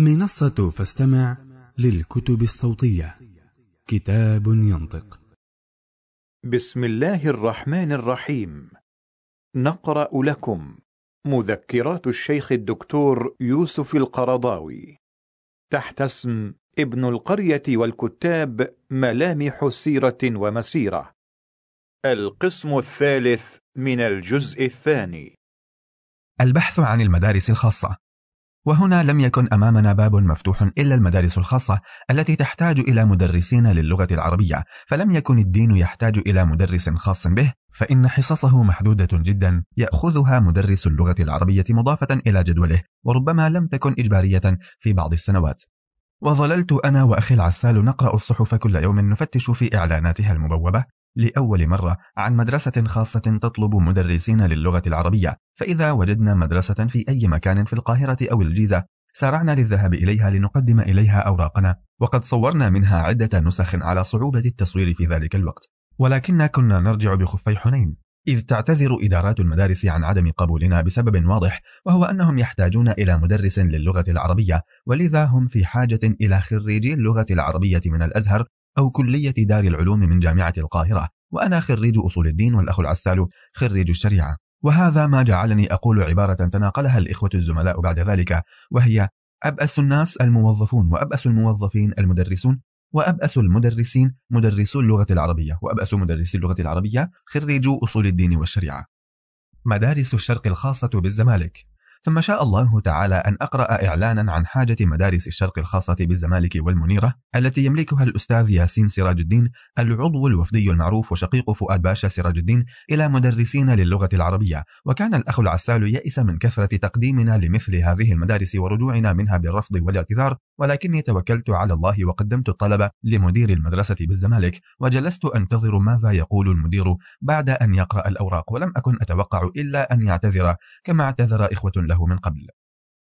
منصة فاستمع للكتب الصوتية. كتاب ينطق. بسم الله الرحمن الرحيم. نقرأ لكم مذكرات الشيخ الدكتور يوسف القرضاوي. تحت اسم ابن القرية والكتاب ملامح سيرة ومسيرة. القسم الثالث من الجزء الثاني. البحث عن المدارس الخاصة. وهنا لم يكن أمامنا باب مفتوح إلا المدارس الخاصة التي تحتاج إلى مدرسين للغة العربية فلم يكن الدين يحتاج إلى مدرس خاص به فإن حصصه محدودة جدا يأخذها مدرس اللغة العربية مضافة إلى جدوله وربما لم تكن إجبارية في بعض السنوات. وظللت أنا وأخي العسال نقرأ الصحف كل يوم نفتش في إعلاناتها المبوبة. لأول مرة عن مدرسة خاصة تطلب مدرسين للغة العربية. فإذا وجدنا مدرسة في أي مكان في القاهرة أو الجيزة سارعنا للذهاب إليها لنقدم إليها أوراقنا. وقد صورنا منها عدة نسخ على صعوبة التصوير في ذلك الوقت. ولكننا كنا نرجع بخفي حنين. إذ تعتذر إدارات المدارس عن عدم قبولنا بسبب واضح وهو أنهم يحتاجون إلى مدرس للغة العربية. ولذا هم في حاجة إلى خريجي اللغة العربية من الأزهر أو كلية دار العلوم من جامعة القاهرة وأنا خريج أصول الدين والأخ العسال خريج الشريعة. وهذا ما جعلني أقول عبارة تناقلها الإخوة الزملاء بعد ذلك وهي أبأس الناس الموظفون وأبأس الموظفين المدرسون وأبأس المدرسين مدرسو اللغة العربية وأبأس مدرسي اللغة العربية خريجو أصول الدين والشريعة. مدارس الشرق الخاصة بالزمالك. ثم شاء الله تعالى أن أقرأ إعلانا عن حاجة مدارس الشرق الخاصة بالزمالك والمنيرة التي يملكها الأستاذ ياسين سراج الدين العضو الوفدي المعروف وشقيق فؤاد باشا سراج الدين إلى مدرسين للغة العربية. وكان الأخ العسال يئس من كثرة تقديمنا لمثل هذه المدارس ورجوعنا منها بالرفض والاعتذار ولكني توكلت على الله وقدمت الطلب لمدير المدرسة بالزمالك وجلست أنتظر ماذا يقول المدير بعد أن يقرأ الأوراق ولم أكن أتوقع إلا أن يعتذر كما اعتذر إخوة له من قبل.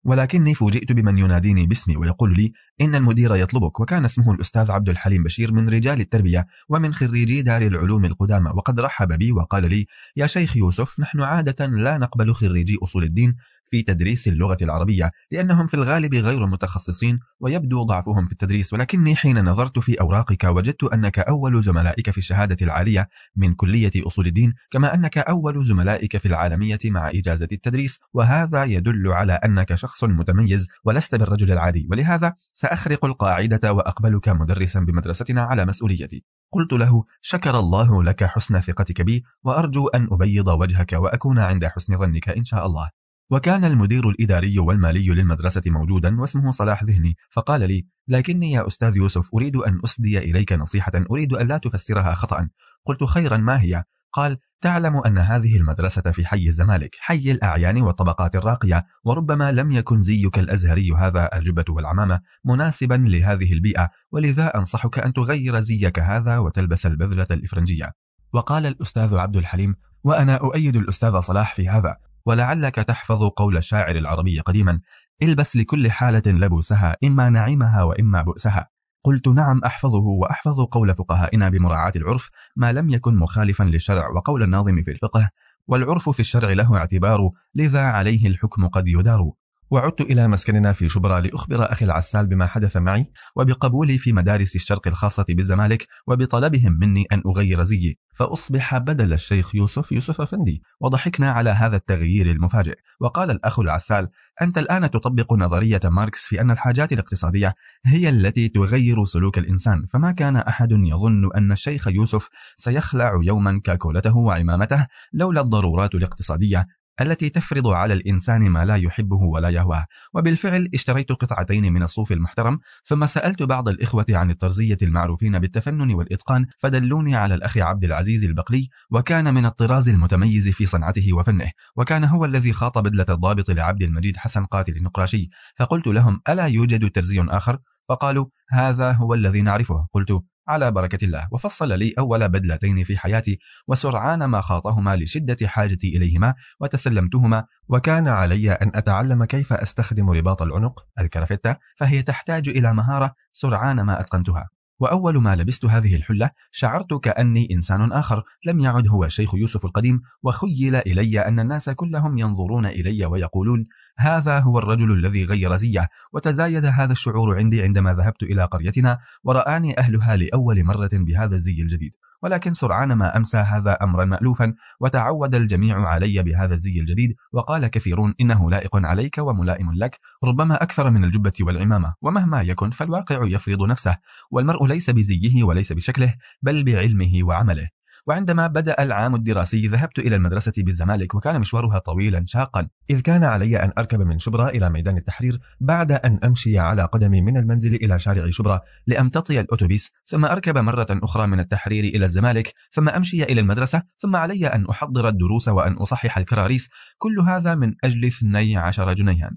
ولكني فوجئت بمن يناديني باسمي ويقول لي إن المدير يطلبك. وكان اسمه الأستاذ عبد الحليم بشير من رجال التربية ومن خريجي دار العلوم القدامى وقد رحب بي وقال لي يا شيخ يوسف نحن عادة لا نقبل خريجي أصول الدين في تدريس اللغة العربية لأنهم في الغالب غير متخصصين ويبدو ضعفهم في التدريس. ولكني حين نظرت في أوراقك وجدت أنك أول زملائك في الشهادة العالية من كلية أصول الدين كما أنك أول زملائك في العالمية مع إجازة التدريس. وهذا يدل على أنك شخص متميز ولست بالرجل العادي. ولهذا سأخرق القاعدة وأقبلك مدرسا بمدرستنا على مسؤوليتي. قلت له شكر الله لك حسن ثقتك بي وأرجو أن أبيض وجهك وأكون عند حسن ظنك إن شاء الله. وكان المدير الإداري والمالي للمدرسة موجودا واسمه صلاح ذهني فقال لي لكني يا أستاذ يوسف أريد أن أسدي إليك نصيحة أريد أن لا تفسرها خطأ قلت خيرا ما هي؟ قال تعلم أن هذه المدرسة في حي الزمالك حي الأعيان والطبقات الراقية وربما لم يكن زيك الأزهري هذا الجبة والعمامة مناسبا لهذه البيئة ولذا أنصحك أن تغير زيك هذا وتلبس البذلة الإفرنجية. وقال الأستاذ عبد الحليم وأنا أؤيد الأستاذ صلاح في هذا. ولعلك تحفظ قول الشاعر العربي قديما البس لكل حالة لبوسها إما نعيمها وإما بؤسها. قلت نعم أحفظه وأحفظ قول فقهائنا بمراعاة العرف ما لم يكن مخالفا للشرع وقول الناظم في الفقه والعرف في الشرع له اعتبار لذا عليه الحكم قد يدار. وعدت إلى مسكننا في شبرا لأخبر أخي العسال بما حدث معي وبقبولي في مدارس الشرق الخاصة بالزمالك وبطلبهم مني أن أغير زيي. فأصبح بدل الشيخ يوسف يوسف أفندي وضحكنا على هذا التغيير المفاجئ. وقال الأخ العسال أنت الآن تطبق نظرية ماركس في أن الحاجات الاقتصادية هي التي تغير سلوك الإنسان. فما كان أحد يظن أن الشيخ يوسف سيخلع يوما كاكولته وعمامته لولا الضرورات الاقتصادية التي تفرض على الإنسان ما لا يحبه ولا يهواه. وبالفعل اشتريت قطعتين من الصوف المحترم ثم سألت بعض الإخوة عن الطرزية المعروفين بالتفنن والإتقان فدلوني على الأخ عبد العزيز البقلي وكان من الطراز المتميز في صنعته وفنه وكان هو الذي خاط بدلة الضابط لعبد المجيد حسن قاتل النقراشي. فقلت لهم ألا يوجد ترزي آخر؟ فقالوا هذا هو الذي نعرفه. قلت على بركة الله. وفصل لي أول بدلتين في حياتي وسرعان ما خاطهما لشدة حاجتي إليهما وتسلمتهما. وكان علي أن أتعلم كيف أستخدم رباط العنق الكرافتة فهي تحتاج إلى مهارة سرعان ما أتقنتها. وأول ما لبست هذه الحلة شعرت كأني إنسان آخر لم يعد هو الشيخ يوسف القديم وخيل إلي أن الناس كلهم ينظرون إلي ويقولون هذا هو الرجل الذي غير زيه. وتزايد هذا الشعور عندي عندما ذهبت إلى قريتنا ورآني أهلها لأول مرة بهذا الزي الجديد. ولكن سرعان ما أمسى هذا أمرا مألوفا وتعود الجميع علي بهذا الزي الجديد وقال كثيرون إنه لائق عليك وملائم لك ربما أكثر من الجبة والعمامة ومهما يكن فالواقع يفرض نفسه والمرء ليس بزيه وليس بشكله بل بعلمه وعمله. وعندما بدأ العام الدراسي ذهبت إلى المدرسة بالزمالك وكان مشوارها طويلا شاقا. إذ كان علي أن أركب من شبرا إلى ميدان التحرير بعد أن أمشي على قدمي من المنزل إلى شارع شبرا لأمتطي الأتوبيس ثم أركب مرة أخرى من التحرير إلى الزمالك ثم أمشي إلى المدرسة ثم علي أن أحضر الدروس وأن أصحح الكراريس. كل هذا من أجل 12 جنيها.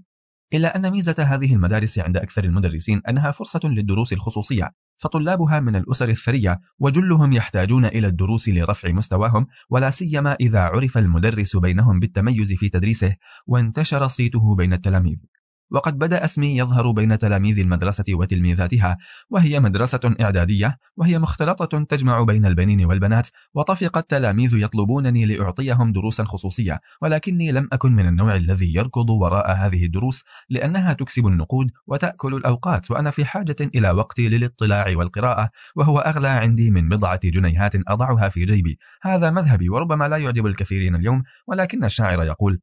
إلا أن ميزة هذه المدارس عند أكثر المدرسين أنها فرصة للدروس الخصوصية. فطلابها من الأسر الثرية وجلهم يحتاجون إلى الدروس لرفع مستواهم ولا سيما إذا عرف المدرس بينهم بالتميز في تدريسه وانتشر صيته بين التلاميذ. وقد بدأ اسمي يظهر بين تلاميذ المدرسة وتلميذاتها وهي مدرسة إعدادية وهي مختلطة تجمع بين البنين والبنات وطفق التلاميذ يطلبونني لأعطيهم دروسا خصوصية ولكني لم أكن من النوع الذي يركض وراء هذه الدروس لأنها تكسب النقود وتأكل الأوقات وأنا في حاجة إلى وقتي للاطلاع والقراءة وهو أغلى عندي من بضعة جنيهات أضعها في جيبي. هذا مذهبي وربما لا يعجب الكثيرين اليوم ولكن الشاعر يقول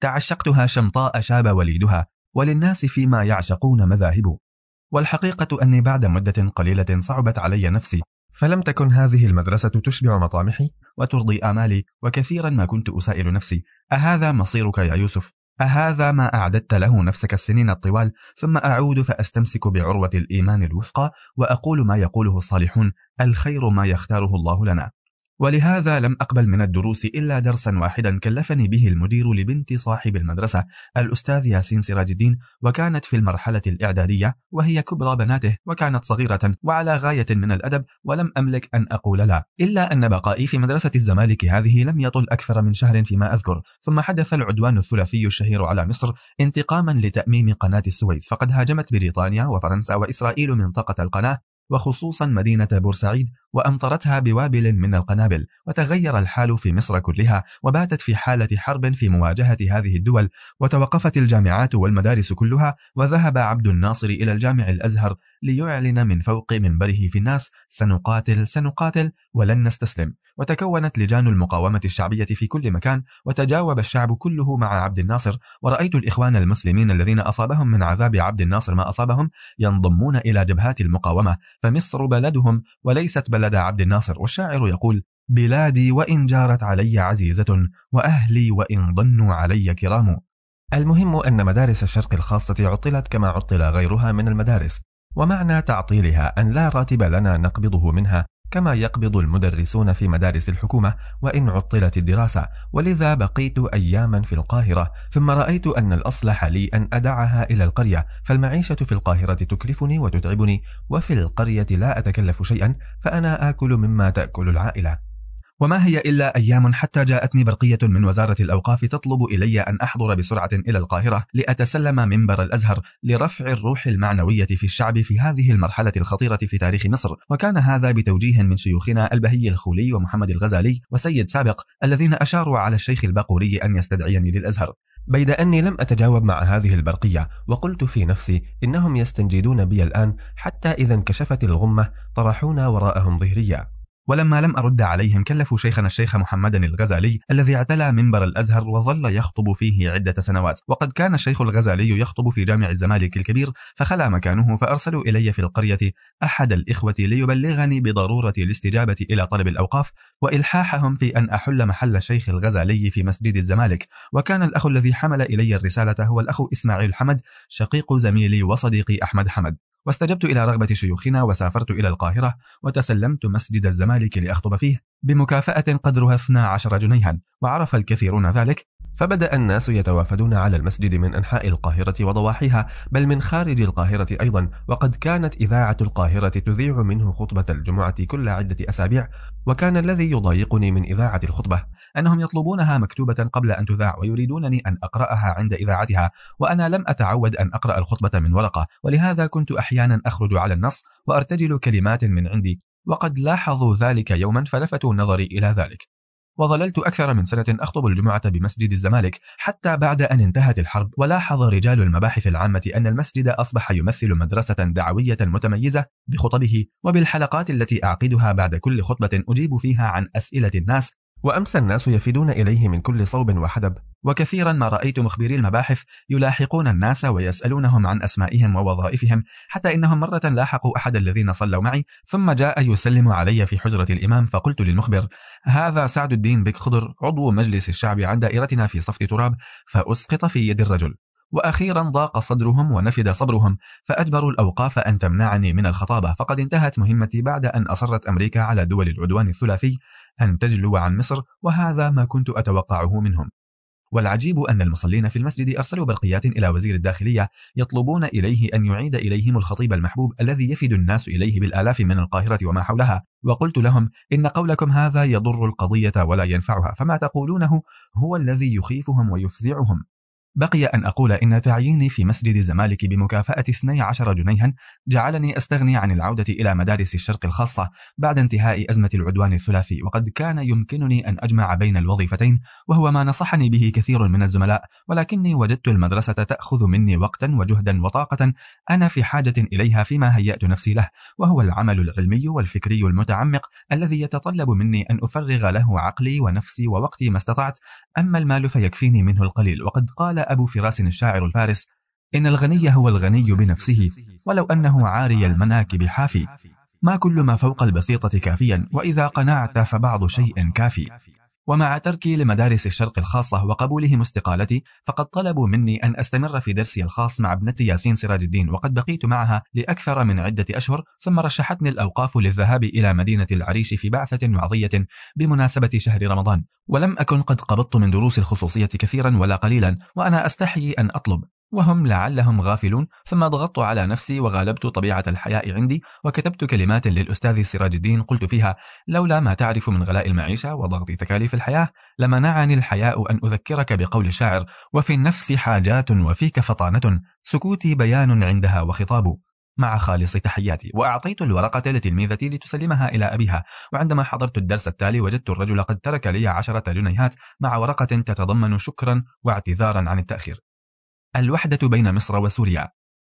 تعشقتها شمطاء شاب وليدها وللناس فيما يعشقون مذاهب والحقيقة أني بعد مدة قليلة صعبت علي نفسي فلم تكن هذه المدرسة تشبع مطامحي وترضي آمالي وكثيرا ما كنت أسائل نفسي. أهذا مصيرك يا يوسف؟ أهذا ما أعددت له نفسك السنين الطوال ثم أعود فأستمسك بعروة الإيمان الوثقى وأقول ما يقوله الصالحون الخير ما يختاره الله لنا. ولهذا لم أقبل من الدروس إلا درسا واحدا كلفني به المدير لبنت صاحب المدرسة الأستاذ ياسين سراج الدين وكانت في المرحلة الإعدادية وهي كبرى بناته وكانت صغيرة وعلى غاية من الأدب ولم أملك أن أقول لا إلا أن بقائي في مدرسة الزمالك هذه لم يطل أكثر من شهر فيما أذكر ثم حدث العدوان الثلاثي الشهير على مصر انتقاما لتأميم قناة السويس فقد هاجمت بريطانيا وفرنسا وإسرائيل منطقة القناة وخصوصا مدينة بورسعيد وأمطرتها بوابل من القنابل وتغير الحال في مصر كلها وباتت في حالة حرب في مواجهة هذه الدول وتوقفت الجامعات والمدارس كلها وذهب عبد الناصر إلى الجامع الأزهر ليعلن من فوق منبره في الناس سنقاتل سنقاتل ولن نستسلم. وتكونت لجان المقاومة الشعبية في كل مكان وتجاوب الشعب كله مع عبد الناصر. ورأيت الإخوان المسلمين الذين أصابهم من عذاب عبد الناصر ما أصابهم ينضمون إلى جبهات المقاومة فمصر بلدهم وليست بلد عبد الناصر والشاعر يقول بلادي وإن جارت علي عزيزة وأهلي وإن ضنوا علي كرام. المهم أن مدارس الشرق الخاصة عطلت كما عطل غيرها من المدارس ومعنى تعطيلها أن لا راتب لنا نقبضه منها. كما يقبض المدرسون في مدارس الحكومة وإن عطلت الدراسة ولذا بقيت أياما في القاهرة ثم رأيت أن الأصلح لي أن أدعها إلى القرية فالمعيشة في القاهرة تكلفني وتتعبني وفي القرية لا أتكلف شيئا فأنا آكل مما تأكل العائلة. وما هي إلا أيام حتى جاءتني برقية من وزارة الأوقاف تطلب إلي أن أحضر بسرعة إلى القاهرة لأتسلم منبر الأزهر لرفع الروح المعنوية في الشعب في هذه المرحلة الخطيرة في تاريخ مصر. وكان هذا بتوجيه من شيوخنا البهي الخولي ومحمد الغزالي وسيد سابق الذين أشاروا على الشيخ الباقوري أن يستدعيني للأزهر. بيد أني لم أتجاوب مع هذه البرقية وقلت في نفسي إنهم يستنجدون بي الآن حتى إذا انكشفت الغمة طرحونا وراءهم ظهريا. ولما لم أرد عليهم كلفوا شيخنا الشيخ محمدا الغزالي الذي اعتلى منبر الأزهر وظل يخطب فيه عدة سنوات. وقد كان الشيخ الغزالي يخطب في جامع الزمالك الكبير فخلى مكانه فأرسلوا إلي في القرية أحد الإخوة ليبلغني بضرورة الاستجابة إلى طلب الأوقاف وإلحاحهم في أن أحل محل الشيخ الغزالي في مسجد الزمالك. وكان الأخ الذي حمل إلي الرسالة هو الأخ إسماعيل حمد شقيق زميلي وصديقي أحمد حمد. واستجبت إلى رغبة شيوخنا وسافرت إلى القاهرة وتسلمت مسجد الزمالك لأخطب فيه بمكافأة قدرها 12 جنيها وعرف الكثيرون ذلك فبدأ الناس يتوافدون على المسجد من أنحاء القاهرة وضواحيها بل من خارج القاهرة أيضا وقد كانت إذاعة القاهرة تذيع منه خطبة الجمعة كل عدة أسابيع وكان الذي يضايقني من إذاعة الخطبة أنهم يطلبونها مكتوبة قبل أن تذاع ويريدونني أن أقرأها عند إذاعتها وأنا لم أتعود أن أقرأ الخطبة من ورقة ولهذا كنت أحيانا أخرج على النص وأرتجل كلمات من عندي وقد لاحظوا ذلك يوما فلفتوا نظري إلى ذلك. وظللت أكثر من سنة أخطب الجمعة بمسجد الزمالك حتى بعد أن انتهت الحرب ولاحظ رجال المباحث العامة أن المسجد أصبح يمثل مدرسة دعوية متميزة بخطبه وبالحلقات التي أعقدها بعد كل خطبة أجيب فيها عن أسئلة الناس وأمسى الناس يفدون إليه من كل صوب وحدب. وكثيرا ما رأيت مخبري المباحث يلاحقون الناس ويسألونهم عن أسمائهم ووظائفهم حتى إنهم مرة لاحقوا أحد الذين صلوا معي ثم جاء يسلم علي في حجرة الإمام فقلت للمخبر هذا سعد الدين بك خضر عضو مجلس الشعب عن دائرتنا في صفت تراب فأسقط في يد الرجل. وأخيرا ضاق صدرهم ونفد صبرهم فأجبروا الأوقاف أن تمنعني من الخطابة. فقد انتهت مهمتي بعد أن أصرت أمريكا على دول العدوان الثلاثي أن تجلو عن مصر وهذا ما كنت أتوقعه منهم. والعجيب أن المصلين في المسجد أرسلوا برقيات إلى وزير الداخلية يطلبون إليه أن يعيد إليهم الخطيب المحبوب الذي يفد الناس إليه بالآلاف من القاهرة وما حولها. وقلت لهم إن قولكم هذا يضر القضية ولا ينفعها فما تقولونه هو الذي يخيفهم ويفزعهم. بقي أن أقول إن تعييني في مسجد الزمالك بمكافأة 12 جنيها جعلني أستغني عن العودة إلى مدارس الشرق الخاصة بعد انتهاء أزمة العدوان الثلاثي وقد كان يمكنني أن أجمع بين الوظيفتين وهو ما نصحني به كثير من الزملاء ولكني وجدت المدرسة تأخذ مني وقتا وجهدا وطاقة أنا في حاجة إليها فيما هيأت نفسي له وهو العمل العلمي والفكري المتعمق الذي يتطلب مني أن أفرغ له عقلي ونفسي ووقتي ما استطعت أما المال فيكفيني منه القليل وقد قال أبو فراس الشاعر الفارس إن الغني هو الغني بنفسه ولو أنه عاري المناكب حافي. ما كل ما فوق البسيطة كافيا وإذا قنعت فبعض شيء كافي. ومع تركي لمدارس الشرق الخاصة وقبولهم استقالتي فقد طلبوا مني أن أستمر في درسي الخاص مع ابنتي ياسين سراج الدين وقد بقيت معها لأكثر من عدة أشهر ثم رشحتني الأوقاف للذهاب إلى مدينة العريش في بعثة وعظية بمناسبة شهر رمضان. ولم أكن قد قبضت من دروس الخصوصية كثيرا ولا قليلا وأنا أستحي أن أطلب. وهم لعلهم غافلون ثم ضغطت على نفسي وغالبت طبيعة الحياء عندي وكتبت كلمات للأستاذ سراج الدين قلت فيها لولا ما تعرف من غلاء المعيشة وضغط تكاليف الحياة لمنعني الحياء أن أذكرك بقول الشاعر وفي النفس حاجات وفيك فطانة سكوتي بيان عندها وخطاب مع خالص تحياتي وأعطيت الورقة لتلميذتي لتسلمها إلى أبيها وعندما حضرت الدرس التالي وجدت الرجل قد ترك لي عشرة جنيهات مع ورقة تتضمن شكرا واعتذارا عن التأخير. الوحدة بين مصر وسوريا.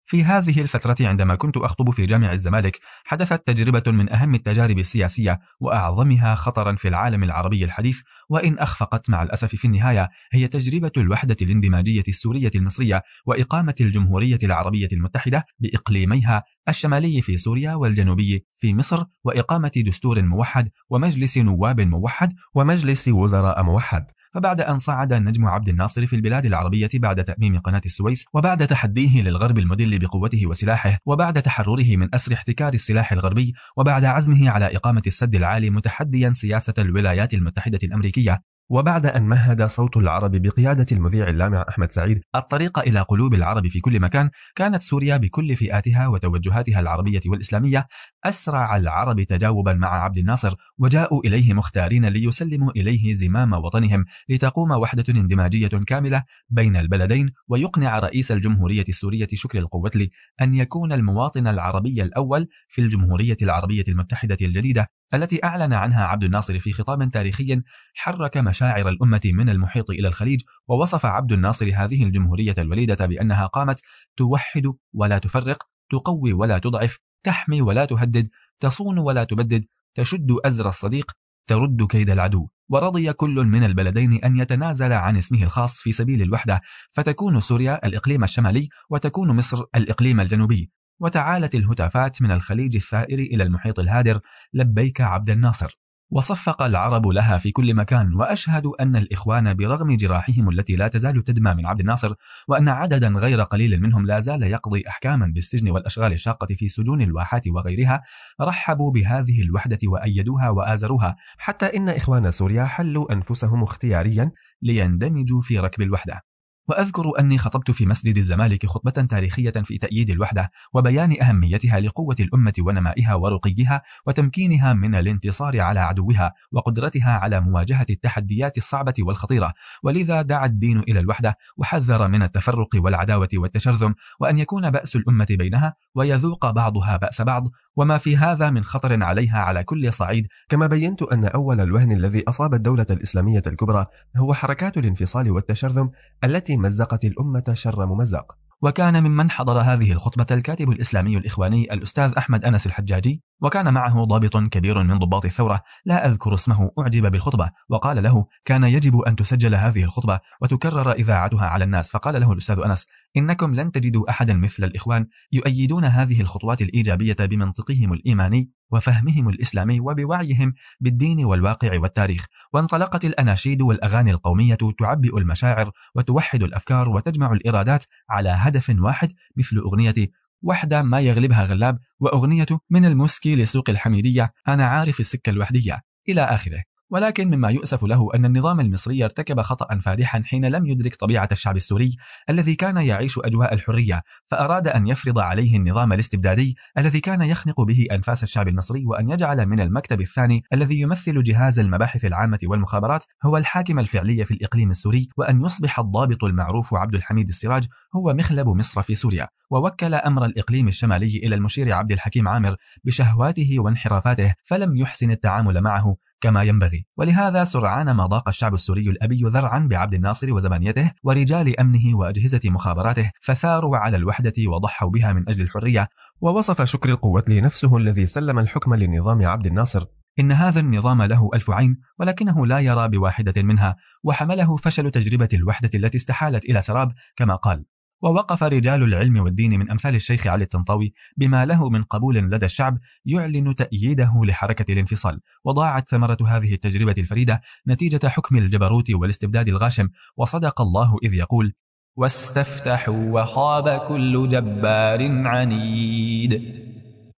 في هذه الفترة عندما كنت أخطب في جامع الزمالك حدثت تجربة من أهم التجارب السياسية وأعظمها خطرا في العالم العربي الحديث وإن أخفقت مع الأسف في النهاية هي تجربة الوحدة الاندماجية السورية المصرية وإقامة الجمهورية العربية المتحدة بإقليميها الشمالي في سوريا والجنوبي في مصر وإقامة دستور موحد ومجلس نواب موحد ومجلس وزراء موحد. فبعد أن صعد النجم عبد الناصر في البلاد العربية بعد تأميم قناة السويس وبعد تحديه للغرب المدل بقوته وسلاحه وبعد تحرره من أسر احتكار السلاح الغربي وبعد عزمه على إقامة السد العالي متحديا سياسة الولايات المتحدة الأمريكية وبعد أن مهد صوت العرب بقيادة المذيع اللامع أحمد سعيد الطريق إلى قلوب العرب في كل مكان كانت سوريا بكل فئاتها وتوجهاتها العربية والإسلامية أسرع العرب تجاوبا مع عبد الناصر وجاءوا إليه مختارين ليسلموا إليه زمام وطنهم لتقوم وحدة اندماجية كاملة بين البلدين ويقنع رئيس الجمهورية السورية شكر القوتلي أن يكون المواطن العربي الأول في الجمهورية العربية المتحدة الجديدة. التي أعلن عنها عبد الناصر في خطاب تاريخي حرك مشاعر الأمة من المحيط إلى الخليج ووصف عبد الناصر هذه الجمهورية الوليدة بأنها قامت توحد ولا تفرق تقوي ولا تضعف تحمي ولا تهدد تصون ولا تبدد تشد أزر الصديق ترد كيد العدو. ورضي كل من البلدين أن يتنازل عن اسمه الخاص في سبيل الوحدة فتكون سوريا الإقليم الشمالي وتكون مصر الإقليم الجنوبي. وتعالت الهتافات من الخليج الثائر إلى المحيط الهادر لبيك عبد الناصر. وصفق العرب لها في كل مكان وأشهد أن الإخوان برغم جراحهم التي لا تزال تدمى من عبد الناصر وأن عددا غير قليل منهم لا زال يقضي أحكاما بالسجن والأشغال الشاقة في سجون الواحات وغيرها رحبوا بهذه الوحدة وأيدوها وآزروها حتى إن إخوان سوريا حلوا أنفسهم اختياريا ليندمجوا في ركب الوحدة. وأذكر أني خطبت في مسجد الزمالك خطبة تاريخية في تأييد الوحدة وبيان أهميتها لقوة الأمة ونمائها ورقيها وتمكينها من الانتصار على عدوها وقدرتها على مواجهة التحديات الصعبة والخطيرة. ولذا دعا الدين إلى الوحدة وحذر من التفرق والعداوة والتشرذم وأن يكون بأس الأمة بينها ويذوق بعضها بأس بعض وما في هذا من خطر عليها على كل صعيد. كما بينت أن أول الوهن الذي أصاب الدولة الإسلامية الكبرى هو حركات الانفصال والتشرذم التي مزقت الأمة شر ممزق. وكان ممن حضر هذه الخطبة الكاتب الإسلامي الإخواني الأستاذ أحمد أنس الحجاجي وكان معه ضابط كبير من ضباط الثورة لا أذكر اسمه أعجب بالخطبة وقال له كان يجب أن تسجل هذه الخطبة وتكرر إذاعتها على الناس. فقال له الأستاذ أنس إنكم لن تجدوا أحدا مثل الإخوان يؤيدون هذه الخطوات الإيجابية بمنطقهم الإيماني وفهمهم الإسلامي وبوعيهم بالدين والواقع والتاريخ وانطلقت الأناشيد والأغاني القومية تعبئ المشاعر وتوحد الأفكار وتجمع الإرادات على هدف واحد مثل أغنية وحدة ما يغلبها غلاب وأغنية من المسكي لسوق الحميدية أنا عارف السكة الوحدية. إلى آخره. ولكن مما يؤسف له أن النظام المصري ارتكب خطأ فادحا حين لم يدرك طبيعة الشعب السوري الذي كان يعيش أجواء الحرية فأراد أن يفرض عليه النظام الاستبدادي الذي كان يخنق به أنفاس الشعب المصري وأن يجعل من المكتب الثاني الذي يمثل جهاز المباحث العامة والمخابرات هو الحاكم الفعلي في الإقليم السوري وأن يصبح الضابط المعروف عبد الحميد السراج هو مخلب مصر في سوريا. ووكل أمر الإقليم الشمالي إلى المشير عبد الحكيم عامر بشهواته وانحرافاته فلم يحسن التعامل معه. كما ينبغي. ولهذا سرعان ما ضاق الشعب السوري الأبي ذرعا بعبد الناصر وزبانيته ورجال أمنه وأجهزة مخابراته فثاروا على الوحدة وضحوا بها من أجل الحرية ووصف شكر القوة نفسه الذي سلم الحكم لنظام عبد الناصر. إن هذا النظام له ألف عين ولكنه لا يرى بواحدة منها وحمله فشل تجربة الوحدة التي استحالت إلى سراب كما قال. ووقف رجال العلم والدين من أمثال الشيخ علي الطنطاوي بما له من قبول لدى الشعب يعلن تأييده لحركة الانفصال. وضاعت ثمرة هذه التجربة الفريدة نتيجة حكم الجبروت والاستبداد الغاشم. وصدق الله إذ يقول واستفتحوا وخاب كل جبار عنيد.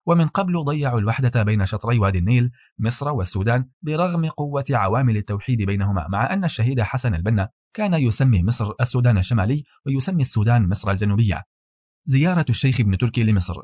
ومن قبل ضيعوا الوحدة بين شطري وادي النيل مصر والسودان برغم قوة عوامل التوحيد بينهما مع أن الشهيد حسن البنا كان يسمي مصر السودان الشمالي ويسمي السودان مصر الجنوبية. زيارة الشيخ ابن تركي لمصر.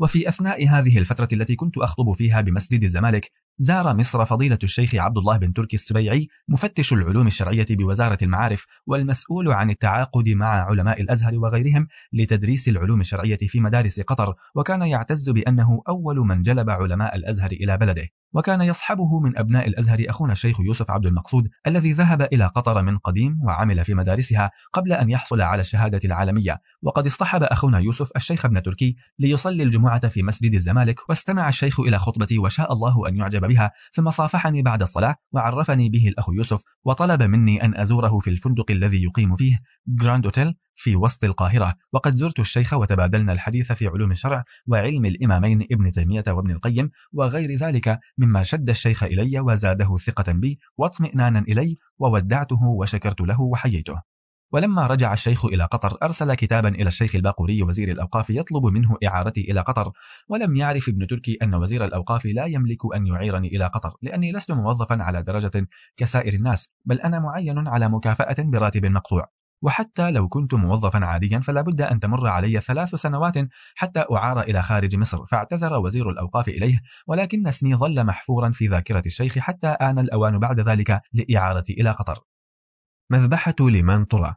وفي أثناء هذه الفترة التي كنت أخطب فيها بمسجد الزمالك زار مصر فضيلة الشيخ عبد الله بن تركي السبيعي مفتش العلوم الشرعية بوزارة المعارف والمسؤول عن التعاقد مع علماء الأزهر وغيرهم لتدريس العلوم الشرعية في مدارس قطر وكان يعتز بأنه أول من جلب علماء الأزهر إلى بلده. وكان يصحبه من أبناء الأزهر أخونا الشيخ يوسف عبد المقصود الذي ذهب إلى قطر من قديم وعمل في مدارسها قبل أن يحصل على الشهادة العالمية. وقد اصطحب أخونا يوسف الشيخ ابن تركي ليصلي الجمعة في مسجد الزمالك واستمع الشيخ إلى خطبتي وشاء الله أن يعجب بها ثم صافحني بعد الصلاة وعرفني به الأخ يوسف وطلب مني أن أزوره في الفندق الذي يقيم فيه جراند أوتيل في وسط القاهرة. وقد زرت الشيخ وتبادلنا الحديث في علوم الشرع وعلم الإمامين ابن تيمية وابن القيم وغير ذلك مما شد الشيخ إلي وزاده ثقة بي واطمئنانا إلي وودعته وشكرت له وحييته. ولما رجع الشيخ إلى قطر أرسل كتابا إلى الشيخ الباقوري وزير الأوقاف يطلب منه إعارتي إلى قطر. ولم يعرف ابن تركي أن وزير الأوقاف لا يملك أن يعيرني إلى قطر لأني لست موظفا على درجة كسائر الناس بل أنا معين على مكافأة براتب مقطوع. وحتى لو كنت موظفا عاديا فلا بد أن تمر علي ثلاث سنوات حتى أعار إلى خارج مصر فاعتذر وزير الأوقاف إليه ولكن اسمي ظل محفورا في ذاكرة الشيخ حتى آن الأوان بعد ذلك لإعارتي إلى قطر. مذبحة لمان طرى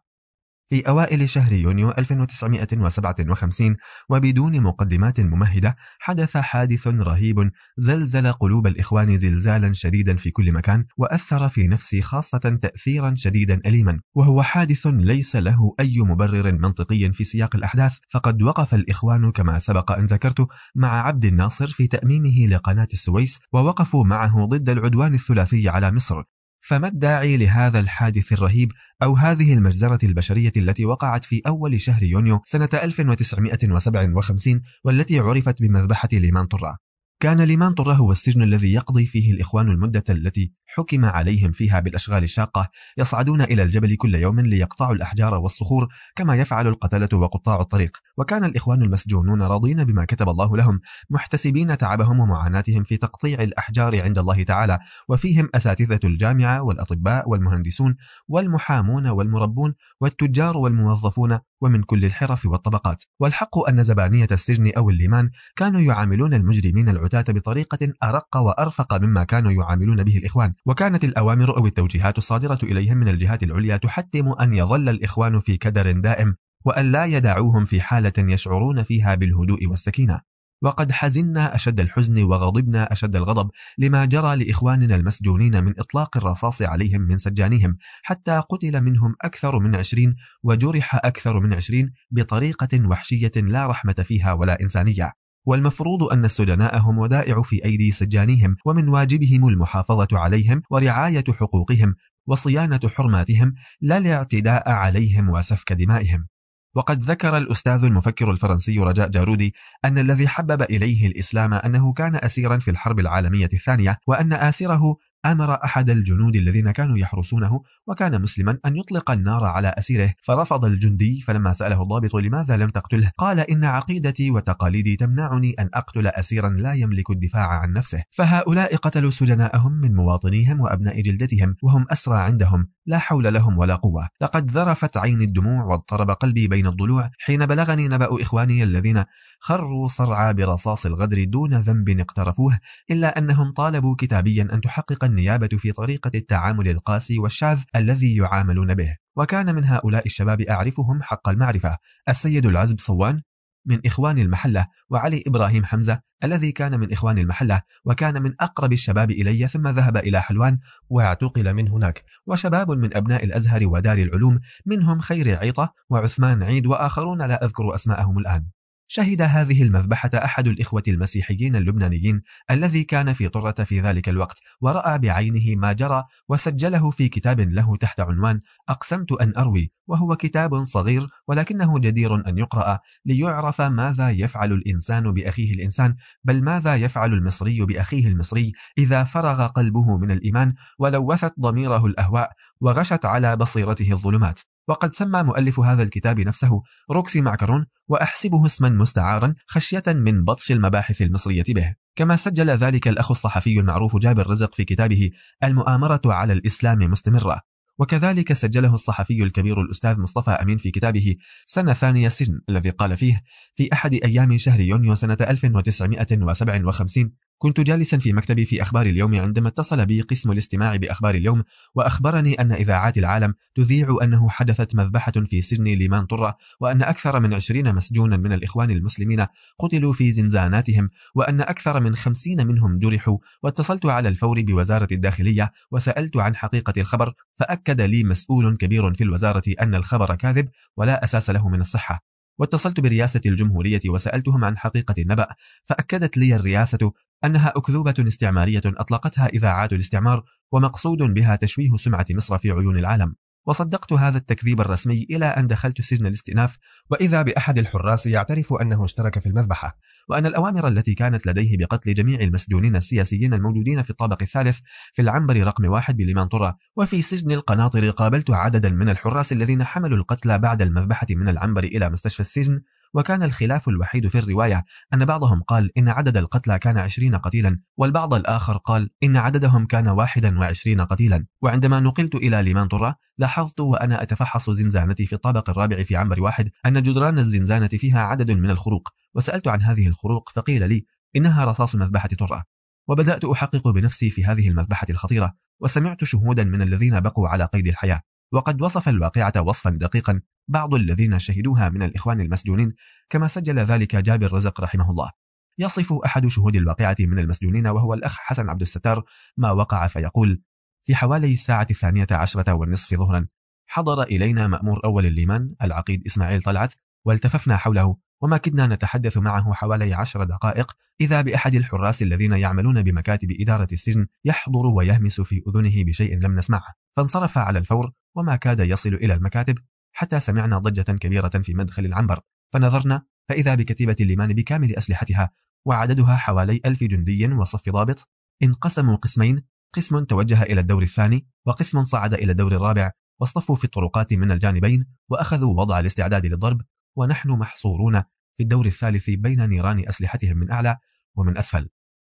في أوائل شهر يونيو 1957 وبدون مقدمات ممهدة حدث حادث رهيب زلزل قلوب الإخوان زلزالا شديدا في كل مكان وأثر في نفسي خاصة تأثيرا شديدا أليما. وهو حادث ليس له أي مبرر منطقي في سياق الأحداث. فقد وقف الإخوان كما سبق أن ذكرت مع عبد الناصر في تأميمه لقناة السويس ووقفوا معه ضد العدوان الثلاثي على مصر. فما الداعي لهذا الحادث الرهيب أو هذه المجزرة البشرية التي وقعت في أول شهر يونيو سنة 1957 والتي عرفت بمذبحة ليمان طرة كان ليمان طره هو السجن الذي يقضي فيه الإخوان المدة التي حكم عليهم فيها بالأشغال الشاقة يصعدون إلى الجبل كل يوم ليقطعوا الأحجار والصخور كما يفعل القتلة وقطاع الطريق. وكان الإخوان المسجونون راضين بما كتب الله لهم محتسبين تعبهم ومعاناتهم في تقطيع الأحجار عند الله تعالى وفيهم أساتذة الجامعة والأطباء والمهندسون والمحامون والمربون والتجار والموظفون ومن كل الحرف والطبقات. والحق أن زبانية السجن أو الليمان كانوا يعاملون المجرمين العتاة بطريقة أرق وأرفق مما كانوا يعاملون به الإخوان. وكانت الأوامر أو التوجيهات الصادرة إليهم من الجهات العليا تحتم أن يظل الإخوان في كدر دائم وأن لا يدعوهم في حالة يشعرون فيها بالهدوء والسكينة. وقد حزنا أشد الحزن وغضبنا أشد الغضب لما جرى لإخواننا المسجونين من إطلاق الرصاص عليهم من سجانهم حتى قتل منهم أكثر من عشرين وجرح أكثر من عشرين بطريقة وحشية لا رحمة فيها ولا إنسانية. والمفروض أن السجناء هم ودائع في أيدي سجانيهم ومن واجبهم المحافظة عليهم ورعاية حقوقهم وصيانة حرماتهم لا الاعتداء عليهم وسفك دمائهم. وقد ذكر الأستاذ المفكر الفرنسي رجاء جارودي أن الذي حبب إليه الإسلام أنه كان أسيرا في الحرب العالمية الثانية وأن آسره أمر أحد الجنود الذين كانوا يحرسونه وكان مسلما أن يطلق النار على أسيره فرفض الجندي فلما سأله الضابط لماذا لم تقتله قال إن عقيدتي وتقاليدي تمنعني أن أقتل أسيرا لا يملك الدفاع عن نفسه. فهؤلاء قتلوا سجناءهم من مواطنيهم وأبناء جلدتهم وهم أسرى عندهم لا حول لهم ولا قوة. لقد ذرفت عيني الدموع واضطرب قلبي بين الضلوع حين بلغني نبأ إخواني الذين خروا صرعى برصاص الغدر دون ذنب اقترفوه إلا أنهم طالبوا كتابيا أن تحقق النيابة في طريقة التعامل القاسي والشاذ الذي يعاملون به. وكان من هؤلاء الشباب أعرفهم حق المعرفة السيد العزب صوان من إخوان المحلة وعلي إبراهيم حمزة الذي كان من إخوان المحلة وكان من أقرب الشباب إلي ثم ذهب إلى حلوان واعتقل من هناك. وشباب من أبناء الأزهر ودار العلوم منهم خير عيطة وعثمان عيد وآخرون لا أذكر أسماءهم الآن. شهد هذه المذبحة أحد الإخوة المسيحيين اللبنانيين الذي كان في طرة في ذلك الوقت ورأى بعينه ما جرى وسجله في كتاب له تحت عنوان أقسمت أن أروي وهو كتاب صغير ولكنه جدير أن يقرأ ليعرف ماذا يفعل الإنسان بأخيه الإنسان بل ماذا يفعل المصري بأخيه المصري إذا فرغ قلبه من الإيمان ولوثت ضميره الأهواء وغشت على بصيرته الظلمات. وقد سمى مؤلف هذا الكتاب نفسه روكسي معكرون وأحسبه اسما مستعارا خشية من بطش المباحث المصرية به. كما سجل ذلك الأخ الصحفي المعروف جابر رزق في كتابه المؤامرة على الإسلام مستمرة. وكذلك سجله الصحفي الكبير الأستاذ مصطفى أمين في كتابه سنة ثانية السجن الذي قال فيه في أحد أيام شهر يونيو سنة 1957 كنت جالسا في مكتبي في أخبار اليوم عندما اتصل بي قسم الاستماع بأخبار اليوم وأخبرني أن إذاعات العالم تذيع أنه حدثت مذبحة في سجن ليمان طرة وأن أكثر من عشرين مسجونا من الإخوان المسلمين قتلوا في زنزاناتهم وأن أكثر من خمسين منهم جرحوا واتصلت على الفور بوزارة الداخلية وسألت عن حقيقة الخبر فأكد لي مسؤول كبير في الوزارة أن الخبر كاذب ولا أساس له من الصحة واتصلت برئاسة الجمهورية وسألتهم عن حقيقة النبأ فأكدت لي الرئاسة أنها أكذوبة استعمارية أطلقتها إذاعات الاستعمار ومقصود بها تشويه سمعة مصر في عيون العالم. وصدقت هذا التكذيب الرسمي إلى أن دخلت سجن الاستئناف وإذا بأحد الحراس يعترف أنه اشترك في المذبحة. وأن الأوامر التي كانت لديه بقتل جميع المسجونين السياسيين الموجودين في الطابق الثالث في العنبر رقم واحد بليمان طرة وفي سجن القناطر قابلت عددا من الحراس الذين حملوا القتلى بعد المذبحة من العنبر إلى مستشفى السجن. وكان الخلاف الوحيد في الرواية أن بعضهم قال إن عدد القتلى كان عشرين قتيلا والبعض الآخر قال إن عددهم كان واحدا وعشرين قتيلا. وعندما نقلت إلى ليمان طرة لاحظت وأنا أتفحص زنزانتي في الطابق الرابع في عنبر واحد أن جدران الزنزانة فيها عدد من الخروق. وسألت عن هذه الخروق فقيل لي إنها رصاص مذبحة طرة. وبدأت أحقق بنفسي في هذه المذبحة الخطيرة وسمعت شهودا من الذين بقوا على قيد الحياة. وقد وصف الواقعة وصفا دقيقا بعض الذين شهدوها من الإخوان المسجونين كما سجل ذلك جابر رزق رحمه الله. يصف أحد شهود الواقعة من المسجونين وهو الأخ حسن عبد الستار ما وقع فيقول في حوالي الساعة الثانية عشرة والنصف ظهرا حضر إلينا مأمور أول الليمان العقيد إسماعيل طلعت والتففنا حوله وما كدنا نتحدث معه حوالي عشر دقائق إذا بأحد الحراس الذين يعملون بمكاتب إدارة السجن يحضر ويهمس في أذنه بشيء لم نسمعه. فانصرف على الفور وما كاد يصل إلى المكاتب حتى سمعنا ضجة كبيرة في مدخل العنبر فنظرنا فإذا بكتيبة الليمان بكامل أسلحتها وعددها حوالي ألف جندي وصف ضابط انقسموا قسمين قسم توجه إلى الدور الثاني وقسم صعد إلى الدور الرابع واصطفوا في الطرقات من الجانبين وأخذوا وضع الاستعداد للضرب ونحن محصورون في الدور الثالث بين نيران أسلحتهم من أعلى ومن أسفل.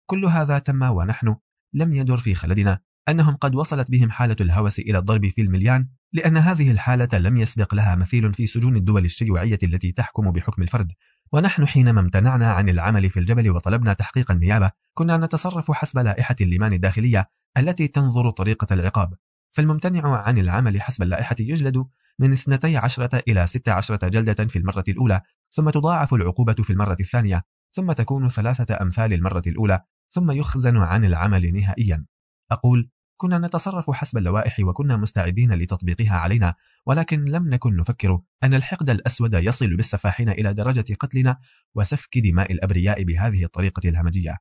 كل هذا تم ونحن لم يدر في خلدنا. أنهم قد وصلت بهم حالة الهوس إلى الضرب في المليان لأن هذه الحالة لم يسبق لها مثيل في سجون الدول الشيوعية التي تحكم بحكم الفرد. ونحن حينما امتنعنا عن العمل في الجبل وطلبنا تحقيق النيابة كنا نتصرف حسب لائحة الليمان الداخلية التي تنظر طريقة العقاب. فالممتنع عن العمل حسب اللائحة يجلد من 12 إلى 16 جلدة في المرة الأولى ثم تضاعف العقوبة في المرة الثانية ثم تكون ثلاثة أمثال المرة الأولى ثم يخزن عن العمل نهائيا. أقول كنا نتصرف حسب اللوائح وكنا مستعدين لتطبيقها علينا ولكن لم نكن نفكر أن الحقد الأسود يصل بالسفاحين إلى درجة قتلنا وسفك دماء الأبرياء بهذه الطريقة الهمجية.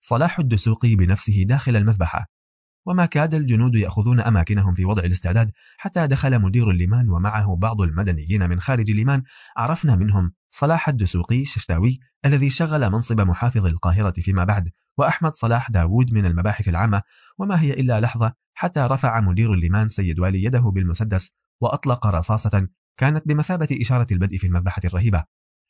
صلاح الدسوقي بنفسه داخل المذبحة. وما كاد الجنود يأخذون أماكنهم في وضع الاستعداد حتى دخل مدير الليمان ومعه بعض المدنيين من خارج الليمان. عرفنا منهم صلاح الدسوقي ششتاوي الذي شغل منصب محافظ القاهرة فيما بعد وأحمد صلاح داوود من المباحث العامة وما هي إلا لحظة حتى رفع مدير الليمان سيد والي يده بالمسدس وأطلق رصاصة كانت بمثابة إشارة البدء في المذبحة الرهيبة.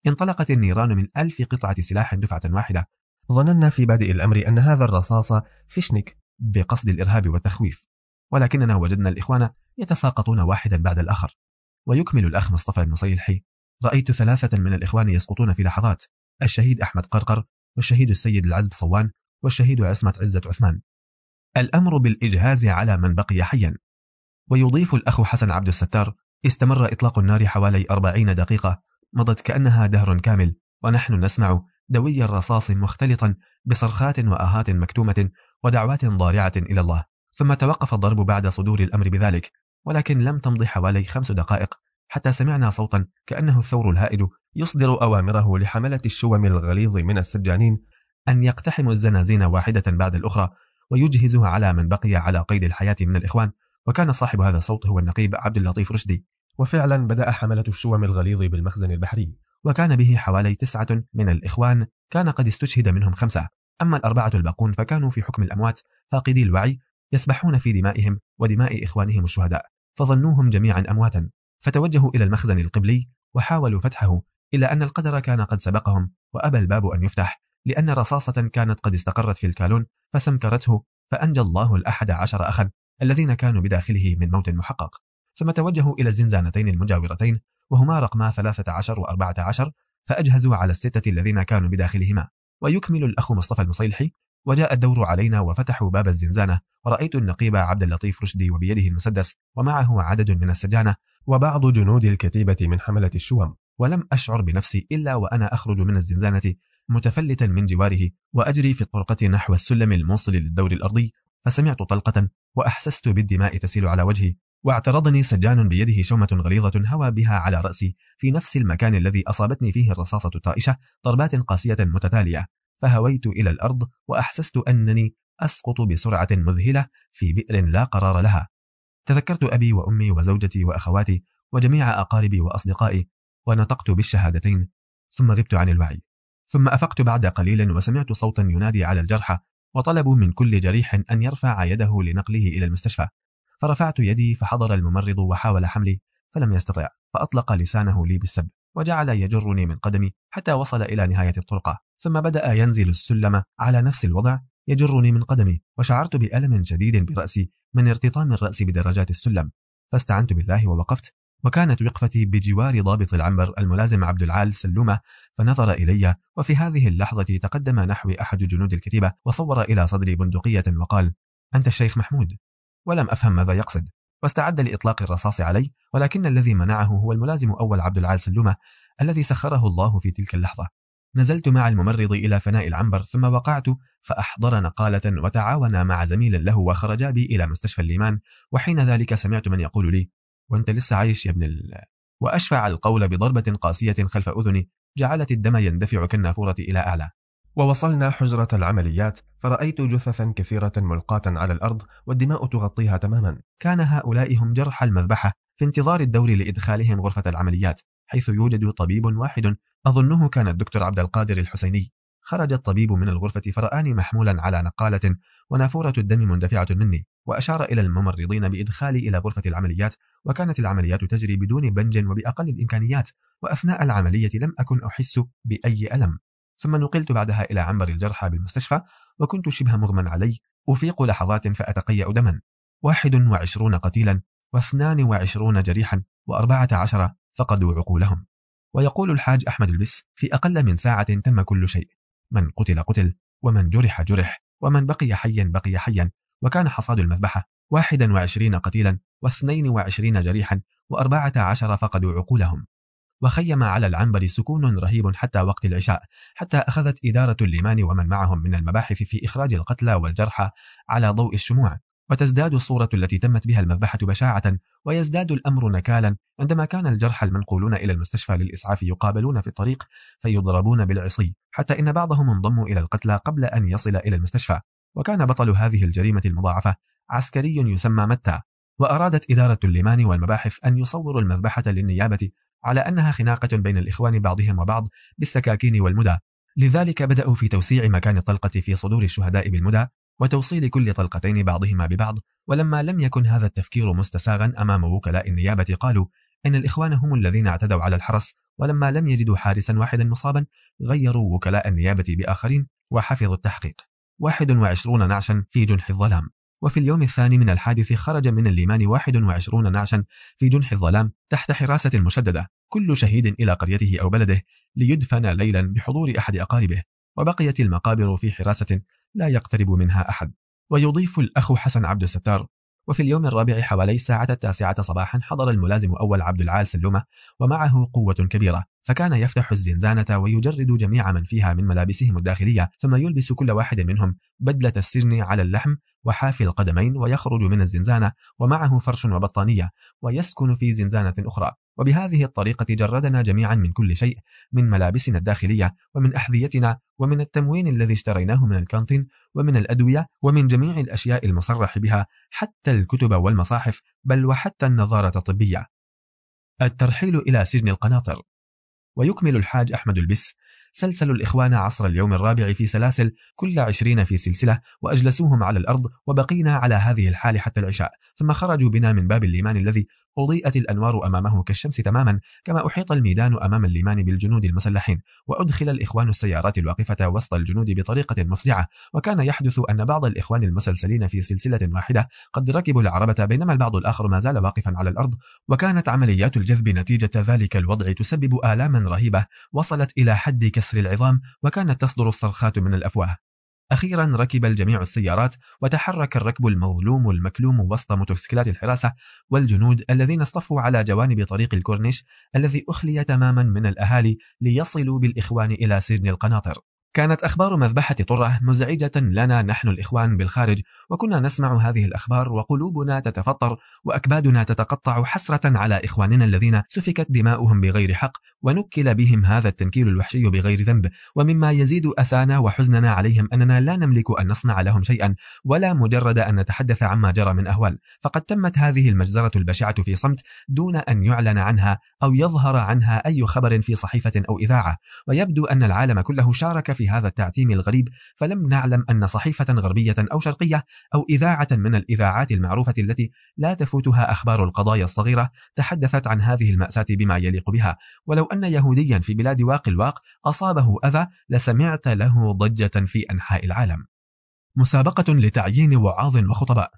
انطلقت النيران من ألف قطعة سلاح دفعة واحدة. ظننا في بادئ الأمر أن هذا الرصاص فيشنك بقصد الإرهاب والتخويف. ولكننا وجدنا الإخوان يتساقطون واحدا بعد الآخر. ويكمل الأخ مصطفى المصيلحي رأيت ثلاثة من الإخوان يسقطون في لحظات. الشهيد أحمد قرقر والشهيد السيد العزب صوان والشهيد عصمة عزة عثمان. الأمر بالإجهاز على من بقي حيا. ويضيف الأخ حسن عبد الستار استمر إطلاق النار حوالي أربعين دقيقة مضت كأنها دهر كامل ونحن نسمع دوي الرصاص مختلطا بصرخات وآهات مكتومة ودعوات ضارعة إلى الله. ثم توقف الضرب بعد صدور الأمر بذلك ولكن لم تمضي حوالي خمس دقائق حتى سمعنا صوتا كأنه الثور الهائج يصدر أوامره لحملة الشوم الغليظ من السجانين أن يقتحموا الزنازين واحدة بعد الأخرى ويجهزوا على من بقي على قيد الحياة من الإخوان. وكان صاحب هذا الصوت هو النقيب عبد اللطيف رشدي. وفعلا بدأ حملة الشوم الغليظ بالمخزن البحري. وكان به حوالي تسعة من الإخوان كان قد استشهد منهم خمسة. أما الأربعة الباقون فكانوا في حكم الأموات فاقدي الوعي يسبحون في دمائهم ودماء إخوانهم الشهداء فظنوهم جميعا أمواتا. فتوجهوا إلى المخزن القبلي وحاولوا فتحه إلا أن القدر كان قد سبقهم وأبى الباب أن يفتح. لأن رصاصة كانت قد استقرت في الكالون فسمكرته فأنجى الله الأحد عشر أخا الذين كانوا بداخله من موت محقق. ثم توجهوا إلى الزنزانتين المجاورتين وهما رقما ثلاثة عشر وأربعة عشر فأجهزوا على الستة الذين كانوا بداخلهما. ويكمل الأخ مصطفى المصيلحي وجاء الدور علينا وفتحوا باب الزنزانة ورأيت النقيب عبد اللطيف رشدي وبيده المسدس ومعه عدد من السجانة وبعض جنود الكتيبة من حملة الشوم ولم أشعر بنفسي إلا وأنا أخرج من الزنزانة متفلتا من جواره وأجري في الطرقة نحو السلم الموصل للدور الأرضي فسمعت طلقة وأحسست بالدماء تسيل على وجهي واعترضني سجان بيده شومة غليظة هوى بها على رأسي في نفس المكان الذي أصابتني فيه الرصاصة الطائشة ضربات قاسية متتالية فهويت إلى الأرض وأحسست أنني أسقط بسرعة مذهلة في بئر لا قرار لها. تذكرت أبي وأمي وزوجتي وأخواتي وجميع أقاربي وأصدقائي ونطقت بالشهادتين ثم غبت عن الوعي. ثم أفقت بعد قليل وسمعت صوتا ينادي على الجرحى وطلبوا من كل جريح أن يرفع يده لنقله إلى المستشفى. فرفعت يدي فحضر الممرض وحاول حملي فلم يستطع فأطلق لسانه لي بالسب وجعل يجرني من قدمي حتى وصل إلى نهاية الطرقة ثم بدأ ينزل السلم على نفس الوضع يجرني من قدمي وشعرت بألم شديد برأسي من ارتطام الرأس بدرجات السلم. فاستعنت بالله ووقفت وكانت وقفتي بجوار ضابط العنبر الملازم عبد العال سلومة فنظر إلي وفي هذه اللحظة تقدم نحوي أحد جنود الكتيبة وصور إلى صدري بندقية وقال أنت الشيخ محمود. ولم أفهم ماذا يقصد. واستعد لإطلاق الرصاص علي ولكن الذي منعه هو الملازم أول عبد العال سلومة الذي سخره الله في تلك اللحظة. نزلت مع الممرض إلى فناء العنبر ثم وقعت فأحضر نقالة وتعاون مع زميل له وخرجا بي إلى مستشفى الليمان وحين ذلك سمعت من يقول لي وانت لسه عايش يا ابن ال... وأشفع القول بضربة قاسية خلف أذني جعلت الدم يندفع كالنافورة إلى أعلى. ووصلنا حجرة العمليات فرأيت جثثا كثيرة ملقاة على الأرض والدماء تغطيها تماما. كان هؤلاء هم جرح المذبحة في انتظار الدور لإدخالهم غرفة العمليات حيث يوجد طبيب واحد أظنه كان الدكتور عبد القادر الحسيني. خرج الطبيب من الغرفة فرآني محمولا على نقالة ونافورة الدم مندفعة مني وأشار إلى الممرضين بإدخالي إلى غرفة العمليات وكانت العمليات تجري بدون بنج وبأقل الإمكانيات وأثناء العملية لم أكن أحس بأي ألم. ثم نقلت بعدها إلى عنبر الجرحى بالمستشفى وكنت شبه مغمى علي أفيق لحظات فأتقيأ دما. واحد وعشرون قتيلا واثنان وعشرون جريحا وأربعة عشر فقدوا عقولهم. ويقول الحاج أحمد البس في أقل من ساعة تم كل شيء. من قتل قتل ومن جرح جرح ومن بقي حيا بقي حيا وكان حصاد المذبحة واحدا وعشرين قتيلا واثنين وعشرين جريحا وأربعة عشر فقدوا عقولهم. وخيم على العنبر سكون رهيب حتى وقت العشاء حتى أخذت إدارة الليمان ومن معهم من المباحث في إخراج القتلى والجرحى على ضوء الشموع. وتزداد الصورة التي تمت بها المذبحة بشاعة ويزداد الأمر نكالا. عندما كان الجرحى المنقولون إلى المستشفى للإسعاف يقابلون في الطريق فيضربون بالعصي. حتى إن بعضهم انضموا إلى القتلى قبل أن يصل إلى المستشفى. وكان بطل هذه الجريمة المضاعفة عسكري يسمى متى. وأرادت إدارة الليمان والمباحث أن يصوروا المذبحة للنيابة على أنها خناقة بين الإخوان بعضهم وبعض بالسكاكين والمدى. لذلك بدأوا في توسيع مكان الطلقة في صدور الشهداء بالمدى. وتوصيل كل طلقتين بعضهما ببعض. ولما لم يكن هذا التفكير مستساغا أمام وكلاء النيابة قالوا إن الإخوان هم الذين اعتدوا على الحرس ولما لم يجدوا حارسا واحدا مصابا غيروا وكلاء النيابة بآخرين وحفظوا التحقيق. 21 نعشا في جنح الظلام. وفي اليوم الثاني من الحادث خرج من الليمان 21 نعشا في جنح الظلام تحت حراسة مشددة. كل شهيد إلى قريته أو بلده ليدفن ليلا بحضور أحد أقاربه. وبقيت المقابر في حراسة لا يقترب منها أحد. ويضيف الأخ حسن عبد الستار وفي اليوم الرابع حوالي الساعة التاسعة صباحا حضر الملازم أول عبد العال سلومة ومعه قوة كبيرة. فكان يفتح الزنزانة ويجرد جميع من فيها من ملابسهم الداخلية ثم يلبس كل واحد منهم بدلة السجن على اللحم وحافي القدمين ويخرج من الزنزانة ومعه فرش وبطانية ويسكن في زنزانة أخرى. وبهذه الطريقة جردنا جميعا من كل شيء من ملابسنا الداخلية ومن أحذيتنا ومن التموين الذي اشتريناه من الكانتين ومن الأدوية ومن جميع الأشياء المصرح بها حتى الكتب والمصاحف بل وحتى النظارة الطبية. الترحيل إلى سجن القناطر. ويكمل الحاج أحمد البس. سلسلوا الإخوان عصر اليوم الرابع في سلاسل كل عشرين في سلسلة وأجلسوهم على الأرض وبقينا على هذه الحال حتى العشاء. ثم خرجوا بنا من باب الليمان الذي أضيئت الأنوار أمامه كالشمس تماما كما أحيط الميدان أمام الليمان بالجنود المسلحين وأدخل الإخوان السيارات الواقفة وسط الجنود بطريقة مفزعة. وكان يحدث أن بعض الإخوان المسلسلين في سلسلة واحدة قد ركبوا العربة بينما البعض الآخر ما زال واقفا على الأرض. وكانت عمليات الجذب نتيجة ذلك الوضع تسبب آلاما رهيبة وصلت إلى حد كسر العظام وكانت تصدر الصرخات من الأفواه. أخيرا ركب الجميع السيارات وتحرك الركب المظلوم المكلوم وسط موتوسيكلات الحراسة والجنود الذين اصطفوا على جوانب طريق الكورنيش الذي أخلي تماما من الأهالي ليصلوا بالإخوان إلى سجن القناطر. كانت أخبار مذبحة طرة مزعجة لنا نحن الإخوان بالخارج وكنا نسمع هذه الأخبار وقلوبنا تتفطر وأكبادنا تتقطع حسرة على إخواننا الذين سفكت دماؤهم بغير حق ونكل بهم هذا التنكيل الوحشي بغير ذنب ومما يزيد أسانا وحزننا عليهم أننا لا نملك أن نصنع لهم شيئا ولا مجرد أن نتحدث عما جرى من أهوال فقد تمت هذه المجزرة البشعة في صمت دون أن يعلن عنها أو يظهر عنها أي خبر في صحيفة أو إذاعة ويبدو أن العالم كله شارك في هذا التعتيم الغريب فلم نعلم أن صحيفة غربية أو شرقية أو إذاعة من الإذاعات المعروفة التي لا تفوتها أخبار القضايا الصغيرة تحدثت عن هذه المأساة بما يليق بها. ولو أن يهوديا في بلاد واق الواق أصابه أذى لسمعت له ضجة في أنحاء العالم. مسابقة لتعيين وعاظ وخطباء.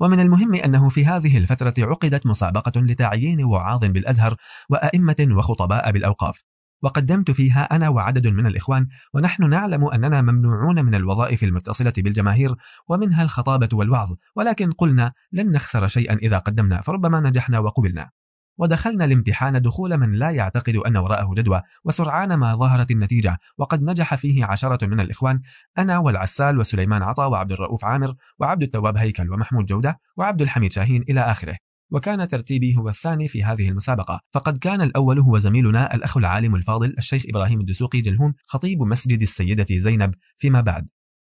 ومن المهم أنه في هذه الفترة عقدت مسابقة لتعيين وعاظ بالأزهر وأئمة وخطباء بالأوقاف. وقدمت فيها أنا وعدد من الإخوان ونحن نعلم أننا ممنوعون من الوظائف المتصلة بالجماهير ومنها الخطابة والوعظ ولكن قلنا لن نخسر شيئا إذا قدمنا فربما نجحنا وقبلنا. ودخلنا الامتحان دخول من لا يعتقد أن وراءه جدوى وسرعان ما ظهرت النتيجة وقد نجح فيه عشرة من الإخوان أنا والعسال وسليمان عطا وعبد الرؤوف عامر وعبد التواب هيكل ومحمود جودة وعبد الحميد شاهين إلى آخره. وكان ترتيبي هو الثاني في هذه المسابقة. فقد كان الأول هو زميلنا الأخ العالم الفاضل الشيخ إبراهيم الدسوقي جلهوم خطيب مسجد السيدة زينب فيما بعد.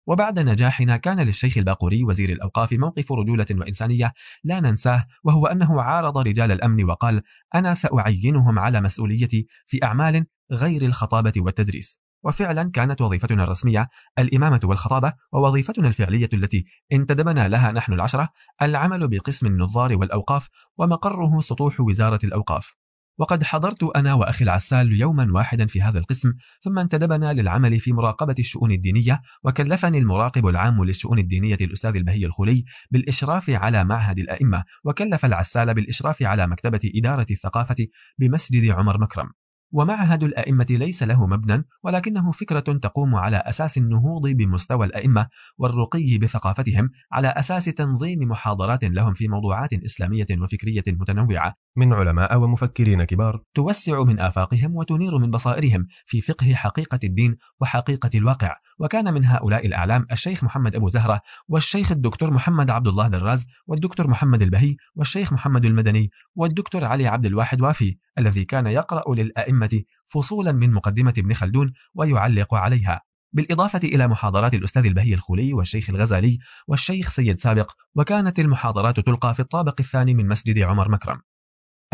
وبعد نجاحنا كان للشيخ الباقوري وزير الأوقاف موقف رجولة وإنسانية لا ننساه وهو أنه عارض رجال الأمن وقال أنا سأعينهم على مسؤوليتي في أعمال غير الخطابة والتدريس. وفعلا كانت وظيفتنا الرسمية الإمامة والخطابة ووظيفتنا الفعلية التي انتدبنا لها نحن العشرة العمل بقسم النظار والأوقاف ومقره سطوح وزارة الأوقاف. وقد حضرت أنا وأخي العسال يوما واحدا في هذا القسم ثم انتدبنا للعمل في مراقبة الشؤون الدينية وكلفني المراقب العام للشؤون الدينية الأستاذ البهي الخلي بالإشراف على معهد الأئمة وكلف العسال بالإشراف على مكتبة إدارة الثقافة بمسجد عمر مكرم. ومعهد الأئمة ليس له مبنى ولكنه فكرة تقوم على أساس النهوض بمستوى الأئمة والرقي بثقافتهم على أساس تنظيم محاضرات لهم في موضوعات إسلامية وفكرية متنوعة. من علماء ومفكرين كبار. توسع من آفاقهم وتنير من بصائرهم في فقه حقيقة الدين وحقيقة الواقع وكان من هؤلاء الأعلام الشيخ محمد أبو زهرة والشيخ الدكتور محمد عبد الله دراز والدكتور محمد البهي والشيخ محمد المدني والدكتور علي عبد الواحد وافي الذي كان يقرأ للأئمة فصولا من مقدمة ابن خلدون ويعلق عليها. بالإضافة إلى محاضرات الأستاذ البهي الخولي والشيخ الغزالي والشيخ سيد سابق وكانت المحاضرات تلقى في الطابق الثاني من مسجد عمر مكرم.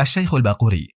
الشيخ الباقوري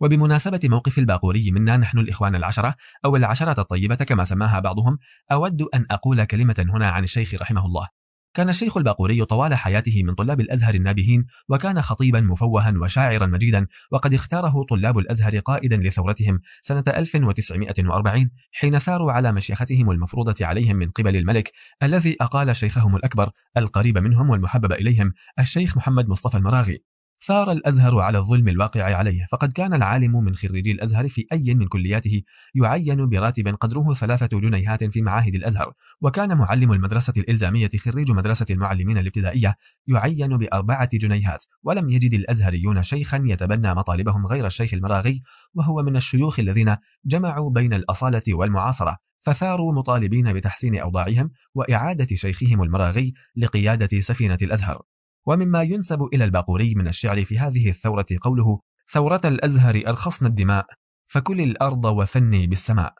وبمناسبة موقف الباقوري منا نحن الإخوان العشرة أو العشرة الطيبة كما سماها بعضهم أود أن أقول كلمة هنا عن الشيخ رحمه الله. كان الشيخ الباقوري طوال حياته من طلاب الأزهر النابهين وكان خطيبا مفوها وشاعرا مجيدا وقد اختاره طلاب الأزهر قائدا لثورتهم سنة 1940 حين ثاروا على مشيختهم المفروضة عليهم من قبل الملك الذي أقال شيخهم الأكبر القريب منهم والمحبب إليهم الشيخ محمد مصطفى المراغي. ثار الأزهر على الظلم الواقع عليه فقد كان العالم من خريجي الأزهر في أي من كلياته يعين براتب قدره ثلاثة جنيهات في معاهد الأزهر. وكان معلم المدرسة الإلزامية خريج مدرسة المعلمين الابتدائية يعين بأربعة جنيهات ولم يجد الأزهريون شيخا يتبنى مطالبهم غير الشيخ المراغي وهو من الشيوخ الذين جمعوا بين الأصالة والمعاصرة فثاروا مطالبين بتحسين أوضاعهم وإعادة شيخهم المراغي لقيادة سفينة الأزهر. ومما ينسب إلى الباقوري من الشعر في هذه الثورة قوله ثورة الأزهر أرخصنا الدماء فكل الأرض وثني بالسماء.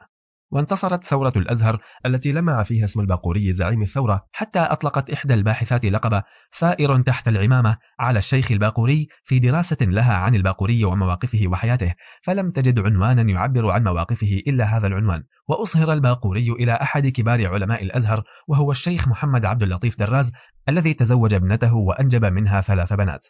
وانتصرت ثورة الأزهر التي لمع فيها اسم الباقوري زعيم الثورة حتى أطلقت إحدى الباحثات لقب ثائر تحت العمامة على الشيخ الباقوري في دراسة لها عن الباقوري ومواقفه وحياته فلم تجد عنوانا يعبر عن مواقفه إلا هذا العنوان. وأصهر الباقوري إلى أحد كبار علماء الأزهر وهو الشيخ محمد عبد اللطيف دراز الذي تزوج ابنته وأنجب منها ثلاث بنات.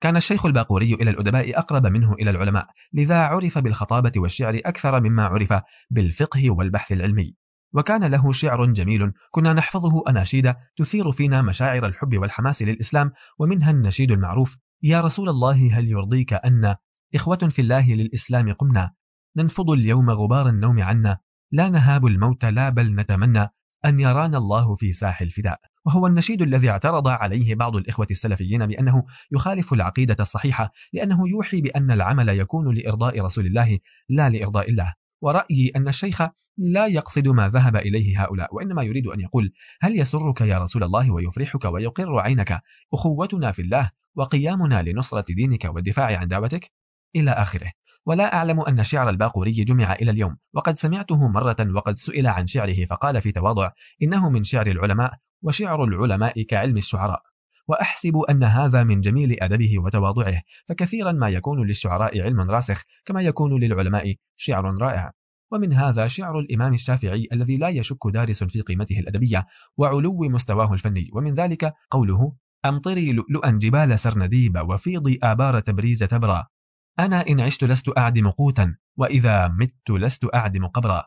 كان الشيخ الباقوري إلى الأدباء أقرب منه إلى العلماء لذا عرف بالخطابة والشعر أكثر مما عرف بالفقه والبحث العلمي. وكان له شعر جميل كنا نحفظه أناشيد تثير فينا مشاعر الحب والحماس للإسلام ومنها النشيد المعروف يا رسول الله هل يرضيك أن إخوة في الله للإسلام قمنا؟ ننفض اليوم غبار النوم عنا لا نهاب الموت لا بل نتمنى أن يرانا الله في ساح الفداء. وهو النشيد الذي اعترض عليه بعض الإخوة السلفيين بأنه يخالف العقيدة الصحيحة لأنه يوحي بأن العمل يكون لإرضاء رسول الله لا لإرضاء الله. ورأيي أن الشيخ لا يقصد ما ذهب إليه هؤلاء وإنما يريد أن يقول هل يسرك يا رسول الله ويفرحك ويقر عينك أخوتنا في الله وقيامنا لنصرة دينك والدفاع عن دعوتك؟ إلى آخره. ولا أعلم أن شعر الباقوري جمع إلى اليوم وقد سمعته مرة وقد سئل عن شعره فقال في تواضع إنه من شعر العلماء وشعر العلماء كعلم الشعراء. وأحسب أن هذا من جميل أدبه وتواضعه فكثيرا ما يكون للشعراء علم راسخ كما يكون للعلماء شعر رائع. ومن هذا شعر الإمام الشافعي الذي لا يشك دارس في قيمته الأدبية وعلو مستواه الفني. ومن ذلك قوله أمطري لؤلؤا جبال سرنديب وفيضي آبار تبريز تبرى أنا إن عشت لست أعدم قوتا وإذا مت لست أعدم قبرا.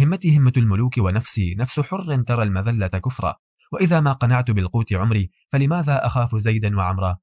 همتي همة الملوك ونفسي نفس حر ترى المذلة كفرا. وإذا ما قنعت بالقوت عمري فلماذا أخاف زيدا وعمرا؟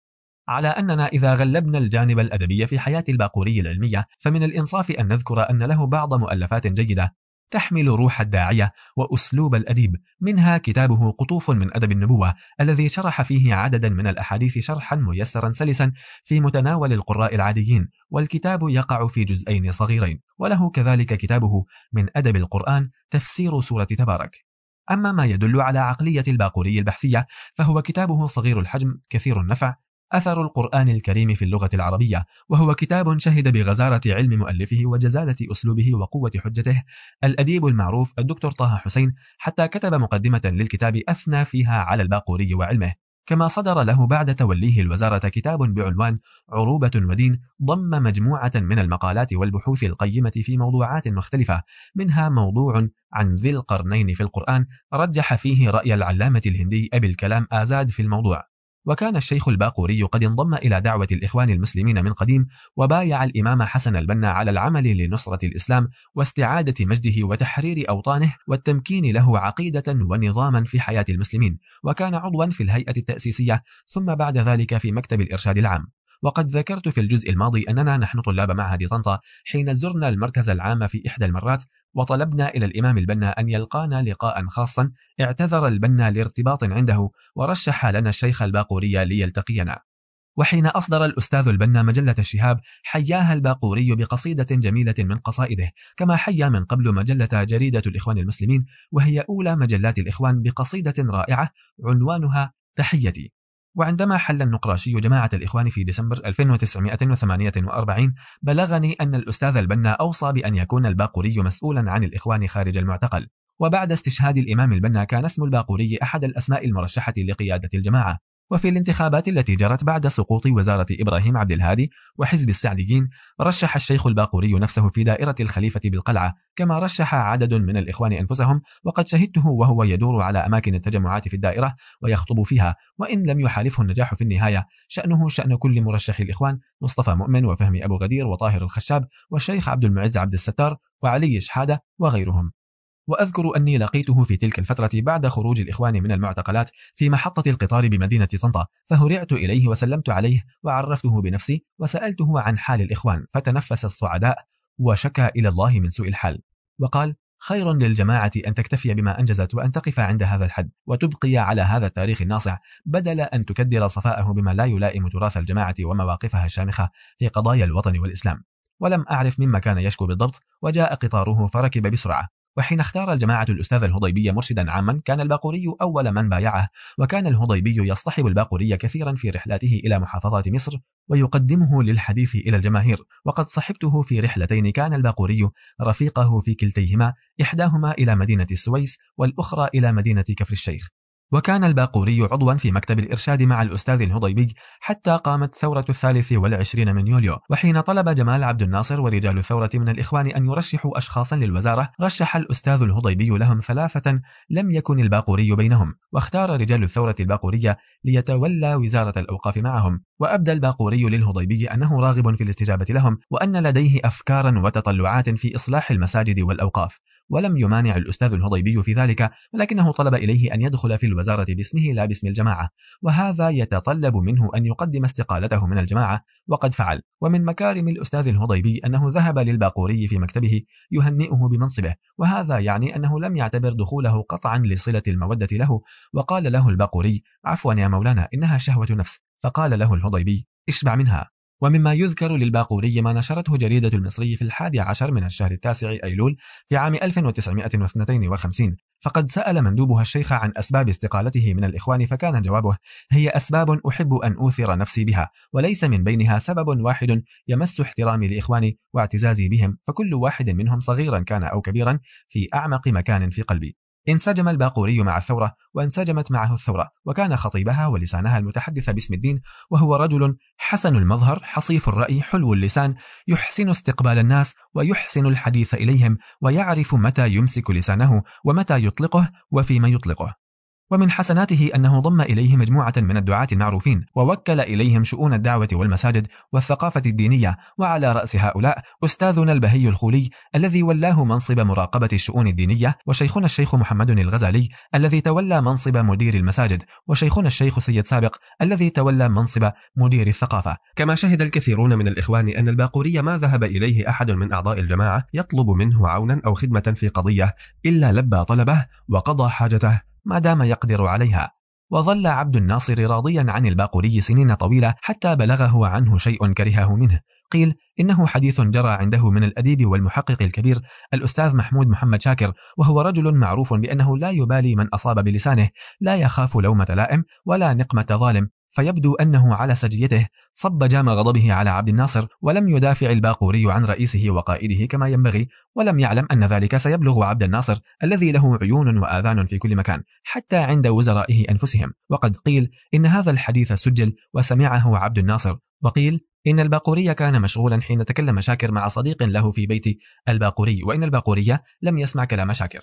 على أننا إذا غلبنا الجانب الأدبي في حياة الباقوري العلمية فمن الإنصاف أن نذكر أن له بعض مؤلفات جيدة تحمل روح الداعية وأسلوب الأديب منها كتابه قطوف من أدب النبوة الذي شرح فيه عددا من الأحاديث شرحا ميسرا سلسا في متناول القراء العاديين والكتاب يقع في جزئين صغيرين وله كذلك كتابه من أدب القرآن تفسير سورة تبارك. أما ما يدل على عقلية الباقوري البحثية فهو كتابه صغير الحجم كثير النفع أثر القرآن الكريم في اللغة العربية وهو كتاب شهد بغزارة علم مؤلفه وجزالة أسلوبه وقوة حجته الأديب المعروف الدكتور طه حسين حتى كتب مقدمة للكتاب أثنى فيها على الباقوري وعلمه. كما صدر له بعد توليه الوزارة كتاب بعنوان عروبة ودين ضم مجموعة من المقالات والبحوث القيمة في موضوعات مختلفة منها موضوع عن ذي القرنين في القرآن رجح فيه رأي العلامة الهندي أبي الكلام آزاد في الموضوع. وكان الشيخ الباقوري قد انضم إلى دعوة الإخوان المسلمين من قديم وبايع الإمام حسن البنا على العمل لنصرة الإسلام واستعادة مجده وتحرير أوطانه والتمكين له عقيدة ونظاما في حياة المسلمين وكان عضوا في الهيئة التأسيسية ثم بعد ذلك في مكتب الإرشاد العام. وقد ذكرت في الجزء الماضي أننا نحن طلاب معهد طنطا حين زرنا المركز العام في إحدى المرات وطلبنا إلى الإمام البنا أن يلقانا لقاء خاصا اعتذر البنا لارتباط عنده ورشح لنا الشيخ الباقوري ليلتقينا. وحين أصدر الأستاذ البنا مجلة الشهاب حياها الباقوري بقصيدة جميلة من قصائده كما حيا من قبل مجلة جريدة الإخوان المسلمين وهي أولى مجلات الإخوان بقصيدة رائعة عنوانها تحيتي. وعندما حل النقراشي جماعة الإخوان في ديسمبر 1948 بلغني أن الأستاذ البنا أوصى بأن يكون الباقوري مسؤولا عن الإخوان خارج المعتقل. وبعد استشهاد الإمام البنا كان اسم الباقوري أحد الأسماء المرشحة لقيادة الجماعة. وفي الانتخابات التي جرت بعد سقوط وزارة إبراهيم عبد الهادي وحزب السعديين رشح الشيخ الباقوري نفسه في دائرة الخليفة بالقلعة كما رشح عدد من الإخوان أنفسهم وقد شهدته وهو يدور على أماكن التجمعات في الدائرة ويخطب فيها وإن لم يحالفه النجاح في النهاية شأنه شأن كل مرشح الإخوان مصطفى مؤمن وفهمي أبو غدير وطاهر الخشاب والشيخ عبد المعز عبد الستار وعلي شحادة وغيرهم. وأذكر أني لقيته في تلك الفترة بعد خروج الإخوان من المعتقلات في محطة القطار بمدينة طنطا فهرعت إليه وسلمت عليه وعرفته بنفسي وسألته عن حال الإخوان فتنفس الصعداء وشكى إلى الله من سوء الحال وقال خير للجماعة أن تكتفي بما أنجزت وأن تقف عند هذا الحد وتبقي على هذا التاريخ الناصع بدل أن تكدر صفاءه بما لا يلائم تراث الجماعة ومواقفها الشامخة في قضايا الوطن والإسلام ولم أعرف مما كان يشكو بالضبط وجاء قطاره فركب بسرعة وحين اختار الجماعة الأستاذ الهضيبي مرشدا عاما كان الباقوري أول من بايعه وكان الهضيبي يصطحب الباقوري كثيرا في رحلاته إلى محافظات مصر ويقدمه للحديث إلى الجماهير. وقد صحبته في رحلتين كان الباقوري رفيقه في كلتيهما إحداهما إلى مدينة السويس والأخرى إلى مدينة كفر الشيخ. وكان الباقوري عضوا في مكتب الإرشاد مع الأستاذ الهضيبي حتى قامت ثورة الثالث والعشرين من يوليو وحين طلب جمال عبد الناصر ورجال الثورة من الإخوان أن يرشحوا أشخاصا للوزارة رشح الأستاذ الهضيبي لهم ثلاثة لم يكن الباقوري بينهم واختار رجال الثورة الباقورية ليتولى وزارة الأوقاف معهم. وأبدى الباقوري للهضيبي أنه راغب في الاستجابة لهم وأن لديه أفكارا وتطلعات في إصلاح المساجد والأوقاف. ولم يمانع الأستاذ الهضيبي في ذلك ولكنه طلب إليه أن يدخل في الوزارة باسمه لا باسم الجماعة وهذا يتطلب منه أن يقدم استقالته من الجماعة وقد فعل. ومن مكارم الأستاذ الهضيبي أنه ذهب للباقوري في مكتبه يهنئه بمنصبه وهذا يعني أنه لم يعتبر دخوله قطعا لصلة المودة له وقال له الباقوري عفوا يا مولانا إنها شهوة نفس. فقال له الهضيبي اشبع منها. ومما يذكر للباقوري ما نشرته جريدة المصري في الحادي عشر من الشهر التاسع أيلول في عام 1952 فقد سأل مندوبها الشيخ عن أسباب استقالته من الإخوان فكان جوابه هي أسباب أحب أن أوثر نفسي بها وليس من بينها سبب واحد يمس احترامي لإخواني واعتزازي بهم فكل واحد منهم صغيرا كان أو كبيرا في أعمق مكان في قلبي. انسجم الباقوري مع الثورة وانسجمت معه الثورة وكان خطيبها ولسانها المتحدث باسم الدين وهو رجل حسن المظهر حصيف الرأي حلو اللسان يحسن استقبال الناس ويحسن الحديث إليهم ويعرف متى يمسك لسانه ومتى يطلقه وفيما يطلقه. ومن حسناته أنه ضم إليه مجموعة من الدعاة المعروفين ووكل إليهم شؤون الدعوة والمساجد والثقافة الدينية وعلى رأس هؤلاء أستاذنا البهي الخولي الذي ولاه منصب مراقبة الشؤون الدينية وشيخنا الشيخ محمد الغزالي الذي تولى منصب مدير المساجد وشيخنا الشيخ سيد سابق الذي تولى منصب مدير الثقافة. كما شهد الكثيرون من الإخوان أن الباقوري ما ذهب إليه أحد من أعضاء الجماعة يطلب منه عونا أو خدمة في قضية إلا لبى طلبه وقضى حاجته ما دام يقدر عليها. وظل عبد الناصر راضيا عن الباقوري سنين طويلة حتى بلغه عنه شيء كرهه منه. قيل إنه حديث جرى عنده من الأديب والمحقق الكبير الأستاذ محمود محمد شاكر وهو رجل معروف بأنه لا يبالي من أصاب بلسانه لا يخاف لومة لائم ولا نقمة ظالم فيبدو أنه على سجيته صب جام غضبه على عبد الناصر ولم يدافع الباقوري عن رئيسه وقائده كما ينبغي ولم يعلم أن ذلك سيبلغ عبد الناصر الذي له عيون وآذان في كل مكان حتى عند وزرائه أنفسهم. وقد قيل إن هذا الحديث سجل وسمعه عبد الناصر وقيل إن الباقوري كان مشغولا حين تكلم شاكر مع صديق له في بيت الباقوري وإن الباقوري لم يسمع كلام شاكر.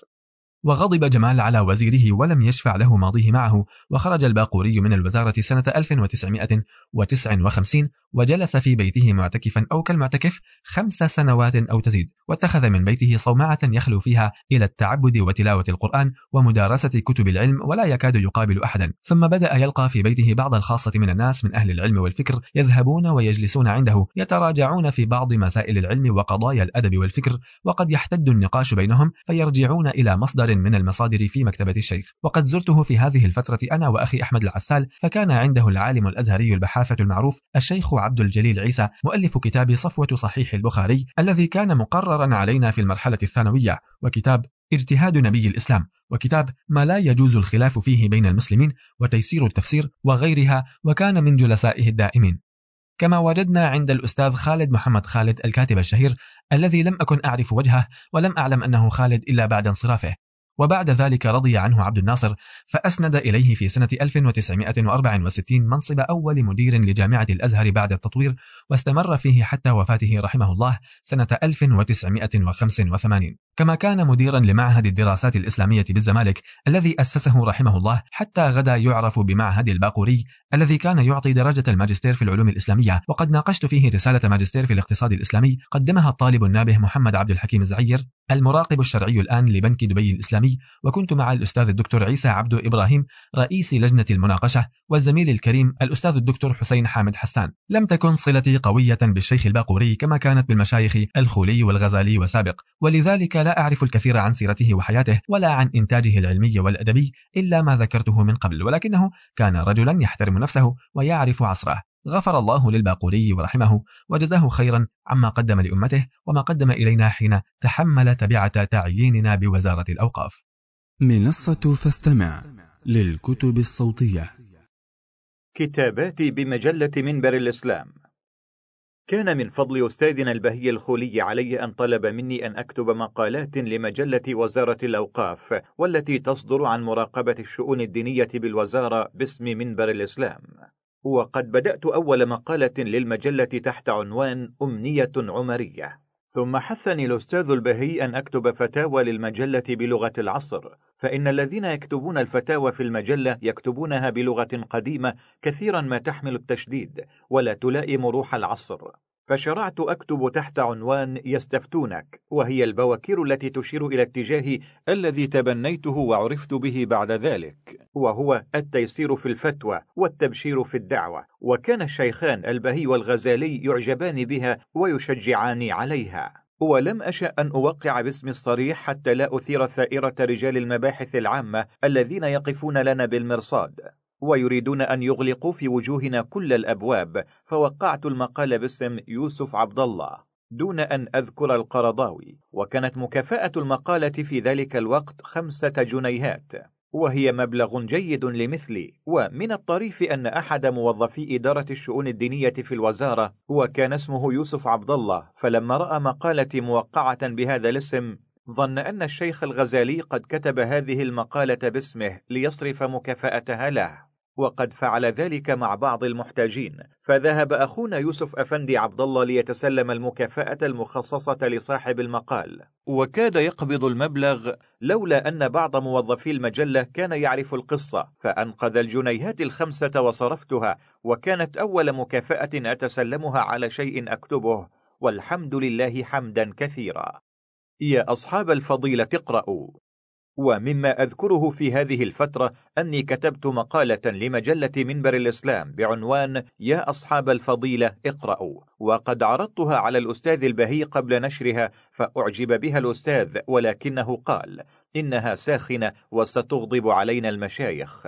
وغضب جمال على وزيره ولم يشفع له ماضيه معه وخرج الباقوري من الوزارة سنة 1959 وجلس في بيته معتكفا أو كالمعتكف خمس سنوات أو تزيد واتخذ من بيته صومعة يخلو فيها إلى التعبد وتلاوة القرآن ومدارسة كتب العلم ولا يكاد يقابل أحدا. ثم بدأ يلقى في بيته بعض الخاصة من الناس من أهل العلم والفكر يذهبون ويجلسون عنده يتراجعون في بعض مسائل العلم وقضايا الأدب والفكر وقد يحتد النقاش بينهم فيرجعون إلى مصدر من المصادر في مكتبة الشيخ. وقد زرته في هذه الفترة أنا وأخي أحمد العسال فكان عنده العالم الأزهري البحافة المعروف الشيخ عبد الجليل عيسى مؤلف كتاب صفوة صحيح البخاري الذي كان مقررا علينا في المرحلة الثانوية وكتاب اجتهاد نبي الإسلام وكتاب ما لا يجوز الخلاف فيه بين المسلمين وتيسير التفسير وغيرها وكان من جلسائه الدائمين. كما وجدنا عند الأستاذ خالد محمد خالد الكاتب الشهير الذي لم أكن أعرف وجهه ولم أعلم أنه خالد إلا بعد انصرافه. وبعد ذلك رضي عنه عبد الناصر فأسند إليه في سنة 1964 منصب أول مدير لجامعة الأزهر بعد التطوير واستمر فيه حتى وفاته رحمه الله سنة 1985 كما كان مديرا لمعهد الدراسات الإسلامية بالزمالك الذي أسسه رحمه الله حتى غدا يعرف بمعهد الباقوري الذي كان يعطي درجة الماجستير في العلوم الإسلامية. وقد ناقشت فيه رسالة ماجستير في الاقتصاد الإسلامي قدمها الطالب النابه محمد عبد الحكيم الزعير المراقب الشرعي الآن لبنك دبي الإسلامي. وكنت مع الأستاذ الدكتور عيسى عبد إبراهيم رئيس لجنة المناقشة والزميل الكريم الأستاذ الدكتور حسين حامد حسان. لم تكن صلتي قوية بالشيخ الباقوري كما كانت بالمشايخ الخولي والغزالي وسابق ولذلك لا أعرف الكثير عن سيرته وحياته ولا عن إنتاجه العلمي والأدبي إلا ما ذكرته من قبل ولكنه كان رجلا يحترم نفسه ويعرف عصره. غفر الله للباقوري ورحمه وجزاه خيرا عما قدم لأمته وما قدم إلينا حين تحمل تبعة تعييننا بوزارة الأوقاف. منصة فاستمع للكتب الصوتية. كتاباتي بمجلة منبر الإسلام. كان من فضل أستاذنا البهي الخولي علي أن طلب مني أن أكتب مقالات لمجلة وزارة الأوقاف والتي تصدر عن مراقبة الشؤون الدينية بالوزارة باسم منبر الإسلام. وقد بدأت أول مقالة للمجلة تحت عنوان أمنية عمرية. ثم حثني الأستاذ البهي أن أكتب فتاوى للمجلة بلغة العصر. فإن الذين يكتبون الفتاوى في المجلة يكتبونها بلغة قديمة كثيرا ما تحمل التشديد ولا تلائم روح العصر. فشرعت أكتب تحت عنوان يستفتونك وهي البواكير التي تشير إلى اتجاه الذي تبنيته وعرفت به بعد ذلك وهو التيسير في الفتوى والتبشير في الدعوة وكان الشيخان البهي والغزالي يعجبان بها ويشجعان عليها. ولم أشأ أن أوقع باسم الصريح حتى لا أثير ثائرة رجال المباحث العامة الذين يقفون لنا بالمرصاد. ويريدون أن يغلقوا في وجوهنا كل الأبواب فوقعت المقال باسم يوسف عبد الله دون أن أذكر القرضاوي. وكانت مكافأة المقالة في ذلك الوقت خمسة جنيهات. وهي مبلغ جيد لمثلي. ومن الطريف أن أحد موظفي إدارة الشؤون الدينية في الوزارة وكان اسمه يوسف عبد الله. فلما رأى مقالتي موقعة بهذا الاسم ظن أن الشيخ الغزالي قد كتب هذه المقالة باسمه ليصرف مكافأتها له. وقد فعل ذلك مع بعض المحتاجين. فذهب أخونا يوسف أفندي عبد الله ليتسلم المكافأة المخصصة لصاحب المقال. وكاد يقبض المبلغ لولا أن بعض موظفي المجلة كان يعرف القصة فأنقذ الجنيهات الخمسة وصرفتها وكانت أول مكافأة أتسلمها على شيء أكتبه. والحمد لله حمدا كثيرا. يا أصحاب الفضيلة اقرأوا. ومما أذكره في هذه الفترة أني كتبت مقالة لمجلة منبر الإسلام بعنوان يا أصحاب الفضيلة اقرأوا وقد عرضتها على الأستاذ البهي قبل نشرها فأعجب بها الأستاذ ولكنه قال إنها ساخنة وستغضب علينا المشايخ.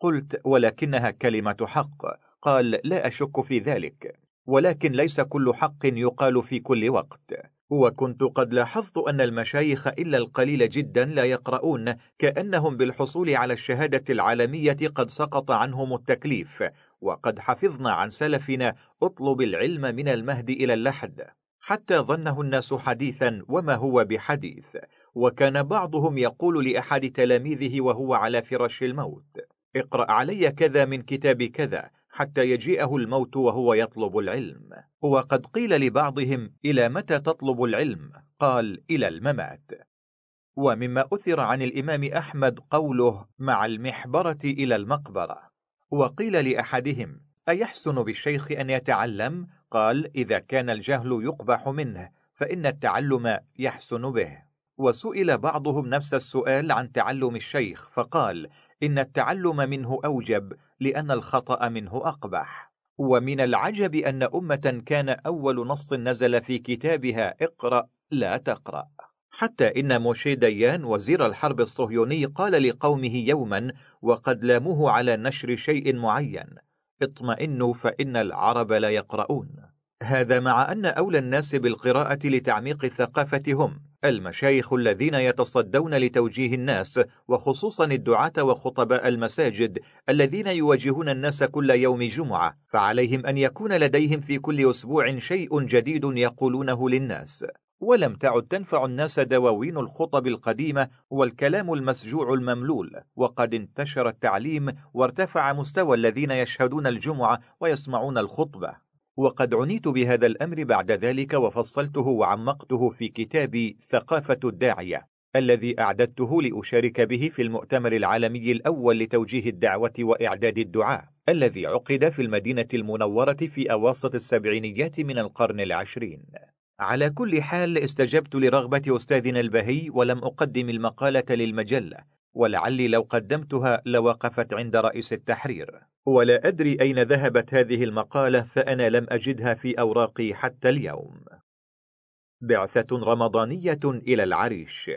قلت ولكنها كلمة حق. قال لا أشك في ذلك ولكن ليس كل حق يقال في كل وقت. وكنت قد لاحظت أن المشايخ إلا القليل جدا لا يقرؤون كأنهم بالحصول على الشهادة العالمية قد سقط عنهم التكليف. وقد حفظنا عن سلفنا اطلب العلم من المهد إلى اللحد. حتى ظنه الناس حديثا وما هو بحديث. وكان بعضهم يقول لأحد تلاميذه وهو على فرش الموت اقرأ علي كذا من كتاب كذا. حتى يجيئه الموت وهو يطلب العلم. وقد قيل لبعضهم إلى متى تطلب العلم؟ قال إلى الممات. ومما أثر عن الإمام أحمد قوله مع المحبرة إلى المقبرة. وقيل لأحدهم أيحسن بالشيخ أن يتعلم؟ قال إذا كان الجهل يقبح منه فإن التعلم يحسن به. وسئل بعضهم نفس السؤال عن تعلم الشيخ فقال إن التعلم منه أوجب لأن الخطأ منه أقبح. ومن العجب أن أمة كان أول نص نزل في كتابها اقرأ لا تقرأ. حتى إن موشي ديان وزير الحرب الصهيوني قال لقومه يوما وقد لاموه على نشر شيء معين. اطمئنوا فإن العرب لا يقرؤون. هذا مع أن أولى الناس بالقراءة لتعميق الثقافة هم. المشايخ الذين يتصدون لتوجيه الناس وخصوصا الدعاة وخطباء المساجد الذين يواجهون الناس كل يوم جمعة فعليهم أن يكون لديهم في كل أسبوع شيء جديد يقولونه للناس. ولم تعد تنفع الناس دواوين الخطب القديمة والكلام المسجوع المملول وقد انتشر التعليم وارتفع مستوى الذين يشهدون الجمعة ويسمعون الخطبة. وقد عنيت بهذا الأمر بعد ذلك وفصلته وعمقته في كتابي ثقافة الداعية الذي أعددته لأشارك به في المؤتمر العالمي الأول لتوجيه الدعوة وإعداد الدعاء الذي عقد في المدينة المنورة في أواسط السبعينيات من القرن العشرين. على كل حال استجبت لرغبة أستاذنا البهي ولم أقدم المقالة للمجلة ولعلي لو قدمتها لوقفت عند رئيس التحرير. ولا أدري أين ذهبت هذه المقالة فأنا لم أجدها في أوراقي حتى اليوم. بعثة رمضانية إلى العريش.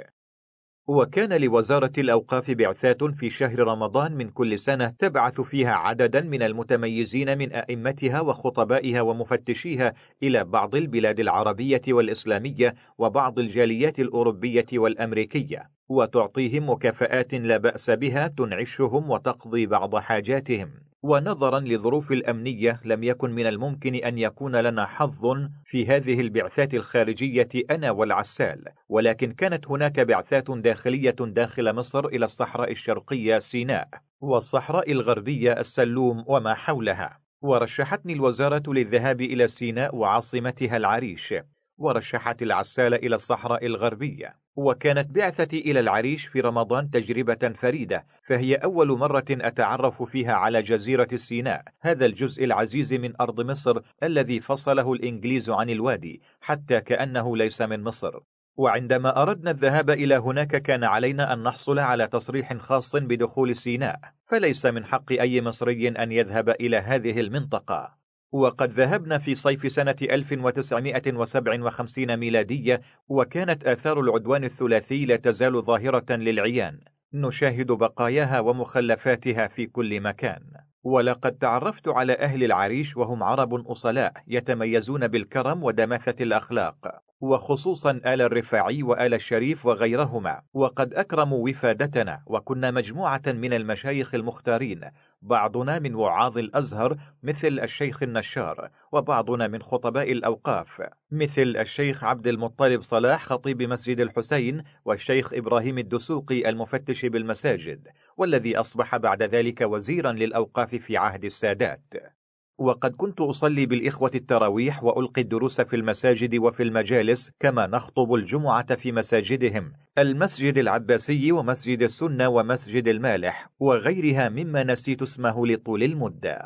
وكان لوزارة الأوقاف بعثات في شهر رمضان من كل سنة تبعث فيها عددا من المتميزين من أئمتها وخطبائها ومفتشيها إلى بعض البلاد العربية والإسلامية وبعض الجاليات الأوروبية والأمريكية وتعطيهم مكافآت لا بأس بها تنعشهم وتقضي بعض حاجاتهم. ونظرا لظروف الأمنية لم يكن من الممكن أن يكون لنا حظ في هذه البعثات الخارجية أنا والعسال ولكن كانت هناك بعثات داخلية داخل مصر إلى الصحراء الشرقية سيناء والصحراء الغربية السلوم وما حولها. ورشحتني الوزارة للذهاب إلى سيناء وعاصمتها العريش. ورشحت العسال إلى الصحراء الغربية وكانت بعثتي إلى العريش في رمضان تجربة فريدة فهي أول مرة أتعرف فيها على جزيرة سيناء هذا الجزء العزيز من أرض مصر الذي فصله الإنجليز عن الوادي حتى كأنه ليس من مصر. وعندما أردنا الذهاب إلى هناك كان علينا أن نحصل على تصريح خاص بدخول سيناء فليس من حق أي مصري أن يذهب إلى هذه المنطقة. وقد ذهبنا في صيف سنة 1957 ميلادية وكانت آثار العدوان الثلاثي لا تزال ظاهرة للعيان. نشاهد بقاياها ومخلفاتها في كل مكان. ولقد تعرفت على أهل العريش وهم عرب أصلاء يتميزون بالكرم ودماثة الأخلاق. وخصوصا آل الرفاعي وآل الشريف وغيرهما. وقد أكرموا وفادتنا وكنا مجموعة من المشايخ المختارين بعضنا من وعاظ الأزهر مثل الشيخ النشار وبعضنا من خطباء الأوقاف مثل الشيخ عبد المطلب صلاح خطيب مسجد الحسين والشيخ إبراهيم الدسوقي المفتش بالمساجد والذي أصبح بعد ذلك وزيرا للأوقاف في عهد السادات. وقد كنت أصلي بالإخوة التراويح وألقي الدروس في المساجد وفي المجالس كما نخطب الجمعة في مساجدهم المسجد العباسي ومسجد السنة ومسجد المالح وغيرها مما نسيت اسمه لطول المدة.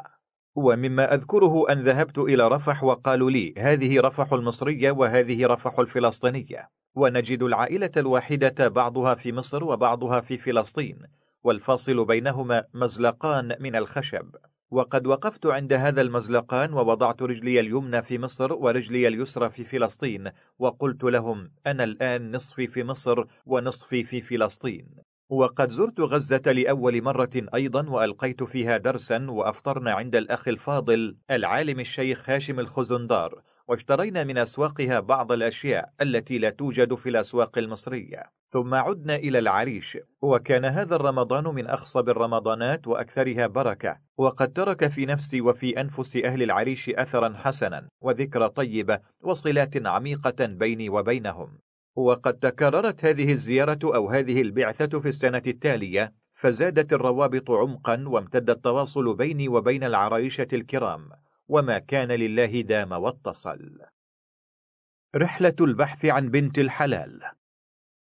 ومما أذكره أن ذهبت إلى رفح وقالوا لي هذه رفح المصرية وهذه رفح الفلسطينية. ونجد العائلة الواحدة بعضها في مصر وبعضها في فلسطين والفاصل بينهما مزلقان من الخشب. وقد وقفت عند هذا المزلقان ووضعت رجلي اليمنى في مصر ورجلي اليسرى في فلسطين وقلت لهم أنا الآن نصفي في مصر ونصفي في فلسطين. وقد زرت غزة لأول مرة أيضا وألقيت فيها درسا وأفطرنا عند الأخ الفاضل العالم الشيخ هاشم الخزندار. واشترينا من أسواقها بعض الأشياء التي لا توجد في الأسواق المصرية. ثم عدنا إلى العريش. وكان هذا الرمضان من أخصب الرمضانات وأكثرها بركة. وقد ترك في نفسي وفي أنفس أهل العريش أثرا حسنا وذكرى طيبة وصلات عميقة بيني وبينهم. وقد تكررت هذه الزيارة أو هذه البعثة في السنة التالية فزادت الروابط عمقا وامتد التواصل بيني وبين العرايشة الكرام. وما كان لله دام واتصل. رحلة البحث عن بنت الحلال.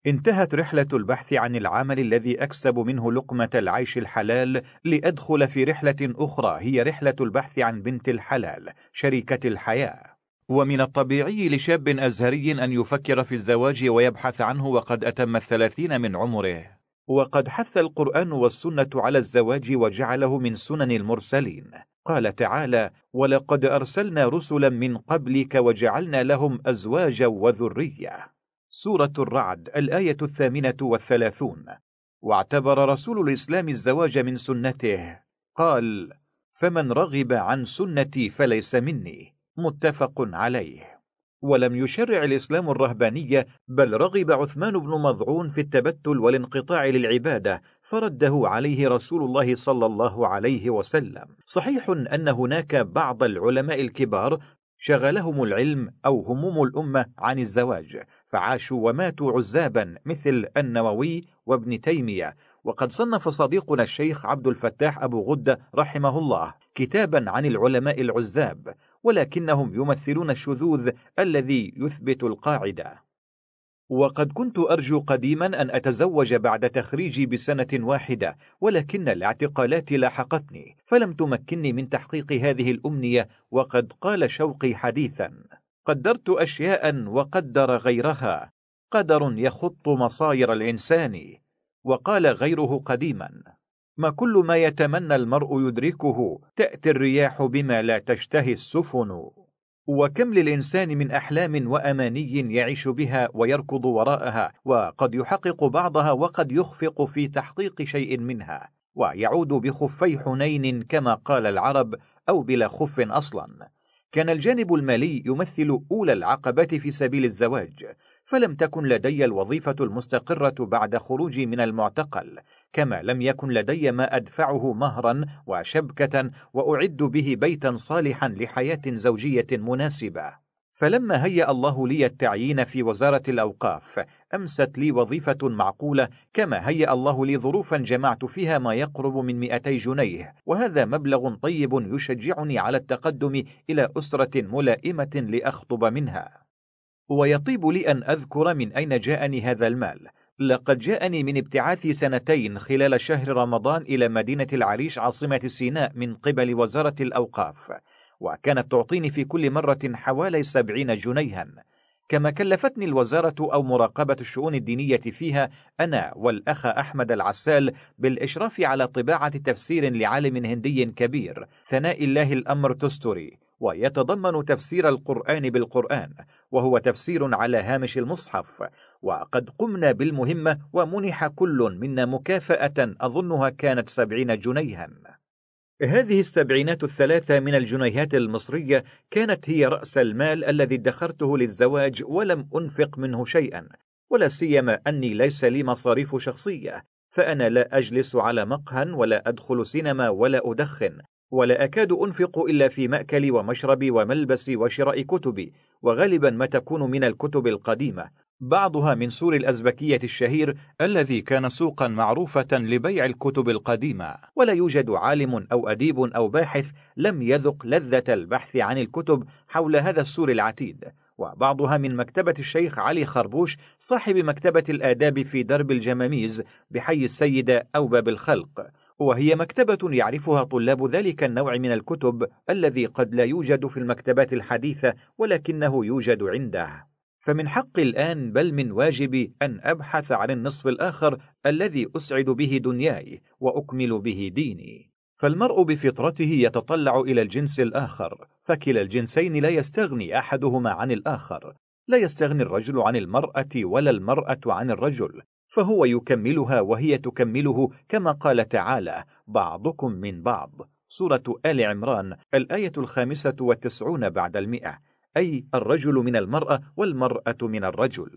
انتهت رحلة البحث عن العمل الذي أكسب منه لقمة العيش الحلال لأدخل في رحلة أخرى هي رحلة البحث عن بنت الحلال شريكة الحياة. ومن الطبيعي لشاب أزهري أن يفكر في الزواج ويبحث عنه وقد أتم الثلاثين من عمره. وقد حث القرآن والسنة على الزواج وجعله من سنن المرسلين. قال تعالى ولقد أرسلنا رسلا من قبلك وجعلنا لهم أزواجا وذرية. سورة الرعد الآية الثامنة والثلاثون. واعتبر رسول الإسلام الزواج من سنته. قال فمن رغب عن سنتي فليس مني. متفق عليه. ولم يشرع الإسلام الرهبانية بل رغب عثمان بن مضعون في التبتل والانقطاع للعبادة فرده عليه رسول الله صلى الله عليه وسلم. صحيح أن هناك بعض العلماء الكبار شغلهم العلم أو هموم الأمة عن الزواج فعاشوا وماتوا عزابا مثل النووي وابن تيمية. وقد صنف صديقنا الشيخ عبد الفتاح أبو غدة رحمه الله كتابا عن العلماء العزاب ولكنهم يمثلون الشذوذ الذي يثبت القاعدة. وقد كنت أرجو قديما أن أتزوج بعد تخريجي بسنة واحدة ولكن الاعتقالات لاحقتني فلم تمكنني من تحقيق هذه الأمنية وقد قال شوقي حديثا قدرت أشياء وقدر غيرها. قدر يخط مصاير الإنسان. وقال غيره قديما ما كل ما يتمنى المرء يدركه تأتي الرياح بما لا تشتهي السفن. وكم للإنسان من أحلام وأماني يعيش بها ويركض وراءها وقد يحقق بعضها وقد يخفق في تحقيق شيء منها. ويعود بخفي حنين كما قال العرب أو بلا خف أصلا. كان الجانب المالي يمثل أولى العقبات في سبيل الزواج. فلم تكن لدي الوظيفة المستقرة بعد خروجي من المعتقل كما لم يكن لدي ما أدفعه مهرا وشبكة وأعد به بيتا صالحا لحياة زوجية مناسبة. فلما هيأ الله لي التعيين في وزارة الأوقاف أمست لي وظيفة معقولة كما هيأ الله لي ظروفا جمعت فيها ما يقرب من 200 جنيه وهذا مبلغ طيب يشجعني على التقدم إلى أسرة ملائمة لأخطب منها. ويطيب لي أن أذكر من أين جاءني هذا المال. لقد جاءني من ابتعاثي سنتين خلال شهر رمضان إلى مدينة العريش عاصمة سيناء من قبل وزارة الأوقاف وكانت تعطيني في كل مرة حوالي سبعين جنيها. كما كلفتني الوزارة أو مراقبة الشؤون الدينية فيها أنا والأخ أحمد العسال بالإشراف على طباعة تفسير لعالم هندي كبير ثناء الله الأمر تستري ويتضمن تفسير القرآن بالقرآن وهو تفسير على هامش المصحف. وقد قمنا بالمهمة ومنح كل منا مكافأة أظنها كانت سبعين جنيها. هذه السبعينات الثلاثة من الجنيهات المصرية كانت هي رأس المال الذي ادخرته للزواج ولم أنفق منه شيئا ولا سيما أني ليس لي مصاريف شخصية فأنا لا أجلس على مقهى ولا أدخل سينما ولا أدخن. ولا أكاد أنفق إلا في مأكلي ومشربي وملبسي وشراء كتبي وغالبا ما تكون من الكتب القديمة. بعضها من سور الأزبكية الشهير الذي كان سوقا معروفة لبيع الكتب القديمة. ولا يوجد عالم أو أديب أو باحث لم يذق لذة البحث عن الكتب حول هذا السور العتيد. وبعضها من مكتبة الشيخ علي خربوش صاحب مكتبة الآداب في درب الجماميز بحي السيدة أو باب الخلق. وهي مكتبة يعرفها طلاب ذلك النوع من الكتب الذي قد لا يوجد في المكتبات الحديثة ولكنه يوجد عنده. فمن حقي الآن بل من واجبي أن أبحث عن النصف الآخر الذي أسعد به دنياي وأكمل به ديني. فالمرء بفطرته يتطلع إلى الجنس الآخر فكلا الجنسين لا يستغني أحدهما عن الآخر. لا يستغني الرجل عن المرأة ولا المرأة عن الرجل. فهو يكملها وهي تكمله كما قال تعالى بعضكم من بعض. سورة آل عمران الآية الخامسة والتسعون بعد المئة أي الرجل من المرأة والمرأة من الرجل.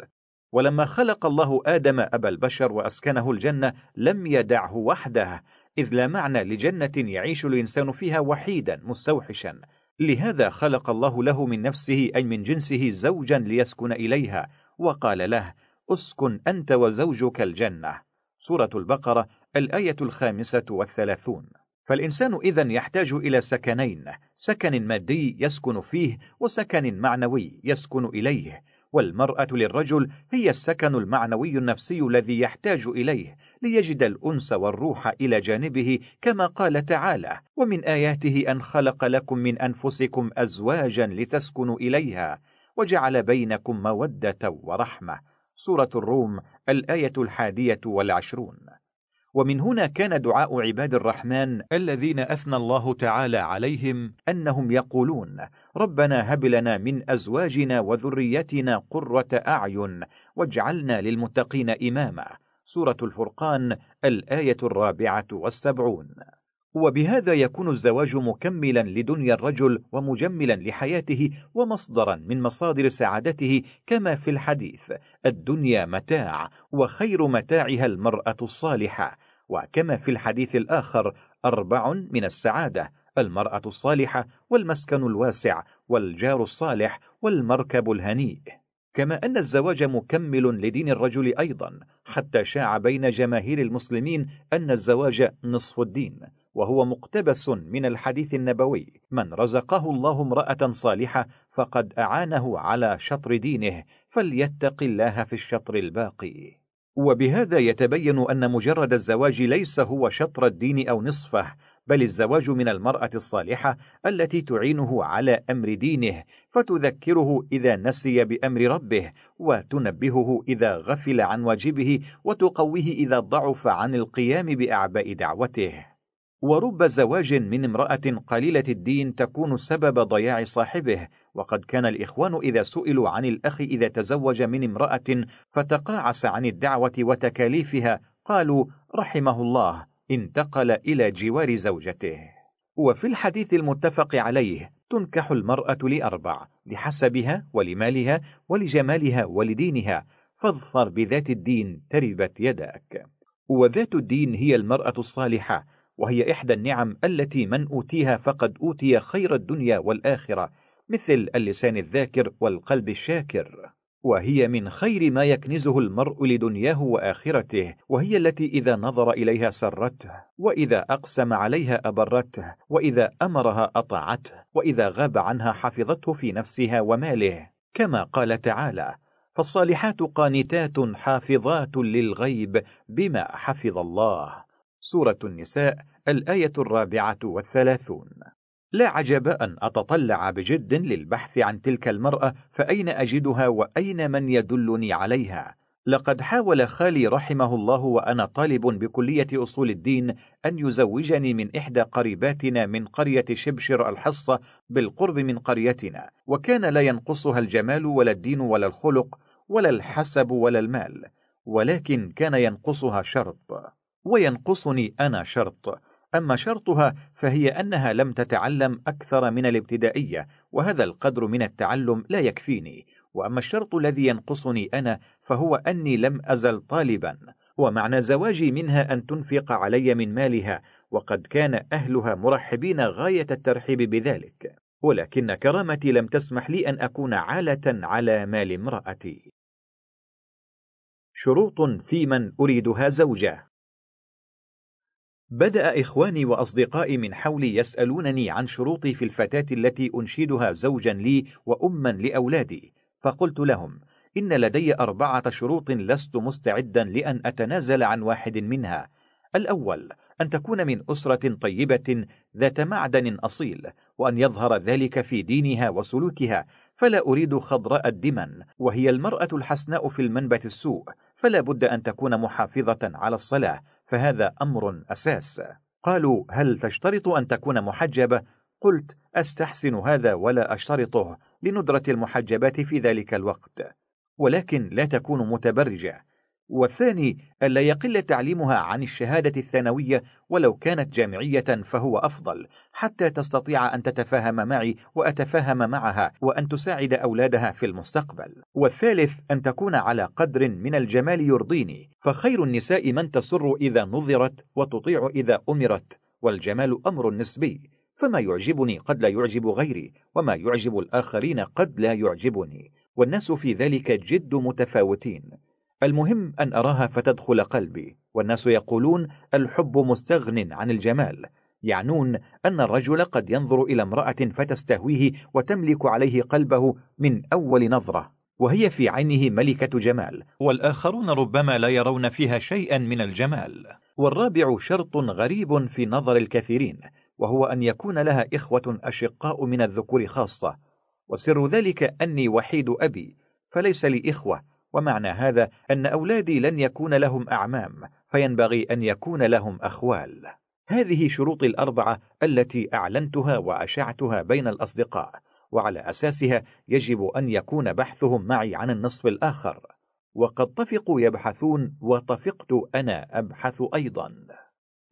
ولما خلق الله آدم أبا البشر وأسكنه الجنة لم يدعه وحده إذ لا معنى لجنة يعيش الإنسان فيها وحيدا مستوحشا. لهذا خلق الله له من نفسه أي من جنسه زوجا ليسكن إليها وقال له أسكن أنت وزوجك الجنة. سورة البقرة الآية الخامسة والثلاثون. فالإنسان إذا يحتاج إلى سكنين سكن مادي يسكن فيه وسكن معنوي يسكن إليه. والمرأة للرجل هي السكن المعنوي النفسي الذي يحتاج إليه ليجد الأنس والروح إلى جانبه كما قال تعالى ومن آياته أن خلق لكم من أنفسكم أزواجا لتسكنوا إليها وجعل بينكم مودة ورحمة. سورة الروم الآية الحادية والعشرون. ومن هنا كان دعاء عباد الرحمن الذين أثنى الله تعالى عليهم أنهم يقولون ربنا هب لنا من أزواجنا وذريتنا قرة أعين واجعلنا للمتقين إماما. سورة الفرقان الآية الرابعة والسبعون. وبهذا يكون الزواج مكملا لدنيا الرجل ومجملا لحياته ومصدرا من مصادر سعادته كما في الحديث الدنيا متاع وخير متاعها المرأة الصالحة. وكما في الحديث الآخر أربع من السعادة المرأة الصالحة والمسكن الواسع والجار الصالح والمركب الهنيء. كما أن الزواج مكمل لدين الرجل أيضا حتى شاع بين جماهير المسلمين أن الزواج نصف الدين. وهو مقتبس من الحديث النبوي من رزقه الله امرأة صالحة فقد أعانه على شطر دينه فليتق الله في الشطر الباقي. وبهذا يتبين أن مجرد الزواج ليس هو شطر الدين أو نصفه بل الزواج من المرأة الصالحة التي تعينه على أمر دينه فتذكره إذا نسي بأمر ربه وتنبهه إذا غفل عن واجبه وتقويه إذا ضعف عن القيام بأعباء دعوته. ورب زواج من امرأة قليلة الدين تكون سبب ضياع صاحبه وقد كان الإخوان إذا سئلوا عن الأخ إذا تزوج من امرأة فتقاعس عن الدعوة وتكاليفها قالوا رحمه الله انتقل إلى جوار زوجته. وفي الحديث المتفق عليه تنكح المرأة لأربع لحسبها ولمالها ولجمالها ولدينها فاظفر بذات الدين تربت يداك. وذات الدين هي المرأة الصالحة وهي إحدى النعم التي من أوتيها فقد أوتي خير الدنيا والآخرة مثل اللسان الذاكر والقلب الشاكر. وهي من خير ما يكنزه المرء لدنياه وآخرته وهي التي إذا نظر إليها سرته وإذا أقسم عليها أبرته وإذا أمرها أطاعته وإذا غاب عنها حفظته في نفسها وماله. كما قال تعالى فالصالحات قانتات حافظات للغيب بما حفظ الله سورة النساء الآية الرابعة والثلاثون. لا عجب أن أتطلع بجد للبحث عن تلك المرأة فأين أجدها وأين من يدلني عليها؟ لقد حاول خالي رحمه الله وأنا طالب بكلية أصول الدين أن يزوجني من إحدى قريباتنا من قرية شبشر الحصة بالقرب من قريتنا وكان لا ينقصها الجمال ولا الدين ولا الخلق ولا الحسب ولا المال ولكن كان ينقصها شرط. وينقصني أنا شرط. أما شرطها فهي أنها لم تتعلم أكثر من الابتدائية وهذا القدر من التعلم لا يكفيني. وأما الشرط الذي ينقصني أنا فهو أني لم أزل طالبا ومعنى زواجي منها أن تنفق علي من مالها وقد كان أهلها مرحبين غاية الترحيب بذلك. ولكن كرامتي لم تسمح لي أن أكون عالة على مال امرأتي. شروط في من أريدها زوجة. بدأ إخواني وأصدقائي من حولي يسألونني عن شروطي في الفتاة التي أنشدها زوجا لي وأما لأولادي. فقلت لهم إن لدي أربعة شروط لست مستعدا لأن أتنازل عن واحد منها. الأول أن تكون من أسرة طيبة ذات معدن أصيل وأن يظهر ذلك في دينها وسلوكها فلا أريد خضراء الدمن وهي المرأة الحسناء في المنبت السوء فلا بد أن تكون محافظة على الصلاة. فهذا أمر أساس. قالوا هل تشترط أن تكون محجبة؟ قلت أستحسن هذا ولا أشترطه لندرة المحجبات في ذلك الوقت. ولكن لا تكون متبرجة. والثاني ألا يقل تعليمها عن الشهادة الثانوية ولو كانت جامعية فهو أفضل حتى تستطيع أن تتفاهم معي وأتفاهم معها وأن تساعد أولادها في المستقبل. والثالث أن تكون على قدر من الجمال يرضيني فخير النساء من تسر إذا نظرت وتطيع إذا أمرت والجمال أمر نسبي فما يعجبني قد لا يعجب غيري وما يعجب الآخرين قد لا يعجبني والناس في ذلك جد متفاوتين. المهم أن أراها فتدخل قلبي والناس يقولون الحب مستغن عن الجمال. يعنون أن الرجل قد ينظر إلى امرأة فتستهويه وتملك عليه قلبه من أول نظرة وهي في عينه ملكة جمال. والآخرون ربما لا يرون فيها شيئا من الجمال. والرابع شرط غريب في نظر الكثيرين وهو أن يكون لها إخوة أشقاء من الذكور خاصة. وسر ذلك أني وحيد أبي فليس لي إخوة ومعنى هذا أن أولادي لن يكون لهم أعمام فينبغي أن يكون لهم أخوال. هذه شروط الأربعة التي أعلنتها وأشعتها بين الأصدقاء وعلى أساسها يجب أن يكون بحثهم معي عن النصف الآخر. وقد طفقوا يبحثون وطفقت أنا أبحث أيضا.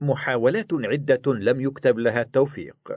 محاولات عدة لم يكتب لها التوفيق.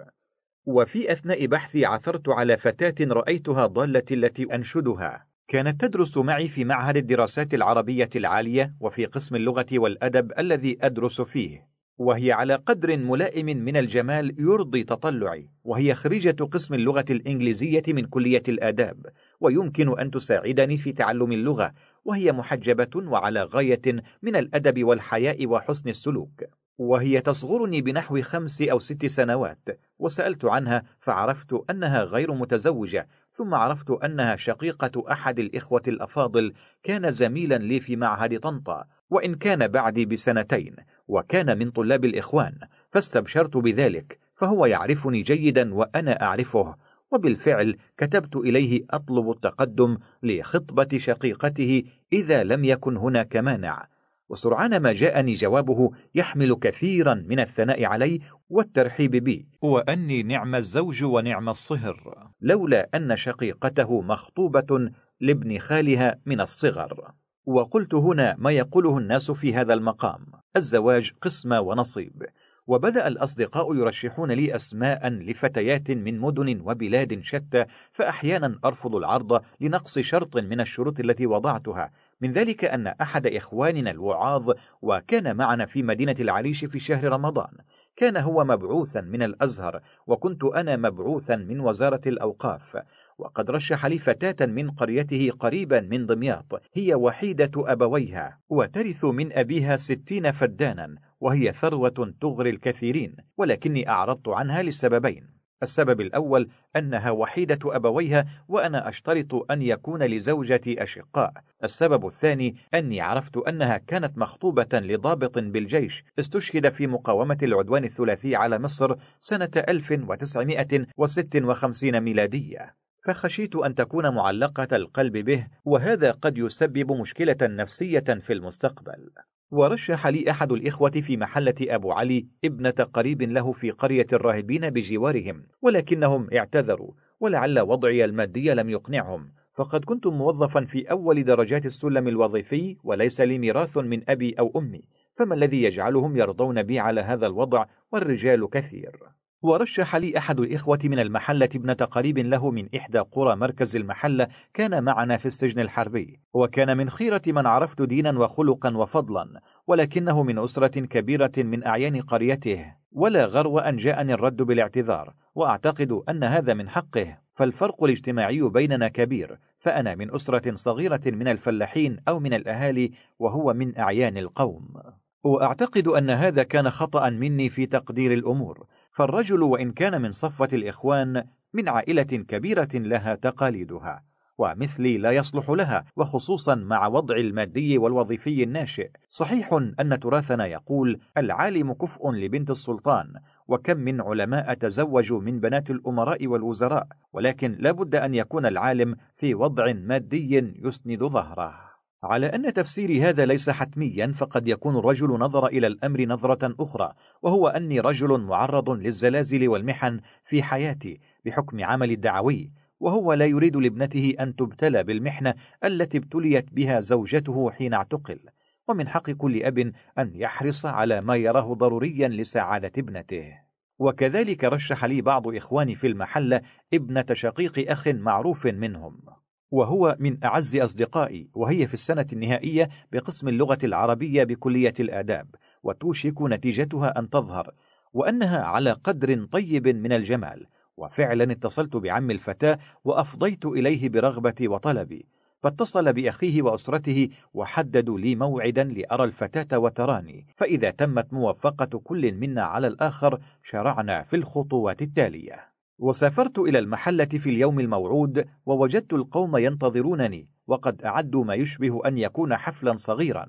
وفي أثناء بحثي عثرت على فتاة رأيتها ضالة التي أنشدها. كانت تدرس معي في معهد الدراسات العربية العالية وفي قسم اللغة والأدب الذي أدرس فيه. وهي على قدر ملائم من الجمال يرضي تطلعي. وهي خريجة قسم اللغة الإنجليزية من كلية الآداب. ويمكن أن تساعدني في تعلم اللغة. وهي محجبة وعلى غاية من الأدب والحياء وحسن السلوك. وهي تصغرني بنحو خمس أو ست سنوات. وسألت عنها فعرفت أنها غير متزوجة. ثم عرفت أنها شقيقة أحد الإخوة الأفاضل كان زميلا لي في معهد طنطا وإن كان بعدي بسنتين وكان من طلاب الإخوان فاستبشرت بذلك فهو يعرفني جيدا وأنا أعرفه وبالفعل كتبت إليه أطلب التقدم لخطبة شقيقته إذا لم يكن هناك مانع. وسرعان ما جاءني جوابه يحمل كثيرا من الثناء علي والترحيب بي. وأني نعم الزوج ونعم الصهر. لولا أن شقيقته مخطوبة لابن خالها من الصغر. وقلت هنا ما يقوله الناس في هذا المقام. الزواج قسمة ونصيب. وبدأ الأصدقاء يرشحون لي أسماء لفتيات من مدن وبلاد شتى فأحيانا أرفض العرض لنقص شرط من الشروط التي وضعتها. من ذلك أن أحد إخواننا الوعاظ وكان معنا في مدينة العريش في شهر رمضان كان هو مبعوثا من الأزهر وكنت أنا مبعوثا من وزارة الأوقاف وقد رشح لي فتاة من قريته قريبا من دمياط هي وحيدة أبويها وترث من أبيها ستين فدانا وهي ثروة تغري الكثيرين ولكني أعرضت عنها لسببين. السبب الأول أنها وحيدة أبويها وأنا أشترط أن يكون لزوجتي أشقاء. السبب الثاني أني عرفت أنها كانت مخطوبة لضابط بالجيش استشهد في مقاومة العدوان الثلاثي على مصر سنة 1956 ميلادية. فخشيت أن تكون معلقة القلب به وهذا قد يسبب مشكلة نفسية في المستقبل. ورشح لي أحد الإخوة في محلة أبو علي ابنة قريب له في قرية الراهبين بجوارهم ولكنهم اعتذروا ولعل وضعي المادي لم يقنعهم. فقد كنت موظفا في أول درجات السلم الوظيفي وليس لي ميراث من أبي أو أمي فما الذي يجعلهم يرضون بي على هذا الوضع والرجال كثير؟ ورشح لي أحد الإخوة من المحلة ابنة قريب له من إحدى قرى مركز المحلة كان معنا في السجن الحربي وكان من خيرة من عرفت دينا وخلقا وفضلا ولكنه من أسرة كبيرة من أعيان قريته ولا غرو أن جاءني الرد بالاعتذار وأعتقد أن هذا من حقه فالفرق الاجتماعي بيننا كبير فأنا من أسرة صغيرة من الفلاحين أو من الأهالي وهو من أعيان القوم. وأعتقد أن هذا كان خطأ مني في تقدير الأمور. فالرجل وإن كان من صفة الإخوان من عائلة كبيرة لها تقاليدها ومثلي لا يصلح لها وخصوصا مع وضع المادي والوظيفي الناشئ. صحيح أن تراثنا يقول العالم كفء لبنت السلطان وكم من علماء تزوجوا من بنات الأمراء والوزراء ولكن لا بد أن يكون العالم في وضع مادي يسند ظهره. على أن تفسيري هذا ليس حتميا فقد يكون الرجل نظر إلى الأمر نظرة أخرى وهو أني رجل معرض للزلازل والمحن في حياتي بحكم عمل الدعوي وهو لا يريد لابنته أن تبتلى بالمحنة التي ابتليت بها زوجته حين اعتقل ومن حق كل أب أن يحرص على ما يراه ضروريا لسعادة ابنته. وكذلك رشح لي بعض إخواني في المحلة ابنة شقيق أخ معروف منهم. وهو من أعز أصدقائي وهي في السنة النهائية بقسم اللغة العربية بكلية الآداب وتوشك نتيجتها أن تظهر وأنها على قدر طيب من الجمال. وفعلا اتصلت بعم الفتاة وأفضيت إليه برغبتي وطلبي. فاتصل بأخيه وأسرته وحددوا لي موعدا لأرى الفتاة وتراني. فإذا تمت موافقة كل منا على الآخر شرعنا في الخطوات التالية. وسافرت إلى المحلة في اليوم الموعود ووجدت القوم ينتظرونني وقد أعدوا ما يشبه أن يكون حفلا صغيرا.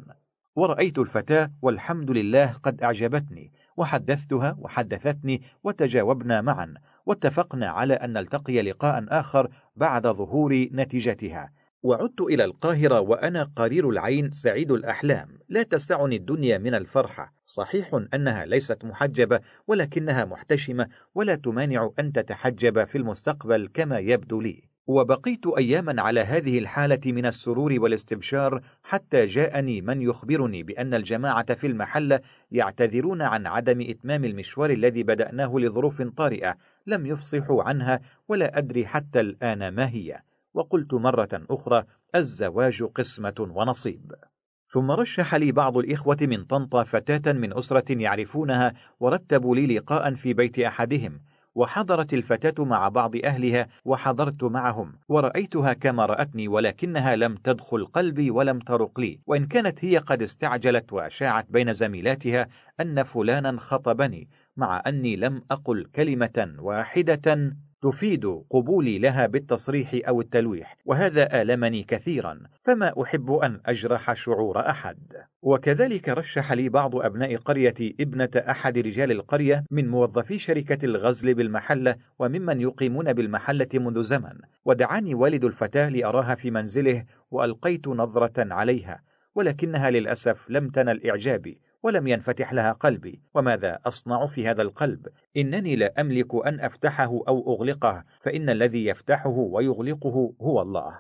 ورأيت الفتاة والحمد لله قد أعجبتني وحدثتها وحدثتني وتجاوبنا معا واتفقنا على أن نلتقي لقاء آخر بعد ظهور نتيجتها. وعدت إلى القاهرة وأنا قرير العين سعيد الأحلام. لا تسعني الدنيا من الفرحة. صحيح أنها ليست محجبة ولكنها محتشمة ولا تمانع أن تتحجب في المستقبل كما يبدو لي. وبقيت أياما على هذه الحالة من السرور والاستبشار حتى جاءني من يخبرني بأن الجماعة في المحلة يعتذرون عن عدم إتمام المشوار الذي بدأناه لظروف طارئة. لم يفصحوا عنها ولا أدري حتى الآن ما هي. وقلت مرة أخرى الزواج قسمة ونصيب. ثم رشح لي بعض الإخوة من طنطا فتاة من أسرة يعرفونها ورتبوا لي لقاء في بيت أحدهم وحضرت الفتاة مع بعض أهلها وحضرت معهم ورأيتها كما رأتني ولكنها لم تدخل قلبي ولم ترق لي وإن كانت هي قد استعجلت وأشاعت بين زميلاتها أن فلانا خطبني مع أني لم أقل كلمة واحدة تفيد قبولي لها بالتصريح أو التلويح وهذا آلمني كثيرا فما أحب أن أجرح شعور أحد. وكذلك رشح لي بعض أبناء قريتي ابنة أحد رجال القرية من موظفي شركة الغزل بالمحلة وممن يقيمون بالمحلة منذ زمن ودعاني والد الفتاة لأراها في منزله وألقيت نظرة عليها ولكنها للأسف لم تنل إعجابي. ولم ينفتح لها قلبي. وماذا أصنع في هذا القلب؟ إنني لا أملك أن أفتحه أو أغلقه فإن الذي يفتحه ويغلقه هو الله.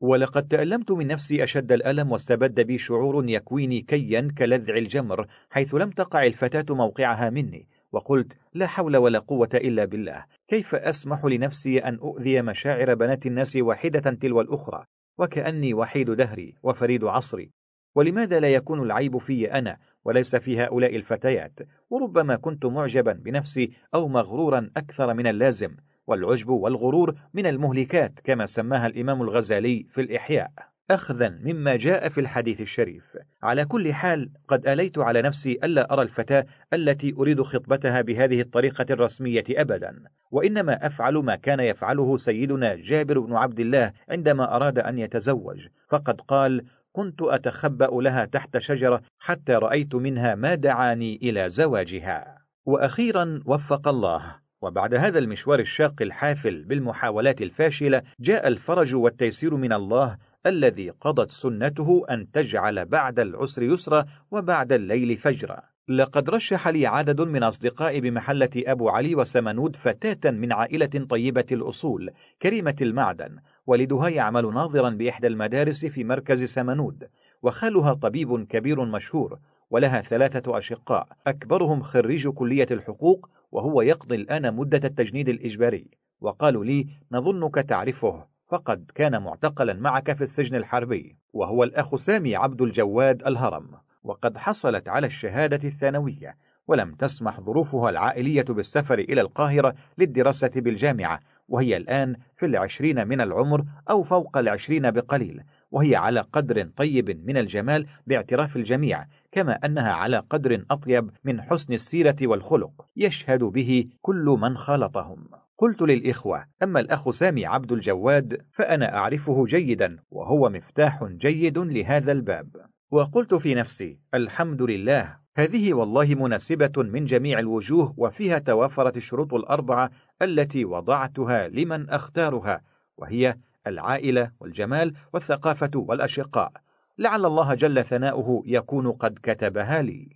ولقد تألمت من نفسي أشد الألم واستبد بي شعور يكويني كيا كلذع الجمر حيث لم تقع الفتاة موقعها مني. وقلت لا حول ولا قوة إلا بالله. كيف أسمح لنفسي أن أؤذي مشاعر بنات الناس واحدة تلو الأخرى؟ وكأني وحيد دهري وفريد عصري. ولماذا لا يكون العيب في أنا؟ وليس في هؤلاء الفتيات. وربما كنت معجبا بنفسي أو مغرورا أكثر من اللازم. والعجب والغرور من المهلكات كما سماها الإمام الغزالي في الإحياء. أخذا مما جاء في الحديث الشريف. على كل حال قد أليت على نفسي ألا أرى الفتاة التي أريد خطبتها بهذه الطريقة الرسمية أبدا. وإنما أفعل ما كان يفعله سيدنا جابر بن عبد الله عندما أراد أن يتزوج. فقد قال كنت أتخبأ لها تحت شجرة حتى رأيت منها ما دعاني إلى زواجها. وأخيرا وفق الله. وبعد هذا المشوار الشاق الحافل بالمحاولات الفاشلة جاء الفرج والتيسير من الله الذي قضت سنته أن تجعل بعد العسر يسرا وبعد الليل فجرا. لقد رشح لي عدد من أصدقائي بمحلة أبو علي وسمنود فتاة من عائلة طيبة الأصول كريمة المعدن والدها يعمل ناظرا بإحدى المدارس في مركز سمنود وخالها طبيب كبير مشهور ولها ثلاثة أشقاء. أكبرهم خريج كلية الحقوق وهو يقضي الآن مدة التجنيد الإجباري. وقالوا لي نظنك تعرفه فقد كان معتقلا معك في السجن الحربي وهو الأخ سامي عبد الجواد الهرم وقد حصلت على الشهادة الثانوية ولم تسمح ظروفها العائلية بالسفر إلى القاهرة للدراسة بالجامعة وهي الآن في العشرين من العمر أو فوق العشرين بقليل وهي على قدر طيب من الجمال باعتراف الجميع كما أنها على قدر أطيب من حسن السيرة والخلق يشهد به كل من خالطهم. قلت للإخوة أما الأخ سامي عبد الجواد فأنا أعرفه جيدا وهو مفتاح جيد لهذا الباب. وقلت في نفسي الحمد لله. هذه والله مناسبة من جميع الوجوه وفيها توافرت الشروط الأربعة التي وضعتها لمن أختارها وهي العائلة والجمال والثقافة والأشقاء. لعل الله جل ثناؤه يكون قد كتبها لي.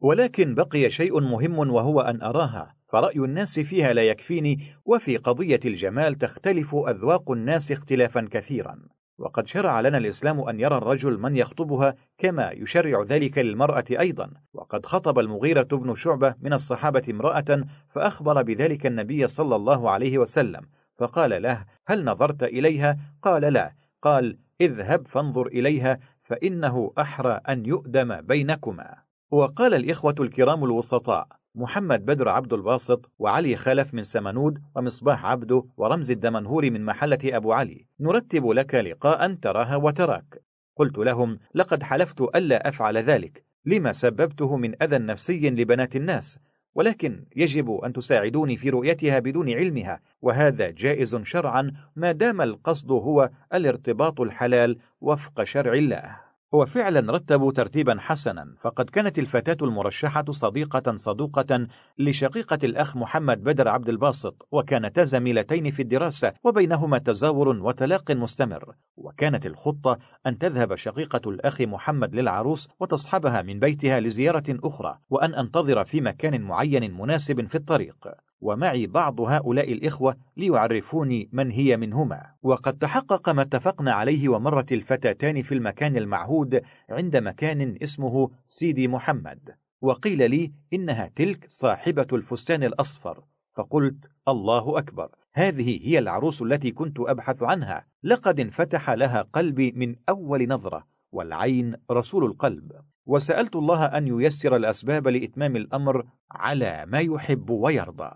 ولكن بقي شيء مهم وهو أن أراها فرأي الناس فيها لا يكفيني وفي قضية الجمال تختلف أذواق الناس اختلافا كثيرا. وقد شرع لنا الإسلام أن يرى الرجل من يخطبها كما يشرع ذلك للمرأة أيضا. وقد خطب المغيرة بن شعبة من الصحابة امرأة فأخبر بذلك النبي صلى الله عليه وسلم فقال له هل نظرت إليها؟ قال لا. قال اذهب فانظر إليها فإنه أحرى أن يؤدم بينكما. وقال الإخوة الكرام الوسطاء محمد بدر عبد الباسط وعلي خلف من سمنود ومصباح عبده ورمز الدمنهور من محلة أبو علي. نرتب لك لقاء تراها وتراك. قلت لهم لقد حلفت ألا أفعل ذلك. لما سببته من أذى نفسي لبنات الناس؟ ولكن يجب أن تساعدوني في رؤيتها بدون علمها وهذا جائز شرعا ما دام القصد هو الارتباط الحلال وفق شرع الله. وفعلا رتبوا ترتيبا حسنا فقد كانت الفتاة المرشحة صديقة صدوقة لشقيقة الأخ محمد بدر عبد الباسط وكانتا زميلتين في الدراسة وبينهما تزاور وتلاق مستمر. وكانت الخطة أن تذهب شقيقة الأخ محمد للعروس وتصحبها من بيتها لزيارة أخرى وأن أنتظر في مكان معين مناسب في الطريق. ومعي بعض هؤلاء الإخوة ليعرفوني من هي منهما. وقد تحقق ما اتفقنا عليه ومرت الفتاتان في المكان المعهود عند مكان اسمه سيدي محمد. وقيل لي إنها تلك صاحبة الفستان الأصفر. فقلت الله أكبر. هذه هي العروس التي كنت أبحث عنها. لقد انفتح لها قلبي من أول نظرة والعين رسول القلب. وسألت الله أن ييسر الأسباب لإتمام الأمر على ما يحب ويرضى.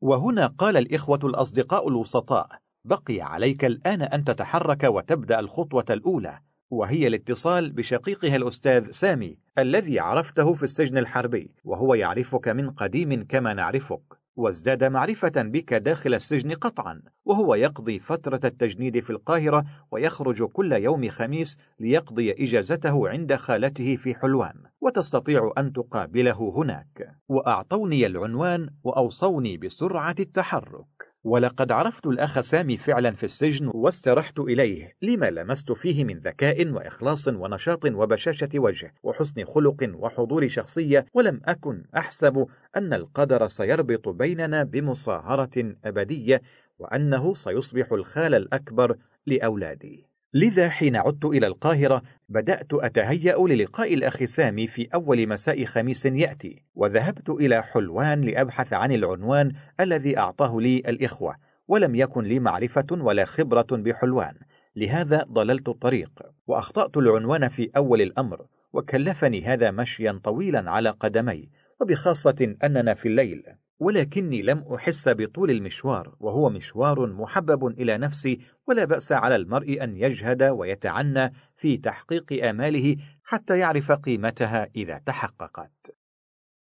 وهنا قال الإخوة الأصدقاء الوسطاء بقي عليك الآن أن تتحرك وتبدأ الخطوة الأولى وهي الاتصال بشقيقها الأستاذ سامي الذي عرفته في السجن الحربي وهو يعرفك من قديم كما نعرفك. وازداد معرفة بك داخل السجن قطعا وهو يقضي فترة التجنيد في القاهرة ويخرج كل يوم خميس ليقضي إجازته عند خالته في حلوان وتستطيع أن تقابله هناك. وأعطوني العنوان وأوصوني بسرعة التحرك. ولقد عرفت الأخ سامي فعلا في السجن واسترحت إليه. لما لمست فيه من ذكاء وإخلاص ونشاط وبشاشة وجه وحسن خلق وحضور شخصية ولم أكن أحسب أن القدر سيربط بيننا بمصاهرة أبدية وأنه سيصبح الخال الأكبر لأولادي. لذا حين عدت إلى القاهرة بدأت أتهيأ للقاء الأخ سامي في أول مساء خميس يأتي وذهبت إلى حلوان لأبحث عن العنوان الذي أعطاه لي الإخوة ولم يكن لي معرفة ولا خبرة بحلوان لهذا ضللت الطريق وأخطأت العنوان في أول الأمر وكلفني هذا مشيا طويلا على قدمي وبخاصة أننا في الليل. ولكني لم أحس بطول المشوار وهو مشوار محبب إلى نفسي ولا بأس على المرء أن يجهد ويتعنى في تحقيق آماله حتى يعرف قيمتها إذا تحققت.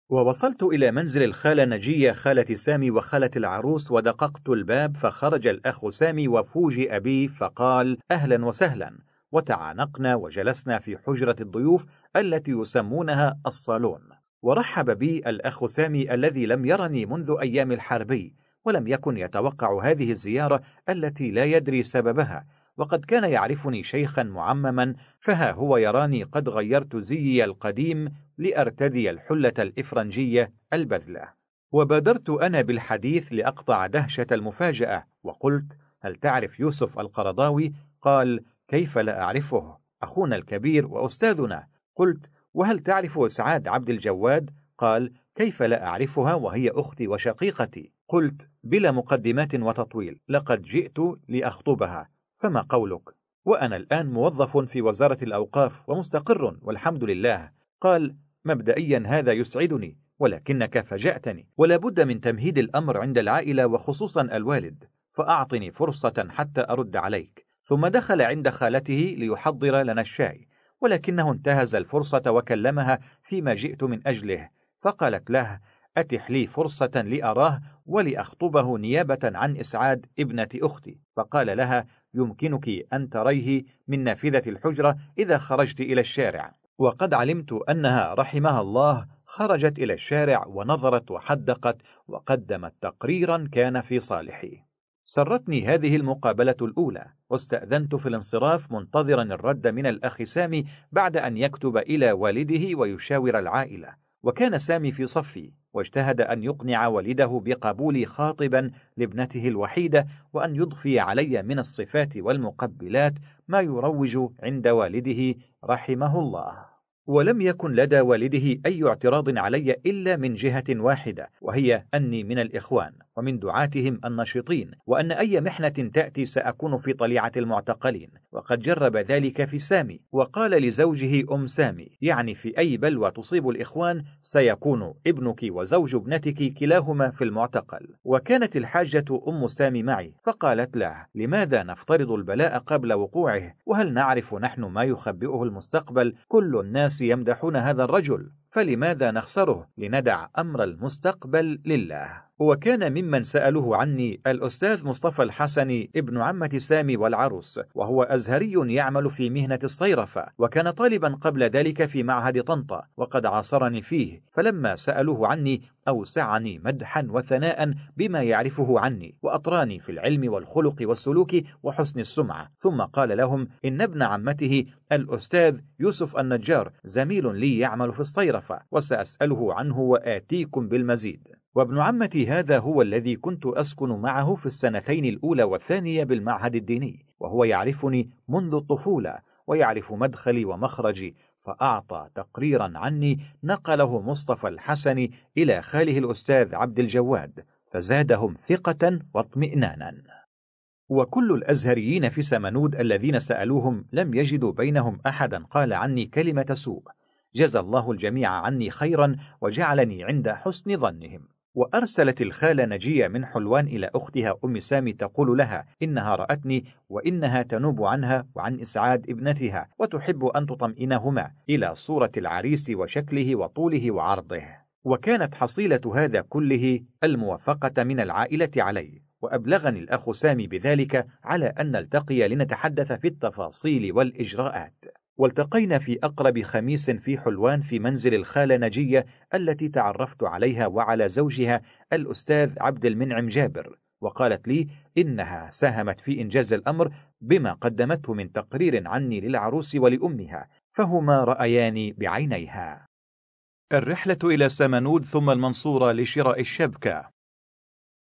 ووصلت إلى منزل الخالة نجية خالة سامي وخالة العروس ودققت الباب فخرج الأخ سامي وفوجئ بي فقال أهلا وسهلا. وتعانقنا وجلسنا في حجرة الضيوف التي يسمونها الصالون. ورحب بي الأخ سامي الذي لم يرني منذ أيام الحربي ولم يكن يتوقع هذه الزيارة التي لا يدري سببها وقد كان يعرفني شيخا معمما فها هو يراني قد غيرت زيي القديم لأرتدي الحلة الإفرنجية البذلة. وبادرت أنا بالحديث لأقطع دهشة المفاجأة وقلت هل تعرف يوسف القرضاوي؟ قال كيف لا أعرفه؟ أخونا الكبير وأستاذنا. قلت وهل تعرف إسعاد عبد الجواد؟ قال كيف لا أعرفها وهي أختي وشقيقتي قلت بلا مقدمات وتطويل لقد جئت لأخطبها فما قولك؟ وأنا الآن موظف في وزارة الأوقاف ومستقر والحمد لله قال مبدئيا هذا يسعدني ولكنك فجأتني ولا بد من تمهيد الأمر عند العائلة وخصوصا الوالد فأعطني فرصة حتى أرد عليك ثم دخل عند خالته ليحضر لنا الشاي ولكنه انتهز الفرصة وكلمها فيما جئت من أجله فقالت له أتح لي فرصة لأراه ولأخطبه نيابة عن إسعاد ابنة أختي. فقال لها يمكنك أن تريه من نافذة الحجرة إذا خرجت إلى الشارع. وقد علمت أنها رحمها الله خرجت إلى الشارع ونظرت وحدقت وقدمت تقريرا كان في صالحي سرتني هذه المقابلة الأولى واستأذنت في الانصراف منتظرا الرد من الأخ سامي بعد أن يكتب إلى والده ويشاور العائلة. وكان سامي في صفي واجتهد أن يقنع والده بقبولي خاطبا لابنته الوحيدة وأن يضفي علي من الصفات والمقبلات ما يروج عند والده رحمه الله. ولم يكن لدى والده أي اعتراض علي إلا من جهة واحدة وهي أني من الإخوان ومن دعاتهم النشطين وأن أي محنة تأتي سأكون في طليعة المعتقلين وقد جرب ذلك في سامي وقال لزوجه أم سامي يعني في أي بلوى تصيب الإخوان سيكون ابنك وزوج ابنتك كلاهما في المعتقل. وكانت الحاجة أم سامي معي فقالت له لماذا نفترض البلاء قبل وقوعه؟ وهل نعرف نحن ما يخبئه المستقبل؟ كل الناس يمدحون هذا الرجل. فلماذا نخسره لندع أمر المستقبل لله؟ وكان ممن سألوه عني الأستاذ مصطفى الحسني ابن عمة سامي والعروس وهو أزهري يعمل في مهنة الصيرفة وكان طالبا قبل ذلك في معهد طنطا وقد عاصرني فيه فلما سألوه عني أوسعني مدحا وثناء بما يعرفه عني وأطراني في العلم والخلق والسلوك وحسن السمعة ثم قال لهم إن ابن عمته الأستاذ يوسف النجار زميل لي يعمل في الصيرفة. وسأسأله عنه وآتيكم بالمزيد. وابن عمتي هذا هو الذي كنت أسكن معه في السنتين الأولى والثانية بالمعهد الديني وهو يعرفني منذ الطفولة ويعرف مدخلي ومخرجي فأعطى تقريرا عني نقله مصطفى الحسني إلى خاله الأستاذ عبد الجواد فزادهم ثقة واطمئنانا. وكل الأزهريين في سمنود الذين سألوهم لم يجدوا بينهم أحدا قال عني كلمة سوء جزى الله الجميع عني خيرا وجعلني عند حسن ظنهم. وأرسلت الخالة نجية من حلوان إلى أختها أم سامي تقول لها إنها رأتني وإنها تنوب عنها وعن إسعاد ابنتها وتحب أن تطمئنهما إلى صورة العريس وشكله وطوله وعرضه. وكانت حصيلة هذا كله الموافقة من العائلة عليه وأبلغني الأخ سامي بذلك على أن نلتقي لنتحدث في التفاصيل والإجراءات. والتقينا في أقرب خميس في حلوان في منزل الخالة نجية التي تعرفت عليها وعلى زوجها الأستاذ عبد المنعم جابر وقالت لي إنها ساهمت في إنجاز الأمر بما قدمته من تقرير عني للعروس ولأمها فهما رأياني بعينيها. الرحلة إلى سمنود ثم المنصورة لشراء الشبكة.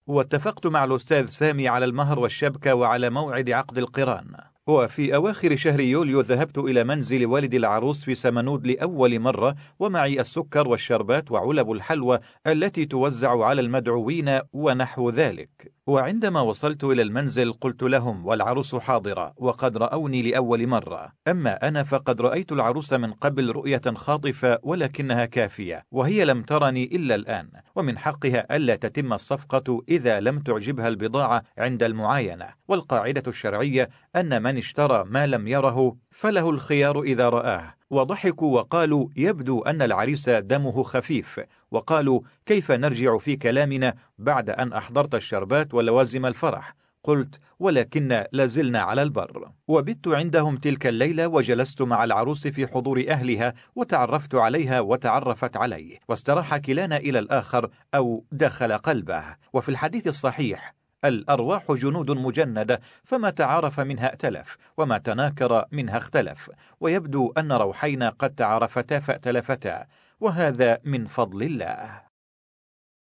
واتفقت مع الأستاذ سامي على المهر والشبكة وعلى موعد عقد القران. وفي أواخر شهر يوليو ذهبت إلى منزل والد العروس في سمنود لأول مرة ومعي السكر والشربات وعلب الحلوى التي توزع على المدعوين ونحو ذلك. وعندما وصلت إلى المنزل قلت لهم والعروس حاضرة وقد رأوني لأول مرة. أما أنا فقد رأيت العروس من قبل رؤية خاطفة ولكنها كافية وهي لم ترني إلا الآن. ومن حقها ألا تتم الصفقة إذا لم تعجبها البضاعة عند المعاينة. والقاعدة الشرعية أن من اشترى ما لم يره فله الخيار إذا رآه. وضحكوا وقالوا يبدو أن العريس دمه خفيف. وقالوا كيف نرجع في كلامنا بعد أن أحضرت الشربات ولوازم الفرح؟ قلت ولكن لازلنا على البر. وبت عندهم تلك الليلة وجلست مع العروس في حضور أهلها وتعرفت عليها وتعرفت علي واستراح كلانا إلى الآخر أو دخل قلبه. وفي الحديث الصحيح الأرواح جنود مجندة فما تعارف منها ائتلف وما تناكر منها اختلف ويبدو أن روحينا قد تعارفتا فائتلفتا وهذا من فضل الله.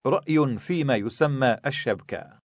رأي فيما يسمى الشبكة.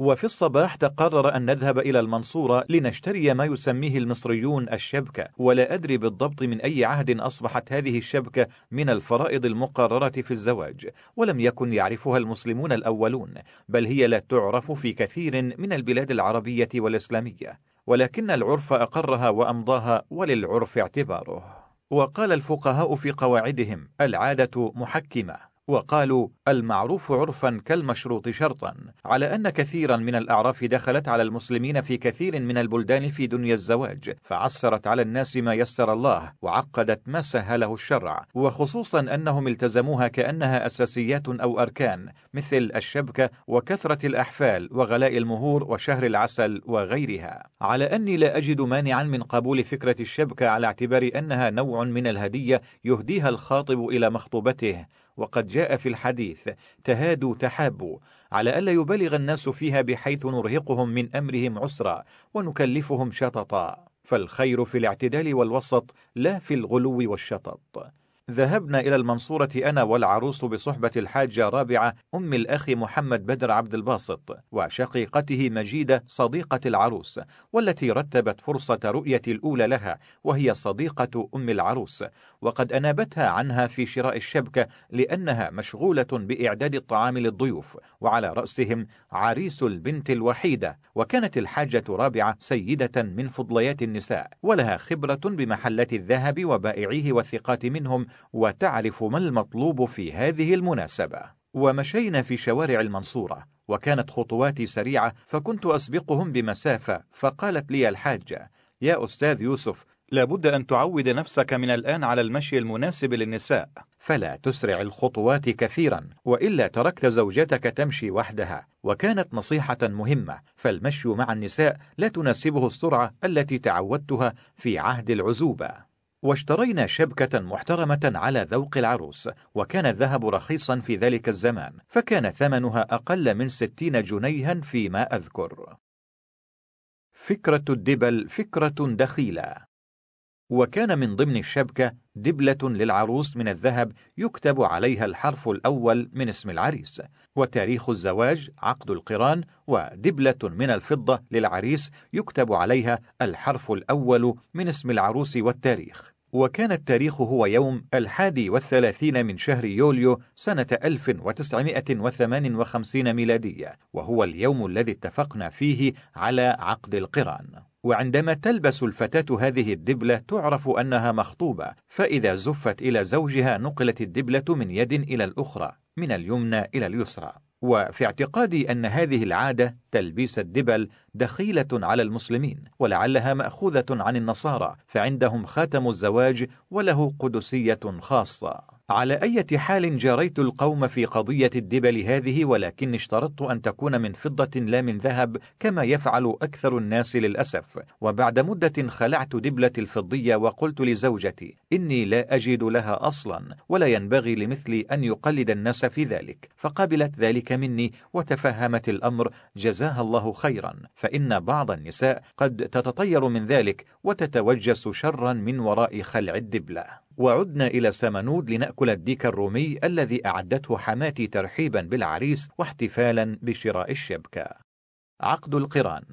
وفي الصباح تقرر أن نذهب إلى المنصورة لنشتري ما يسميه المصريون الشبكة. ولا أدري بالضبط من أي عهد أصبحت هذه الشبكة من الفرائض المقررة في الزواج ولم يكن يعرفها المسلمون الأولون بل هي لا تعرف في كثير من البلاد العربية والإسلامية. ولكن العرف أقرها وأمضاها وللعرف اعتباره. وقال الفقهاء في قواعدهم العادة محكمة. وقالوا المعروف عرفا كالمشروط شرطا على أن كثيرا من الأعراف دخلت على المسلمين في كثير من البلدان في دنيا الزواج فعسرت على الناس ما يسر الله وعقدت ما سهله الشرع وخصوصا أنهم التزموها كأنها أساسيات أو أركان مثل الشبكة وكثرة الأحفال وغلاء المهور وشهر العسل وغيرها. على أني لا أجد مانعا من قبول فكرة الشبكة على اعتبار أنها نوع من الهدية يهديها الخاطب إلى مخطوبته وقد جاء في الحديث تهادوا تحابوا على ألا يبالغ الناس فيها بحيث نرهقهم من أمرهم عسرا ونكلفهم شططا. فالخير في الاعتدال والوسط لا في الغلو والشطط. ذهبنا إلى المنصورة أنا والعروس بصحبة الحاجة رابعة أم الأخ محمد بدر عبد الباسط وشقيقته مجيدة صديقة العروس والتي رتبت فرصة رؤية الأولى لها وهي صديقة أم العروس. وقد أنابتها عنها في شراء الشبكة لأنها مشغولة بإعداد الطعام للضيوف وعلى رأسهم عريس البنت الوحيدة. وكانت الحاجة رابعة سيدة من فضليات النساء ولها خبرة بمحلات الذهب وبائعيه والثقات منهم وتعرف ما المطلوب في هذه المناسبة. ومشينا في شوارع المنصورة وكانت خطواتي سريعة فكنت أسبقهم بمسافة فقالت لي الحاجة يا أستاذ يوسف لابد أن تعود نفسك من الآن على المشي المناسب للنساء. فلا تسرع الخطوات كثيرا وإلا تركت زوجتك تمشي وحدها. وكانت نصيحة مهمة فالمشي مع النساء لا تناسبه السرعة التي تعودتها في عهد العزوبة. واشترينا شبكة محترمة على ذوق العروس وكان الذهب رخيصا في ذلك الزمان فكان ثمنها أقل من ستين جنيها فيما أذكر. فكرة الدبل فكرة دخيلة. وكان من ضمن الشبكة دبلة للعروس من الذهب يكتب عليها الحرف الأول من اسم العريس وتاريخ الزواج عقد القران ودبلة من الفضة للعريس يكتب عليها الحرف الأول من اسم العروس والتاريخ. وكان التاريخ هو يوم الحادي والثلاثين من شهر يوليو سنة 1958 ميلادية وهو اليوم الذي اتفقنا فيه على عقد القران. وعندما تلبس الفتاة هذه الدبلة تعرف أنها مخطوبة فإذا زفت إلى زوجها نقلت الدبلة من يد إلى الأخرى من اليمنى إلى اليسرى. وفي اعتقادي أن هذه العادة تلبيس الدبل دخيلة على المسلمين ولعلها مأخوذة عن النصارى فعندهم خاتم الزواج وله قدسية خاصة. على أي حال جاريت القوم في قضية الدبل هذه ولكن اشترطت أن تكون من فضة لا من ذهب كما يفعل أكثر الناس للأسف. وبعد مدة خلعت دبلة الفضية وقلت لزوجتي إني لا أجد لها أصلا ولا ينبغي لمثلي أن يقلد الناس في ذلك. فقبلت ذلك مني وتفهمت الأمر جزاها الله خيرا. فإن بعض النساء قد تتطير من ذلك وتتوجس شرا من وراء خلع الدبلة. وعدنا إلى سمنود لنأكل الديك الرومي الذي أعدته حماتي ترحيبا بالعريس واحتفالا بشراء الشبكة. عقد القران.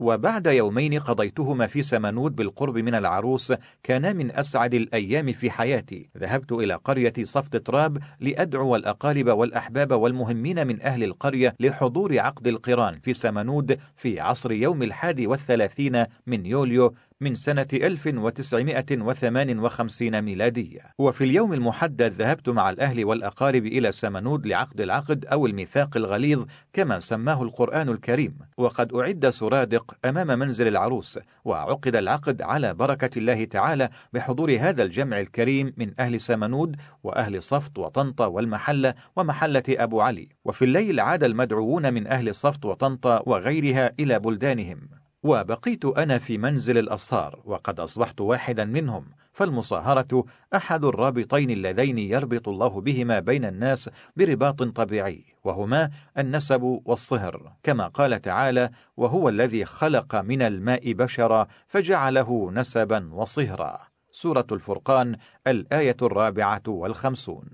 وبعد يومين قضيتهما في سمنود بالقرب من العروس كانا من أسعد الأيام في حياتي. ذهبت إلى قرية صفت تراب لأدعو الأقارب والأحباب والمهمين من أهل القرية لحضور عقد القران في سمنود في عصر يوم الحادي والثلاثين من يوليو من سنة 1958 ميلادية. وفي اليوم المحدد ذهبت مع الأهل والأقارب إلى سمنود لعقد العقد أو الميثاق الغليظ كما سماه القرآن الكريم. وقد أعد سرادق أمام منزل العروس وعقد العقد على بركة الله تعالى بحضور هذا الجمع الكريم من أهل سمنود وأهل صفت وطنطا والمحلة ومحلة أبو علي. وفي الليل عاد المدعوون من أهل صفت وطنطا وغيرها إلى بلدانهم. وبقيت أنا في منزل الأصهار وقد أصبحت واحدا منهم فالمصاهرة أحد الرابطين اللذين يربط الله بهما بين الناس برباط طبيعي وهما النسب والصهر. كما قال تعالى وهو الذي خلق من الماء بشرا فجعله نسبا وصهرا سورة الفرقان الآية الرابعة والخمسون.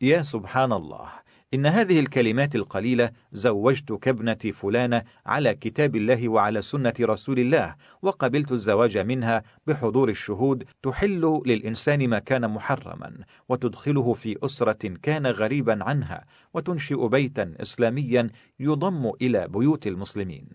يا سبحان الله. إن هذه الكلمات القليلة زوجتك ابنتي فلانة على كتاب الله وعلى سنة رسول الله وقبلت الزواج منها بحضور الشهود تحل للإنسان ما كان محرما وتدخله في أسرة كان غريبا عنها وتنشئ بيتا إسلاميا يضم إلى بيوت المسلمين.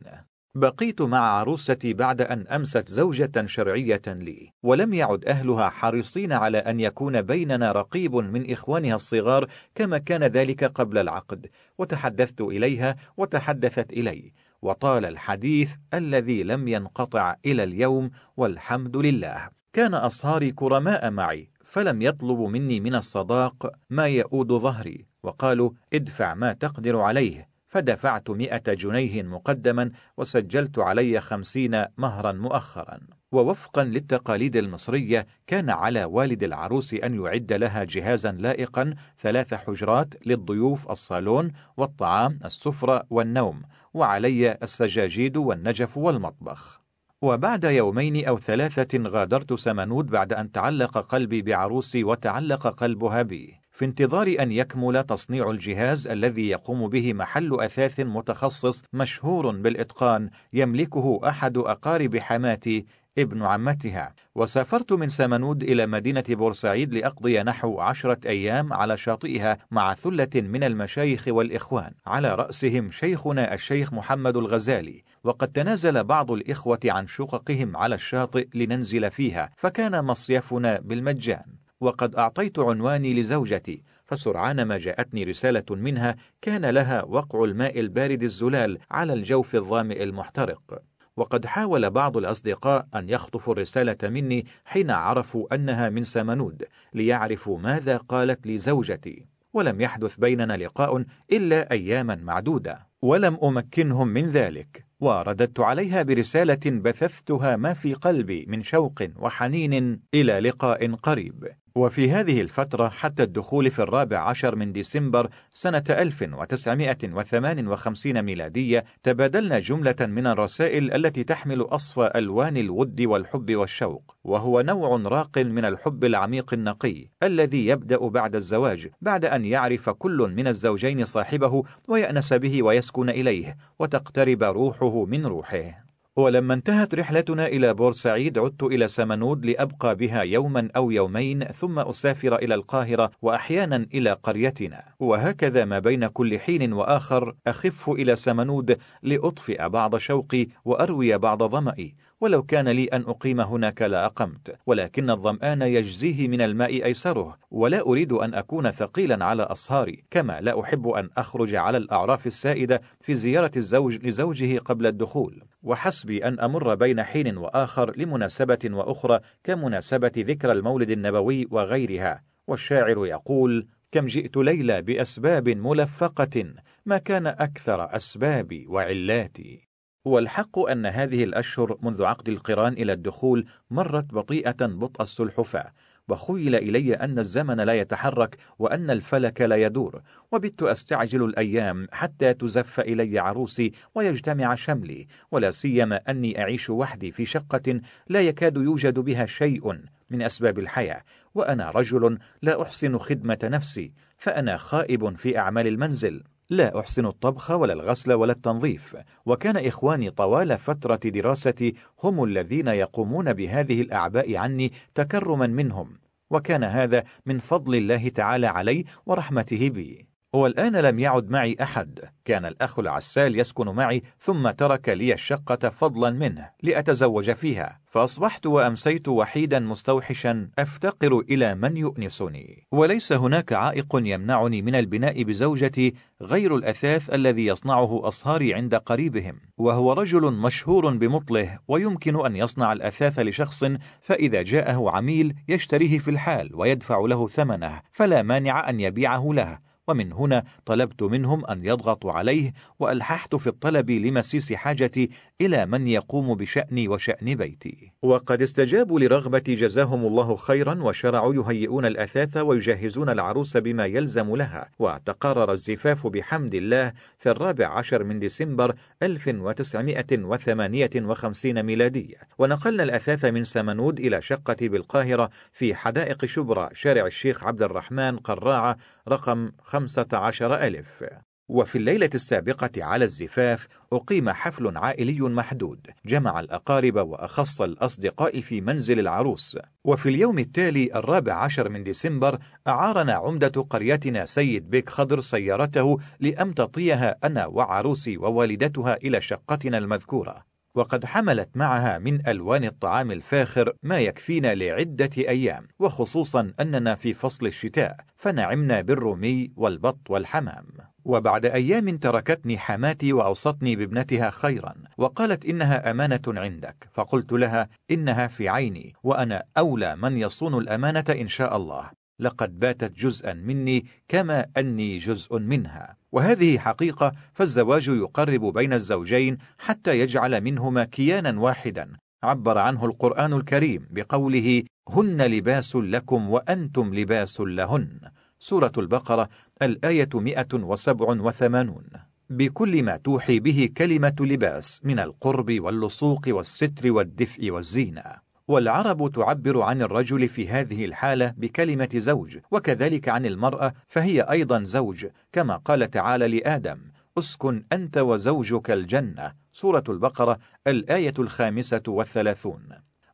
بقيت مع عروستي بعد أن أمست زوجة شرعية لي ولم يعد أهلها حريصين على أن يكون بيننا رقيب من إخوانها الصغار كما كان ذلك قبل العقد وتحدثت إليها وتحدثت إلي وطال الحديث الذي لم ينقطع إلى اليوم والحمد لله. كان أصهاري كرماء معي فلم يطلبوا مني من الصداق ما يؤود ظهري وقالوا ادفع ما تقدر عليه. فدفعت مئة جنيه مقدما وسجلت علي خمسين مهرا مؤخرا. ووفقا للتقاليد المصرية كان على والد العروس أن يعد لها جهازا لائقا ثلاث حجرات للضيوف الصالون والطعام السفرة والنوم وعلي السجاجيد والنجف والمطبخ. وبعد يومين أو ثلاثة غادرت سمنود بعد أن تعلق قلبي بعروسي وتعلق قلبها بي. في انتظار أن يكمل تصنيع الجهاز الذي يقوم به محل أثاث متخصص مشهور بالإتقان يملكه أحد أقارب حماتي ابن عمتها. وسافرت من سمنود إلى مدينة بورسعيد لأقضي نحو عشرة أيام على شاطئها مع ثلة من المشايخ والإخوان. على رأسهم شيخنا الشيخ محمد الغزالي. وقد تنازل بعض الإخوة عن شققهم على الشاطئ لننزل فيها فكان مصيفنا بالمجان. وقد أعطيت عنواني لزوجتي فسرعان ما جاءتني رسالة منها كان لها وقع الماء البارد الزلال على الجوف الظامئ المحترق. وقد حاول بعض الأصدقاء أن يخطفوا الرسالة مني حين عرفوا أنها من سمنود ليعرفوا ماذا قالت لي زوجتي ولم يحدث بيننا لقاء إلا أياما معدودة. ولم أمكنهم من ذلك ورددت عليها برسالة بثثتها ما في قلبي من شوق وحنين إلى لقاء قريب. وفي هذه الفترة حتى الدخول في الرابع عشر من ديسمبر سنة 1958 ميلادية تبادلنا جملة من الرسائل التي تحمل أصفى ألوان الود والحب والشوق وهو نوع راق من الحب العميق النقي الذي يبدأ بعد الزواج بعد أن يعرف كل من الزوجين صاحبه ويأنس به ويسكن إليه وتقترب روحه من روحه. ولما انتهت رحلتنا إلى بورسعيد عدت إلى سمنود لأبقى بها يوما أو يومين ثم أسافر إلى القاهرة وأحيانا إلى قريتنا. وهكذا ما بين كل حين وآخر أخف إلى سمنود لأطفئ بعض شوقي وأروي بعض ظمئي ولو كان لي أن أقيم هناك لأقمت ولكن الظمآن يجزيه من الماء أيسره ولا أريد أن أكون ثقيلا على أصهاري كما لا أحب أن أخرج على الأعراف السائدة في زيارة الزوج لزوجه قبل الدخول. وحسبي أن أمر بين حين وآخر لمناسبة وأخرى كمناسبة ذكرى المولد النبوي وغيرها. والشاعر يقول كم جئت ليلى بأسباب ملفقة ما كان أكثر أسبابي وعلاتي والحق أن هذه الأشهر منذ عقد القران إلى الدخول مرت بطيئة بطء السلحفاة وخيل إلي أن الزمن لا يتحرك وأن الفلك لا يدور وبت أستعجل الأيام حتى تزف إلي عروسي ويجتمع شملي ولا سيما أني أعيش وحدي في شقة لا يكاد يوجد بها شيء من أسباب الحياة وأنا رجل لا أحسن خدمة نفسي فأنا خائب في أعمال المنزل. لا أحسن الطبخ ولا الغسل ولا التنظيف. وكان إخواني طوال فترة دراستي هم الذين يقومون بهذه الأعباء عني تكرما منهم. وكان هذا من فضل الله تعالى علي ورحمته بي. والآن لم يعد معي أحد. كان الأخ العسال يسكن معي ثم ترك لي الشقة فضلا منه لأتزوج فيها. فأصبحت وأمسيت وحيدا مستوحشا أفتقر إلى من يؤنسني. وليس هناك عائق يمنعني من البناء بزوجتي غير الأثاث الذي يصنعه أصهاري عند قريبهم. وهو رجل مشهور بمطله ويمكن أن يصنع الأثاث لشخص فإذا جاءه عميل يشتريه في الحال ويدفع له ثمنه فلا مانع أن يبيعه له. ومن هنا طلبت منهم أن يضغطوا عليه وألححت في الطلب لمسيس حاجتي إلى من يقوم بشأني وشأن بيتي. وقد استجابوا لرغبتي جزاهم الله خيرا وشرعوا يهيئون الأثاث ويجهزون العروس بما يلزم لها وتقرر الزفاف بحمد الله في الرابع عشر من ديسمبر 1958 ميلادية. ونقلنا الأثاث من سمنود إلى شقتي بالقاهرة في حدائق شبرا شارع الشيخ عبد الرحمن قراعة رقم خمسة عشر ألف. وفي الليلة السابقة على الزفاف أقيم حفل عائلي محدود جمع الأقارب وأخص الأصدقاء في منزل العروس. وفي اليوم التالي الرابع عشر من ديسمبر أعارنا عمدة قريتنا سيد بيك خضر سيارته لأمتطيها أنا وعروسي ووالدتها إلى شقتنا المذكورة. وقد حملت معها من ألوان الطعام الفاخر ما يكفينا لعدة أيام وخصوصا أننا في فصل الشتاء فنعمنا بالرومي والبط والحمام. وبعد أيام تركتني حماتي وأوصتني بابنتها خيرا وقالت إنها أمانة عندك فقلت لها إنها في عيني وأنا أولى من يصون الأمانة إن شاء الله. لقد باتت جزءا مني كما أني جزء منها. وهذه حقيقة فالزواج يقرب بين الزوجين حتى يجعل منهما كيانا واحدا. عبر عنه القرآن الكريم بقوله هن لباس لكم وأنتم لباس لهن سورة البقرة الآية 187 بكل ما توحي به كلمة لباس من القرب واللصوق والستر والدفء والزينة. والعرب تعبر عن الرجل في هذه الحالة بكلمة زوج وكذلك عن المرأة فهي أيضا زوج كما قال تعالى لآدم أسكن أنت وزوجك الجنة. سورة البقرة الآية الخامسة والثلاثون.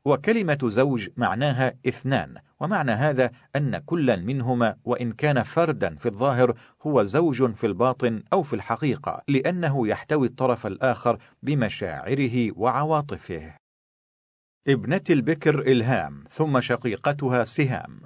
وكلمة زوج معناها اثنان ومعنى هذا أن كلا منهما وإن كان فردا في الظاهر هو زوج في الباطن أو في الحقيقة لأنه يحتوي الطرف الآخر بمشاعره وعواطفه. ابنة البكر إلهام ثم شقيقتها سهام.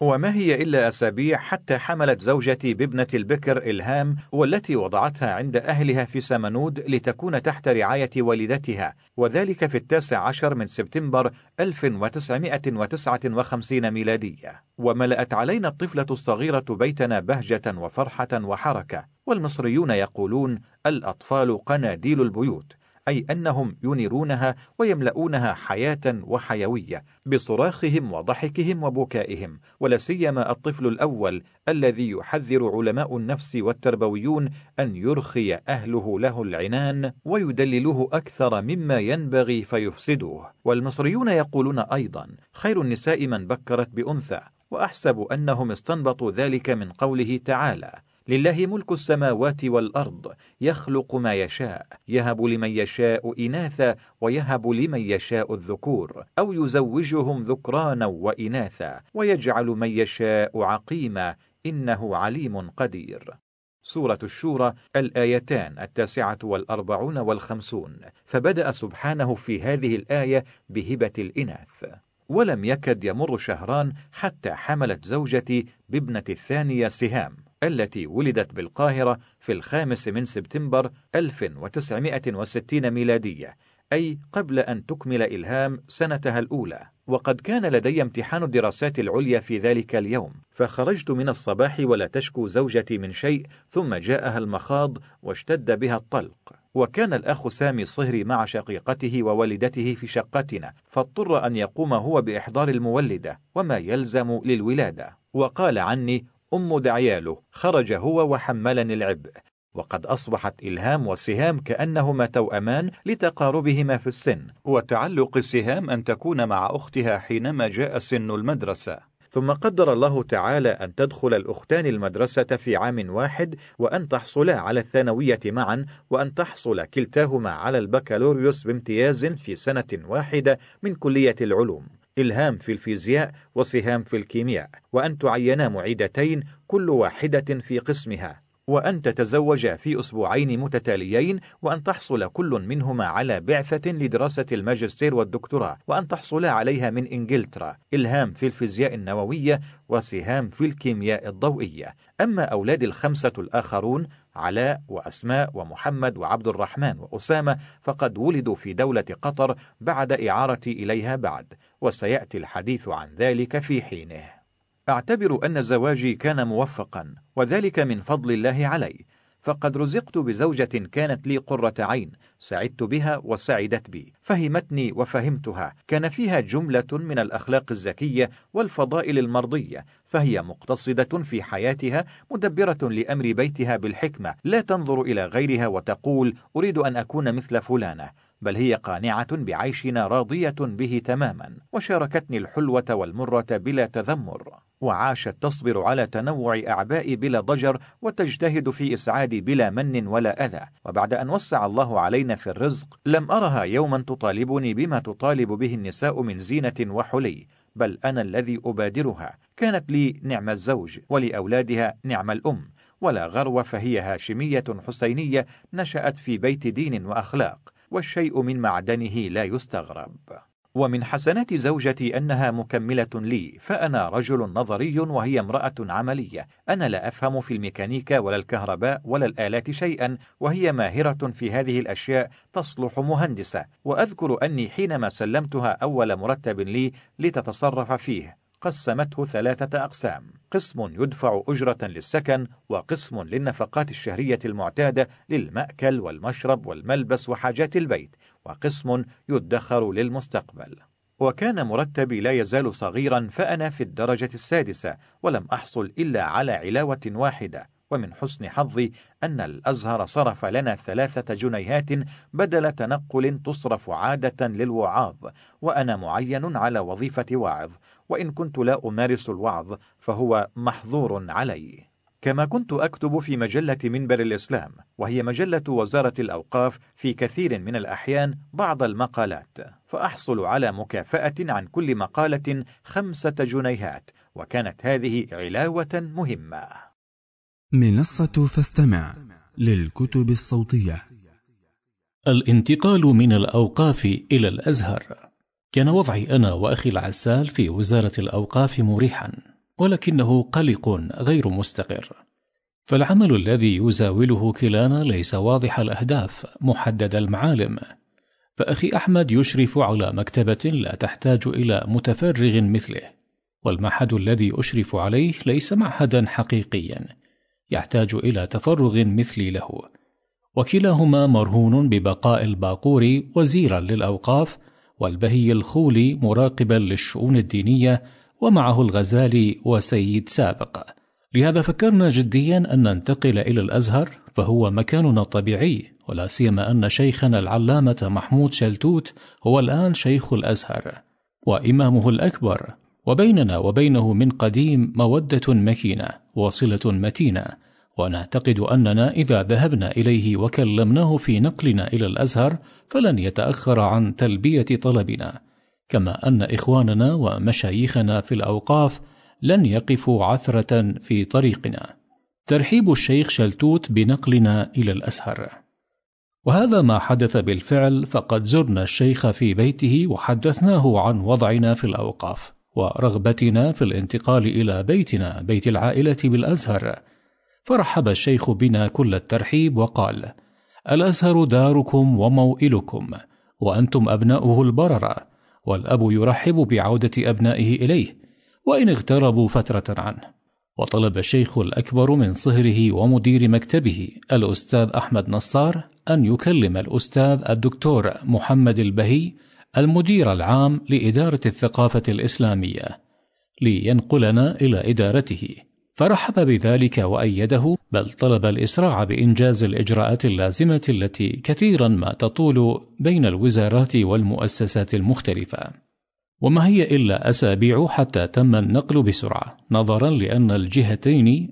وما هي إلا أسابيع حتى حملت زوجتي بابنة البكر إلهام والتي وضعتها عند أهلها في سمنود لتكون تحت رعاية والدتها وذلك في التاسع عشر من سبتمبر 1959 ميلادية. وملأت علينا الطفلة الصغيرة بيتنا بهجة وفرحة وحركة والمصريون يقولون الأطفال قناديل البيوت. أي أنهم ينيرونها ويملؤونها حياة وحيوية بصراخهم وضحكهم وبكائهم ولا سيما الطفل الأول الذي يحذر علماء النفس والتربويون أن يرخي أهله له العنان ويدللوه أكثر مما ينبغي فيفسدوه. والمصريون يقولون أيضا خير النساء من بكرت بأنثى وأحسب أنهم استنبطوا ذلك من قوله تعالى لله ملك السماوات والأرض يخلق ما يشاء يهب لمن يشاء إناثا ويهب لمن يشاء الذكور أو يزوجهم ذكرانا وإناثا ويجعل من يشاء عقيما إنه عليم قدير. سورة الشورى الآيتان التاسعة والأربعون والخمسون. فبدأ سبحانه في هذه الآية بهبة الإناث. ولم يكد يمر شهران حتى حملت زوجتي بابنة الثانية سهام. التي ولدت بالقاهرة في الخامس من سبتمبر 1960 ميلادية أي قبل أن تكمل إلهام سنتها الأولى. وقد كان لدي امتحان الدراسات العليا في ذلك اليوم فخرجت من الصباح ولا تشكو زوجتي من شيء ثم جاءها المخاض واشتد بها الطلق. وكان الأخ سامي صهري مع شقيقته ووالدته في شقتنا فاضطر أن يقوم هو بإحضار المولدة وما يلزم للولادة. وقال عني أم دعياله خرج هو وحملني العبء. وقد أصبحت إلهام وسهام كأنهما توأمان لتقاربهما في السن. وتعلق سهام أن تكون مع أختها حينما جاء سن المدرسة. ثم قدر الله تعالى أن تدخل الأختان المدرسة في عام واحد وأن تحصلا على الثانوية معا وأن تحصل كلتاهما على البكالوريوس بامتياز في سنة واحدة من كلية العلوم. إلهام في الفيزياء وسهام في الكيمياء وأن تعينا معيدتين كل واحدة في قسمها. وأن تتزوجا في أسبوعين متتاليين وأن تحصل كل منهما على بعثة لدراسة الماجستير والدكتوراه وأن تحصلا عليها من إنجلترا إلهام في الفيزياء النووية وسهام في الكيمياء الضوئية. أما أولاد الخمسة الآخرون علاء وأسماء ومحمد وعبد الرحمن وأسامة فقد ولدوا في دولة قطر بعد إعارتي إليها بعد وسيأتي الحديث عن ذلك في حينه. أعتبر أن زواجي كان موفقا وذلك من فضل الله علي. فقد رزقت بزوجة كانت لي قرة عين سعدت بها وسعدت بي. فهمتني وفهمتها. كان فيها جملة من الأخلاق الزكية والفضائل المرضية فهي مقتصدة في حياتها مدبرة لأمر بيتها بالحكمة. لا تنظر إلى غيرها وتقول أريد أن أكون مثل فلانة. بل هي قانعة بعيشنا راضية به تماما. وشاركتني الحلوة والمرة بلا تذمر. وعاشت تصبر على تنوع أعبائي بلا ضجر وتجتهد في إسعادي بلا من ولا أذى. وبعد أن وسع الله علينا في الرزق لم أرها يوما تطالبني بما تطالب به النساء من زينة وحلي. بل أنا الذي أبادرها. كانت لي نعم الزوج ولأولادها نعم الأم. ولا غرو فهي هاشمية حسينية نشأت في بيت دين وأخلاق. والشيء من معدنه لا يستغرب. ومن حسنات زوجتي أنها مكملة لي فأنا رجل نظري وهي امرأة عملية. أنا لا أفهم في الميكانيكا ولا الكهرباء ولا الآلات شيئا وهي ماهرة في هذه الأشياء تصلح مهندسة. وأذكر أني حينما سلمتها أول مرتب لي لتتصرف فيه. قسمته ثلاثة أقسام. قسم يدفع أجرة للسكن وقسم للنفقات الشهرية المعتادة للمأكل والمشرب والملبس وحاجات البيت وقسم يدخر للمستقبل. وكان مرتبي لا يزال صغيرا فأنا في الدرجة السادسة ولم أحصل إلا على علاوة واحدة. ومن حسن حظي أن الأزهر صرف لنا ثلاثة جنيهات بدل تنقل تصرف عادة للوعاظ وأنا معين على وظيفة واعظ وإن كنت لا أمارس الوعظ فهو محظور علي. كما كنت أكتب في مجلة منبر الإسلام وهي مجلة وزارة الأوقاف في كثير من الأحيان بعض المقالات فأحصل على مكافأة عن كل مقالة خمسة جنيهات وكانت هذه علاوة مهمة. منصة فاستمع للكتب الصوتية. الانتقال من الأوقاف إلى الأزهر. كان وضعي أنا وأخي العسال في وزارة الأوقاف مريحا ولكنه قلق غير مستقر. فالعمل الذي يزاوله كلانا ليس واضح الأهداف محدد المعالم. فأخي أحمد يشرف على مكتبة لا تحتاج إلى متفرغ مثله والمعهد الذي أشرف عليه ليس معهدا حقيقيا. يحتاج إلى تفرغ مثلي له. وكلاهما مرهون ببقاء الباقور وزيرا للأوقاف والبهي الخولي مراقبا للشؤون الدينية ومعه الغزالي وسيد سابق. لهذا فكرنا جديا أن ننتقل إلى الأزهر فهو مكاننا الطبيعي ولا سيما أن شيخنا العلامة محمود شلتوت هو الآن شيخ الأزهر. وإمامه الأكبر وبيننا وبينه من قديم مودة مكينة وصلة متينة ونعتقد أننا إذا ذهبنا إليه وكلمناه في نقلنا إلى الأزهر فلن يتأخر عن تلبية طلبنا. كما أن إخواننا ومشايخنا في الأوقاف لن يقفوا عثرة في طريقنا. ترحيب الشيخ شلتوت بنقلنا إلى الأزهر. وهذا ما حدث بالفعل فقد زرنا الشيخ في بيته وحدثناه عن وضعنا في الأوقاف. ورغبتنا في الانتقال إلى بيتنا بيت العائلة بالأزهر. فرحب الشيخ بنا كل الترحيب وقال الأزهر داركم وموئلكم وأنتم أبناؤه البررة والأب يرحب بعودة أبنائه إليه وإن اغتربوا فترة عنه. وطلب الشيخ الأكبر من صهره ومدير مكتبه الأستاذ أحمد نصار أن يكلم الأستاذ الدكتور محمد البهي المدير العام لإدارة الثقافة الإسلامية لينقلنا إلى إدارته. فرحب بذلك وأيده بل طلب الإسراع بإنجاز الإجراءات اللازمة التي كثيرا ما تطول بين الوزارات والمؤسسات المختلفة. وما هي إلا أسابيع حتى تم النقل بسرعة نظرا لأن الجهتين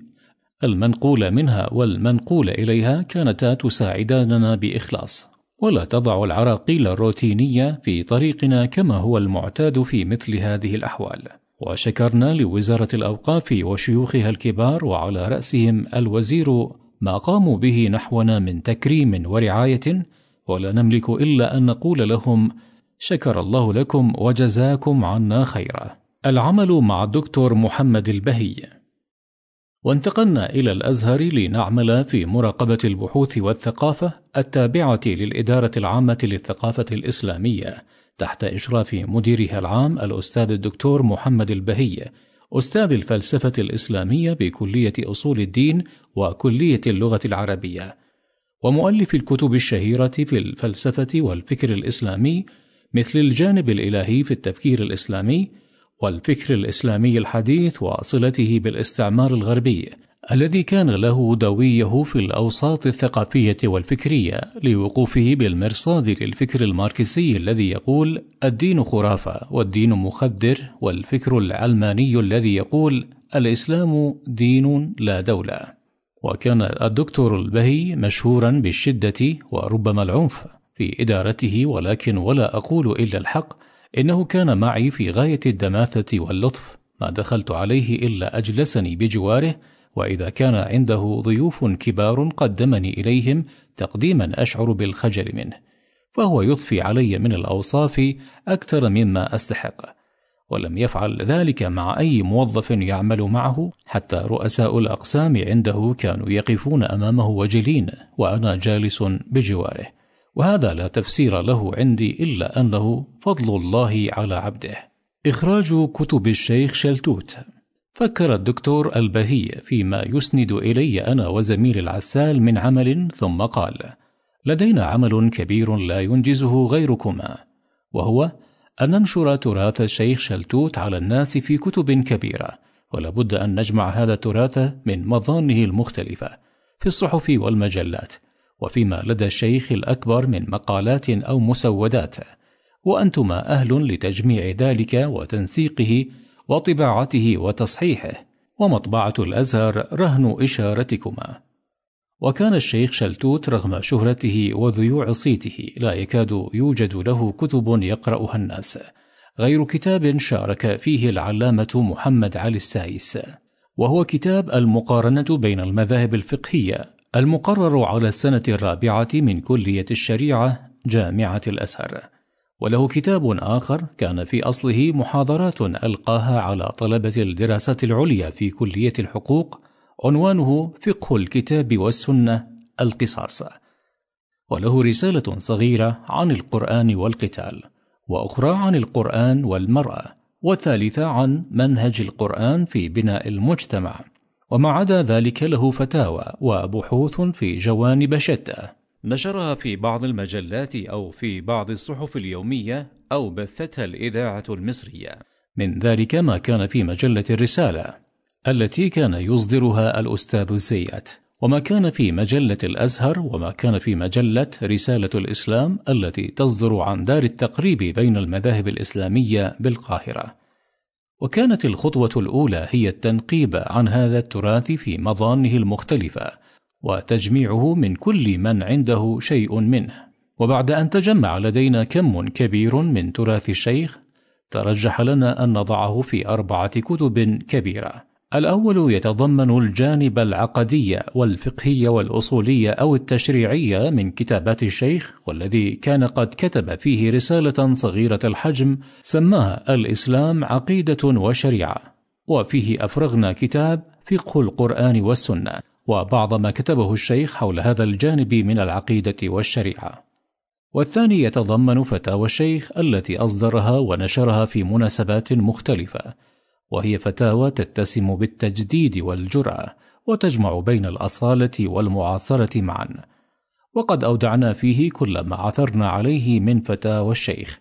المنقول منها والمنقول إليها كانتا تساعداننا بإخلاص. ولا تضع العراقيل الروتينية في طريقنا كما هو المعتاد في مثل هذه الأحوال. وشكرنا لوزارة الأوقاف وشيوخها الكبار وعلى رأسهم الوزير ما قاموا به نحونا من تكريم ورعاية ولا نملك إلا أن نقول لهم شكر الله لكم وجزاكم عنا خيرا. العمل مع الدكتور محمد البهي. وانتقلنا إلى الأزهر لنعمل في مراقبة البحوث والثقافة التابعة للإدارة العامة للثقافة الإسلامية تحت إشراف مديرها العام الأستاذ الدكتور محمد البهي أستاذ الفلسفة الإسلامية بكلية أصول الدين وكلية اللغة العربية ومؤلف الكتب الشهيرة في الفلسفة والفكر الإسلامي مثل الجانب الإلهي في التفكير الإسلامي والفكر الإسلامي الحديث وصلته بالاستعمار الغربي الذي كان له دويه في الأوساط الثقافية والفكرية لوقوفه بالمرصاد للفكر الماركسي الذي يقول الدين خرافة والدين مخدر والفكر العلماني الذي يقول الإسلام دين لا دولة. وكان الدكتور البهي مشهورا بالشدة وربما العنف في إدارته ولكن ولا أقول إلا الحق إنه كان معي في غاية الدماثة واللطف ما دخلت عليه إلا أجلسني بجواره وإذا كان عنده ضيوف كبار قدمني إليهم تقديما أشعر بالخجل منه فهو يضفي علي من الأوصاف أكثر مما أستحق. ولم يفعل ذلك مع أي موظف يعمل معه حتى رؤساء الأقسام عنده كانوا يقفون أمامه وجلين وأنا جالس بجواره. وهذا لا تفسير له عندي إلا أنه فضل الله على عبده. إخراج كتب الشيخ شلتوت. فكر الدكتور البهي فيما يسند إلي أنا وزميل العسال من عمل ثم قال لدينا عمل كبير لا ينجزه غيركما وهو أن ننشر تراث الشيخ شلتوت على الناس في كتب كبيرة ولا بد أن نجمع هذا التراث من مظانه المختلفة في الصحف والمجلات وفيما لدى الشيخ الأكبر من مقالات أو مسودات. وأنتما أهل لتجميع ذلك وتنسيقه وطباعته وتصحيحه ومطبعة الأزهر رهن إشارتكما. وكان الشيخ شلتوت رغم شهرته وذيوع صيته لا يكاد يوجد له كتب يقرأها الناس غير كتاب شارك فيه العلامة محمد علي السايس وهو كتاب المقارنة بين المذاهب الفقهية المقرر على السنة الرابعة من كلية الشريعة جامعة الأزهر. وله كتاب آخر كان في أصله محاضرات ألقاها على طلبة الدراسات العليا في كلية الحقوق عنوانه فقه الكتاب والسنة القصاص. وله رسالة صغيرة عن القرآن والقتال وأخرى عن القرآن والمرأة والثالثة عن منهج القرآن في بناء المجتمع. وما عدا ذلك له فتاوى وبحوث في جوانب شتى. نشرها في بعض المجلات أو في بعض الصحف اليومية أو بثتها الإذاعة المصرية. من ذلك ما كان في مجلة الرسالة التي كان يصدرها الأستاذ الزيات وما كان في مجلة الأزهر وما كان في مجلة رسالة الإسلام التي تصدر عن دار التقريب بين المذاهب الإسلامية بالقاهرة. وكانت الخطوة الأولى هي التنقيب عن هذا التراث في مظانه المختلفة وتجميعه من كل من عنده شيء منه. وبعد أن تجمع لدينا كم كبير من تراث الشيخ ترجح لنا أن نضعه في أربعة كتب كبيرة. الأول يتضمن الجانب العقدي والفقهي والأصولي أو التشريعي من كتابات الشيخ والذي كان قد كتب فيه رسالة صغيرة الحجم سماها الإسلام عقيدة وشريعة. وفيه أفرغنا كتاب فقه القرآن والسنة وبعض ما كتبه الشيخ حول هذا الجانب من العقيدة والشريعة. والثاني يتضمن فتاوى الشيخ التي أصدرها ونشرها في مناسبات مختلفة. وهي فتاوى تتسم بالتجديد والجرأة وتجمع بين الأصالة والمعاصرة معا. وقد أودعنا فيه كل ما عثرنا عليه من فتاوى الشيخ.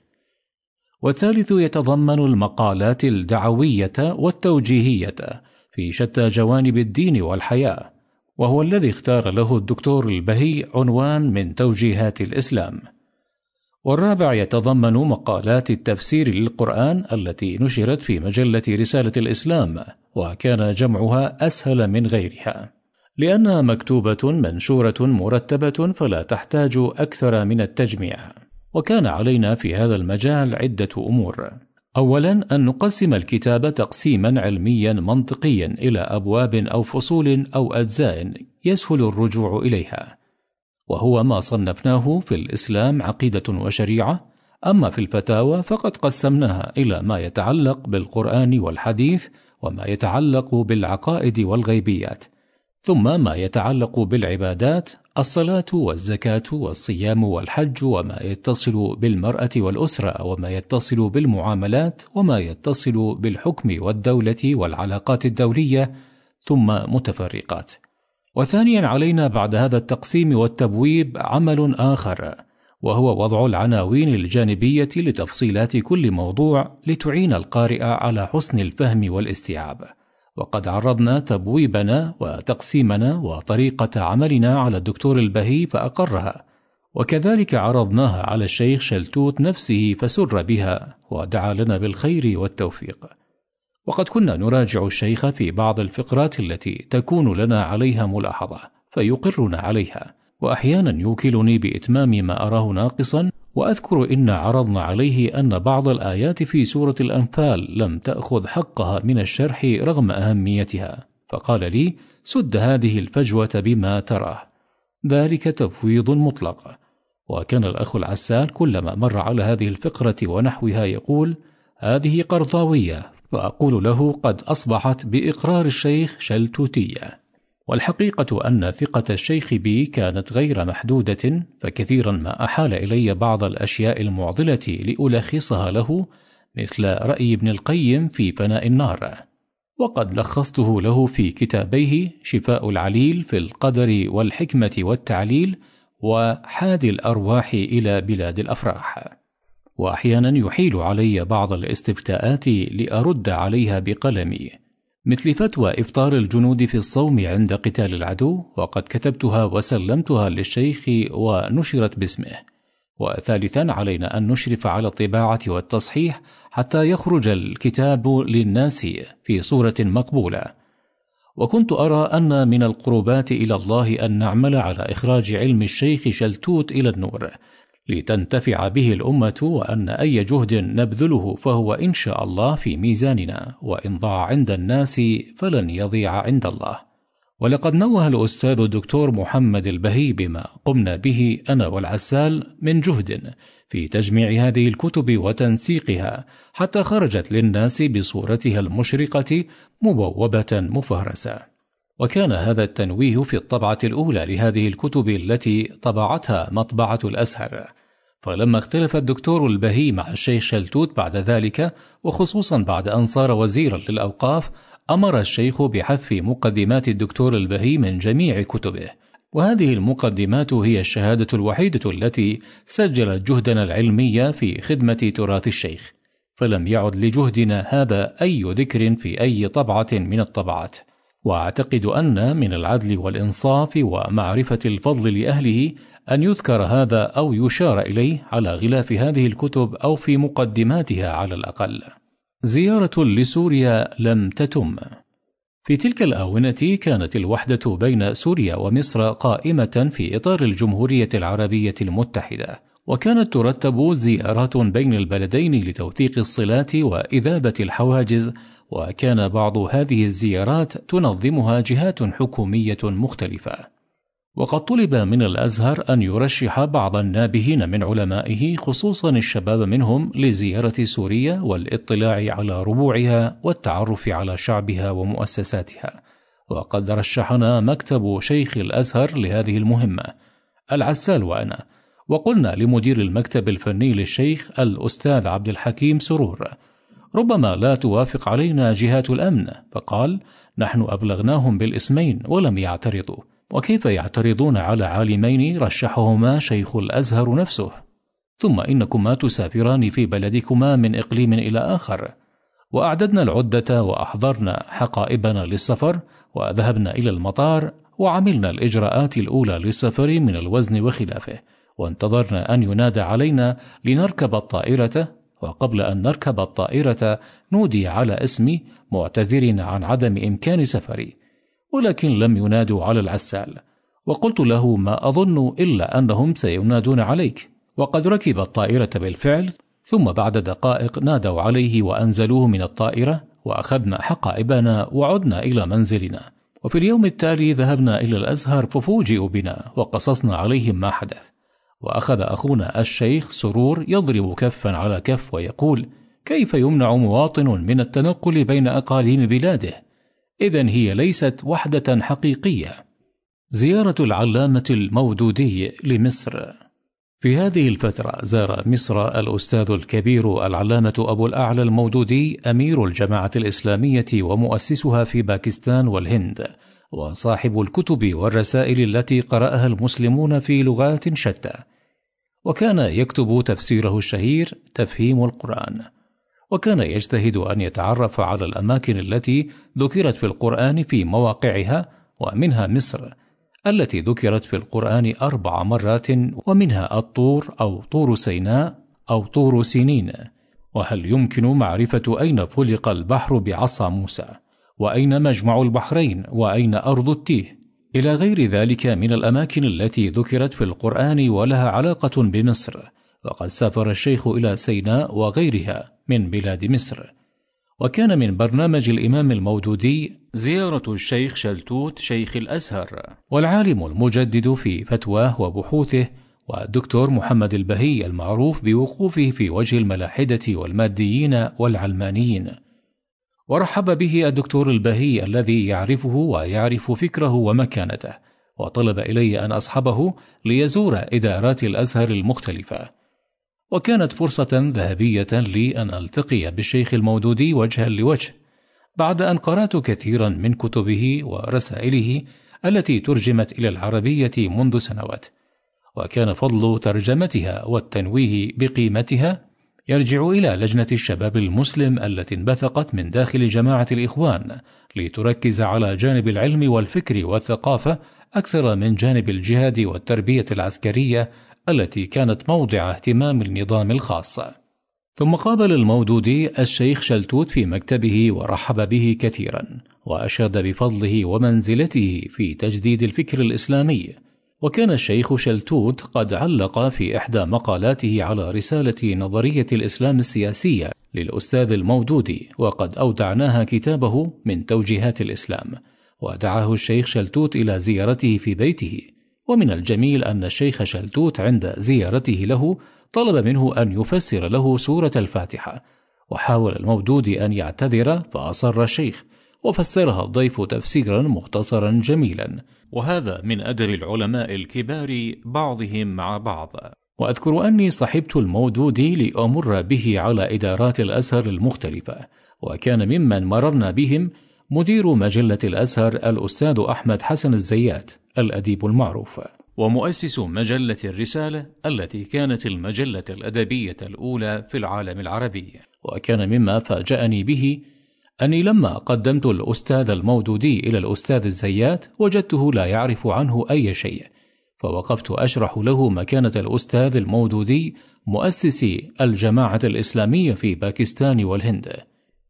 والثالث يتضمن المقالات الدعوية والتوجيهية في شتى جوانب الدين والحياة وهو الذي اختار له الدكتور البهي عنوان من توجيهات الإسلام. والرابع يتضمن مقالات التفسير للقرآن التي نشرت في مجلة رسالة الإسلام وكان جمعها أسهل من غيرها. لأنها مكتوبة منشورة مرتبة فلا تحتاج أكثر من التجميع. وكان علينا في هذا المجال عدة أمور. أولا أن نقسم الكتاب تقسيما علميا منطقيا إلى أبواب أو فصول أو أجزاء يسهل الرجوع إليها. وهو ما صنفناه في الإسلام عقيدة وشريعة أما في الفتاوى فقد قسمناها إلى ما يتعلق بالقرآن والحديث وما يتعلق بالعقائد والغيبيات ثم ما يتعلق بالعبادات الصلاة والزكاة والصيام والحج وما يتصل بالمرأة والأسرة وما يتصل بالمعاملات وما يتصل بالحكم والدولة والعلاقات الدولية ثم متفرقات. وثانيا علينا بعد هذا التقسيم والتبويب عمل آخر وهو وضع العناوين الجانبية لتفصيلات كل موضوع لتعين القارئ على حسن الفهم والاستيعاب. وقد عرضنا تبويبنا وتقسيمنا وطريقة عملنا على الدكتور البهي فأقرها. وكذلك عرضناها على الشيخ شلتوت نفسه فسر بها ودعا لنا بالخير والتوفيق. وقد كنا نراجع الشيخ في بعض الفقرات التي تكون لنا عليها ملاحظة فيقرنا عليها وأحيانا يوكلني بإتمام ما أراه ناقصا وأذكر إن عرضنا عليه أن بعض الآيات في سورة الأنفال لم تأخذ حقها من الشرح رغم أهميتها. فقال لي سد هذه الفجوة بما تراه. ذلك تفويض مطلق. وكان الأخ العسال كلما مر على هذه الفقرة ونحوها يقول هذه قرضاوية وأقول له قد أصبحت بإقرار الشيخ شلتوتية. والحقيقة أن ثقة الشيخ بي كانت غير محدودة فكثيرا ما أحال إلي بعض الأشياء المعضلة لألخصها له مثل رأي ابن القيم في فناء النار. وقد لخصته له في كتابيه شفاء العليل في القدر والحكمة والتعليل وحاد الأرواح إلى بلاد الأفراح. وأحيانا يحيل علي بعض الاستفتاءات لأرد عليها بقلمي. مثل فتوى إفطار الجنود في الصوم عند قتال العدو وقد كتبتها وسلمتها للشيخ ونشرت باسمه. وثالثا علينا أن نشرف على الطباعة والتصحيح حتى يخرج الكتاب للناس في صورة مقبولة. وكنت أرى أن من القربات إلى الله أن نعمل على إخراج علم الشيخ شلتوت إلى النور. لتنتفع به الأمة وأن أي جهد نبذله فهو إن شاء الله في ميزاننا وإن ضاع عند الناس فلن يضيع عند الله. ولقد نوه الأستاذ الدكتور محمد البهي بما قمنا به أنا والعسال من جهد في تجميع هذه الكتب وتنسيقها حتى خرجت للناس بصورتها المشرقة مبوبة مفهرسة. وكان هذا التنويه في الطبعة الأولى لهذه الكتب التي طبعتها مطبعة الأزهر. فلما اختلف الدكتور البهي مع الشيخ شلتوت بعد ذلك وخصوصا بعد أن صار وزيرا للأوقاف أمر الشيخ بحذف مقدمات الدكتور البهي من جميع كتبه. وهذه المقدمات هي الشهادة الوحيدة التي سجلت جهدنا العلمي في خدمة تراث الشيخ. فلم يعد لجهدنا هذا أي ذكر في أي طبعة من الطبعات. واعتقد أن من العدل والإنصاف ومعرفة الفضل لأهله أن يذكر هذا أو يشار إليه على غلاف هذه الكتب أو في مقدماتها على الأقل. زيارة لسوريا لم تتم. في تلك الآونة كانت الوحدة بين سوريا ومصر قائمة في إطار الجمهورية العربية المتحدة وكانت ترتب زيارات بين البلدين لتوثيق الصلات وإذابة الحواجز وكان بعض هذه الزيارات تنظمها جهات حكومية مختلفة. وقد طلب من الأزهر أن يرشح بعض النابهين من علمائه خصوصا الشباب منهم لزيارة سوريا والاطلاع على ربوعها والتعرف على شعبها ومؤسساتها. وقد رشحنا مكتب شيخ الأزهر لهذه المهمة العسال وأنا. وقلنا لمدير المكتب الفني للشيخ الأستاذ عبد الحكيم سرور ربما لا توافق علينا جهات الأمن. فقال نحن أبلغناهم بالاسمين ولم يعترضوا. وكيف يعترضون على عالمين رشحهما شيخ الأزهر نفسه؟ ثم إنكما تسافران في بلدكما من إقليم إلى آخر. وأعددنا العدة وأحضرنا حقائبنا للسفر وذهبنا إلى المطار وعملنا الإجراءات الأولى للسفر من الوزن وخلافه. وانتظرنا أن ينادى علينا لنركب الطائرة وقبل أن نركب الطائرة نودي على اسمي معتذرين عن عدم إمكان سفري ولكن لم ينادوا على العسال. وقلت له ما أظن إلا أنهم سينادون عليك. وقد ركب الطائرة بالفعل ثم بعد دقائق نادوا عليه وأنزلوه من الطائرة وأخذنا حقائبنا وعدنا إلى منزلنا. وفي اليوم التالي ذهبنا إلى الأزهر ففوجئوا بنا وقصصنا عليهم ما حدث. وأخذ أخونا الشيخ سرور يضرب كفا على كف ويقول كيف يمنع مواطن من التنقل بين أقاليم بلاده؟ إذا هي ليست وحدة حقيقية. زيارة العلامة المودودي لمصر. في هذه الفترة زار مصر الأستاذ الكبير العلامة أبو الأعلى المودودي أمير الجماعة الإسلامية ومؤسسها في باكستان والهند وصاحب الكتب والرسائل التي قرأها المسلمون في لغات شتى. وكان يكتب تفسيره الشهير تفهيم القرآن. وكان يجتهد أن يتعرف على الأماكن التي ذكرت في القرآن في مواقعها ومنها مصر التي ذكرت في القرآن أربع مرات ومنها الطور أو طور سيناء أو طور سينين. وهل يمكن معرفة أين فلق البحر بعصا موسى؟ وأين مجمع البحرين؟ وأين أرض التيه؟ إلى غير ذلك من الأماكن التي ذكرت في القرآن ولها علاقة بمصر وقد سافر الشيخ إلى سيناء وغيرها من بلاد مصر. وكان من برنامج الإمام المودودي زيارة الشيخ شلتوت شيخ الأزهر والعالم المجدد في فتواه وبحوثه والدكتور محمد البهي المعروف بوقوفه في وجه الملاحدة والماديين والعلمانيين. ورحب به الدكتور البهي الذي يعرفه ويعرف فكره ومكانته وطلب إلي أن أصحبه ليزور إدارات الأزهر المختلفة. وكانت فرصة ذهبية لي أن ألتقي بالشيخ المودودي وجها لوجه بعد أن قرأت كثيرا من كتبه ورسائله التي ترجمت إلى العربية منذ سنوات. وكان فضل ترجمتها والتنويه بقيمتها يرجع إلى لجنة الشباب المسلم التي انبثقت من داخل جماعة الإخوان لتركز على جانب العلم والفكر والثقافة أكثر من جانب الجهاد والتربية العسكرية التي كانت موضع اهتمام النظام الخاص. ثم قابل المودودي الشيخ شلتوت في مكتبه ورحب به كثيرا وأشاد بفضله ومنزلته في تجديد الفكر الإسلامي. وكان الشيخ شلتوت قد علق في إحدى مقالاته على رسالة نظرية الإسلام السياسية للأستاذ المودودي وقد أودعناها كتابه من توجيهات الإسلام. ودعاه الشيخ شلتوت إلى زيارته في بيته. ومن الجميل أن الشيخ شلتوت عند زيارته له طلب منه أن يفسر له سورة الفاتحة. وحاول المودود أن يعتذر فأصر الشيخ وفسرها الضيف تفسيرا مختصرا جميلا. وهذا من أدب العلماء الكبار بعضهم مع بعض. وأذكر أني صحبت المودود لأمر به على إدارات الأزهر المختلفة وكان ممن مررنا بهم مدير مجلة الأزهر الأستاذ أحمد حسن الزيات الأديب المعروف. ومؤسس مجلة الرسالة التي كانت المجلة الأدبية الأولى في العالم العربي. وكان مما فاجأني به أني لما قدمت الأستاذ المودودي إلى الأستاذ الزيات وجدته لا يعرف عنه أي شيء. فوقفت أشرح له مكانة الأستاذ المودودي مؤسس الجماعة الإسلامية في باكستان والهند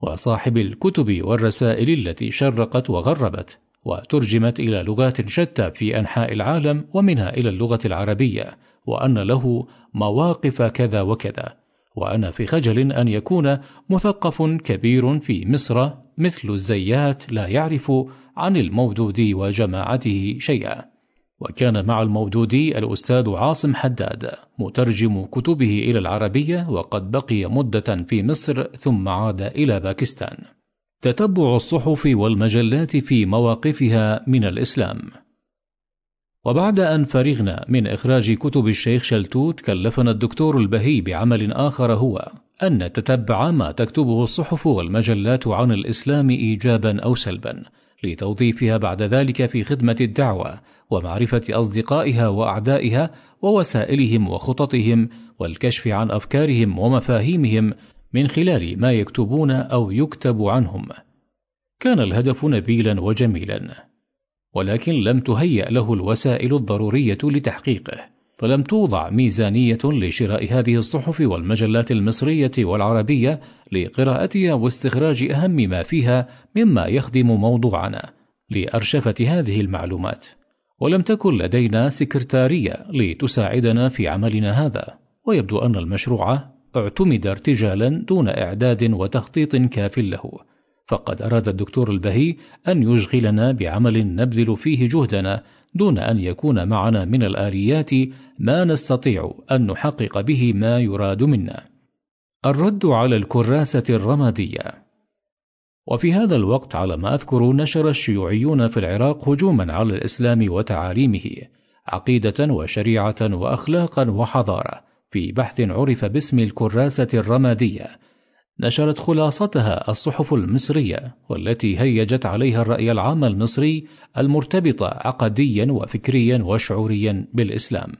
وصاحب الكتب والرسائل التي شرقت وغربت وترجمت إلى لغات شتى في أنحاء العالم ومنها إلى اللغة العربية وأن له مواقف كذا وكذا. وأنا في خجل أن يكون مثقف كبير في مصر مثل الزيات لا يعرف عن المودودي وجماعته شيئا. وكان مع المودودي الأستاذ عاصم حداد مترجم كتبه إلى العربية وقد بقي مدة في مصر ثم عاد إلى باكستان. تتبع الصحف والمجلات في مواقفها من الإسلام. وبعد أن فرغنا من إخراج كتب الشيخ شلتوت كلفنا الدكتور البهي بعمل آخر هو أن نتتبع ما تكتبه الصحف والمجلات عن الإسلام إيجابا أو سلبا لتوظيفها بعد ذلك في خدمة الدعوة ومعرفة أصدقائها وأعدائها ووسائلهم وخططهم والكشف عن أفكارهم ومفاهيمهم من خلال ما يكتبون أو يكتب عنهم. كان الهدف نبيلا وجميلا. ولكن لم تهيأ له الوسائل الضرورية لتحقيقه فلم توضع ميزانية لشراء هذه الصحف والمجلات المصرية والعربية لقراءتها واستخراج أهم ما فيها مما يخدم موضوعنا لأرشفة هذه المعلومات. ولم تكن لدينا سكرتارية لتساعدنا في عملنا هذا ويبدو أن المشروع اعتمد ارتجالا دون إعداد وتخطيط كاف له. فقد أراد الدكتور البهي أن يشغلنا بعمل نبذل فيه جهدنا دون أن يكون معنا من الآليات ما نستطيع أن نحقق به ما يراد منا. الرد على الكراسة الرمادية. وفي هذا الوقت على ما أذكر نشر الشيوعيون في العراق هجوما على الإسلام وتعاليمه عقيدة وشريعة وأخلاقا وحضارة في بحث عرف باسم الكراسة الرمادية نشرت خلاصتها الصحف المصرية والتي هيجت عليها الرأي العام المصري المرتبط عقديا وفكريا وشعوريا بالإسلام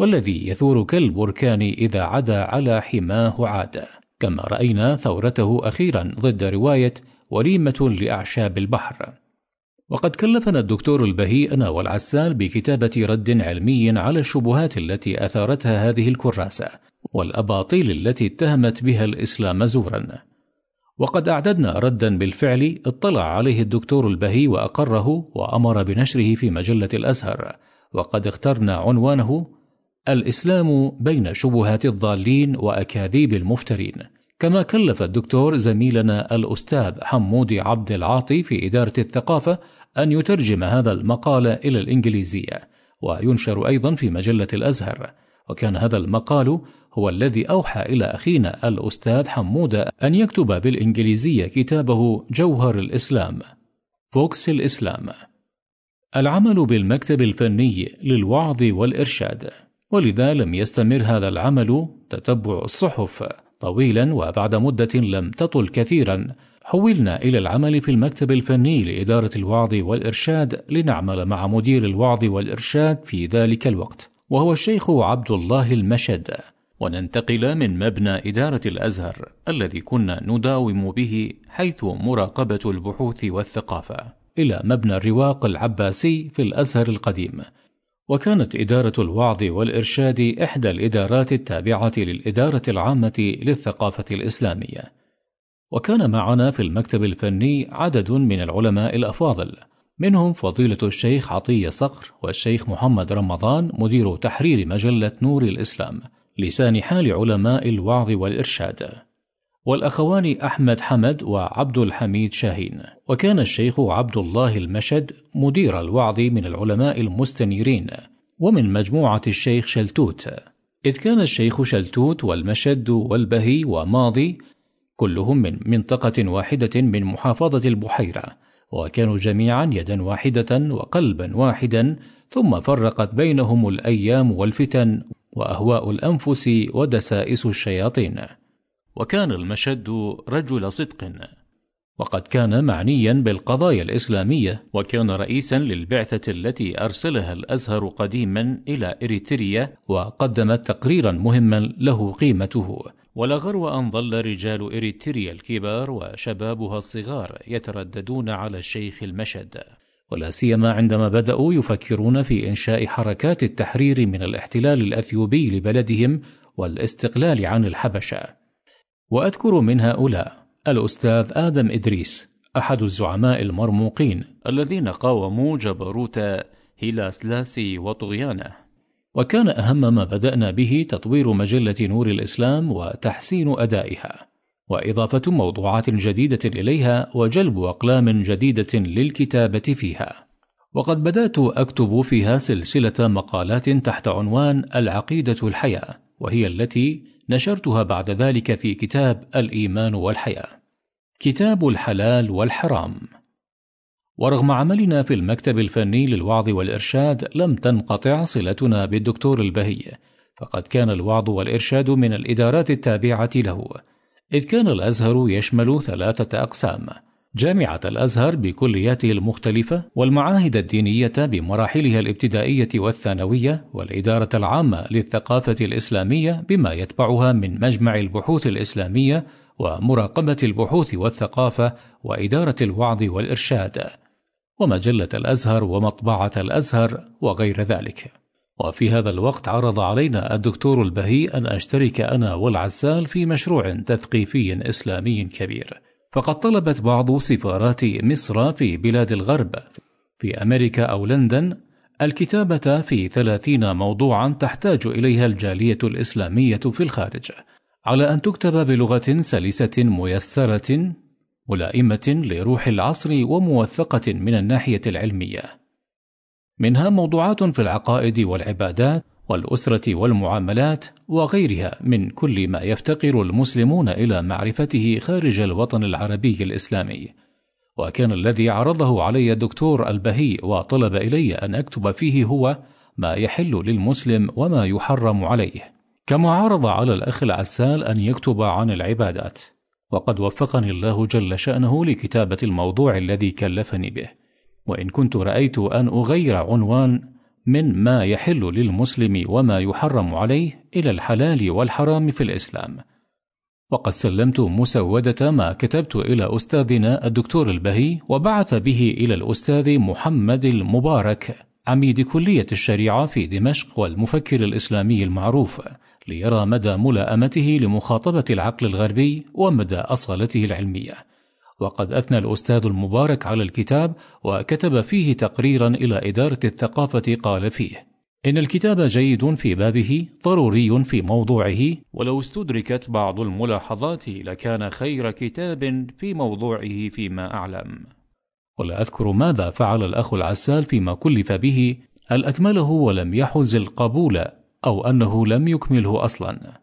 والذي يثور كالبركان إذا عدا على حماه عاد. كما رأينا ثورته أخيرا ضد رواية وليمة لأعشاب البحر. وقد كلفنا الدكتور البهي أنا والعسال بكتابة رد علمي على الشبهات التي أثارتها هذه الكراسة. والأباطيل التي اتهمت بها الإسلام زورا. وقد أعددنا ردا بالفعل اطلع عليه الدكتور البهي وأقره وأمر بنشره في مجلة الأزهر. وقد اخترنا عنوانه الإسلام بين شبهات الضالين وأكاذيب المفترين. كما كلف الدكتور زميلنا الأستاذ حمود عبد العاطي في إدارة الثقافة أن يترجم هذا المقال إلى الإنجليزية. وينشر أيضا في مجلة الأزهر. وكان هذا المقال هو الذي أوحى إلى أخينا الأستاذ حمود أن يكتب بالإنجليزية كتابه جوهر الإسلام فوكس الإسلام. العمل بالمكتب الفني للوعظ والإرشاد ولذا لم يستمر هذا العمل تتبع الصحف طويلا وبعد مدة لم تطل كثيرا. حولنا إلى العمل في المكتب الفني لإدارة الوعظ والإرشاد لنعمل مع مدير الوعظ والإرشاد في ذلك الوقت وهو الشيخ عبد الله المشد. وننتقل من مبنى إدارة الأزهر الذي كنا نداوم به حيث مراقبة البحوث والثقافة إلى مبنى الرواق العباسي في الأزهر القديم. وكانت إدارة الوعظ والإرشاد إحدى الإدارات التابعة للإدارة العامة للثقافة الإسلامية. وكان معنا في المكتب الفني عدد من العلماء الأفاضل منهم فضيلة الشيخ عطية صقر والشيخ محمد رمضان مدير تحرير مجلة نور الإسلام. لسان حال علماء الوعظ والإرشاد. والأخوان أحمد حمد وعبد الحميد شاهين. وكان الشيخ عبد الله المشد مدير الوعظ من العلماء المستنيرين ومن مجموعة الشيخ شلتوت. إذ كان الشيخ شلتوت والمشد والبهي وماضي كلهم من منطقة واحدة من محافظة البحيرة وكانوا جميعا يدا واحدة وقلبا واحدا ثم فرقت بينهم الأيام والفتن. وأهواء الأنفس ودسائس الشياطين. وكان المشد رجل صدق. وقد كان معنيا بالقضايا الإسلامية. وكان رئيسا للبعثة التي أرسلها الأزهر قديما إلى إريتريا. وقدمت تقريرا مهما له قيمته. ولا غرو أن ظل رجال إريتريا الكبار وشبابها الصغار يترددون على الشيخ المشد. ولا سيما عندما بدأوا يفكرون في إنشاء حركات التحرير من الاحتلال الأثيوبي لبلدهم والاستقلال عن الحبشة. وأذكر من هؤلاء الأستاذ آدم إدريس أحد الزعماء المرموقين الذين قاوموا جبروت هيلاسلاسي وطغيانه. وكان أهم ما بدأنا به تطوير مجلة نور الإسلام وتحسين أدائها. وإضافة موضوعات جديدة إليها وجلب أقلام جديدة للكتابة فيها. وقد بدأت أكتب فيها سلسلة مقالات تحت عنوان العقيدة الحياة وهي التي نشرتها بعد ذلك في كتاب الإيمان والحياة. كتاب الحلال والحرام. ورغم عملنا في المكتب الفني للوعظ والإرشاد لم تنقطع صلتنا بالدكتور البهي فقد كان الوعظ والإرشاد من الإدارات التابعة له. إذ كان الأزهر يشمل ثلاثة أقسام جامعة الأزهر بكلياته المختلفة والمعاهد الدينية بمراحلها الابتدائية والثانوية والإدارة العامة للثقافة الإسلامية بما يتبعها من مجمع البحوث الإسلامية ومراقبة البحوث والثقافة وإدارة الوعظ والإرشاد ومجلة الأزهر ومطبعة الأزهر وغير ذلك. وفي هذا الوقت عرض علينا الدكتور البهي أن أشترك أنا والعسال في مشروع تثقيفي إسلامي كبير. فقد طلبت بعض سفارات مصر في بلاد الغرب. في أمريكا أو لندن الكتابة في ثلاثين موضوعا تحتاج إليها الجالية الإسلامية في الخارج. على أن تكتب بلغة سلسة ميسرة ملائمة لروح العصر وموثقة من الناحية العلمية. منها موضوعات في العقائد والعبادات والأسرة والمعاملات وغيرها من كل ما يفتقر المسلمون إلى معرفته خارج الوطن العربي الإسلامي. وكان الذي عرضه علي الدكتور البهي وطلب إلي أن أكتب فيه هو ما يحل للمسلم وما يحرم عليه. كما عرض على الأخ العسال أن يكتب عن العبادات. وقد وفقني الله جل شأنه لكتابة الموضوع الذي كلفني به. وإن كنت رأيت أن أغير عنوان من ما يحل للمسلم وما يحرم عليه إلى الحلال والحرام في الإسلام. وقد سلمت مسودة ما كتبت إلى أستاذنا الدكتور البهي وبعث به إلى الأستاذ محمد المبارك عميد كلية الشريعة في دمشق والمفكر الإسلامي المعروف ليرى مدى ملائمته لمخاطبة العقل الغربي ومدى أصالته العلمية. وقد أثنى الأستاذ المبارك على الكتاب وكتب فيه تقريرا إلى إدارة الثقافة قال فيه إن الكتاب جيد في بابه ضروري في موضوعه. ولو استدركت بعض الملاحظات لكان خير كتاب في موضوعه فيما أعلم. ولا أذكر ماذا فعل الأخ العسال فيما كلف به هل أكمله ولم يحز القبول أو أنه لم يكمله أصلا.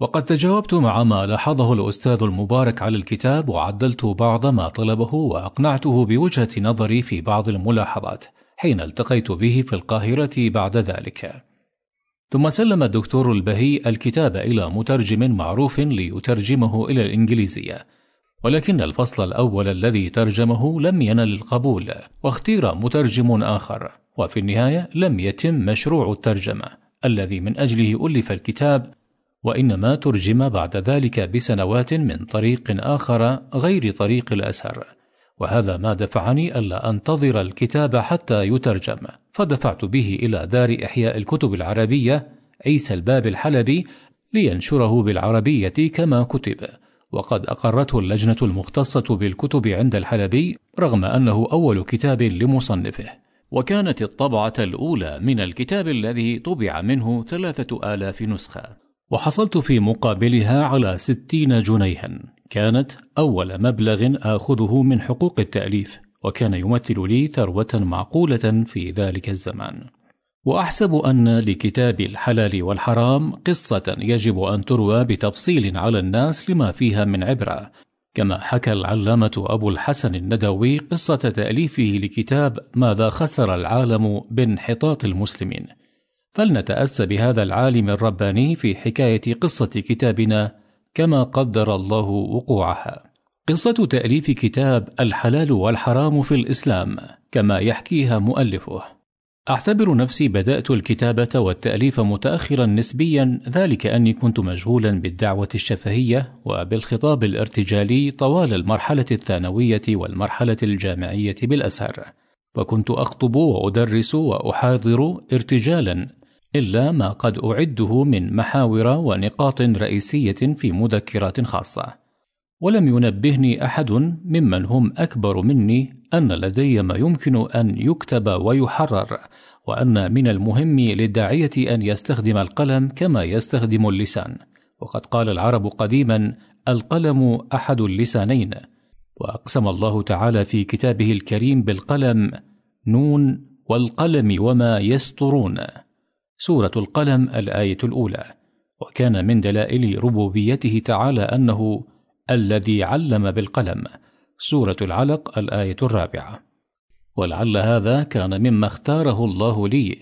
وقد تجاوبت مع ما لاحظه الأستاذ المبارك على الكتاب وعدلت بعض ما طلبه وأقنعته بوجهة نظري في بعض الملاحظات حين التقيت به في القاهرة بعد ذلك. ثم سلم الدكتور البهي الكتاب إلى مترجم معروف ليترجمه إلى الإنجليزية ولكن الفصل الأول الذي ترجمه لم ينل القبول واختير مترجم آخر وفي النهاية لم يتم مشروع الترجمة الذي من أجله ألف الكتاب وإنما ترجم بعد ذلك بسنوات من طريق آخر غير طريق الأزهر وهذا ما دفعني ألا أنتظر الكتاب حتى يترجم. فدفعت به إلى دار إحياء الكتب العربية عيسى الباب الحلبي لينشره بالعربية كما كتب. وقد أقرته اللجنة المختصة بالكتب عند الحلبي رغم أنه أول كتاب لمصنفه. وكانت الطبعة الأولى من الكتاب الذي طبع منه ثلاثة آلاف نسخة. وحصلت في مقابلها على ستين جنيها. كانت أول مبلغ آخذه من حقوق التأليف وكان يمثل لي ثروة معقولة في ذلك الزمان. وأحسب أن لكتاب الحلال والحرام قصة يجب أن تروى بتفصيل على الناس لما فيها من عبرة. كما حكى العلامة أبو الحسن الندوي قصة تأليفه لكتاب ماذا خسر العالم بانحطاط المسلمين. فلنتأسى بهذا العالم الرباني في حكاية قصة كتابنا كما قدر الله وقوعها. قصة تأليف كتاب الحلال والحرام في الإسلام كما يحكيها مؤلفه. أعتبر نفسي بدأت الكتابة والتأليف متأخرا نسبيا ذلك أني كنت مشغولا بالدعوة الشفهية وبالخطاب الارتجالي طوال المرحلة الثانوية والمرحلة الجامعية بالأزهر وكنت أخطب وأدرس وأحاضر ارتجالا إلا ما قد أعده من محاور ونقاط رئيسية في مذكرات خاصة. ولم ينبهني أحد ممن هم أكبر مني أن لدي ما يمكن أن يكتب ويحرر وأن من المهم للداعية أن يستخدم القلم كما يستخدم اللسان. وقد قال العرب قديما القلم أحد اللسانين. وأقسم الله تعالى في كتابه الكريم بالقلم نون والقلم وما يسطرون. سورة القلم الآية الأولى. وكان من دلائل ربوبيته تعالى أنه الذي علم بالقلم. سورة العلق الآية الرابعة. ولعل هذا كان مما اختاره الله لي.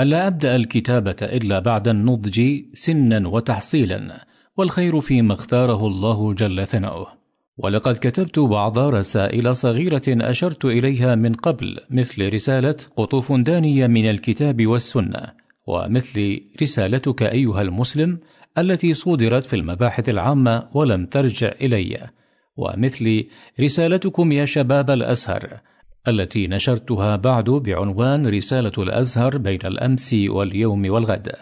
ألا أبدأ الكتابة إلا بعد النضج سنا وتحصيلا والخير فيما اختاره الله جل ثناؤه. ولقد كتبت بعض رسائل صغيرة أشرت إليها من قبل مثل رسالة قطوف دانية من الكتاب والسنة. ومثل رسالتك أيها المسلم التي صودرت في المباحث العامة ولم ترجع إلي ومثل رسالتكم يا شباب الأزهر التي نشرتها بعد بعنوان رسالة الأزهر بين الأمس واليوم والغد.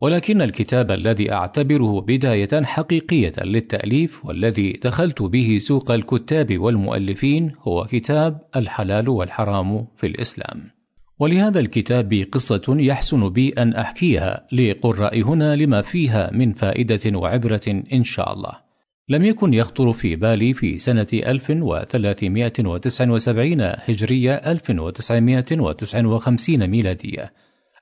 ولكن الكتاب الذي أعتبره بداية حقيقية للتأليف والذي دخلت به سوق الكتاب والمؤلفين هو كتاب الحلال والحرام في الإسلام. ولهذا الكتاب قصة يحسن بي أن أحكيها لقراء هنا لما فيها من فائدة وعبرة إن شاء الله. لم يكن يخطر في بالي في سنة 1379 هجرية 1959 ميلادية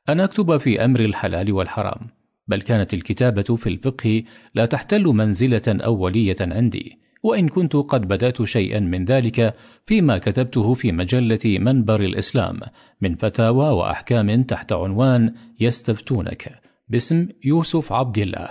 أن أكتب في أمر الحلال والحرام، بل كانت الكتابة في الفقه لا تحتل منزلة أولية عندي. وإن كنت قد بدأت شيئا من ذلك فيما كتبته في مجلة منبر الإسلام من فتاوى وأحكام تحت عنوان يستفتونك باسم يوسف عبد الله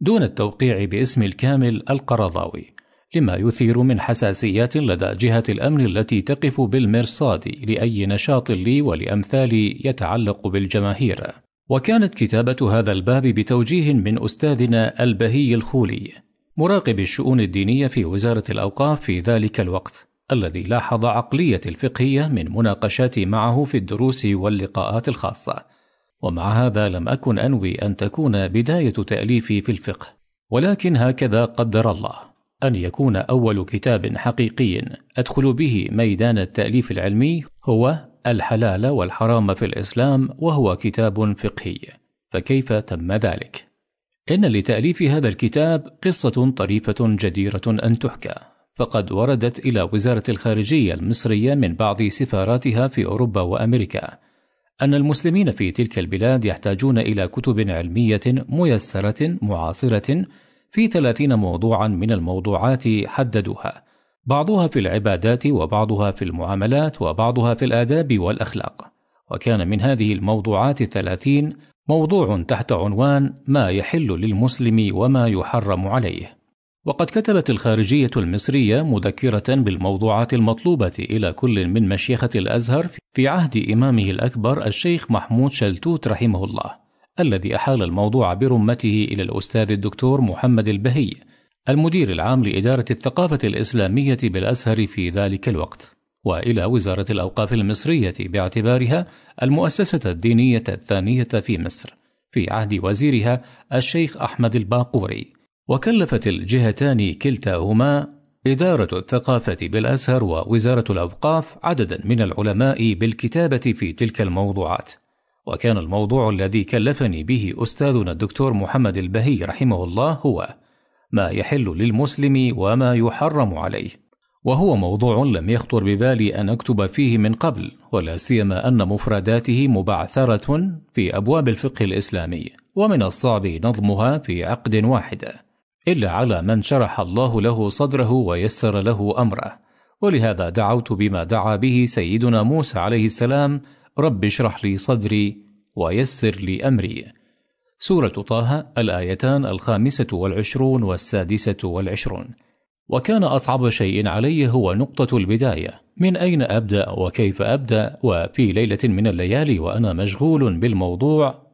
دون التوقيع باسم الكامل القرضاوي لما يثير من حساسيات لدى جهة الأمن التي تقف بالمرصاد لأي نشاط لي ولأمثالي يتعلق بالجماهير. وكانت كتابة هذا الباب بتوجيه من أستاذنا البهي الخولي مراقب الشؤون الدينية في وزارة الأوقاف في ذلك الوقت الذي لاحظ عقلية الفقهية من مناقشاتي معه في الدروس واللقاءات الخاصة ومع هذا لم أكن أنوي أن تكون بداية تأليفي في الفقه ولكن هكذا قدر الله أن يكون أول كتاب حقيقي أدخل به ميدان التأليف العلمي هو الحلال والحرام في الإسلام وهو كتاب فقهي فكيف تم ذلك؟ إن لتأليف هذا الكتاب قصة طريفة جديرة أن تحكى. فقد وردت إلى وزارة الخارجية المصرية من بعض سفاراتها في أوروبا وأمريكا أن المسلمين في تلك البلاد يحتاجون إلى كتب علمية ميسرة معاصرة في ثلاثين موضوعا من الموضوعات حددوها. بعضها في العبادات وبعضها في المعاملات وبعضها في الآداب والأخلاق. وكان من هذه الموضوعات الثلاثين موضوع تحت عنوان ما يحل للمسلم وما يحرم عليه. وقد كتبت الخارجية المصرية مذكرة بالموضوعات المطلوبة إلى كل من مشيخة الأزهر في عهد إمامه الأكبر الشيخ محمود شلتوت رحمه الله الذي أحال الموضوع برمته إلى الأستاذ الدكتور محمد البهي المدير العام لإدارة الثقافة الإسلامية بالأزهر في ذلك الوقت. وإلى وزارة الأوقاف المصرية باعتبارها المؤسسة الدينية الثانية في مصر في عهد وزيرها الشيخ أحمد الباقوري. وكلفت الجهتان كلتاهما إدارة الثقافة بالأزهر ووزارة الأوقاف عددا من العلماء بالكتابة في تلك الموضوعات. وكان الموضوع الذي كلفني به أستاذنا الدكتور محمد البهي رحمه الله هو ما يحل للمسلم وما يحرم عليه. وهو موضوع لم يخطر ببالي أن أكتب فيه من قبل ولا سيما أن مفرداته مبعثرة في أبواب الفقه الإسلامي ومن الصعب نظمها في عقد واحد إلا على من شرح الله له صدره ويسر له أمره. ولهذا دعوت بما دعا به سيدنا موسى عليه السلام رب اشرح لي صدري ويسر لي أمري. سورة طه الآيتان الخامسة والعشرون والسادسة والعشرون. وكان أصعب شيء علي هو نقطة البداية. من أين أبدأ وكيف أبدأ؟ وفي ليلة من الليالي وأنا مشغول بالموضوع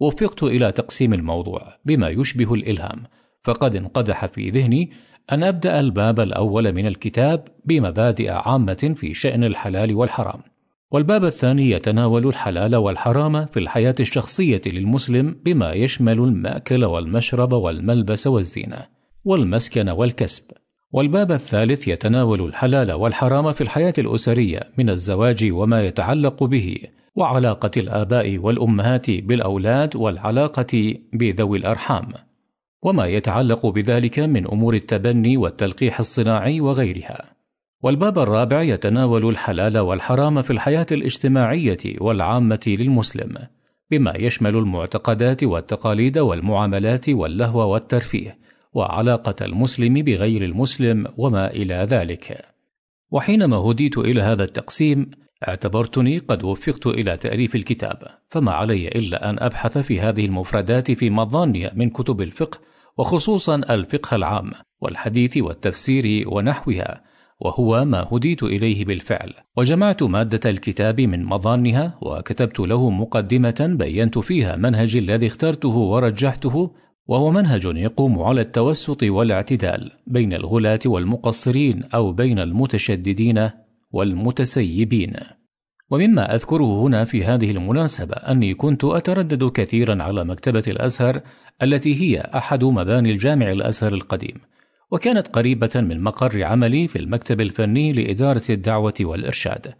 وفقت إلى تقسيم الموضوع بما يشبه الإلهام. فقد انقدح في ذهني أن أبدأ الباب الأول من الكتاب بمبادئ عامة في شأن الحلال والحرام. والباب الثاني يتناول الحلال والحرام في الحياة الشخصية للمسلم بما يشمل المأكل والمشرب والملبس والزينة والمسكن والكسب. والباب الثالث يتناول الحلال والحرام في الحياة الأسرية من الزواج وما يتعلق به وعلاقة الآباء والأمهات بالأولاد والعلاقة بذوي الأرحام وما يتعلق بذلك من أمور التبني والتلقيح الصناعي وغيرها. والباب الرابع يتناول الحلال والحرام في الحياة الاجتماعية والعامة للمسلم بما يشمل المعتقدات والتقاليد والمعاملات واللهو والترفيه وعلاقة المسلم بغير المسلم وما إلى ذلك. وحينما هديت إلى هذا التقسيم اعتبرتني قد وفقت إلى تأليف الكتاب فما علي إلا أن أبحث في هذه المفردات في مظاني من كتب الفقه وخصوصا الفقه العام والحديث والتفسير ونحوها وهو ما هديت إليه بالفعل. وجمعت مادة الكتاب من مظانها وكتبت له مقدمة بينت فيها منهجي الذي اخترته ورجحته وهو منهج يقوم على التوسط والاعتدال بين الغلاة والمقصرين أو بين المتشددين والمتسيبين. ومما أذكره هنا في هذه المناسبة أني كنت أتردد كثيرا على مكتبة الأزهر التي هي أحد مباني الجامع الأزهر القديم وكانت قريبة من مقر عملي في المكتب الفني لإدارة الدعوة والإرشاد.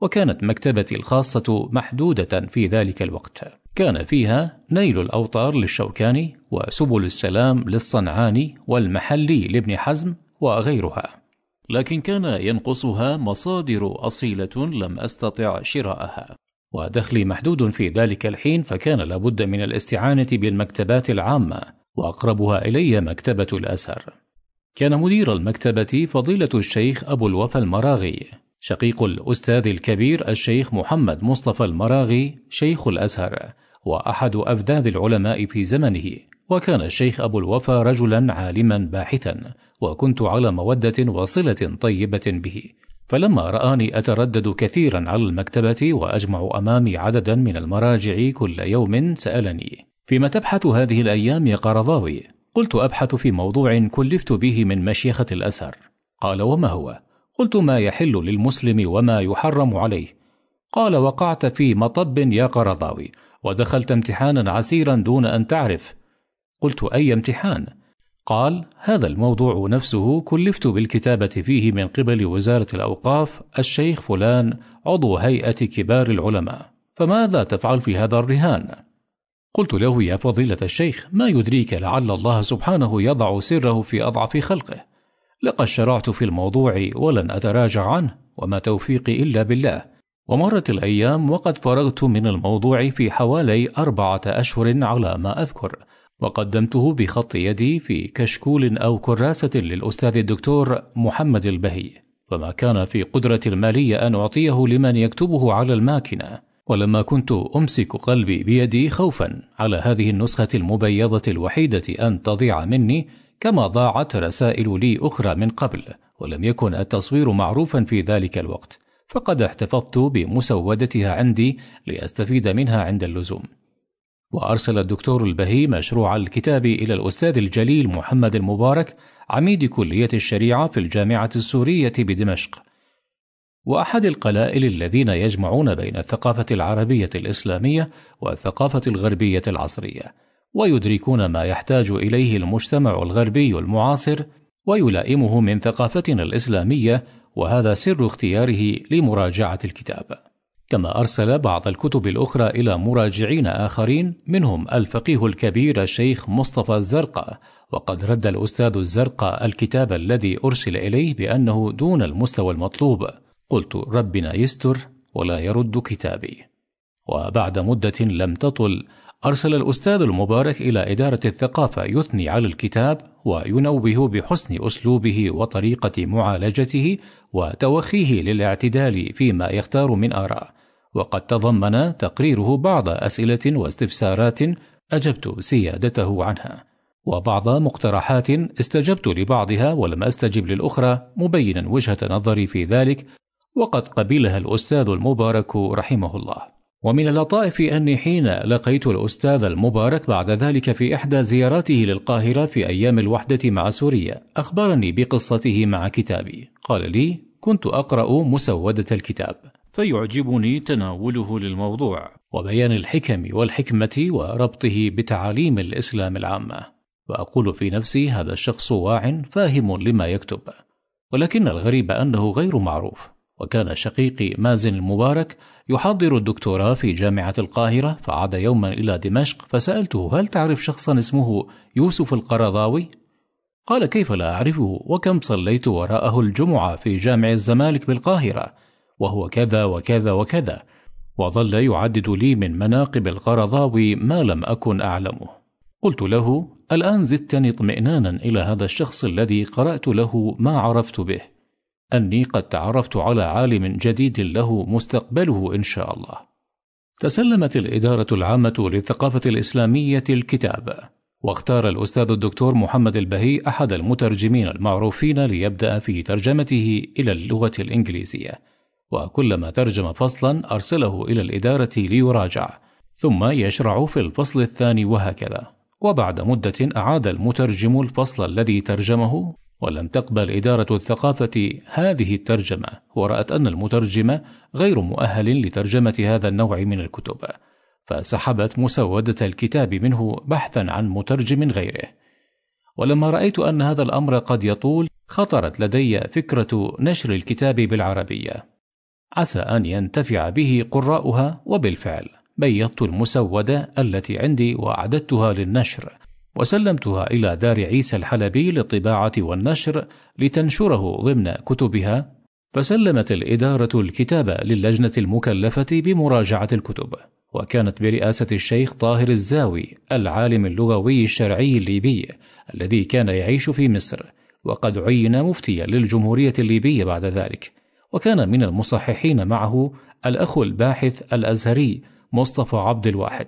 وكانت مكتبتي الخاصة محدودة في ذلك الوقت. كان فيها نيل الأوطار للشوكاني وسبل السلام للصنعاني والمحلي لابن حزم وغيرها. لكن كان ينقصها مصادر أصيلة لم أستطع شراءها ودخلي محدود في ذلك الحين فكان لابد من الاستعانة بالمكتبات العامة وأقربها إلي مكتبة الأزهر كان مدير المكتبة فضيلة الشيخ أبو الوفا المراغي. شقيق الأستاذ الكبير الشيخ محمد مصطفى المراغي شيخ الأزهر وأحد أفذاذ العلماء في زمنه. وكان الشيخ أبو الوفا رجلا عالما باحثا وكنت على مودة وصلة طيبة به. فلما رآني أتردد كثيرا على المكتبة وأجمع أمامي عددا من المراجع كل يوم سألني فيما تبحث هذه الأيام يا قرضاوي؟ قلت أبحث في موضوع كلفت به من مشيخة الأزهر. قال وما هو؟ قلت ما يحل للمسلم وما يحرم عليه. قال وقعت في مطب يا قرضاوي ودخلت امتحانا عسيرا دون أن تعرف. قلت أي امتحان؟ قال هذا الموضوع نفسه كلفت بالكتابة فيه من قبل وزارة الأوقاف الشيخ فلان عضو هيئة كبار العلماء فماذا تفعل في هذا الرهان؟ قلت له يا فضيلة الشيخ ما يدريك لعل الله سبحانه يضع سره في أضعف خلقه. لقد شرعت في الموضوع ولن أتراجع عنه وما توفيقي إلا بالله. ومرت الأيام وقد فرغت من الموضوع في حوالي أربعة أشهر على ما أذكر. وقدمته بخط يدي في كشكول أو كراسة للأستاذ الدكتور محمد البهي. فما كان في قدرة المالية أن أعطيه لمن يكتبه على الماكنة. ولما كنت أمسك قلبي بيدي خوفا على هذه النسخة المبيضة الوحيدة أن تضيع مني كما ضاعت رسائل لي أخرى من قبل ولم يكن التصوير معروفا في ذلك الوقت فقد احتفظت بمسودتها عندي لأستفيد منها عند اللزوم. وأرسل الدكتور البهي مشروع الكتاب إلى الأستاذ الجليل محمد المبارك عميد كلية الشريعة في الجامعة السورية بدمشق. وأحد القلائل الذين يجمعون بين الثقافة العربية الإسلامية والثقافة الغربية العصرية. ويدركون ما يحتاج إليه المجتمع الغربي المعاصر ويلائمه من ثقافتنا الإسلامية وهذا سر اختياره لمراجعة الكتاب. كما أرسل بعض الكتب الأخرى إلى مراجعين آخرين منهم الفقيه الكبير الشيخ مصطفى الزرقاء. وقد رد الأستاذ الزرقاء الكتاب الذي أرسل إليه بأنه دون المستوى المطلوب. قلت ربنا يستر ولا يرد كتابي. وبعد مدة لم تطل أرسل الأستاذ المبارك إلى إدارة الثقافة يثني على الكتاب وينوه بحسن أسلوبه وطريقة معالجته وتوخيه للاعتدال فيما يختار من آراء. وقد تضمن تقريره بعض أسئلة واستفسارات أجبت سيادته عنها. وبعض مقترحات استجبت لبعضها ولم أستجب للأخرى مبينا وجهة نظري في ذلك وقد قبلها الأستاذ المبارك رحمه الله. ومن اللطائف أني حين لقيت الأستاذ المبارك بعد ذلك في إحدى زياراته للقاهرة في أيام الوحدة مع سوريا أخبرني بقصته مع كتابي. قال لي كنت أقرأ مسودة الكتاب. فيعجبني تناوله للموضوع. وبيان الحكم والحكمة وربطه بتعاليم الإسلام العامة. وأقول في نفسي هذا الشخص واع فاهم لما يكتب. ولكن الغريب أنه غير معروف. وكان شقيقي مازن المبارك يحضر الدكتوراه في جامعة القاهرة فعاد يوما إلى دمشق فسألته هل تعرف شخصا اسمه يوسف القرضاوي؟ قال كيف لا أعرفه وكم صليت وراءه الجمعة في جامع الزمالك بالقاهرة وهو كذا وكذا وكذا وظل يعدد لي من مناقب القرضاوي ما لم أكن أعلمه قلت له الآن زدتني اطمئنانا إلى هذا الشخص الذي قرأت له ما عرفت به أني قد تعرفت على عالم جديد له مستقبله إن شاء الله. تسلمت الإدارة العامة للثقافة الإسلامية الكتاب، واختار الأستاذ الدكتور محمد البهي أحد المترجمين المعروفين ليبدأ في ترجمته إلى اللغة الإنجليزية، وكلما ترجم فصلا أرسله إلى الإدارة ليراجع، ثم يشرع في الفصل الثاني وهكذا. وبعد مدة أعاد المترجم الفصل الذي ترجمه ولم تقبل إدارة الثقافة هذه الترجمة ورأت أن المترجم غير مؤهل لترجمة هذا النوع من الكتب فسحبت مسودة الكتاب منه بحثا عن مترجم غيره. ولما رأيت أن هذا الأمر قد يطول خطرت لدي فكرة نشر الكتاب بالعربية. عسى أن ينتفع به قراؤها وبالفعل بيضت المسودة التي عندي وأعددتها للنشر. وسلمتها إلى دار عيسى الحلبي للطباعة والنشر لتنشره ضمن كتبها فسلمت الإدارة الكتاب للجنة المكلفة بمراجعة الكتب وكانت برئاسة الشيخ طاهر الزاوي العالم اللغوي الشرعي الليبي الذي كان يعيش في مصر وقد عين مفتيا للجمهورية الليبية بعد ذلك وكان من المصححين معه الأخ الباحث الأزهري مصطفى عبد الواحد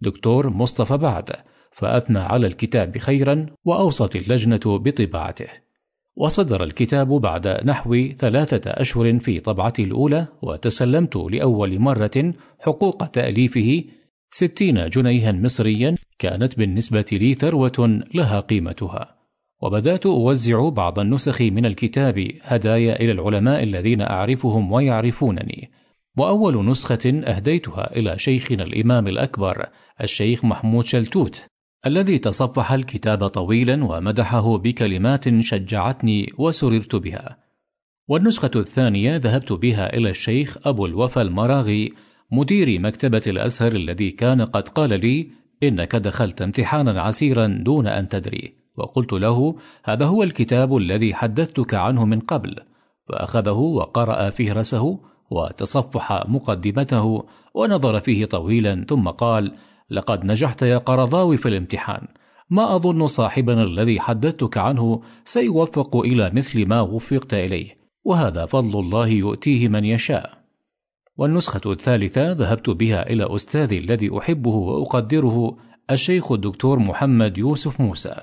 دكتور مصطفى بعد فأثنى على الكتاب خيرا وأوصت اللجنة بطباعته. وصدر الكتاب بعد نحو ثلاثة أشهر في طبعته الأولى وتسلمت لأول مرة حقوق تأليفه ستين جنيها مصريا كانت بالنسبة لي ثروة لها قيمتها. وبدأت أوزع بعض النسخ من الكتاب هدايا إلى العلماء الذين أعرفهم ويعرفونني. وأول نسخة أهديتها إلى شيخنا الإمام الأكبر الشيخ محمود شلتوت الذي تصفح الكتاب طويلا ومدحه بكلمات شجعتني وسررت بها. والنسخة الثانية ذهبت بها إلى الشيخ أبو الوفا المراغي مدير مكتبة الأزهر الذي كان قد قال لي إنك دخلت امتحانا عسيرا دون أن تدري وقلت له هذا هو الكتاب الذي حدثتك عنه من قبل فأخذه وقرأ فهرسه وتصفح مقدمته ونظر فيه طويلا ثم قال لقد نجحت يا قرضاوي في الامتحان. ما أظن صاحبنا الذي حدثتك عنه سيوفق إلى مثل ما وفقت إليه. وهذا فضل الله يؤتيه من يشاء. والنسخة الثالثة ذهبت بها إلى أستاذي الذي أحبه وأقدره الشيخ الدكتور محمد يوسف موسى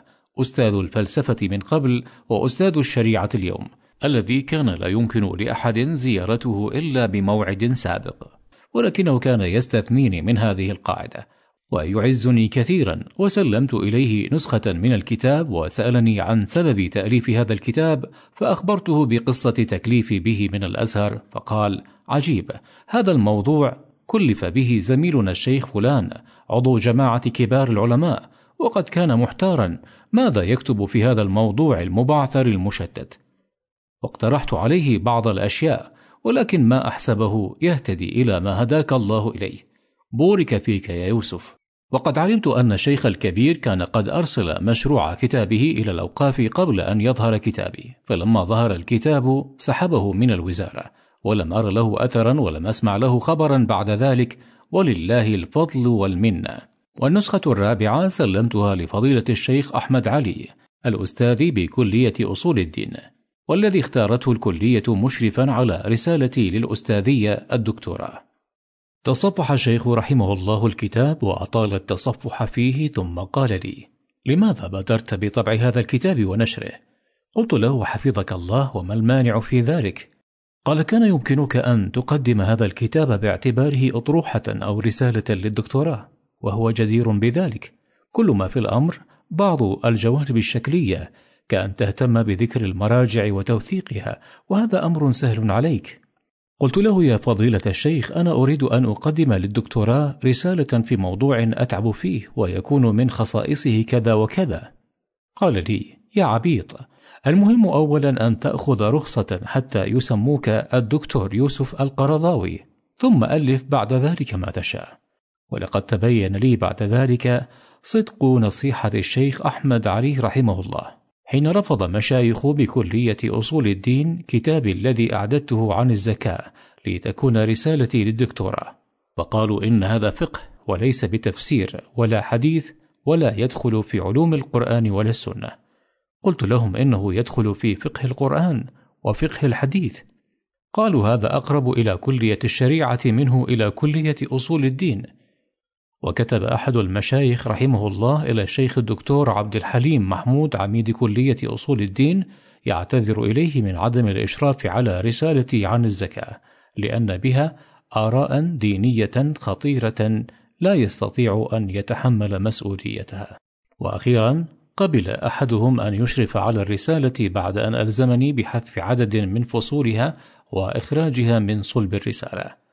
أستاذ الفلسفة من قبل وأستاذ الشريعة اليوم الذي كان لا يمكن لأحد زيارته إلا بموعد سابق. ولكنه كان يستثنيني من هذه القاعدة. ويعزني كثيرا وسلمت إليه نسخة من الكتاب وسألني عن سبب تأليف هذا الكتاب فأخبرته بقصة تكليفي به من الأزهر فقال عجيب هذا الموضوع كلف به زميلنا الشيخ فلان عضو جماعة كبار العلماء وقد كان محتارا ماذا يكتب في هذا الموضوع المبعثر المشتت واقترحت عليه بعض الأشياء ولكن ما أحسبه يهتدي إلى ما هداك الله إليه. بورك فيك يا يوسف. وقد علمت أن الشيخ الكبير كان قد أرسل مشروع كتابه إلى الأوقاف قبل أن يظهر كتابي فلما ظهر الكتاب سحبه من الوزارة ولم أر له أثرا ولم أسمع له خبرا بعد ذلك ولله الفضل والمنة. والنسخة الرابعة سلمتها لفضيلة الشيخ أحمد علي الأستاذ بكلية أصول الدين والذي اختارته الكلية مشرفا على رسالتي للأستاذية الدكتوراه تصفح الشيخ رحمه الله الكتاب وأطال التصفح فيه ثم قال لي لماذا بادرت بطبع هذا الكتاب ونشره؟ قلت له حفظك الله وما المانع في ذلك؟ قال كان يمكنك أن تقدم هذا الكتاب باعتباره أطروحة أو رسالة للدكتوراه وهو جدير بذلك كل ما في الأمر بعض الجوانب الشكلية كأن تهتم بذكر المراجع وتوثيقها وهذا أمر سهل عليك قلت له يا فضيلة الشيخ أنا أريد أن أقدم للدكتوراه رسالة في موضوع أتعب فيه ويكون من خصائصه كذا وكذا. قال لي يا عبيط المهم أولا أن تأخذ رخصة حتى يسموك الدكتور يوسف القرضاوي ثم ألف بعد ذلك ما تشاء. ولقد تبين لي بعد ذلك صدق نصيحة الشيخ أحمد علي رحمه الله. حين رفض مشايخ بكلية أصول الدين كتابي الذي أعددته عن الزكاة لتكون رسالتي للدكتوراه وقالوا إن هذا فقه وليس بتفسير ولا حديث ولا يدخل في علوم القرآن ولا السنة. قلت لهم إنه يدخل في فقه القرآن وفقه الحديث. قالوا هذا أقرب إلى كلية الشريعة منه إلى كلية أصول الدين وكتب أحد المشايخ رحمه الله إلى الشيخ الدكتور عبد الحليم محمود عميد كلية أصول الدين يعتذر إليه من عدم الإشراف على رسالتي عن الزكاة لأن بها آراء دينية خطيرة لا يستطيع أن يتحمل مسؤوليتها. وأخيرا قبل أحدهم أن يشرف على الرسالة بعد أن ألزمني بحذف عدد من فصولها وإخراجها من صلب الرسالة.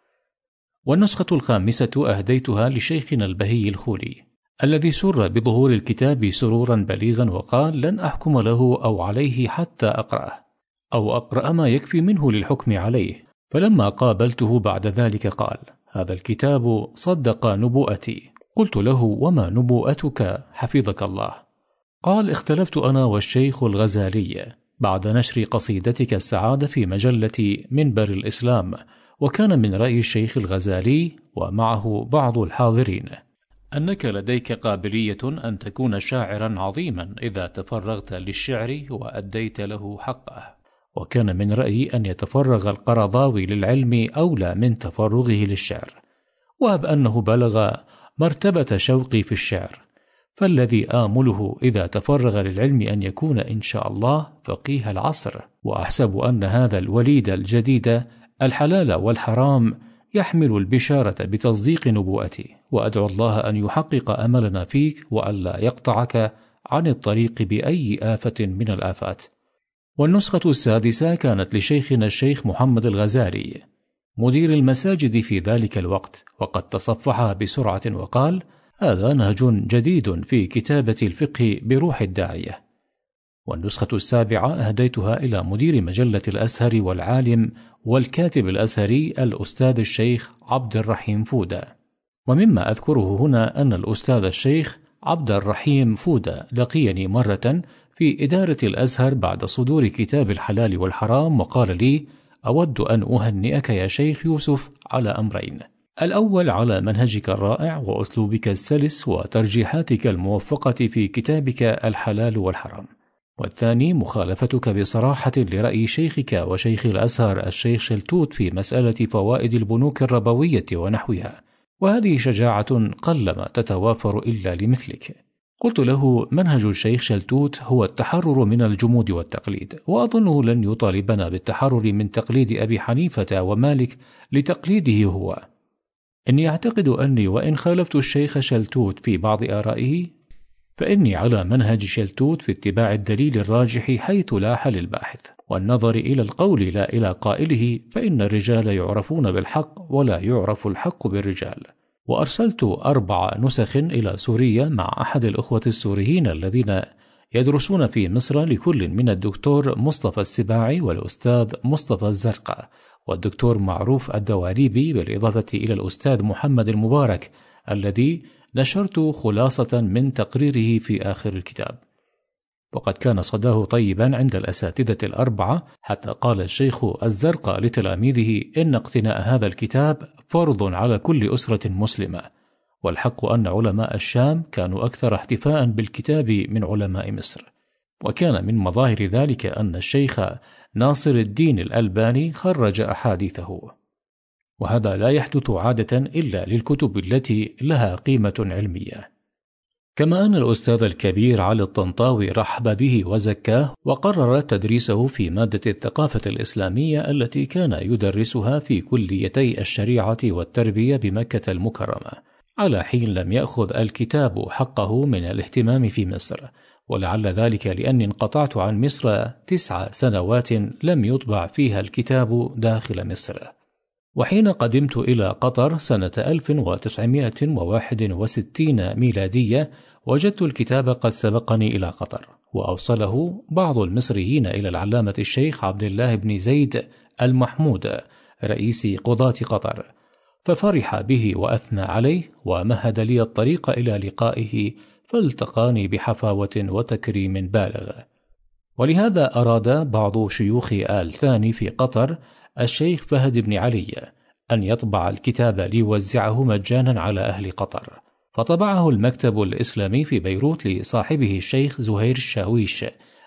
والنسخة الخامسة أهديتها لشيخنا البهي الخولي الذي سر بظهور الكتاب سرورا بليغا وقال لن أحكم له أو عليه حتى أقرأه أو أقرأ ما يكفي منه للحكم عليه. فلما قابلته بعد ذلك قال هذا الكتاب صدق نبوءتي قلت له وما نبوءتك حفظك الله. قال اختلفت أنا والشيخ الغزالي بعد نشر قصيدتك السعادة في مجلة منبر الإسلام وكان من رأي الشيخ الغزالي ومعه بعض الحاضرين. أنك لديك قابلية أن تكون شاعرا عظيما إذا تفرغت للشعر وأديت له حقه. وكان من رأيي أن يتفرغ القرضاوي للعلم أولى من تفرغه للشعر. وهب أنه بلغ مرتبة شوقي في الشعر. فالذي آمله إذا تفرغ للعلم أن يكون إن شاء الله فقيه العصر. وأحسب أن هذا الوليد الجديد الحلال والحرام يحمل البشارة بتصديق نبوءتي وأدعو الله أن يحقق أملنا فيك وألا يقطعك عن الطريق بأي آفة من الآفات. والنسخة السادسة كانت لشيخنا الشيخ محمد الغزالي مدير المساجد في ذلك الوقت وقد تصفحها بسرعة وقال هذا نهج جديد في كتابة الفقه بروح الداعية. والنسخة السابعة أهديتها إلى مدير مجلة الأزهر والعالم والكاتب الأزهري الأستاذ الشيخ عبد الرحيم فودة. ومما أذكره هنا أن الأستاذ الشيخ عبد الرحيم فودة لقيني مرة في إدارة الأزهر بعد صدور كتاب الحلال والحرام وقال لي أود أن أهنئك يا شيخ يوسف على أمرين. الأول على منهجك الرائع وأسلوبك السلس وترجيحاتك الموفقة في كتابك الحلال والحرام. والثاني مخالفتك بصراحة لرأي شيخك وشيخ الأزهر الشيخ شلتوت في مسألة فوائد البنوك الربوية ونحوها. وهذه شجاعة قلما تتوافر إلا لمثلك. قلت له منهج الشيخ شلتوت هو التحرر من الجمود والتقليد وأظنه لن يطالبنا بالتحرر من تقليد أبي حنيفة ومالك لتقليده هو. إني أعتقد أني وإن خالفت الشيخ شلتوت في بعض آرائه فإني على منهج شلتوت في اتباع الدليل الراجح حيث لاح للباحث والنظر إلى القول لا إلى قائله فإن الرجال يعرفون بالحق ولا يعرف الحق بالرجال. وأرسلت أربع نسخ إلى سوريا مع أحد الأخوة السوريين الذين يدرسون في مصر لكل من الدكتور مصطفى السباعي والأستاذ مصطفى الزرقاء والدكتور معروف الدواليبي بالإضافة إلى الأستاذ محمد المبارك الذي نشرت خلاصة من تقريره في آخر الكتاب. وقد كان صداه طيبا عند الأساتذة الأربعة حتى قال الشيخ الزرقاء لتلاميذه إن اقتناء هذا الكتاب فرض على كل أسرة مسلمة. والحق أن علماء الشام كانوا أكثر احتفاء بالكتاب من علماء مصر. وكان من مظاهر ذلك أن الشيخ ناصر الدين الألباني خرج أحاديثه. وهذا لا يحدث عادة إلا للكتب التي لها قيمة علمية. كما أن الأستاذ الكبير علي الطنطاوي رحب به وزكاه وقرر تدريسه في مادة الثقافة الإسلامية التي كان يدرسها في كليتي الشريعة والتربية بمكة المكرمة على حين لم يأخذ الكتاب حقه من الاهتمام في مصر. ولعل ذلك لأني انقطعت عن مصر تسع سنوات لم يطبع فيها الكتاب داخل مصر. وحين قدمت إلى قطر سنة 1961 ميلادية وجدت الكتاب قد سبقني إلى قطر وأوصله بعض المصريين إلى العلامة الشيخ عبد الله بن زيد المحمود رئيس قضاة قطر ففرح به وأثنى عليه ومهد لي الطريق إلى لقائه فالتقاني بحفاوة وتكريم بالغ. ولهذا أراد بعض شيوخ آل ثاني في قطر الشيخ فهد بن علي أن يطبع الكتاب ليوزعه مجانا على أهل قطر. فطبعه المكتب الإسلامي في بيروت لصاحبه الشيخ زهير الشاويش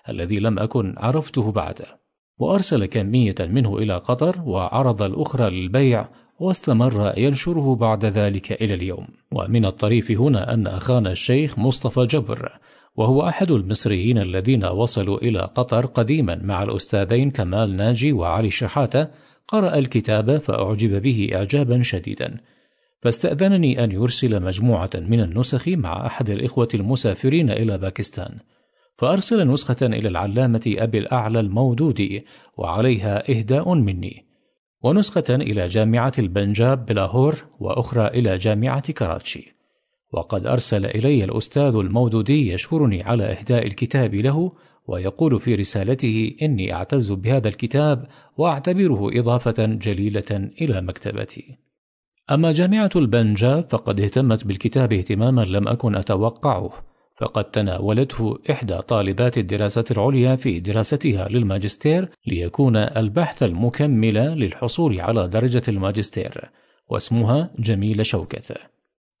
الذي لم أكن عرفته بعد وأرسل كمية منه إلى قطر وعرض الأخرى للبيع واستمر ينشره بعد ذلك إلى اليوم. ومن الطريف هنا أن أخانا الشيخ مصطفى جبر وهو أحد المصريين الذين وصلوا إلى قطر قديما مع الأستاذين كمال ناجي وعلي شحاتة قرأ الكتاب فأعجب به إعجابا شديدا. فاستأذنني أن يرسل مجموعة من النسخ مع أحد الإخوة المسافرين إلى باكستان. فأرسل نسخة إلى العلامة أبي الأعلى المودودي وعليها إهداء مني. ونسخة إلى جامعة البنجاب بلاهور وأخرى إلى جامعة كراتشي وقد أرسل إلي الأستاذ المودودي يشكرني على إهداء الكتاب له ويقول في رسالته إني أعتز بهذا الكتاب وأعتبره إضافة جليلة إلى مكتبتي. أما جامعة البنجاب فقد اهتمت بالكتاب اهتماما لم أكن أتوقعه فقد تناولته إحدى طالبات الدراسة العليا في دراستها للماجستير ليكون البحث المكمل للحصول على درجة الماجستير واسمها جميلة شوكة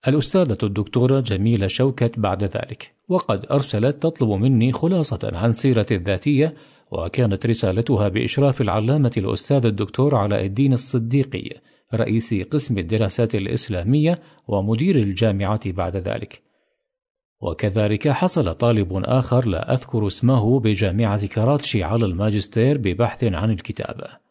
الأستاذة الدكتورة جميلة شوكت بعد ذلك. وقد أرسلت تطلب مني خلاصة عن سيرة الذاتية وكانت رسالتها بإشراف العلامة الأستاذ الدكتور علاء الدين الصديقي رئيس قسم الدراسات الإسلامية ومدير الجامعة بعد ذلك. وكذلك حصل طالب آخر لا أذكر اسمه بجامعة كراتشي على الماجستير ببحث عن الكتابة.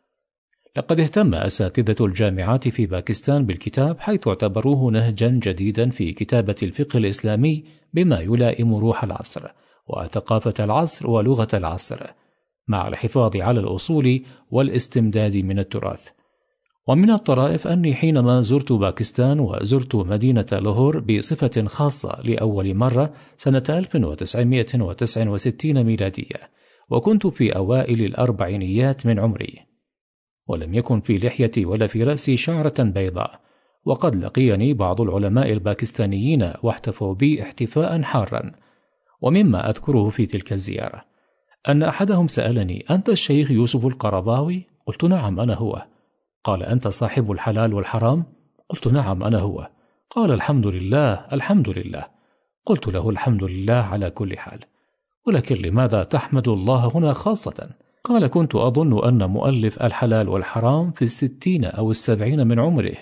لقد اهتم أساتذة الجامعات في باكستان بالكتاب حيث اعتبروه نهجا جديدا في كتابة الفقه الإسلامي بما يلائم روح العصر وثقافة العصر ولغة العصر مع الحفاظ على الأصول والاستمداد من التراث. ومن الطرائف أني حينما زرت باكستان وزرت مدينة لاهور بصفة خاصة لأول مرة سنة 1969 ميلادية وكنت في أوائل الأربعينيات من عمري. ولم يكن في لحيتي ولا في رأسي شعرة بيضاء. وقد لقيني بعض العلماء الباكستانيين واحتفوا بي احتفاء حارا. ومما أذكره في تلك الزيارة. أن أحدهم سألني أنت الشيخ يوسف القرضاوي؟ قلت نعم أنا هو. قال أنت صاحب الحلال والحرام؟ قلت نعم أنا هو. قال الحمد لله الحمد لله. قلت له الحمد لله على كل حال. ولكن لماذا تحمد الله هنا خاصة؟ قال كنت أظن أن مؤلف الحلال والحرام في الستين أو السبعين من عمره.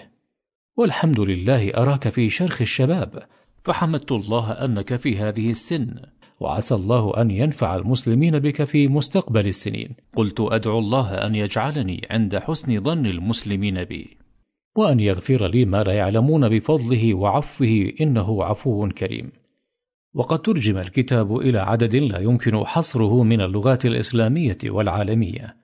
والحمد لله أراك في شرخ الشباب. فحمدت الله أنك في هذه السن. وعسى الله أن ينفع المسلمين بك في مستقبل السنين. قلت أدعو الله أن يجعلني عند حسن ظن المسلمين بي. وأن يغفر لي ما لا يعلمون بفضله وعفوه إنه عفو كريم. وقد ترجم الكتاب إلى عدد لا يمكن حصره من اللغات الإسلامية والعالمية.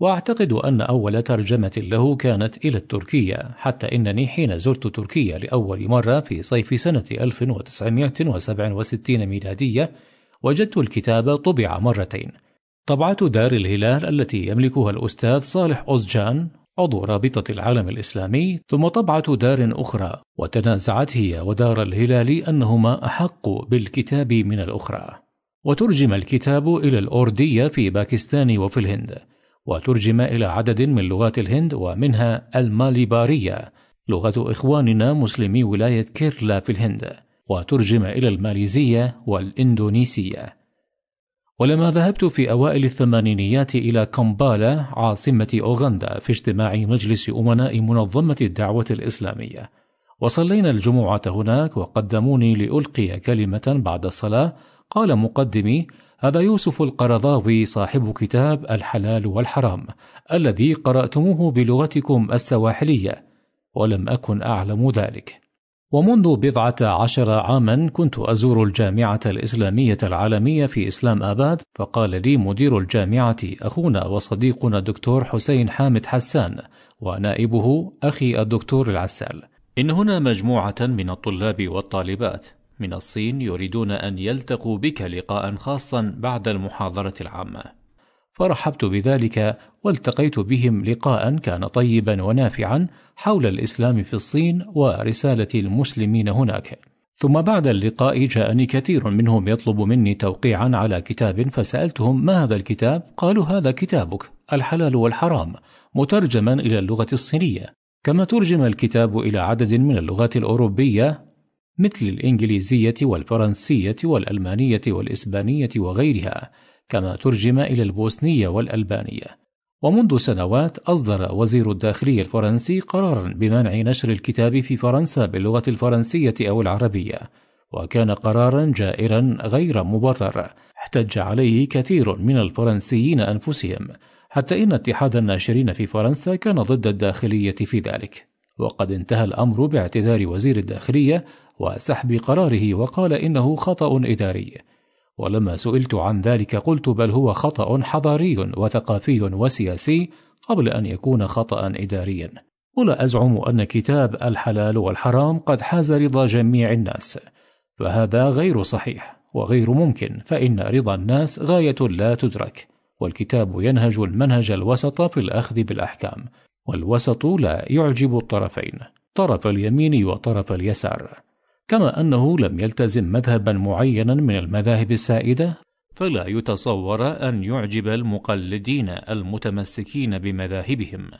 وأعتقد أن أول ترجمة له كانت إلى التركية حتى إنني حين زرت تركيا لأول مرة في صيف سنة 1967 ميلادية وجدت الكتاب طبع مرتين. طبعة دار الهلال التي يملكها الأستاذ صالح أوزجان عضو رابطة العالم الإسلامي ثم طبعة دار أخرى وتنازعت هي ودار الهلال أنهما أحق بالكتاب من الأخرى. وترجم الكتاب إلى الأوردية في باكستان وفي الهند وترجم إلى عدد من لغات الهند ومنها الماليبارية لغة إخواننا مسلمي ولاية كيرلا في الهند وترجم إلى الماليزية والإندونيسية. ولما ذهبت في أوائل الثمانينيات إلى كامبالا عاصمة أوغندا في اجتماع مجلس أمناء منظمة الدعوة الإسلامية. وصلينا الجمعة هناك وقدموني لألقي كلمة بعد الصلاة. قال مقدمي هذا يوسف القرضاوي صاحب كتاب الحلال والحرام الذي قرأتموه بلغتكم السواحلية ولم أكن أعلم ذلك. ومنذ بضعة عشر عاما كنت أزور الجامعة الإسلامية العالمية في إسلام آباد فقال لي مدير الجامعة أخونا وصديقنا الدكتور حسين حامد حسان ونائبه أخي الدكتور العسال. إن هنا مجموعة من الطلاب والطالبات. من الصين يريدون أن يلتقوا بك لقاء خاصا بعد المحاضرة العامة. فرحبت بذلك والتقيت بهم لقاء كان طيبا ونافعا حول الإسلام في الصين ورسالة المسلمين هناك. ثم بعد اللقاء جاءني كثير منهم يطلب مني توقيعا على كتاب فسألتهم ما هذا الكتاب؟ قالوا هذا كتابك الحلال والحرام مترجما إلى اللغة الصينية. كما ترجم الكتاب إلى عدد من اللغات الأوروبية مثل الإنجليزية والفرنسية والألمانية والإسبانية وغيرها. كما ترجم إلى البوسنية والألبانية. ومنذ سنوات أصدر وزير الداخلية الفرنسي قرارا بمنع نشر الكتاب في فرنسا باللغة الفرنسية أو العربية وكان قرارا جائرا غير مبرر. احتج عليه كثير من الفرنسيين أنفسهم حتى إن اتحاد الناشرين في فرنسا كان ضد الداخلية في ذلك. وقد انتهى الأمر باعتذار وزير الداخلية وسحب قراره وقال إنه خطأ إداري. ولما سئلت عن ذلك قلت بل هو خطأ حضاري وثقافي وسياسي قبل أن يكون خطأ إداريا. ولا أزعم أن كتاب الحلال والحرام قد حاز رضا جميع الناس فهذا غير صحيح وغير ممكن فإن رضا الناس غاية لا تدرك والكتاب ينهج المنهج الوسط في الأخذ بالأحكام والوسط لا يعجب الطرفين طرف اليمين وطرف اليسار. كما أنه لم يلتزم مذهبا معينا من المذاهب السائدة فلا يتصور أن يعجب المقلدين المتمسكين بمذاهبهم.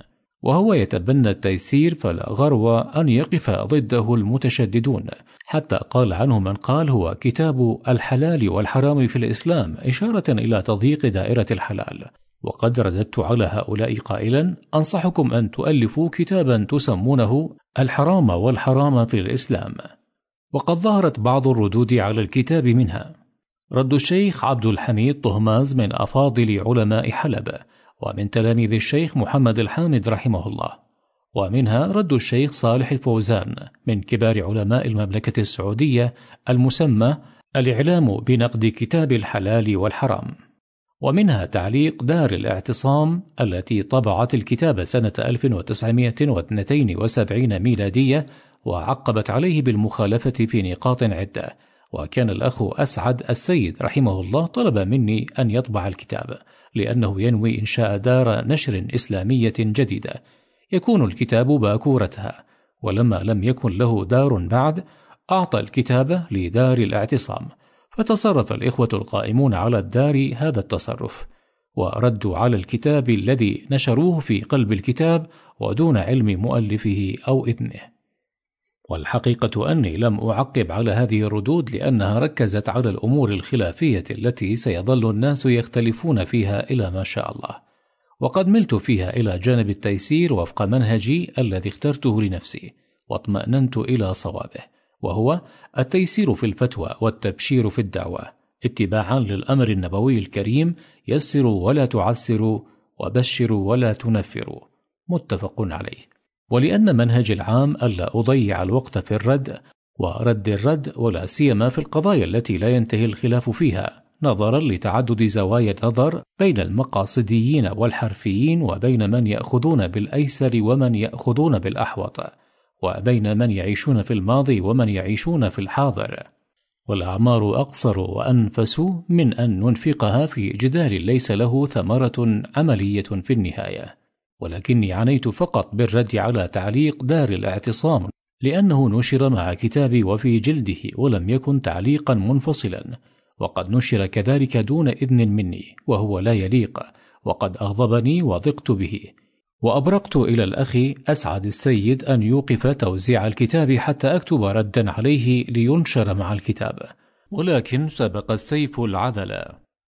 وهو يتبنى التيسير فلا غرو أن يقف ضده المتشددون. حتى قال عنه من قال هو كتاب الحلال والحرام في الإسلام إشارة إلى تضييق دائرة الحلال. وقد رددت على هؤلاء قائلا أنصحكم أن تؤلفوا كتابا تسمونه الحرام والحرام في الإسلام. وقد ظهرت بعض الردود على الكتاب منها. رد الشيخ عبد الحميد طهماز من أفاضل علماء حلب ومن تلاميذ الشيخ محمد الحامد رحمه الله. ومنها رد الشيخ صالح الفوزان من كبار علماء المملكة السعودية المسمى الإعلام بنقد كتاب الحلال والحرام. ومنها تعليق دار الاعتصام التي طبعت الكتاب سنة 1972 ميلادية وعقبت عليه بالمخالفة في نقاط عدة وكان الأخ أسعد السيد رحمه الله طلب مني أن يطبع الكتاب لأنه ينوي إنشاء دار نشر إسلامية جديدة. يكون الكتاب باكورتها ولما لم يكن له دار بعد أعطى الكتاب لدار الاعتصام. فتصرف الإخوة القائمون على الدار هذا التصرف وردوا على الكتاب الذي نشروه في قلب الكتاب ودون علم مؤلفه أو إذنه والحقيقة أني لم أعقب على هذه الردود لأنها ركزت على الأمور الخلافية التي سيظل الناس يختلفون فيها إلى ما شاء الله. وقد ملت فيها إلى جانب التيسير وفق منهجي الذي اخترته لنفسي واطمأننت إلى صوابه وهو التيسير في الفتوى والتبشير في الدعوة اتباعا للأمر النبوي الكريم يسروا ولا تعسروا وبشروا ولا تنفروا. متفق عليه. ولأن منهج العام ألا أضيع الوقت في الرد ورد الرد ولا سيما في القضايا التي لا ينتهي الخلاف فيها نظرا لتعدد زوايا النظر بين المقاصديين والحرفيين وبين من يأخذون بالأيسر ومن يأخذون بالأحوط وبين من يعيشون في الماضي ومن يعيشون في الحاضر. والأعمار أقصر وأنفس من أن ننفقها في جدال ليس له ثمرة عملية في النهاية. ولكني عنيت فقط بالرد على تعليق دار الاعتصام لأنه نشر مع كتابي وفي جلده ولم يكن تعليقا منفصلا. وقد نشر كذلك دون إذن مني وهو لا يليق وقد أغضبني وضقت به. وأبرقت إلى الأخ أسعد السيد أن يوقف توزيع الكتاب حتى أكتب ردا عليه لينشر مع الكتاب. ولكن سبق السيف العذل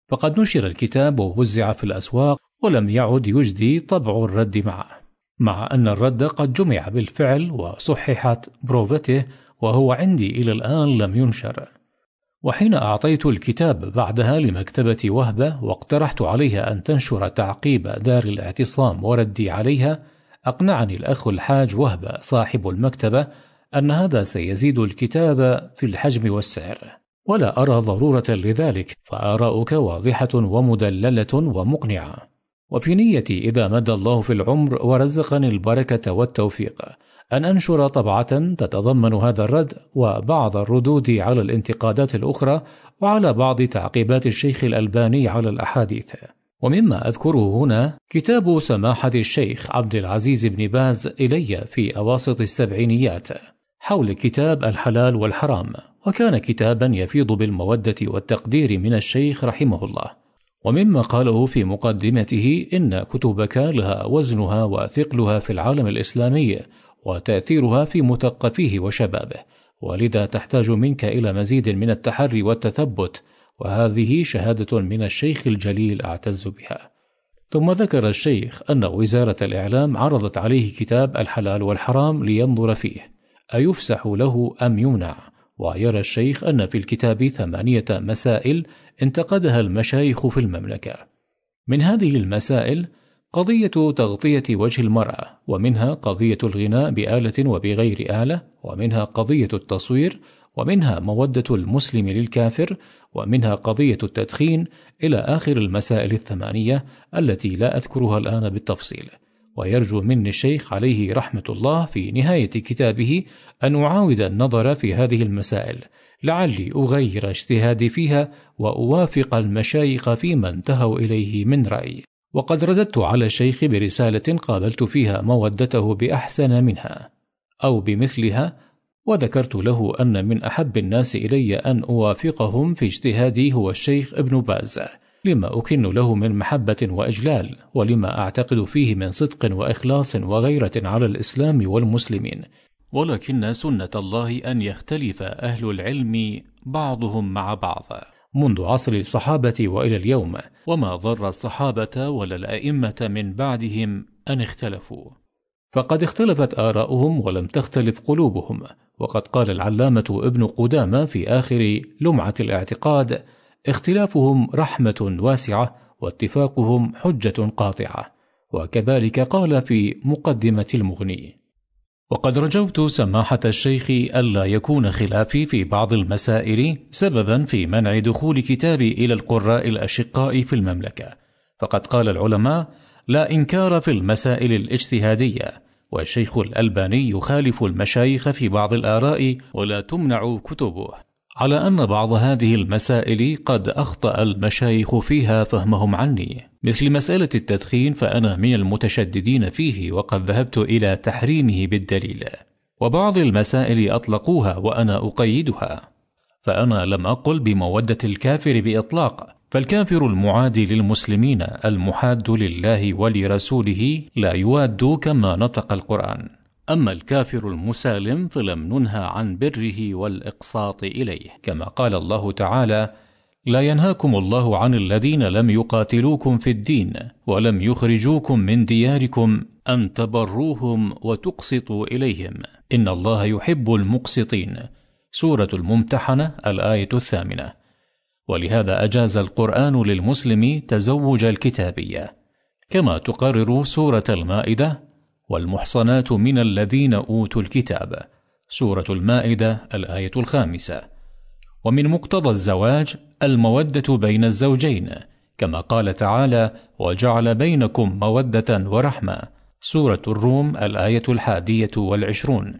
فقد نشر الكتاب ووزع في الأسواق ولم يعد يجدي طبع الرد معه مع أن الرد قد جمع بالفعل وصححت بروفته وهو عندي إلى الآن لم ينشر. وحين أعطيت الكتاب بعدها لمكتبة وهبة واقترحت عليها أن تنشر تعقيب دار الاعتصام وردي عليها أقنعني الأخ الحاج وهبة صاحب المكتبة أن هذا سيزيد الكتاب في الحجم والسعر. ولا أرى ضرورة لذلك فآراؤك واضحة ومدللة ومقنعة. وفي نيتي إذا مد الله في العمر ورزقني البركة والتوفيق. أن أنشر طبعة تتضمن هذا الرد وبعض الردود على الانتقادات الأخرى وعلى بعض تعقيبات الشيخ الألباني على الأحاديث. ومما أذكره هنا كتاب سماحة الشيخ عبد العزيز بن باز إلي في أواسط السبعينيات حول كتاب الحلال والحرام وكان كتابا يفيض بالمودة والتقدير من الشيخ رحمه الله. ومما قاله في مقدمته إن كتبك لها وزنها وثقلها في العالم الإسلامي وتأثيرها في مثقفيه وشبابه ولذا تحتاج منك إلى مزيد من التحري والتثبت وهذه شهادة من الشيخ الجليل أعتز بها. ثم ذكر الشيخ أن وزارة الإعلام عرضت عليه كتاب الحلال والحرام لينظر فيه أيفسح له أم يمنع؟ ويرى الشيخ أن في الكتاب ثمانية مسائل انتقدها المشايخ في المملكة. من هذه المسائل قضية تغطية وجه المرأة ومنها قضية الغناء بآلة وبغير آلة ومنها قضية التصوير ومنها مودة المسلم للكافر ومنها قضية التدخين إلى آخر المسائل الثمانية التي لا أذكرها الآن بالتفصيل. ويرجو مني الشيخ عليه رحمة الله في نهاية كتابه أن أعاود النظر في هذه المسائل. لعلي أغير اجتهادي فيها وأوافق المشايخ فيما انتهوا إليه من رأي. وقد رددت على الشيخ برسالة قابلت فيها مودته بأحسن منها أو بمثلها وذكرت له أن من أحب الناس إلي أن أوافقهم في اجتهادي هو الشيخ ابن باز. لما أكن له من محبة وإجلال ولما أعتقد فيه من صدق وإخلاص وغيرة على الإسلام والمسلمين. ولكن سنة الله أن يختلف أهل العلم بعضهم مع بعض. منذ عصر الصحابة وإلى اليوم. وما ضر الصحابة ولا الأئمة من بعدهم أن اختلفوا. فقد اختلفت آراؤهم ولم تختلف قلوبهم. وقد قال العلامة ابن قدامة في آخر لمعة الاعتقاد اختلافهم رحمة واسعة واتفاقهم حجة قاطعة وكذلك قال في مقدمة المغني وقد رجوت سماحة الشيخ ألا يكون خلافي في بعض المسائل سببا في منع دخول كتابي إلى القراء الأشقاء في المملكة فقد قال العلماء لا إنكار في المسائل الاجتهادية والشيخ الألباني يخالف المشايخ في بعض الآراء ولا تمنع كتبه. على أن بعض هذه المسائل قد أخطأ المشايخ فيها فهمهم عني. مثل مسألة التدخين فأنا من المتشددين فيه وقد ذهبت إلى تحريمه بالدليل. وبعض المسائل أطلقوها وأنا أقيدها. فأنا لم أقل بمودة الكافر بإطلاق. فالكافر المعادي للمسلمين المحاد لله ولرسوله لا يواد كما نطق القرآن. أما الكافر المسالم فلم ننهى عن بره والإقساط إليه. كما قال الله تعالى لا ينهاكم الله عن الذين لم يقاتلوكم في الدين ولم يخرجوكم من دياركم أن تبروهم وتقسطوا إليهم. إن الله يحب المقسطين. سورة الممتحنة الآية الثامنة. ولهذا أجاز القرآن للمسلم تزوج الكتابية. كما تقرر سورة المائدة والمحصنات من الذين أوتوا الكتاب. سورة المائدة الآية الخامسة. ومن مقتضى الزواج المودة بين الزوجين كما قال تعالى وجعل بينكم مودة ورحمة سورة الروم الآية الحادية والعشرون.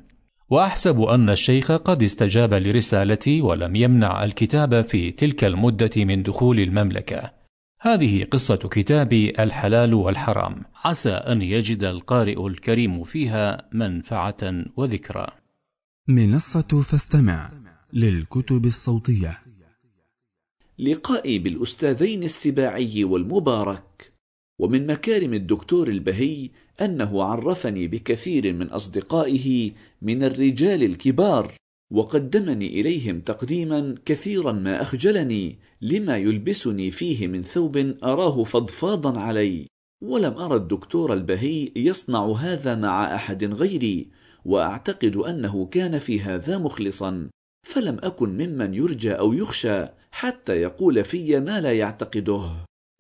وأحسب أن الشيخ قد استجاب لرسالتي ولم يمنع الكتاب في تلك المدة من دخول المملكة. هذه قصة كتابي الحلال والحرام. عسى أن يجد القارئ الكريم فيها منفعة وذكرى. منصة فاستمع للكتب الصوتية. لقائي بالأستاذين السباعي والمبارك ومن مكارم الدكتور البهي أنه عرفني بكثير من أصدقائه من الرجال الكبار. وقدمني إليهم تقديما كثيرا ما أخجلني لما يلبسني فيه من ثوب أراه فضفاضا علي. ولم أرى الدكتور البهي يصنع هذا مع أحد غيري وأعتقد أنه كان في هذا مخلصا. فلم أكن ممن يرجى أو يخشى حتى يقول في ما لا يعتقده.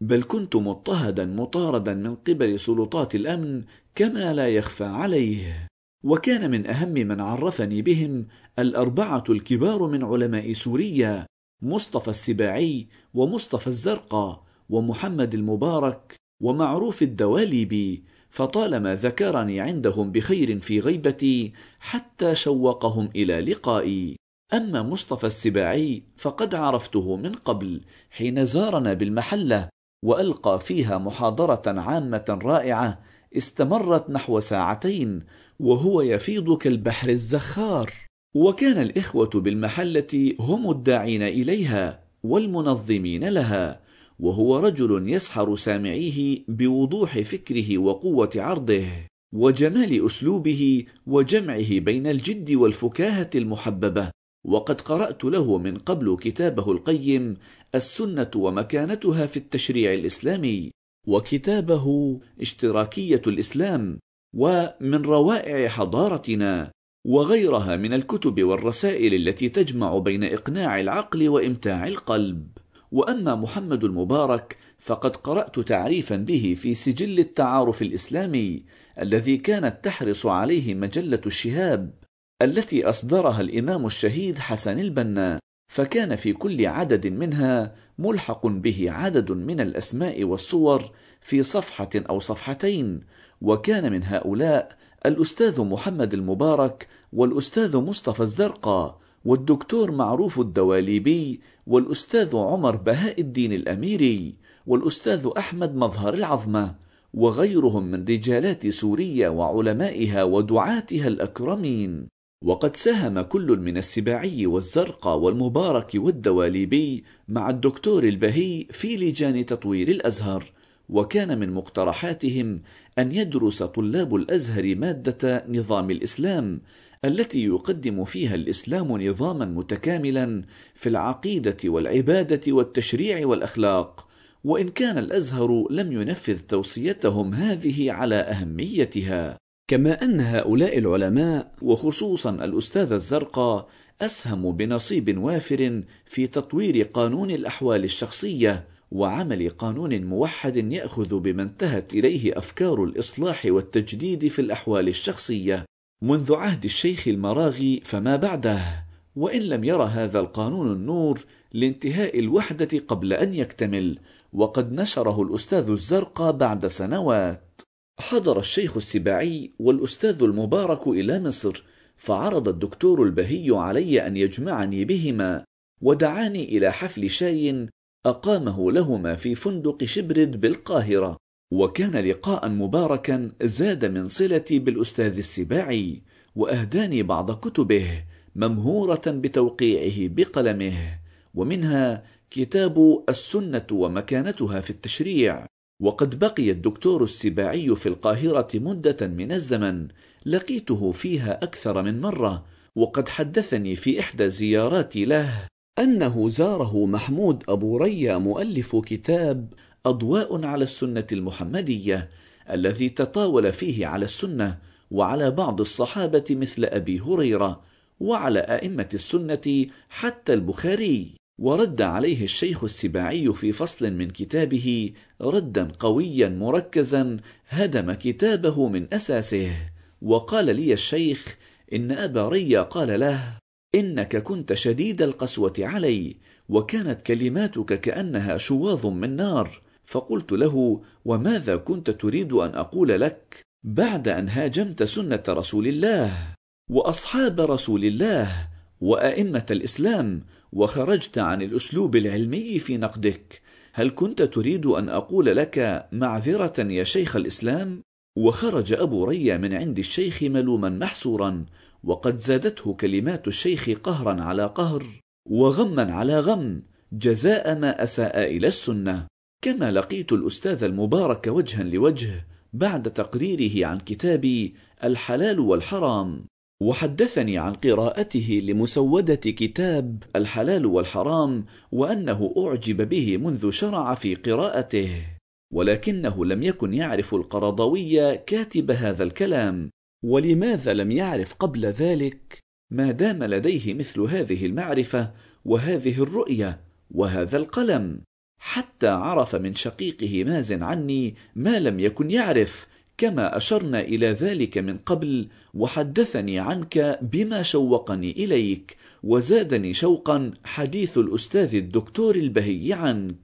بل كنت مضطهدا مطاردا من قبل سلطات الأمن كما لا يخفى عليه. وكان من أهم من عرفني بهم الأربعة الكبار من علماء سوريا مصطفى السباعي ومصطفى الزرقاء ومحمد المبارك ومعروف الدواليبي فطالما ذكرني عندهم بخير في غيبتي حتى شوقهم إلى لقائي. أما مصطفى السباعي فقد عرفته من قبل حين زارنا بالمحلة وألقى فيها محاضرة عامة رائعة استمرت نحو ساعتين وهو يفيض كالبحر الزخار. وكان الإخوة بالمحلة هم الداعين إليها والمنظمين لها وهو رجل يسحر سامعيه بوضوح فكره وقوة عرضه وجمال أسلوبه وجمعه بين الجد والفكاهة المحببة. وقد قرأت له من قبل كتابه القيم السنة ومكانتها في التشريع الإسلامي وكتابه اشتراكية الإسلام. ومن روائع حضارتنا وغيرها من الكتب والرسائل التي تجمع بين إقناع العقل وإمتاع القلب. وأما محمد المبارك فقد قرأت تعريفا به في سجل التعارف الإسلامي الذي كانت تحرص عليه مجلة الشهاب التي أصدرها الإمام الشهيد حسن البنا فكان في كل عدد منها ملحق به عدد من الأسماء والصور في صفحة أو صفحتين وكان من هؤلاء الأستاذ محمد المبارك والأستاذ مصطفى الزرقاء والدكتور معروف الدواليبي والأستاذ عمر بهاء الدين الأميري والأستاذ أحمد مظهر العظمة وغيرهم من رجالات سوريا وعلمائها ودعاتها الأكرمين. وقد ساهم كل من السباعي والزرقاء والمبارك والدواليبي مع الدكتور البهي في لجان تطوير الأزهر. وكان من مقترحاتهم أن يدرس طلاب الأزهر مادة نظام الإسلام التي يقدم فيها الإسلام نظاما متكاملا في العقيدة والعبادة والتشريع والأخلاق وإن كان الأزهر لم ينفذ توصيتهم هذه على أهميتها. كما أن هؤلاء العلماء وخصوصا الأستاذ الزرقاء أسهموا بنصيب وافر في تطوير قانون الأحوال الشخصية وعمل قانون موحد يأخذ بما انتهت إليه أفكار الإصلاح والتجديد في الأحوال الشخصية. منذ عهد الشيخ المراغي فما بعده. وإن لم ير هذا القانون النور لانتهاء الوحدة قبل أن يكتمل وقد نشره الأستاذ الزرقاء بعد سنوات. حضر الشيخ السباعي والأستاذ المبارك إلى مصر فعرض الدكتور البهي علي أن يجمعني بهما ودعاني إلى حفل شاي أقامه لهما في فندق شبرد بالقاهرة وكان لقاء مباركا زاد من صلتي بالأستاذ السباعي وأهداني بعض كتبه ممهورة بتوقيعه بقلمه ومنها كتاب السنة ومكانتها في التشريع. وقد بقي الدكتور السباعي في القاهرة مدة من الزمن لقيته فيها أكثر من مرة وقد حدثني في إحدى زياراتي له. أنه زاره محمود أبو ريا مؤلف كتاب أضواء على السنة المحمدية الذي تطاول فيه على السنة وعلى بعض الصحابة مثل أبي هريرة وعلى أئمة السنة حتى البخاري. ورد عليه الشيخ السباعي في فصل من كتابه ردا قويا مركزا هدم كتابه من أساسه. وقال لي الشيخ إن أبا ريا قال له إنك كنت شديد القسوة علي وكانت كلماتك كأنها شواظ من نار. فقلت له وماذا كنت تريد أن أقول لك؟ بعد أن هاجمت سنة رسول الله وأصحاب رسول الله وأئمة الإسلام وخرجت عن الأسلوب العلمي في نقدك. هل كنت تريد أن أقول لك معذرة يا شيخ الإسلام؟ وخرج أبو ريا من عند الشيخ ملوما محسورا وقد زادته كلمات الشيخ قهرا على قهر وغما على غم جزاء ما أساء إلى السنة. كما لقيت الأستاذ المبارك وجها لوجه بعد تقريره عن كتابي الحلال والحرام وحدثني عن قراءته لمسودة كتاب الحلال والحرام وأنه أعجب به منذ شرع في قراءته ولكنه لم يكن يعرف القرضوي كاتب هذا الكلام. ولماذا لم يعرف قبل ذلك ما دام لديه مثل هذه المعرفة وهذه الرؤية وهذا القلم؟ حتى عرف من شقيقه مازن عني ما لم يكن يعرف كما أشرنا إلى ذلك من قبل وحدثني عنك بما شوقني إليك وزادني شوقا حديث الأستاذ الدكتور البهي عنك.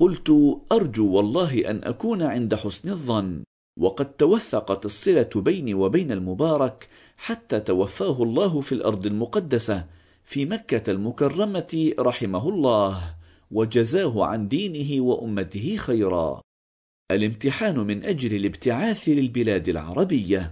قلت أرجو والله أن أكون عند حسن الظن. وقد توثقت الصلة بيني وبين المبارك حتى توفاه الله في الأرض المقدسة في مكة المكرمة رحمه الله وجزاه عن دينه وأمته خيرا. الامتحان من أجل الابتعاث للبلاد العربية.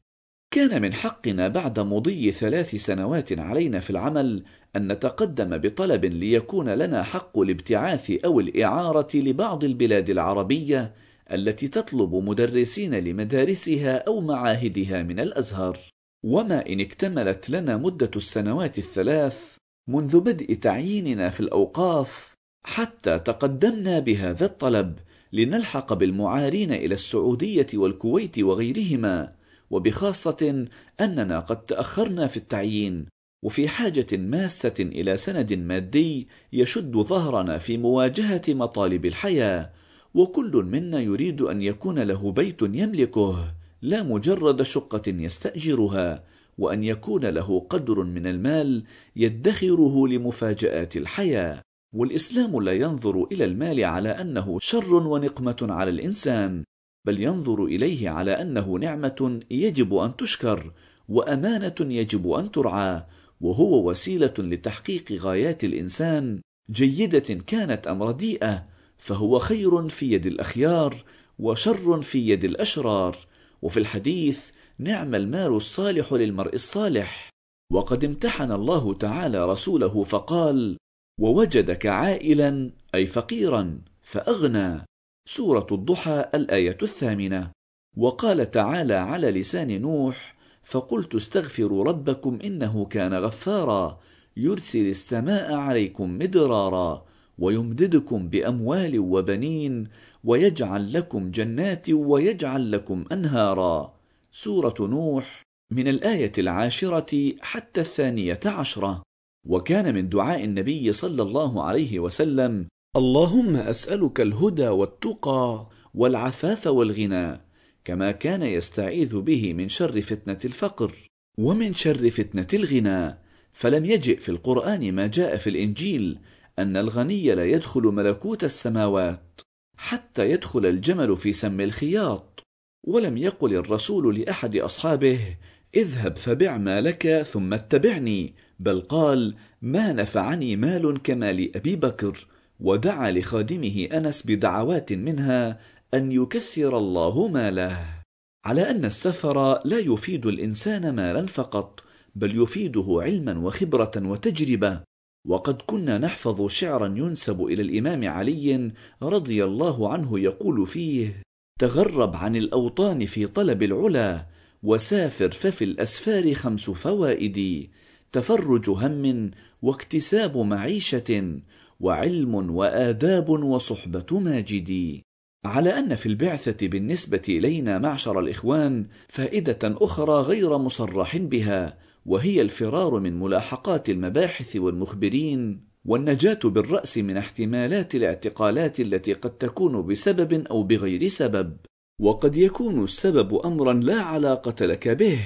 كان من حقنا بعد مضي ثلاث سنوات علينا في العمل أن نتقدم بطلب ليكون لنا حق الابتعاث أو الإعارة لبعض البلاد العربية التي تطلب مدرسين لمدارسها أو معاهدها من الأزهر. وما إن اكتملت لنا مدة السنوات الثلاث منذ بدء تعييننا في الأوقاف حتى تقدمنا بهذا الطلب لنلحق بالمعارين إلى السعودية والكويت وغيرهما. وبخاصة أننا قد تأخرنا في التعيين وفي حاجة ماسة إلى سند مادي يشد ظهرنا في مواجهة مطالب الحياة. وكل منا يريد أن يكون له بيت يملكه لا مجرد شقة يستأجرها وأن يكون له قدر من المال يدخره لمفاجآت الحياة. والإسلام لا ينظر إلى المال على أنه شر ونقمة على الإنسان بل ينظر إليه على أنه نعمة يجب أن تشكر وأمانة يجب أن ترعى وهو وسيلة لتحقيق غايات الإنسان جيدة كانت ام رديئه فهو خير في يد الأخيار وشر في يد الأشرار. وفي الحديث نعم المال الصالح للمرء الصالح. وقد امتحن الله تعالى رسوله فقال ووجدك عائلا أي فقيرا فأغنى. سورة الضحى الآية الثامنة. وقال تعالى على لسان نوح فقلت استغفروا ربكم إنه كان غفارا يرسل السماء عليكم مدرارا. ويمددكم بأموال وبنين ويجعل لكم جنات ويجعل لكم أنهارا. سورة نوح من الآية العاشرة حتى الثانية عشرة. وكان من دعاء النبي صلى الله عليه وسلم اللهم أسألك الهدى والتقى والعفاف والغنى كما كان يستعيذ به من شر فتنة الفقر ومن شر فتنة الغنى. فلم يجئ في القرآن ما جاء في الإنجيل أن الغني لا يدخل ملكوت السماوات حتى يدخل الجمل في سم الخياط ولم يقل الرسول لأحد أصحابه اذهب فبع مالك ثم اتبعني بل قال ما نفعني مال كمال أبي بكر ودعا لخادمه أنس بدعوات منها أن يكثر الله ماله. على أن السفر لا يفيد الإنسان مالا فقط بل يفيده علما وخبرة وتجربة وقد كنا نحفظ شعرا ينسب إلى الإمام علي رضي الله عنه يقول فيه تغرب عن الأوطان في طلب العلا وسافر ففي الأسفار خمس فوائد تفرج هم واكتساب معيشة وعلم وآداب وصحبة ماجدي على أن في البعثة بالنسبة إلينا معشر الإخوان فائدة أخرى غير مصرح بها وهي الفرار من ملاحقات المباحث والمخبرين والنجاة بالرأس من احتمالات الاعتقالات التي قد تكون بسبب أو بغير سبب. وقد يكون السبب أمرا لا علاقة لك به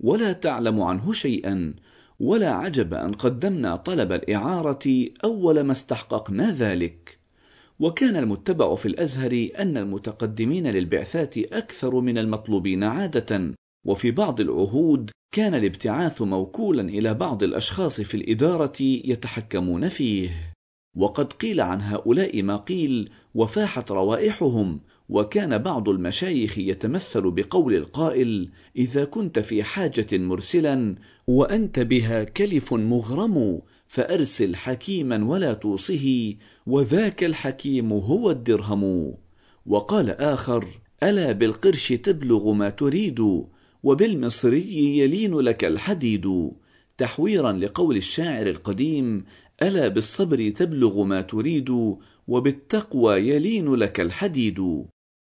ولا تعلم عنه شيئا ولا عجب أن قدمنا طلب الإعارة أول ما استحققنا ذلك. وكان المتبع في الأزهر أن المتقدمين للبعثات أكثر من المطلوبين عادة. وفي بعض العهود كان الابتعاث موكولا إلى بعض الأشخاص في الإدارة يتحكمون فيه. وقد قيل عن هؤلاء ما قيل وفاحت روائحهم وكان بعض المشايخ يتمثل بقول القائل إذا كنت في حاجة مرسلا وأنت بها كلف مغرم فأرسل حكيما ولا توصه وذاك الحكيم هو الدرهم. وقال آخر ألا بالقرش تبلغ ما تريد وبالمصري يلين لك الحديد تحويرا لقول الشاعر القديم ألا بالصبر تبلغ ما تريد وبالتقوى يلين لك الحديد.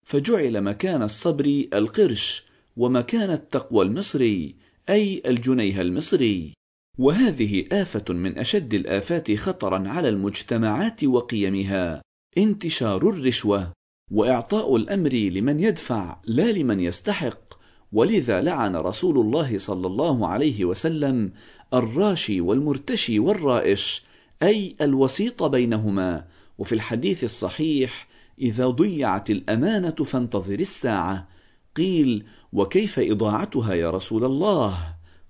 فجعل مكان الصبر القرش ومكان التقوى المصري أي الجنيه المصري. وهذه آفة من أشد الآفات خطرا على المجتمعات وقيمها انتشار الرشوة وإعطاء الأمر لمن يدفع لا لمن يستحق. ولذا لعن رسول الله صلى الله عليه وسلم الراشي والمرتشي والرائش أي الوسيط بينهما وفي الحديث الصحيح إذا ضيعت الأمانة فانتظر الساعة. قيل وكيف إضاعتها يا رسول الله؟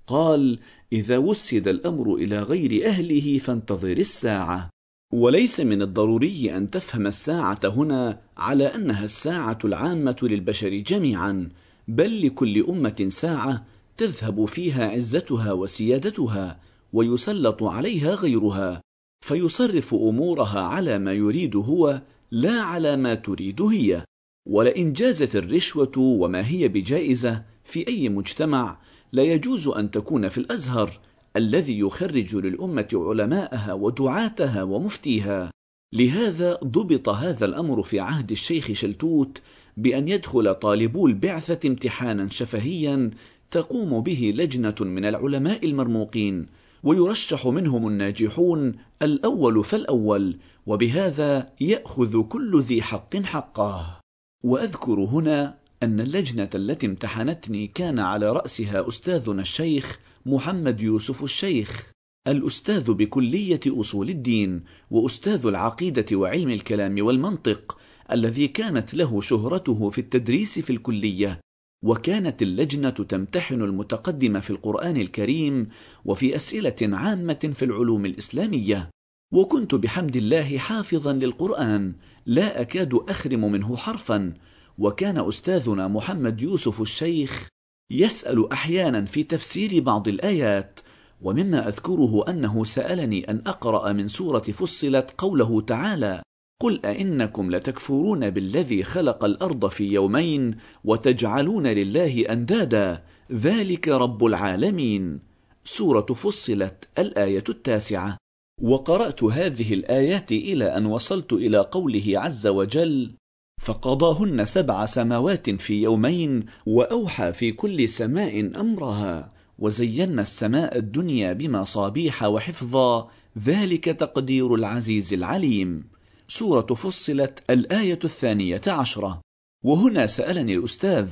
قال إذا وسد الأمر إلى غير أهله فانتظر الساعة. وليس من الضروري أن تفهم الساعة هنا على أنها الساعة العامة للبشر جميعا بل لكل أمة ساعة تذهب فيها عزتها وسيادتها ويسلط عليها غيرها فيصرف أمورها على ما يريد هو لا على ما تريد هي. ولئن جازت الرشوة وما هي بجائزة في أي مجتمع لا يجوز أن تكون في الأزهر الذي يخرج للأمة علماءها ودعاتها ومفتيها. لهذا ضبط هذا الأمر في عهد الشيخ شلتوت بأن يدخل طالبو البعثة امتحانا شفهيا تقوم به لجنة من العلماء المرموقين ويرشح منهم الناجحون الأول فالأول وبهذا يأخذ كل ذي حق حقه. وأذكر هنا أن اللجنة التي امتحنتني كان على رأسها أستاذنا الشيخ محمد يوسف الشيخ الأستاذ بكلية أصول الدين وأستاذ العقيدة وعلم الكلام والمنطق الذي كانت له شهرته في التدريس في الكلية وكانت اللجنة تمتحن المتقدم في القرآن الكريم وفي أسئلة عامة في العلوم الإسلامية. وكنت بحمد الله حافظا للقرآن لا أكاد أخرم منه حرفا. وكان أستاذنا محمد يوسف الشيخ يسأل أحيانا في تفسير بعض الآيات ومما أذكره أنه سألني أن أقرأ من سورة فصلت قوله تعالى قل أئنكم لتكفرون بالذي خلق الأرض في يومين وتجعلون لله أندادا. ذلك رب العالمين. سورة فصلت الآية التاسعة. وقرأت هذه الآيات إلى أن وصلت إلى قوله عز وجل فقضاهن سبع سماوات في يومين وأوحى في كل سماء أمرها وزينا السماء الدنيا بمصابيح وحفظا. ذلك تقدير العزيز العليم. سورة فصلت الآية الثانية عشرة. وهنا سألني الأستاذ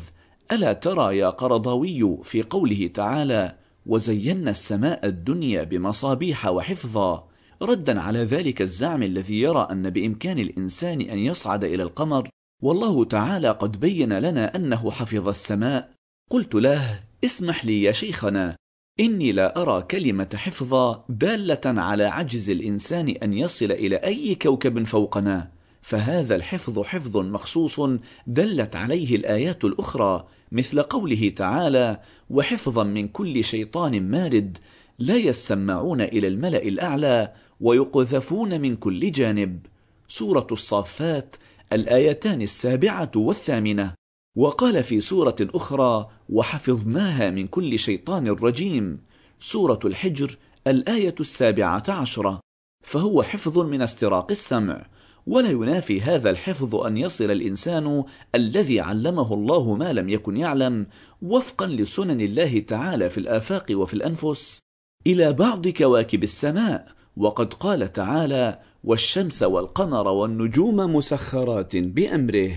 ألا ترى يا قرضاوي في قوله تعالى وزينا السماء الدنيا بمصابيح وحفظا ردا على ذلك الزعم الذي يرى أن بإمكان الإنسان أن يصعد إلى القمر. والله تعالى قد بين لنا أنه حفظ السماء. قلت له اسمح لي يا شيخنا إني لا أرى كلمة حفظ دالة على عجز الإنسان أن يصل إلى أي كوكب فوقنا فهذا الحفظ حفظ مخصوص دلت عليه الآيات الأخرى مثل قوله تعالى وحفظا من كل شيطان مارد لا يسمعون إلى الملأ الأعلى ويقذفون من كل جانب. سورة الصافات الآيتان السابعة والثامنة. وقال في سورة أخرى وحفظناها من كل شيطان رجيم سورة الحجر الآية السابعة عشرة. فهو حفظ من استراق السمع. ولا ينافي هذا الحفظ أن يصل الإنسان الذي علمه الله ما لم يكن يعلم وفقا لسنن الله تعالى في الآفاق وفي الأنفس. إلى بعض كواكب السماء وقد قال تعالى والشمس والقمر والنجوم مسخرات بأمره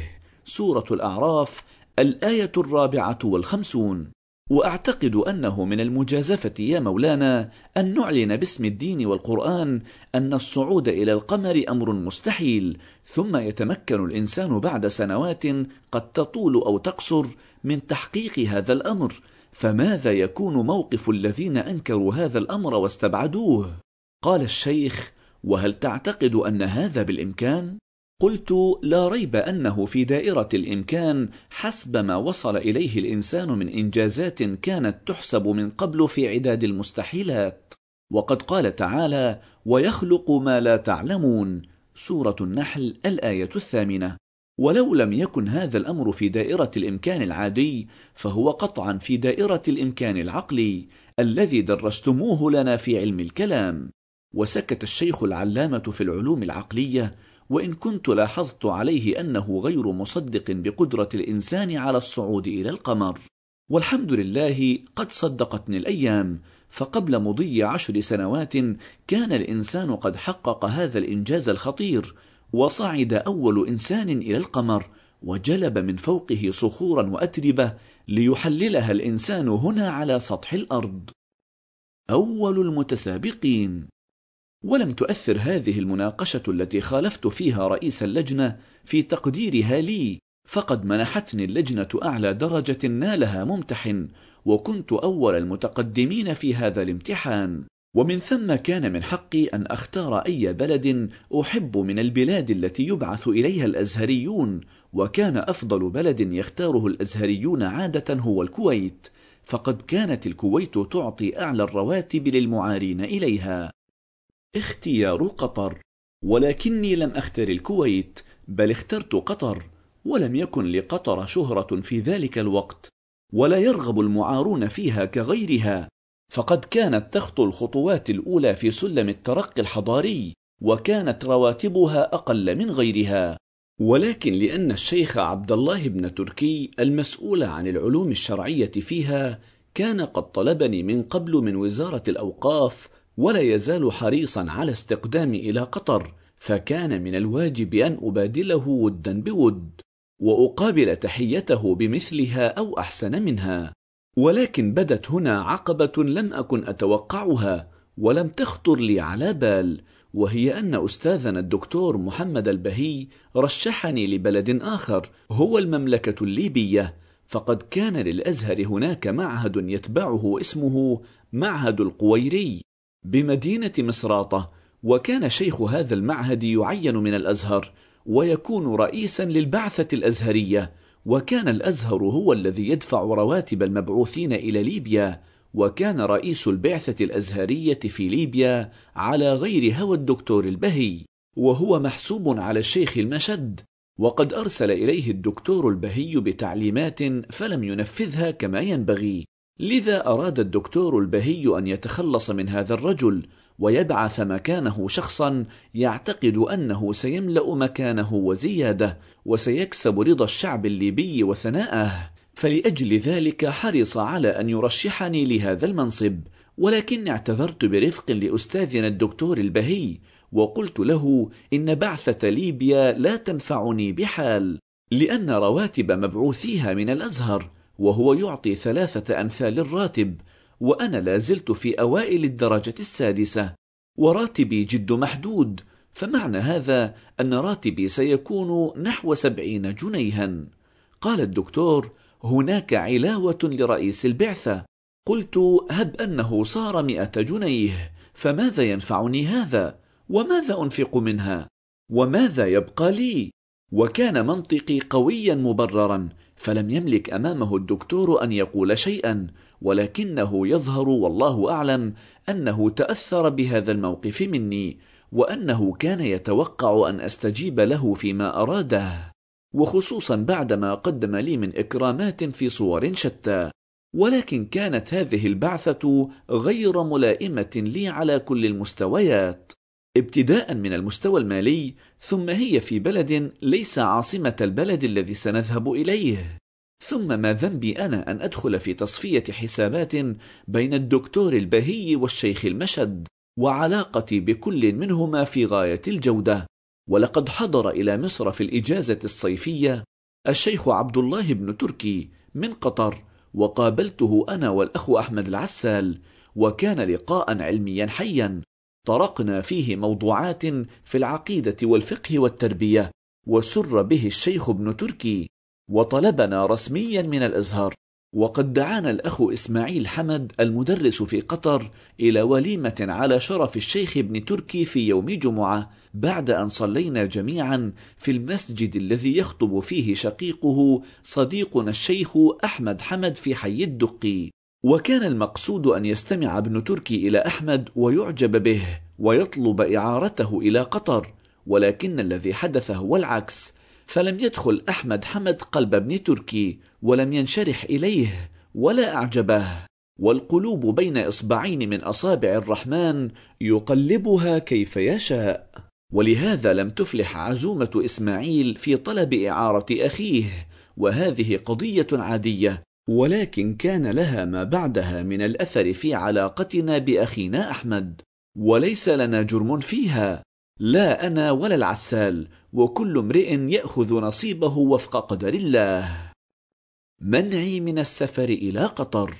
سورة الأعراف الآية الرابعة والخمسون. وأعتقد أنه من المجازفة يا مولانا أن نعلن باسم الدين والقرآن أن الصعود إلى القمر أمر مستحيل ثم يتمكن الإنسان بعد سنوات قد تطول أو تقصر من تحقيق هذا الأمر فماذا يكون موقف الذين أنكروا هذا الأمر واستبعدوه؟ قال الشيخ وهل تعتقد أن هذا بالإمكان؟ قلت لا ريب أنه في دائرة الإمكان حسب ما وصل إليه الإنسان من إنجازات كانت تحسب من قبل في عداد المستحيلات. وقد قال تعالى ويخلق ما لا تعلمون سورة النحل الآية الثامنة. ولو لم يكن هذا الأمر في دائرة الإمكان العادي فهو قطعا في دائرة الإمكان العقلي الذي درستموه لنا في علم الكلام. وسكت الشيخ العلامة في العلوم العقلية وإن كنت لاحظت عليه أنه غير مصدق بقدرة الإنسان على الصعود إلى القمر. والحمد لله قد صدقتني الأيام فقبل مضي عشر سنوات كان الإنسان قد حقق هذا الإنجاز الخطير وصعد أول إنسان إلى القمر وجلب من فوقه صخورا وأتربة ليحللها الإنسان هنا على سطح الأرض. أول المتسابقين. ولم تؤثر هذه المناقشة التي خالفت فيها رئيس اللجنة في تقديرها لي. فقد منحتني اللجنة أعلى درجة نالها ممتحن وكنت أول المتقدمين في هذا الامتحان. ومن ثم كان من حقي أن أختار أي بلد أحب من البلاد التي يبعث إليها الأزهريون وكان أفضل بلد يختاره الأزهريون عادة هو الكويت. فقد كانت الكويت تعطي أعلى الرواتب للمعارين إليها. اختيار قطر. ولكني لم أختر الكويت بل اخترت قطر ولم يكن لقطر شهرة في ذلك الوقت. ولا يرغب المعارون فيها كغيرها. فقد كانت تخطو الخطوات الأولى في سلم الترقي الحضاري وكانت رواتبها أقل من غيرها. ولكن لأن الشيخ عبد الله بن تركي المسؤول عن العلوم الشرعية فيها كان قد طلبني من قبل من وزارة الأوقاف ولا يزال حريصا على استقدامي إلى قطر فكان من الواجب أن أبادله ودا بود وأقابل تحيته بمثلها أو أحسن منها. ولكن بدت هنا عقبة لم أكن أتوقعها ولم تخطر لي على بال وهي أن أستاذنا الدكتور محمد البهي رشحني لبلد آخر هو المملكة الليبية فقد كان للأزهر هناك معهد يتبعه اسمه معهد القويري. بمدينة مصراطة وكان شيخ هذا المعهد يعين من الأزهر ويكون رئيسا للبعثة الأزهرية وكان الأزهر هو الذي يدفع رواتب المبعوثين إلى ليبيا وكان رئيس البعثة الأزهرية في ليبيا على غير هوى الدكتور البهي وهو محسوب على الشيخ المشد وقد أرسل إليه الدكتور البهي بتعليمات فلم ينفذها كما ينبغي. لذا أراد الدكتور البهي أن يتخلص من هذا الرجل ويبعث مكانه شخصا يعتقد أنه سيملأ مكانه وزيادة وسيكسب رضا الشعب الليبي وثناءه فلأجل ذلك حرص على أن يرشحني لهذا المنصب. ولكن اعتذرت برفق لأستاذنا الدكتور البهي وقلت له إن بعثة ليبيا لا تنفعني بحال لأن رواتب مبعوثيها من الأزهر وهو يعطي ثلاثة أمثال الراتب وأنا لازلت في أوائل الدرجة السادسة وراتبي جد محدود فمعنى هذا أن راتبي سيكون نحو سبعين جنيها. قال الدكتور هناك علاوة لرئيس البعثة. قلت هب أنه صار مئة جنيه فماذا ينفعني هذا؟ وماذا أنفق منها؟ وماذا يبقى لي؟ وكان منطقي قويا مبررا فلم يملك أمامه الدكتور أن يقول شيئا ولكنه يظهر والله أعلم أنه تأثر بهذا الموقف مني وأنه كان يتوقع أن أستجيب له فيما أراده. وخصوصا بعدما قدم لي من إكرامات في صور شتى. ولكن كانت هذه البعثة غير ملائمة لي على كل المستويات. ابتداء من المستوى المالي ثم هي في بلد ليس عاصمة البلد الذي سنذهب إليه. ثم ما ذنبي أنا أن أدخل في تصفية حسابات بين الدكتور البهي والشيخ المشد وعلاقتي بكل منهما في غاية الجودة. ولقد حضر إلى مصر في الإجازة الصيفية الشيخ عبد الله بن تركي من قطر وقابلته أنا والأخ أحمد العسال وكان لقاء علميا حيا. طرقنا فيه موضوعات في العقيدة والفقه والتربية وسر به الشيخ ابن تركي وطلبنا رسميا من الأزهر وقد دعانا الأخ إسماعيل حمد المدرس في قطر إلى وليمة على شرف الشيخ ابن تركي في يوم جمعة بعد أن صلينا جميعا في المسجد الذي يخطب فيه شقيقه صديقنا الشيخ أحمد حمد في حي الدقي. وكان المقصود أن يستمع ابن تركي إلى أحمد ويعجب به ويطلب إعارته إلى قطر ولكن الذي حدث هو العكس فلم يدخل أحمد حمد قلب ابن تركي ولم ينشرح إليه ولا أعجبه. والقلوب بين إصبعين من أصابع الرحمن يقلبها كيف يشاء. ولهذا لم تفلح عزومة إسماعيل في طلب إعارة أخيه وهذه قضية عادية ولكن كان لها ما بعدها من الأثر في علاقتنا بأخينا أحمد وليس لنا جرم فيها. لا أنا ولا العسال وكل امرئ يأخذ نصيبه وفق قدر الله. منعي من السفر إلى قطر.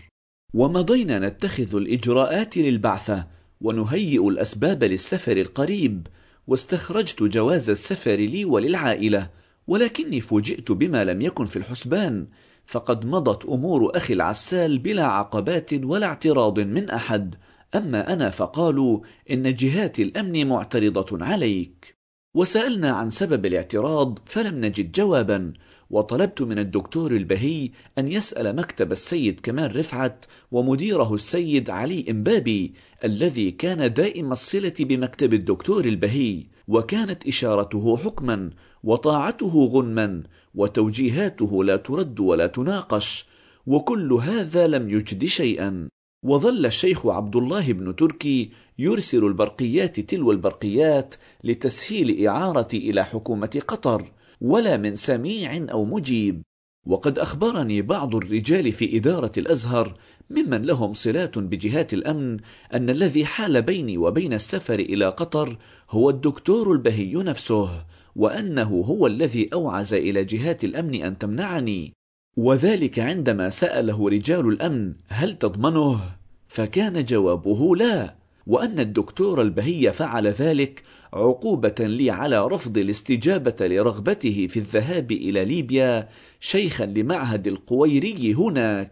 ومضينا نتخذ الإجراءات للبعثة ونهيئ الأسباب للسفر القريب. واستخرجت جواز السفر لي وللعائلة ولكني فوجئت بما لم يكن في الحسبان. فقد مضت أمور أخي العسال بلا عقبات ولا اعتراض من أحد. أما أنا فقالوا إن جهات الأمن معترضة عليك. وسألنا عن سبب الاعتراض فلم نجد جوابا. وطلبت من الدكتور البهي أن يسأل مكتب السيد كمال رفعت ومديره السيد علي إمبابي الذي كان دائم الصلة بمكتب الدكتور البهي. وكانت إشارته حكما وطاعته غنما. وتوجيهاته لا ترد ولا تناقش وكل هذا لم يجد شيئا. وظل الشيخ عبد الله بن تركي يرسل البرقيات تلو البرقيات لتسهيل إعارتي إلى حكومة قطر ولا من سميع أو مجيب. وقد أخبرني بعض الرجال في إدارة الأزهر ممن لهم صلات بجهات الأمن أن الذي حال بيني وبين السفر إلى قطر هو الدكتور البهي نفسه. وأنه هو الذي أوعز إلى جهات الأمن أن تمنعني. وذلك عندما سأله رجال الأمن هل تضمنه؟ فكان جوابه لا. وأن الدكتور البهي فعل ذلك عقوبة لي على رفض الاستجابة لرغبته في الذهاب إلى ليبيا شيخا لمعهد القويري هناك.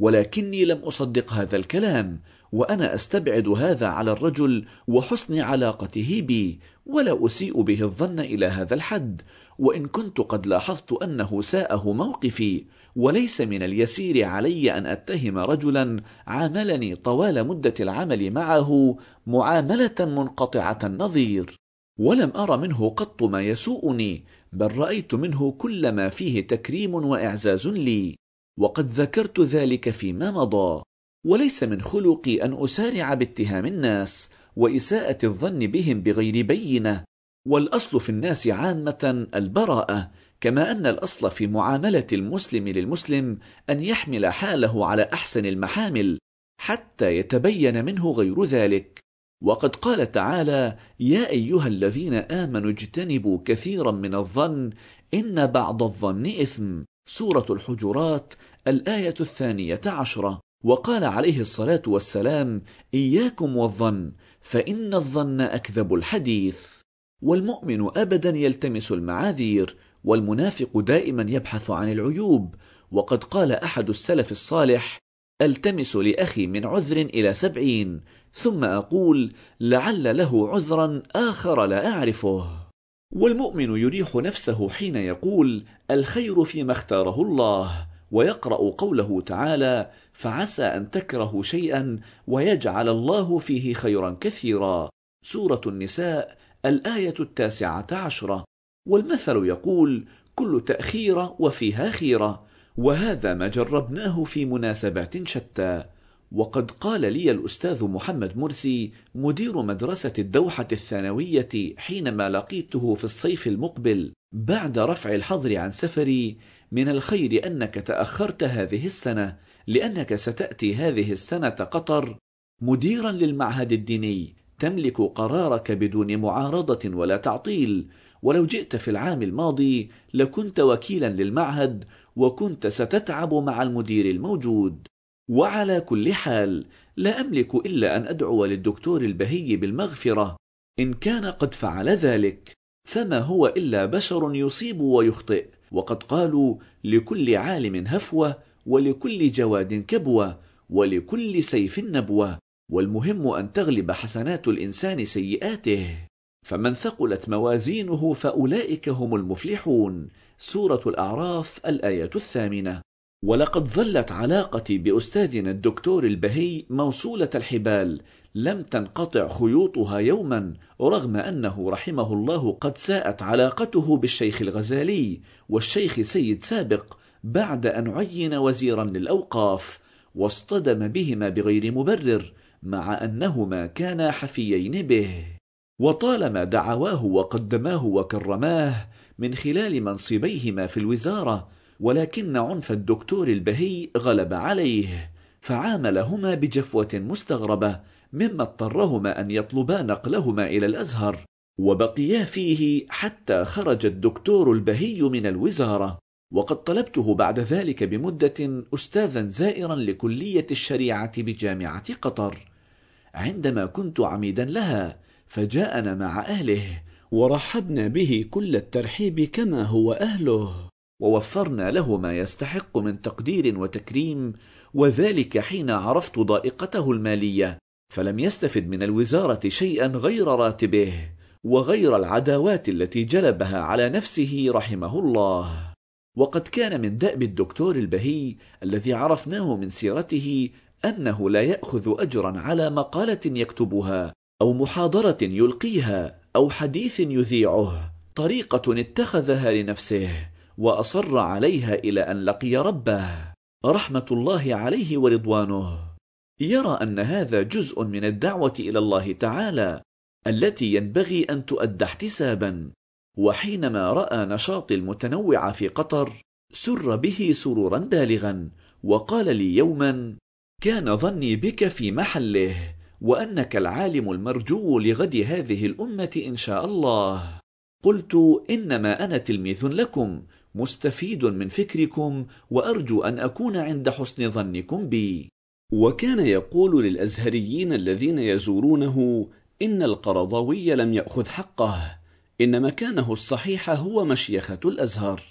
ولكني لم أصدق هذا الكلام وأنا أستبعد هذا على الرجل وحسن علاقته بي ولا أسيء به الظن إلى هذا الحد. وإن كنت قد لاحظت أنه ساءه موقفي وليس من اليسير علي أن أتهم رجلا عاملني طوال مدة العمل معه معاملة منقطعة النظير. ولم أر منه قط ما يسوءني بل رأيت منه كل ما فيه تكريم وإعزاز لي. وقد ذكرت ذلك فيما مضى. وليس من خلقي أن أسارع باتهام الناس وإساءة الظن بهم بغير بينة والأصل في الناس عامة البراءة كما أن الأصل في معاملة المسلم للمسلم أن يحمل حاله على أحسن المحامل حتى يتبين منه غير ذلك. وقد قال تعالى يا أيها الذين آمنوا اجتنبوا كثيرا من الظن إن بعض الظن إثم. سورة الحجرات الآية الثانية عشرة. وقال عليه الصلاة والسلام إياكم والظن فإن الظن أكذب الحديث والمؤمن أبدا يلتمس المعاذير والمنافق دائما يبحث عن العيوب وقد قال أحد السلف الصالح ألتمس لأخي من عذر إلى سبعين ثم أقول لعل له عذرا آخر لا أعرفه. والمؤمن يريح نفسه حين يقول الخير فيما اختاره الله ويقرأ قوله تعالى فعسى أن تكرهوا شيئا ويجعل الله فيه خيرا كثيرا. سورة النساء الآية التاسعة عشرة. والمثل يقول كل تأخيرة وفيها خيرة وهذا ما جربناه في مناسبات شتى. وقد قال لي الأستاذ محمد مرسي مدير مدرسة الدوحة الثانوية حينما لقيته في الصيف المقبل بعد رفع الحظر عن سفري من الخير أنك تأخرت هذه السنة لأنك ستأتي هذه السنة قطر مديرا للمعهد الديني تملك قرارك بدون معارضة ولا تعطيل. ولو جئت في العام الماضي لكنت وكيلا للمعهد وكنت ستتعب مع المدير الموجود. وعلى كل حال لا أملك إلا أن أدعو للدكتور البهي بالمغفرة. إن كان قد فعل ذلك فما هو إلا بشر يصيب ويخطئ. وقد قالوا لكل عالم هفوة ولكل جواد كبوة ولكل سيف نبوة والمهم أن تغلب حسنات الإنسان سيئاته. فمن ثقلت موازينه فأولئك هم المفلحون. سورة الأعراف الآية الثامنة. ولقد ظلت علاقتي بأستاذنا الدكتور البهي موصولة الحبال لم تنقطع خيوطها يوما رغم أنه رحمه الله قد ساءت علاقته بالشيخ الغزالي والشيخ سيد سابق بعد أن عين وزيرا للأوقاف واصطدم بهما بغير مبرر مع أنهما كانا حفيين به. وطالما دعواه وقدماه وكرماه من خلال منصبيهما في الوزارة ولكن عنف الدكتور البهي غلب عليه فعاملهما بجفوة مستغربة مما اضطرهما أن يطلبا نقلهما إلى الأزهر وبقيا فيه حتى خرج الدكتور البهي من الوزارة وقد طلبته بعد ذلك بمدة أستاذا زائرا لكلية الشريعة بجامعة قطر. عندما كنت عميدا لها فجاءنا مع أهله ورحبنا به كل الترحيب كما هو أهله ووفرنا له ما يستحق من تقدير وتكريم وذلك حين عرفت ضائقته المالية. فلم يستفد من الوزارة شيئا غير راتبه وغير العداوات التي جلبها على نفسه رحمه الله. وقد كان من دأب الدكتور البهي الذي عرفناه من سيرته أنه لا يأخذ أجرا على مقالة يكتبها أو محاضرة يلقيها أو حديث يذيعه. طريقة اتخذها لنفسه وأصر عليها إلى أن لقي ربه. رحمة الله عليه ورضوانه. يرى أن هذا جزء من الدعوة إلى الله تعالى التي ينبغي أن تؤدى احتسابا. وحينما رأى نشاط المتنوع في قطر سر به سرورا بالغا وقال لي يوما كان ظني بك في محله وأنك العالم المرجو لغد هذه الأمة إن شاء الله. قلت إنما أنا تلميذ لكم مستفيد من فكركم وأرجو أن أكون عند حسن ظنكم بي. وكان يقول للأزهريين الذين يزورونه إن القرضاوي لم يأخذ حقه إن مكانه الصحيح هو مشيخة الأزهر.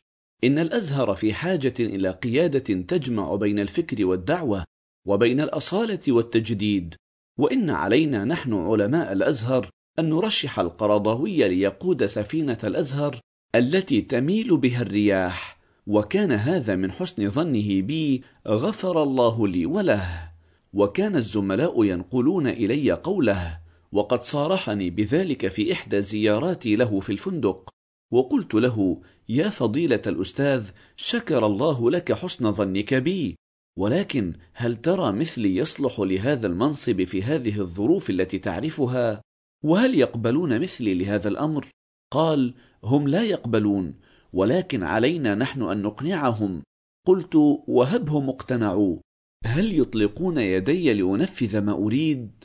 إن الأزهر في حاجة إلى قيادة تجمع بين الفكر والدعوة وبين الأصالة والتجديد وإن علينا نحن علماء الأزهر أن نرشح القرضاوي ليقود سفينة الأزهر التي تميل بها الرياح وكان هذا من حسن ظنه بي غفر الله لي وله. وكان الزملاء ينقلون إلي قوله وقد صارحني بذلك في إحدى زياراتي له في الفندق. وقلت له يا فضيلة الأستاذ شكر الله لك حسن ظنك بي ولكن هل ترى مثلي يصلح لهذا المنصب في هذه الظروف التي تعرفها؟ وهل يقبلون مثلي لهذا الأمر؟ قال هم لا يقبلون ولكن علينا نحن أن نقنعهم. قلت وهبهم اقتنعوا. هل يطلقون يدي لأنفذ ما أريد؟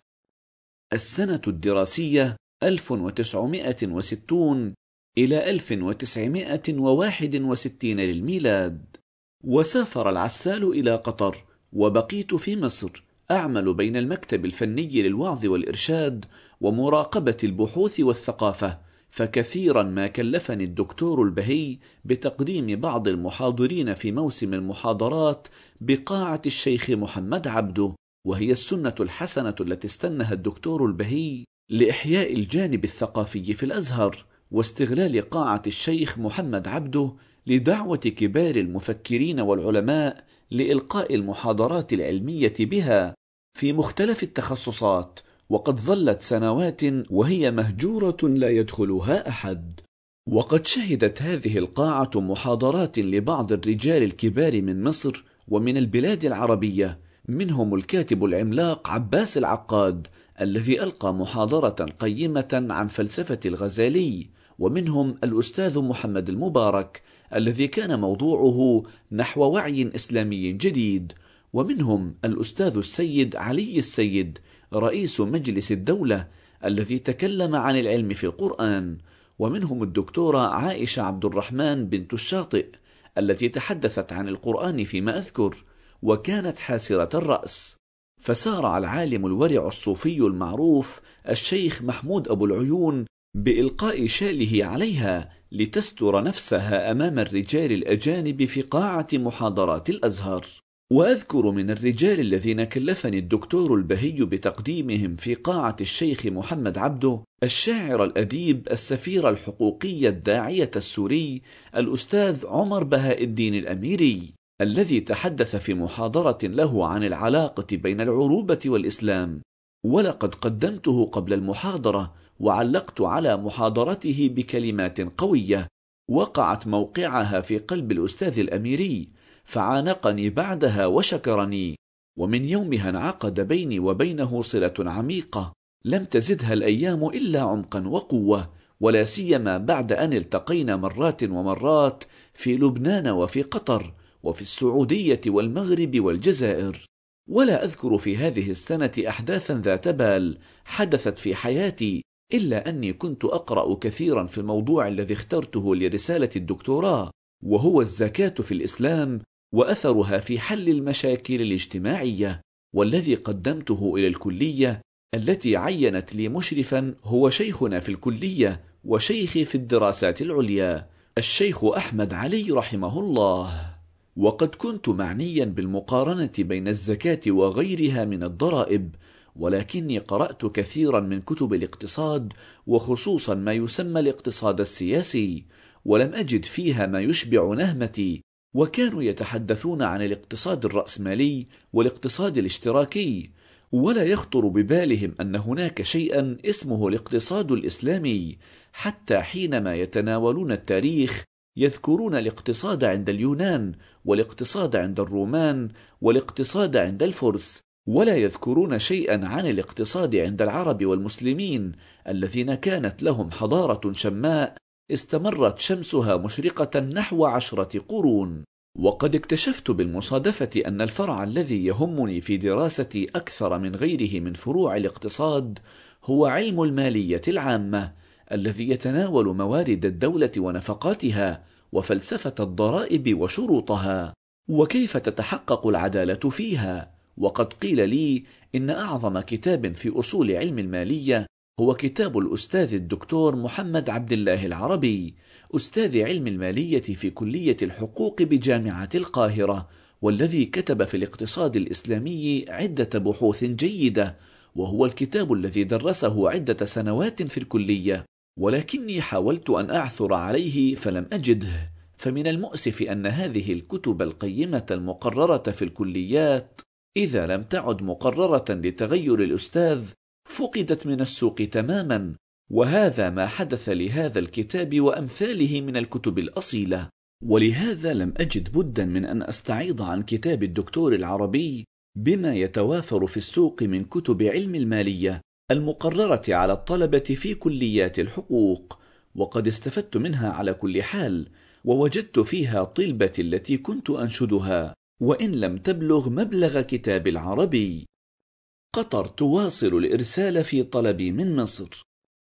السنة الدراسية 1960 إلى 1961 للميلاد. وسافر العسال إلى قطر وبقيت في مصر أعمل بين المكتب الفني للوعظ والإرشاد ومراقبة البحوث والثقافة فكثيرا ما كلفني الدكتور البهي بتقديم بعض المحاضرين في موسم المحاضرات بقاعة الشيخ محمد عبده وهي السنة الحسنة التي استنها الدكتور البهي لإحياء الجانب الثقافي في الأزهر واستغلال قاعة الشيخ محمد عبده لدعوة كبار المفكرين والعلماء لإلقاء المحاضرات العلمية بها في مختلف التخصصات وقد ظلت سنوات وهي مهجورة لا يدخلها أحد. وقد شهدت هذه القاعة محاضرات لبعض الرجال الكبار من مصر ومن البلاد العربية منهم الكاتب العملاق عباس العقاد الذي ألقى محاضرة قيمة عن فلسفة الغزالي ومنهم الأستاذ محمد المبارك الذي كان موضوعه نحو وعي إسلامي جديد ومنهم الأستاذ السيد علي السيد رئيس مجلس الدولة الذي تكلم عن العلم في القرآن ومنهم الدكتورة عائشة عبد الرحمن بنت الشاطئ التي تحدثت عن القرآن فيما أذكر وكانت حاسرة الرأس. فسارع العالم الورع الصوفي المعروف الشيخ محمود أبو العيون بإلقاء شاله عليها لتستر نفسها أمام الرجال الأجانب في قاعة محاضرات الأزهر. وأذكر من الرجال الذين كلفني الدكتور البهي بتقديمهم في قاعة الشيخ محمد عبده الشاعر الأديب السفير الحقوقي الداعية السوري الأستاذ عمر بهاء الدين الأميري الذي تحدث في محاضرة له عن العلاقة بين العروبة والإسلام. ولقد قدمته قبل المحاضرة وعلقت على محاضرته بكلمات قوية وقعت موقعها في قلب الأستاذ الأميري. فعانقني بعدها وشكرني ومن يومها انعقد بيني وبينه صلة عميقة لم تزدها الأيام إلا عمقا وقوة ولا سيما بعد أن التقينا مرات ومرات في لبنان وفي قطر وفي السعودية والمغرب والجزائر. ولا أذكر في هذه السنة أحداثا ذات بال حدثت في حياتي إلا أني كنت أقرأ كثيرا في الموضوع الذي اخترته لرسالة الدكتوراه وهو الزكاة في الإسلام وأثرها في حل المشاكل الاجتماعية والذي قدمته إلى الكلية التي عينت لي مشرفا هو شيخنا في الكلية وشيخي في الدراسات العليا الشيخ أحمد علي رحمه الله. وقد كنت معنيا بالمقارنة بين الزكاة وغيرها من الضرائب ولكني قرأت كثيرا من كتب الاقتصاد وخصوصا ما يسمى الاقتصاد السياسي ولم أجد فيها ما يشبع نهمتي وكانوا يتحدثون عن الاقتصاد الرأسمالي والاقتصاد الاشتراكي ولا يخطر ببالهم أن هناك شيئا اسمه الاقتصاد الإسلامي حتى حينما يتناولون التاريخ يذكرون الاقتصاد عند اليونان والاقتصاد عند الرومان والاقتصاد عند الفرس ولا يذكرون شيئا عن الاقتصاد عند العرب والمسلمين الذين كانت لهم حضارة شماء استمرت شمسها مشرقة نحو عشرة قرون. وقد اكتشفت بالمصادفة أن الفرع الذي يهمني في دراستي أكثر من غيره من فروع الاقتصاد هو علم المالية العامة الذي يتناول موارد الدولة ونفقاتها وفلسفة الضرائب وشروطها. وكيف تتحقق العدالة فيها؟ وقد قيل لي إن أعظم كتاب في أصول علم المالية هو كتاب الأستاذ الدكتور محمد عبد الله العربي أستاذ علم المالية في كلية الحقوق بجامعة القاهرة والذي كتب في الاقتصاد الإسلامي عدة بحوث جيدة وهو الكتاب الذي درسه عدة سنوات في الكلية ولكني حاولت أن أعثر عليه فلم أجده. فمن المؤسف أن هذه الكتب القيمة المقررة في الكليات إذا لم تعد مقررة لتغير الأستاذ فقدت من السوق تماما وهذا ما حدث لهذا الكتاب وأمثاله من الكتب الأصيلة. ولهذا لم أجد بدا من أن أستعيض عن كتاب الدكتور العربي بما يتوافر في السوق من كتب علم المالية المقررة على الطلبة في كليات الحقوق. وقد استفدت منها على كل حال ووجدت فيها طلبة التي كنت أنشدها وإن لم تبلغ مبلغ كتاب العربي. قطر تواصل الإرسال في طلبي من مصر.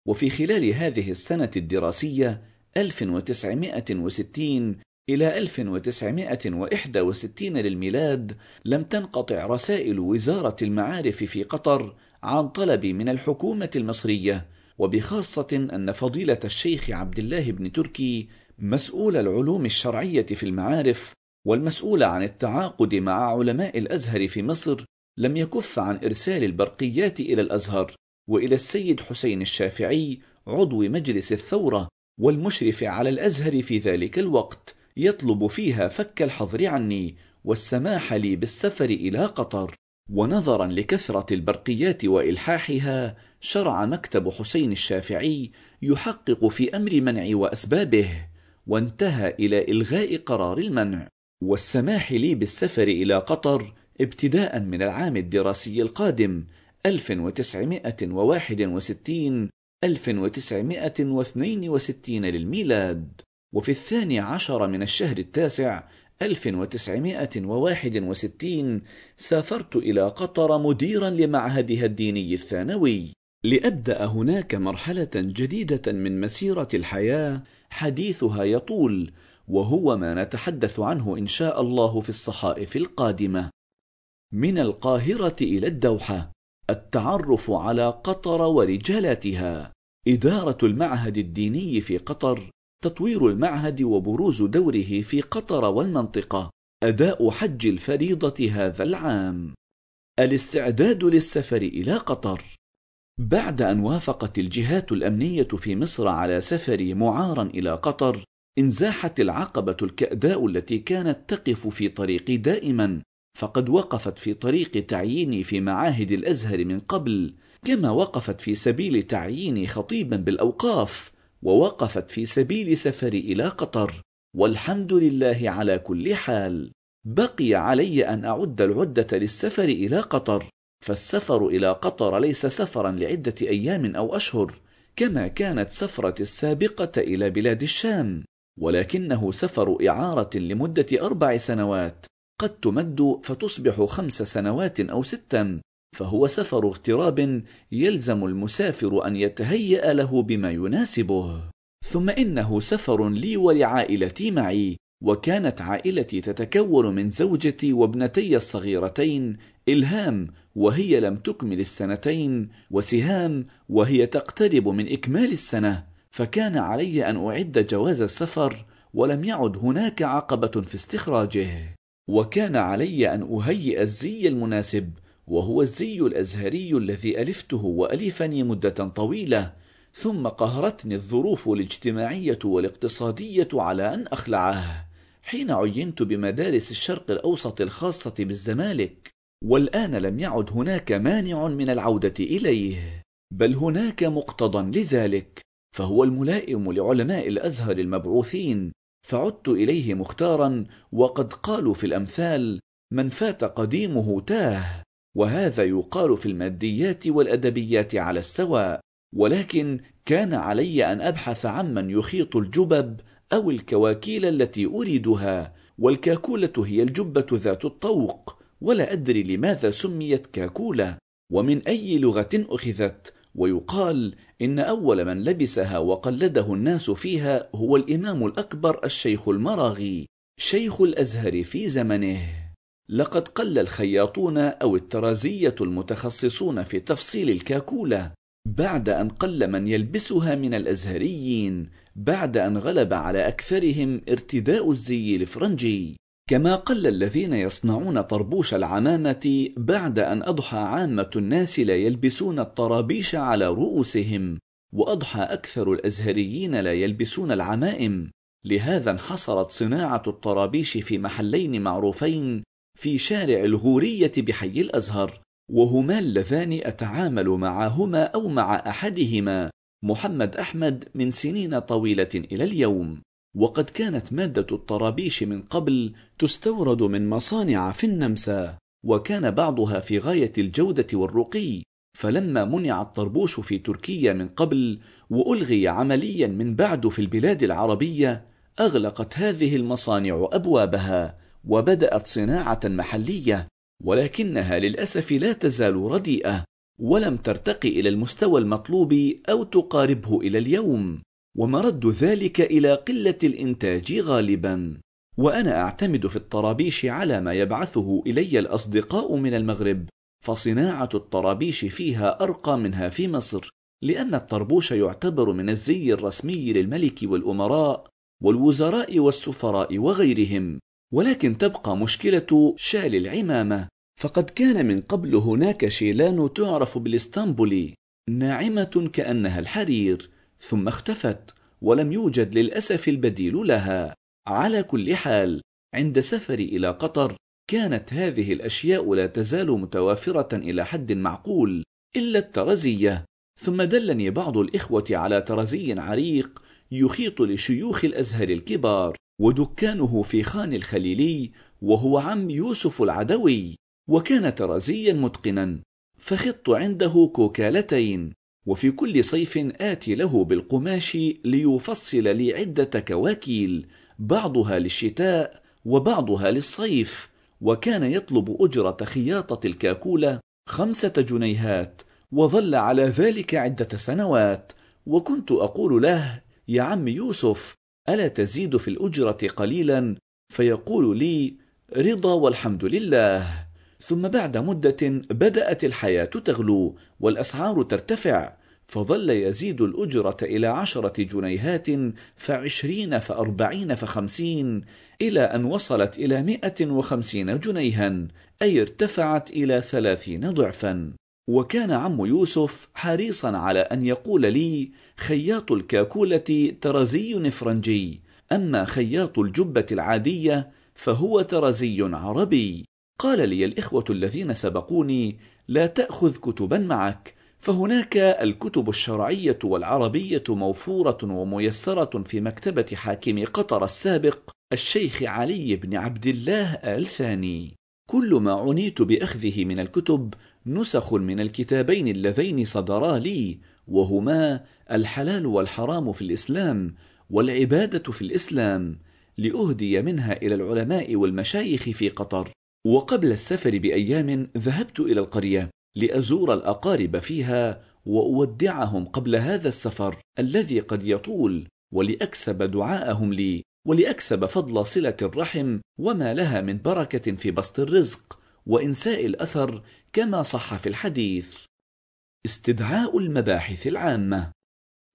وفي خلال هذه السنة الدراسية 1960 إلى 1961 للميلاد لم تنقطع رسائل وزارة المعارف في قطر عن طلبي من الحكومة المصرية وبخاصة أن فضيلة الشيخ عبد الله بن تركي مسؤول العلوم الشرعية في المعارف والمسؤول عن التعاقد مع علماء الأزهر في مصر لم يكف عن إرسال البرقيات إلى الأزهر وإلى السيد حسين الشافعي عضو مجلس الثورة والمشرف على الأزهر في ذلك الوقت يطلب فيها فك الحظر عني والسماح لي بالسفر إلى قطر. ونظرا لكثرة البرقيات وإلحاحها شرع مكتب حسين الشافعي يحقق في أمر منع وأسبابه وانتهى إلى إلغاء قرار المنع. والسماح لي بالسفر إلى قطر ابتداء من العام الدراسي القادم 1961 1962 للميلاد. وفي الثاني عشر من الشهر التاسع 1961 سافرت إلى قطر مديرا لمعهدها الديني الثانوي لأبدأ هناك مرحلة جديدة من مسيرة الحياة حديثها يطول وهو ما نتحدث عنه إن شاء الله في الصحائف القادمة. من القاهرة إلى الدوحة التعرف على قطر ورجالاتها. إدارة المعهد الديني في قطر تطوير المعهد وبروز دوره في قطر والمنطقة. أداء حج الفريضة هذا العام. الاستعداد للسفر إلى قطر. بعد أن وافقت الجهات الأمنية في مصر على سفري معارا إلى قطر انزاحت العقبة الكأداء التي كانت تقف في طريقي دائما. فقد وقفت في طريق تعييني في معاهد الأزهر من قبل كما وقفت في سبيل تعييني خطيبا بالأوقاف ووقفت في سبيل سفري إلى قطر. والحمد لله على كل حال. بقي علي أن أعد العدة للسفر إلى قطر فالسفر إلى قطر ليس سفرا لعدة أيام أو أشهر كما كانت سفرة السابقة إلى بلاد الشام ولكنه سفر إعارة لمدة أربع سنوات. قد تمد فتصبح خمس سنوات أو ستا فهو سفر اغتراب يلزم المسافر أن يتهيأ له بما يناسبه. ثم إنه سفر لي ولعائلتي معي وكانت عائلتي تتكون من زوجتي وابنتي الصغيرتين إلهام وهي لم تكمل السنتين وسهام وهي تقترب من إكمال السنة فكان علي أن أعد جواز السفر ولم يعد هناك عقبة في استخراجه. وكان علي أن أهيئ الزي المناسب وهو الزي الأزهري الذي ألفته وألفني مدة طويلة ثم قهرتني الظروف الاجتماعية والاقتصادية على أن أخلعه حين عينت بمدارس الشرق الأوسط الخاصة بالزمالك والآن لم يعد هناك مانع من العودة إليه بل هناك مقتضى لذلك فهو الملائم لعلماء الأزهر المبعوثين فعدت إليه مختارا وقد قالوا في الأمثال من فات قديمه تاه وهذا يقال في الماديات والأدبيات على السواء ولكن كان علي أن أبحث عمن يخيط الجبب أو الكواكيل التي أريدها والكاكولة هي الجبة ذات الطوق ولا أدري لماذا سميت كاكولة ومن أي لغة أخذت ويقال إن أول من لبسها وقلده الناس فيها هو الإمام الأكبر الشيخ المراغي شيخ الأزهر في زمنه. لقد قل الخياطون أو الترازية المتخصصون في تفصيل الكاكولة بعد أن قل من يلبسها من الأزهريين بعد أن غلب على أكثرهم ارتداء الزي الفرنجي. كما قل الذين يصنعون طربوش العمامة بعد أن أضحى عامة الناس لا يلبسون الطرابيش على رؤوسهم وأضحى أكثر الأزهريين لا يلبسون العمائم. لهذا انحصرت صناعة الطرابيش في محلين معروفين في شارع الغورية بحي الأزهر وهما اللذان أتعامل معهما أو مع أحدهما محمد أحمد من سنين طويلة إلى اليوم. وقد كانت مادة الطرابيش من قبل تستورد من مصانع في النمسا وكان بعضها في غاية الجودة والرقي. فلما منع الطربوش في تركيا من قبل وألغي عمليا من بعد في البلاد العربية أغلقت هذه المصانع أبوابها وبدأت صناعة محلية ولكنها للأسف لا تزال رديئة ولم ترتقي إلى المستوى المطلوب أو تقاربه إلى اليوم. ومرد ذلك إلى قلة الإنتاج غالبا. وأنا أعتمد في الطرابيش على ما يبعثه إلي الأصدقاء من المغرب فصناعة الطرابيش فيها أرقى منها في مصر لأن الطربوش يعتبر من الزي الرسمي للملك والأمراء والوزراء والسفراء وغيرهم. ولكن تبقى مشكلة شال العمامة. فقد كان من قبل هناك شيلان تعرف بالإسطنبولي ناعمة كأنها الحرير. ثم اختفت ولم يوجد للأسف البديل لها. على كل حال عند سفري إلى قطر كانت هذه الأشياء لا تزال متوافرة إلى حد معقول إلا الترزية. ثم دلني بعض الإخوة على ترزي عريق يخيط لشيوخ الأزهر الكبار ودكانه في خان الخليلي وهو عم يوسف العدوي وكان ترزيا متقنا. فخط عنده كوكالتين. وفي كل صيف آتي له بالقماش ليفصل لي عدة كواكيل بعضها للشتاء وبعضها للصيف وكان يطلب أجرة خياطة الكاكولة خمسة جنيهات وظل على ذلك عدة سنوات. وكنت أقول له يا عم يوسف ألا تزيد في الأجرة قليلا؟ فيقول لي رضا والحمد لله. ثم بعد مدة بدأت الحياة تغلو والأسعار ترتفع فظل يزيد الأجرة إلى عشرة جنيهات فعشرين فأربعين فخمسين إلى أن وصلت إلى مئة وخمسين جنيها أي ارتفعت إلى ثلاثين ضعفا. وكان عم يوسف حريصا على أن يقول لي خياط الكاكولة ترزي فرنجي أما خياط الجبة العادية فهو ترزي عربي. قال لي الإخوة الذين سبقوني لا تأخذ كتبا معك فهناك الكتب الشرعية والعربية موفورة وميسرة في مكتبة حاكم قطر السابق الشيخ علي بن عبد الله آل ثاني كل ما عنيت بأخذه من الكتب نسخ من الكتابين اللذين صدرا لي وهما الحلال والحرام في الإسلام والعبادة في الإسلام لأهدي منها إلى العلماء والمشايخ في قطر. وقبل السفر بأيام ذهبت إلى القرية لأزور الأقارب فيها وأودعهم قبل هذا السفر الذي قد يطول ولأكسب دعاءهم لي ولأكسب فضل صلة الرحم وما لها من بركة في بسط الرزق وإنساء الأثر كما صح في الحديث. استدعاء المباحث العامة.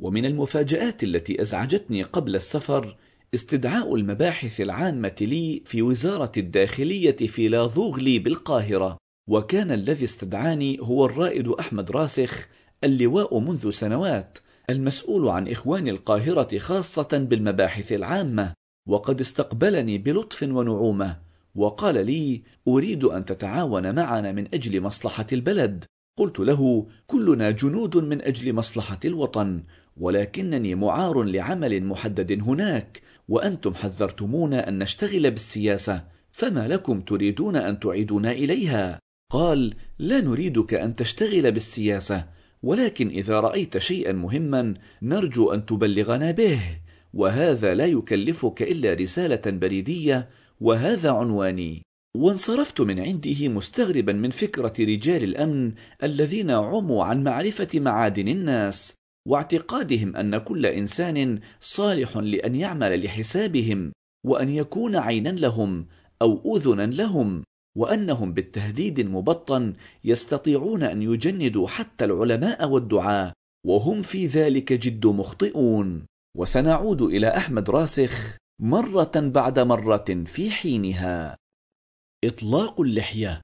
ومن المفاجآت التي أزعجتني قبل السفر استدعاء المباحث العامة لي في وزارة الداخلية في لاذوغلي بالقاهرة. وكان الذي استدعاني هو الرائد أحمد راسخ اللواء منذ سنوات المسؤول عن إخوان القاهرة خاصة بالمباحث العامة. وقد استقبلني بلطف ونعومة. وقال لي أريد أن تتعاون معنا من أجل مصلحة البلد. قلت له كلنا جنود من أجل مصلحة الوطن ولكنني معار لعمل محدد هناك. وأنتم حذرتمونا أن نشتغل بالسياسة فما لكم تريدون أن تعيدونا إليها؟ قال لا نريدك أن تشتغل بالسياسة ولكن إذا رأيت شيئا مهما نرجو أن تبلغنا به وهذا لا يكلفك إلا رسالة بريدية وهذا عنواني. وانصرفت من عنده مستغربا من فكرة رجال الأمن الذين عموا عن معرفة معادن الناس واعتقادهم أن كل إنسان صالح لأن يعمل لحسابهم وأن يكون عينا لهم أو أذنا لهم وأنهم بالتهديد المبطن يستطيعون أن يجندوا حتى العلماء والدعاة وهم في ذلك جد مخطئون. وسنعود إلى أحمد راسخ مرة بعد مرة في حينها. إطلاق اللحية.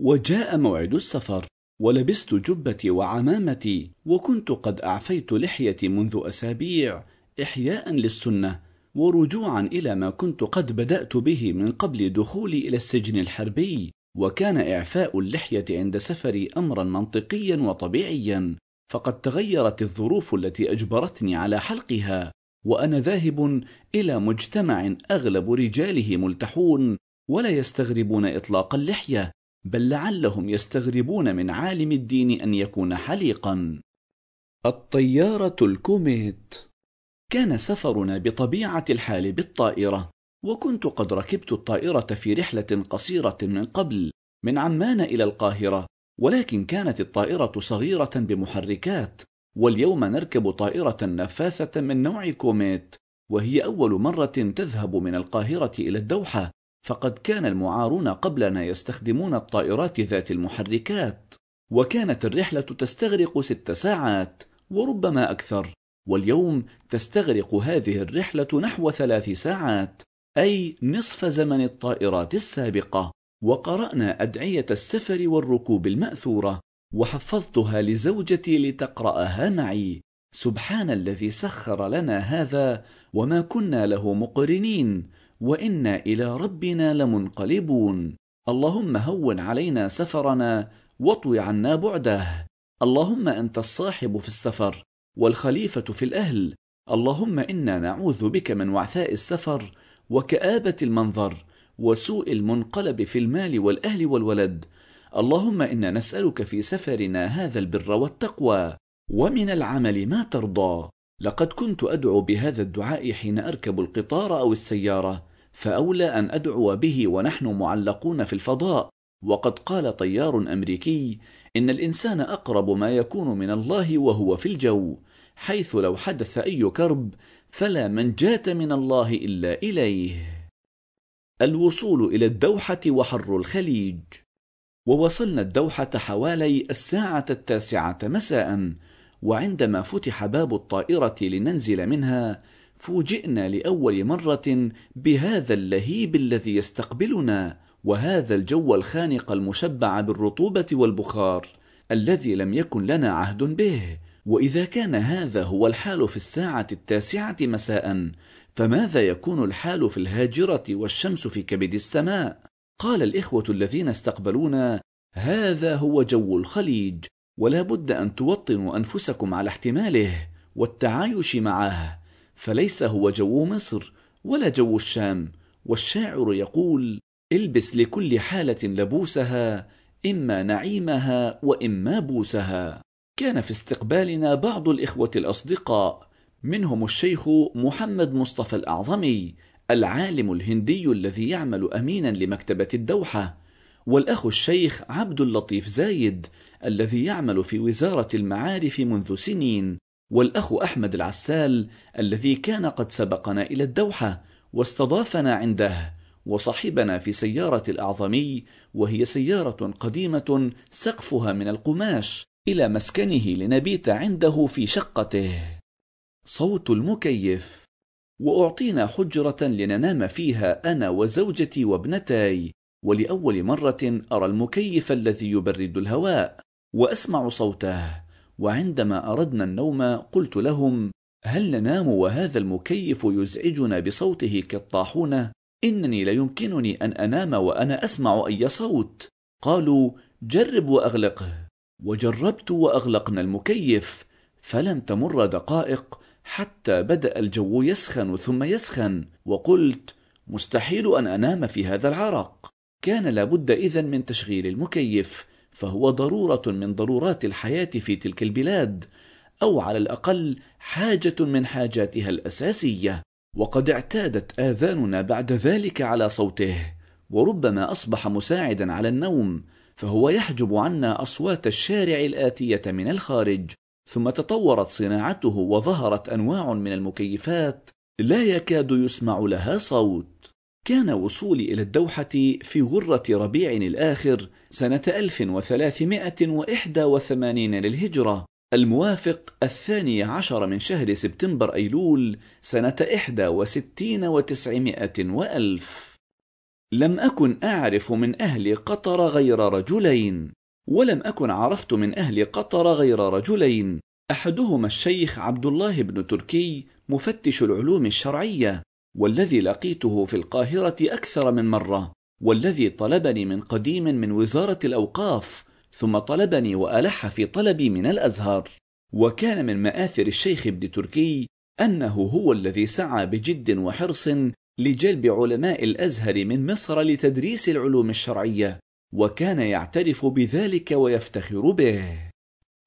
وجاء موعد السفر. ولبست جبتي وعمامتي وكنت قد أعفيت لحيتي منذ أسابيع إحياء للسنة ورجوعا إلى ما كنت قد بدأت به من قبل دخولي إلى السجن الحربي وكان إعفاء اللحية عند سفري أمرا منطقيا وطبيعيا فقد تغيرت الظروف التي أجبرتني على حلقها وأنا ذاهب إلى مجتمع أغلب رجاله ملتحون ولا يستغربون إطلاق اللحية بل لعلهم يستغربون من عالم الدين أن يكون حليقا. الطيارة الكوميت. كان سفرنا بطبيعة الحال بالطائرة وكنت قد ركبت الطائرة في رحلة قصيرة من قبل من عمان إلى القاهرة ولكن كانت الطائرة صغيرة بمحركات واليوم نركب طائرة نفاثة من نوع كوميت وهي أول مرة تذهب من القاهرة إلى الدوحة. فقد كان المعارون قبلنا يستخدمون الطائرات ذات المحركات وكانت الرحلة تستغرق ست ساعات وربما أكثر واليوم تستغرق هذه الرحلة نحو ثلاث ساعات أي نصف زمن الطائرات السابقة. وقرأنا أدعية السفر والركوب المأثورة وحفظتها لزوجتي لتقرأها معي. سبحان الذي سخر لنا هذا وما كنا له مقرنين. وإنا إلى ربنا لمنقلبون. اللهم هون علينا سفرنا واطوي عنا بعده. اللهم أنت الصاحب في السفر والخليفة في الأهل. اللهم إنا نعوذ بك من وعثاء السفر وكآبة المنظر وسوء المنقلب في المال والأهل والولد. اللهم إنا نسألك في سفرنا هذا البر والتقوى ومن العمل ما ترضى. لقد كنت أدعو بهذا الدعاء حين أركب القطار أو السيارة فأولى أن أدعو به ونحن معلقون في الفضاء. وقد قال طيار أمريكي إن الإنسان أقرب ما يكون من الله وهو في الجو حيث لو حدث أي كرب فلا منجاة من الله إلا إليه. الوصول إلى الدوحة وحر الخليج. ووصلنا الدوحة حوالي الساعة التاسعة مساء وعندما فتح باب الطائرة لننزل منها فوجئنا لأول مرة بهذا اللهيب الذي يستقبلنا وهذا الجو الخانق المشبع بالرطوبة والبخار الذي لم يكن لنا عهد به. وإذا كان هذا هو الحال في الساعة التاسعة مساء فماذا يكون الحال في الهاجرة والشمس في كبد السماء؟ قال الإخوة الذين استقبلونا هذا هو جو الخليج. ولا بد أن توطنوا أنفسكم على احتماله والتعايش معه فليس هو جو مصر ولا جو الشام. والشاعر يقول البس لكل حالة لبوسها إما نعيمها وإما بوسها. كان في استقبالنا بعض الإخوة الأصدقاء منهم الشيخ محمد مصطفى الأعظمي العالم الهندي الذي يعمل أمينا لمكتبة الدوحة والأخ الشيخ عبد اللطيف زايد الذي يعمل في وزارة المعارف منذ سنين والأخ أحمد العسال الذي كان قد سبقنا إلى الدوحة واستضافنا عنده وصحبنا في سيارة الأعظمي وهي سيارة قديمة سقفها من القماش إلى مسكنه لنبيت عنده في شقته. صوت المكيف. وأعطينا حجرة لننام فيها أنا وزوجتي وابنتاي ولأول مرة أرى المكيف الذي يبرد الهواء. وأسمع صوته. وعندما أردنا النوم قلت لهم هل ننام وهذا المكيف يزعجنا بصوته كالطاحونة؟ إنني ليمكنني أن أنام وأنا أسمع أي صوت. قالوا جرب وأغلقه. وجربت وأغلقنا المكيف. فلم تمر دقائق حتى بدأ الجو يسخن ثم يسخن. وقلت مستحيل أن أنام في هذا العرق. كان لابد إذن من تشغيل المكيف. فهو ضرورة من ضرورات الحياة في تلك البلاد أو على الأقل حاجة من حاجاتها الأساسية. وقد اعتادت آذاننا بعد ذلك على صوته وربما أصبح مساعدا على النوم فهو يحجب عنا أصوات الشارع الآتية من الخارج. ثم تطورت صناعته وظهرت أنواع من المكيفات لا يكاد يسمع لها صوت. كان وصولي إلى الدوحة في غرة ربيع الآخر سنة 1381 للهجرة الموافق الثاني عشر من شهر سبتمبر أيلول سنة إحدى وستين وتسعمائة وألف. لم أكن أعرف من أهل قطر غير رجلين ولم أكن عرفت من أهل قطر غير رجلين. أحدهما الشيخ عبد الله بن تركي مفتش العلوم الشرعية والذي لقيته في القاهرة أكثر من مرة والذي طلبني من قديم من وزارة الأوقاف ثم طلبني وألح في طلبي من الأزهر. وكان من مآثر الشيخ ابن تركي أنه هو الذي سعى بجد وحرص لجلب علماء الأزهر من مصر لتدريس العلوم الشرعية وكان يعترف بذلك ويفتخر به.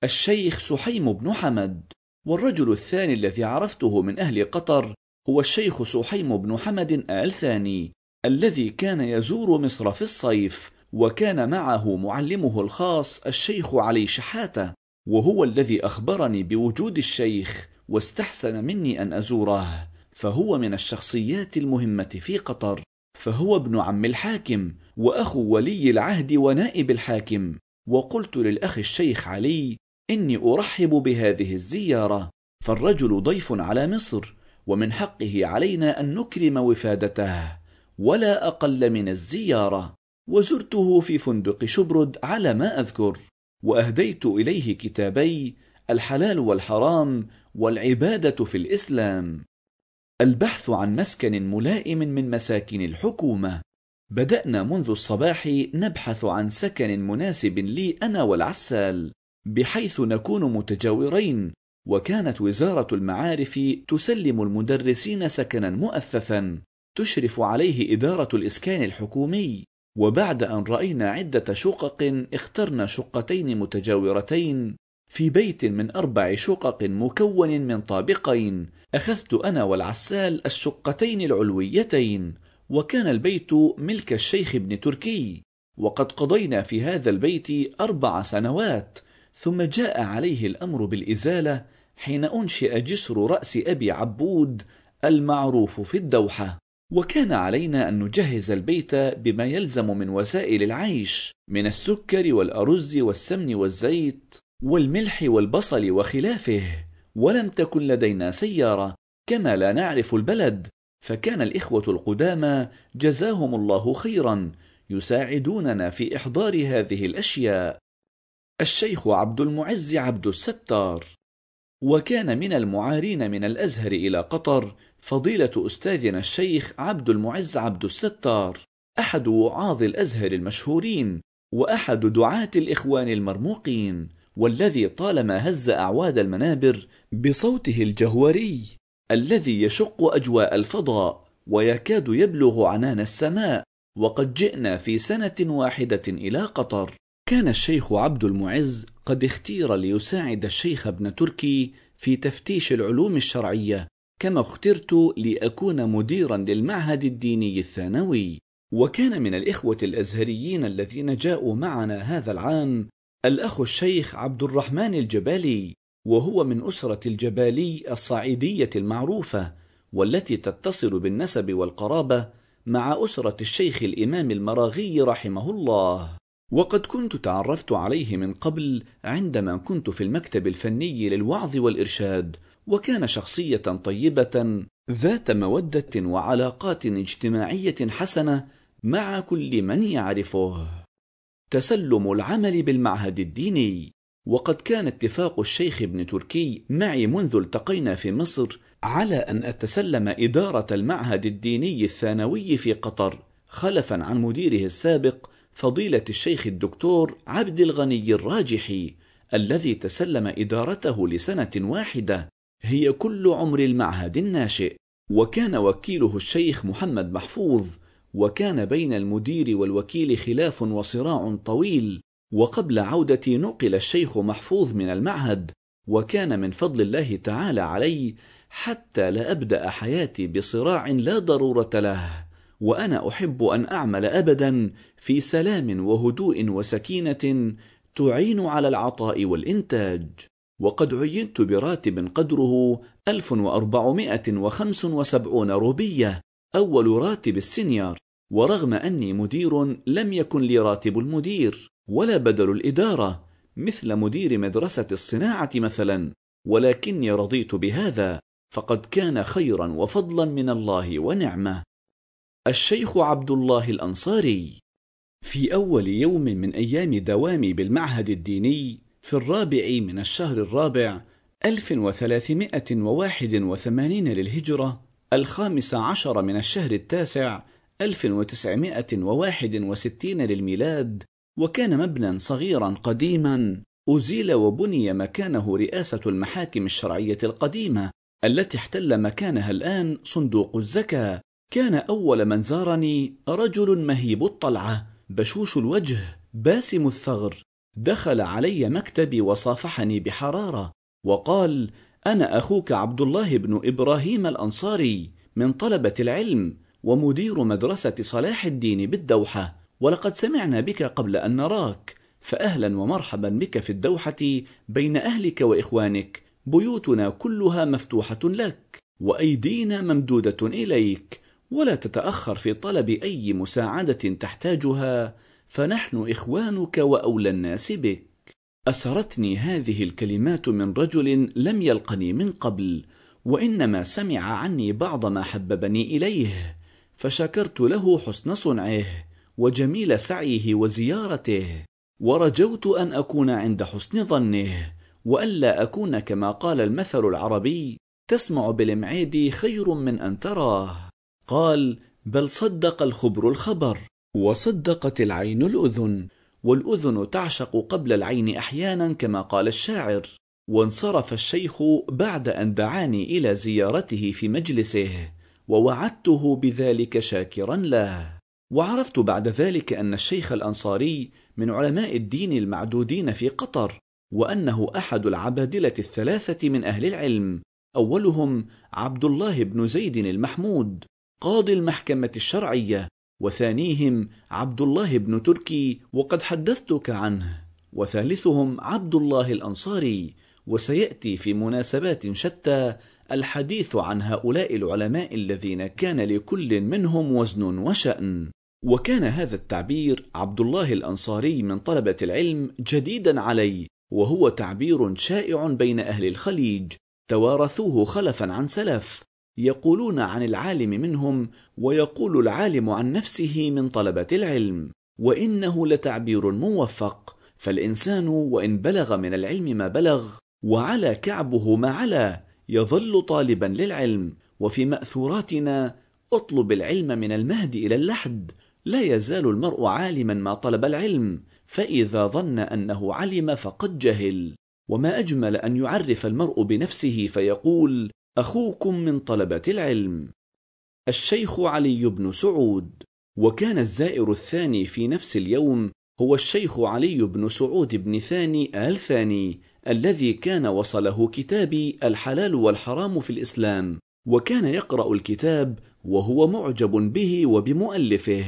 الشيخ سحيم بن حمد والرجل الثاني الذي عرفته من أهل قطر هو الشيخ سحيم بن حمد آل ثاني الذي كان يزور مصر في الصيف وكان معه معلمه الخاص الشيخ علي شحاتة وهو الذي أخبرني بوجود الشيخ واستحسن مني أن أزوره فهو من الشخصيات المهمة في قطر فهو ابن عم الحاكم وأخو ولي العهد ونائب الحاكم وقلت للأخ الشيخ علي إني أرحب بهذه الزيارة فالرجل ضيف على مصر ومن حقه علينا أن نكرم وفادته ولا أقل من الزيارة. وزرته في فندق شبرد على ما أذكر. وأهديت إليه كتابي الحلال والحرام والعبادة في الإسلام. البحث عن مسكن ملائم من مساكن الحكومة. بدأنا منذ الصباح نبحث عن سكن مناسب لي أنا والعسال بحيث نكون متجاورين وكانت وزارة المعارف تسلم المدرسين سكنا مؤثثا تشرف عليه إدارة الإسكان الحكومي. وبعد أن رأينا عدة شقق اخترنا شقتين متجاورتين في بيت من أربع شقق مكون من طابقين. أخذت أنا والعسال الشقتين العلويتين وكان البيت ملك الشيخ ابن تركي. وقد قضينا في هذا البيت أربع سنوات ثم جاء عليه الأمر بالإزالة حين أنشئ جسر رأس أبي عبود المعروف في الدوحة. وكان علينا أن نجهز البيت بما يلزم من وسائل العيش من السكر والأرز والسمن والزيت والملح والبصل وخلافه. ولم تكن لدينا سيارة كما لا نعرف البلد. فكان الإخوة القدامى جزاهم الله خيرا يساعدوننا في إحضار هذه الأشياء. الشيخ عبد المعز عبد الستار. وكان من المعارين من الأزهر إلى قطر فضيلة أستاذنا الشيخ عبد المعز عبد الستار أحد وعاظ الأزهر المشهورين وأحد دعاة الإخوان المرموقين والذي طالما هز أعواد المنابر بصوته الجهوري الذي يشق أجواء الفضاء ويكاد يبلغ عنان السماء وقد جئنا في سنة واحدة إلى قطر. كان الشيخ عبد المعز قد اختير ليساعد الشيخ ابن تركي في تفتيش العلوم الشرعية كما اخترت لأكون مديرا للمعهد الديني الثانوي. وكان من الإخوة الأزهريين الذين جاءوا معنا هذا العام الأخ الشيخ عبد الرحمن الجبالي وهو من أسرة الجبالي الصعيدية المعروفة والتي تتصل بالنسب والقرابة مع أسرة الشيخ الإمام المراغي رحمه الله. وقد كنت تعرفت عليه من قبل عندما كنت في المكتب الفني للوعظ والإرشاد وكان شخصية طيبة ذات مودة وعلاقات اجتماعية حسنة مع كل من يعرفه. تسلم العمل بالمعهد الديني وقد كان اتفاق الشيخ ابن تركي معي منذ التقينا في مصر على أن أتسلم إدارة المعهد الديني الثانوي في قطر خلفا عن مديره السابق فضيلة الشيخ الدكتور عبد الغني الراجحي الذي تسلم إدارته لسنة واحدة هي كل عمر المعهد الناشئ وكان وكيله الشيخ محمد محفوظ وكان بين المدير والوكيل خلاف وصراع طويل وقبل عودتي نقل الشيخ محفوظ من المعهد وكان من فضل الله تعالى علي حتى لا أبدأ حياتي بصراع لا ضرورة له. وأنا أحب أن أعمل أبدا في سلام وهدوء وسكينة تعين على العطاء والإنتاج. وقد عينت براتب قدره 1475 روبية أول راتب السنيور ورغم أني مدير لم يكن لي راتب المدير ولا بدل الإدارة مثل مدير مدرسة الصناعة مثلا. ولكني رضيت بهذا فقد كان خيرا وفضلا من الله ونعمة. الشيخ عبد الله الأنصاري في أول يوم من أيام دوامي بالمعهد الديني في الرابع من الشهر الرابع 1381 للهجرة الخامس عشر من الشهر التاسع 1961 للميلاد وكان مبنى صغيرا قديما أزيل وبني مكانه رئاسة المحاكم الشرعية القديمة التي احتل مكانها الآن صندوق الزكاة. كان أول من زارني رجل مهيب الطلعة بشوش الوجه باسم الثغر. دخل علي مكتبي وصافحني بحرارة وقال أنا أخوك عبد الله بن إبراهيم الأنصاري من طلبة العلم ومدير مدرسة صلاح الدين بالدوحة ولقد سمعنا بك قبل أن نراك فأهلا ومرحبا بك في الدوحة بين أهلك وإخوانك بيوتنا كلها مفتوحة لك وأيدينا ممدودة إليك ولا تتأخر في طلب أي مساعدة تحتاجها فنحن إخوانك وأولى الناس بك. أسرتني هذه الكلمات من رجل لم يلقني من قبل وإنما سمع عني بعض ما حببني إليه فشكرت له حسن صنعه وجميل سعيه وزيارته ورجوت أن أكون عند حسن ظنه وألا أكون كما قال المثل العربي تسمع بالمعيد خير من أن تراه. قال بل صدق الخبر الخبر وصدقت العين الأذن والأذن تعشق قبل العين أحيانا كما قال الشاعر. وانصرف الشيخ بعد أن دعاني إلى زيارته في مجلسه ووعدته بذلك شاكرا له. وعرفت بعد ذلك أن الشيخ الأنصاري من علماء الدين المعدودين في قطر وأنه أحد العبادلة الثلاثة من أهل العلم أولهم عبد الله بن زيد المحمود. قاضي المحكمة الشرعية وثانيهم عبد الله بن تركي وقد حدثتك عنه. وثالثهم عبد الله الأنصاري. وسيأتي في مناسبات شتى الحديث عن هؤلاء العلماء الذين كان لكل منهم وزن وشأن. وكان هذا التعبير عبد الله الأنصاري من طلبة العلم جديدا علي وهو تعبير شائع بين أهل الخليج. توارثوه خلفا عن سلف. يقولون عن العالم منهم ويقول العالم عن نفسه من طلبة العلم وإنه لتعبير موفق فالإنسان وإن بلغ من العلم ما بلغ وعلى كعبه ما علا يظل طالبا للعلم وفي مأثوراتنا اطلب العلم من المهد إلى اللحد لا يزال المرء عالما ما طلب العلم فإذا ظن أنه علم فقد جهل. وما أجمل أن يعرف المرء بنفسه فيقول أخوكم من طلبة العلم الشيخ علي بن سعود وكان الزائر الثاني في نفس اليوم هو الشيخ علي بن سعود بن ثاني آل ثاني الذي كان وصله كتابي الحلال والحرام في الإسلام وكان يقرأ الكتاب وهو معجب به وبمؤلفه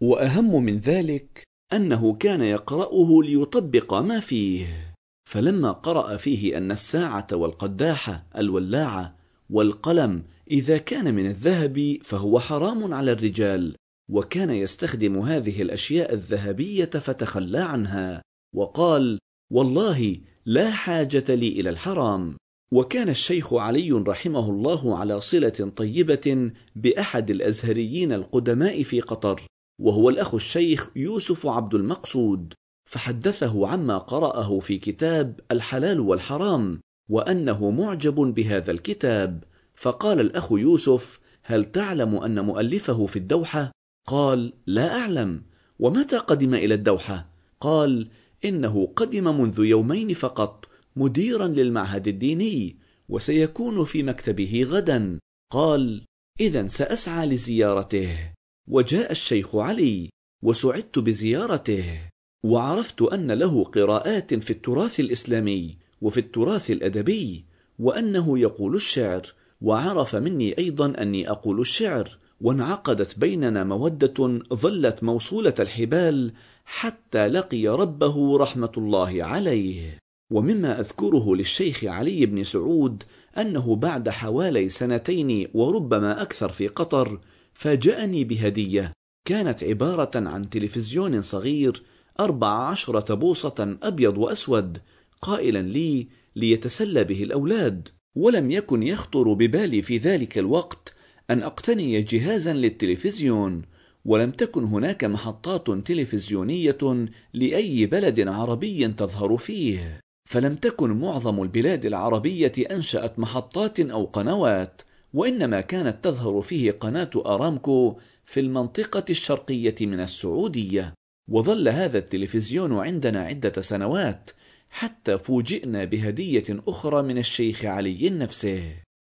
وأهم من ذلك أنه كان يقرأه ليطبق ما فيه فلما قرأ فيه أن الساعة والقداحة الولاعة والقلم إذا كان من الذهب فهو حرام على الرجال وكان يستخدم هذه الأشياء الذهبية فتخلى عنها وقال والله لا حاجة لي إلى الحرام. وكان الشيخ علي رحمه الله على صلة طيبة بأحد الأزهريين القدماء في قطر وهو الأخ الشيخ يوسف عبد المقصود فحدثه عما قرأه في كتاب الحلال والحرام وأنه معجب بهذا الكتاب. فقال الأخ يوسف هل تعلم أن مؤلفه في الدوحة؟ قال لا أعلم. ومتى قدم إلى الدوحة؟ قال إنه قدم منذ يومين فقط مديرا للمعهد الديني وسيكون في مكتبه غدا. قال إذا سأسعى لزيارته. وجاء الشيخ علي وسعدت بزيارته. وعرفت أن له قراءات في التراث الإسلامي. وفي التراث الأدبي وأنه يقول الشعر وعرف مني أيضا أني أقول الشعر وانعقدت بيننا مودة ظلت موصولة الحبال حتى لقي ربه رحمة الله عليه. ومما أذكره للشيخ علي بن سعود أنه بعد حوالي سنتين وربما أكثر في قطر فاجأني بهدية كانت عبارة عن تلفزيون صغير أربع عشرة بوصة أبيض وأسود قائلا لي ليتسلى به الأولاد ولم يكن يخطر ببالي في ذلك الوقت أن أقتني جهازا للتلفزيون ولم تكن هناك محطات تلفزيونية لأي بلد عربي تظهر فيه. فلم تكن معظم البلاد العربية أنشأت محطات أو قنوات وإنما كانت تظهر فيه قناة أرامكو في المنطقة الشرقية من السعودية. وظل هذا التلفزيون عندنا عدة سنوات حتى فوجئنا بهدية أخرى من الشيخ علي نفسه.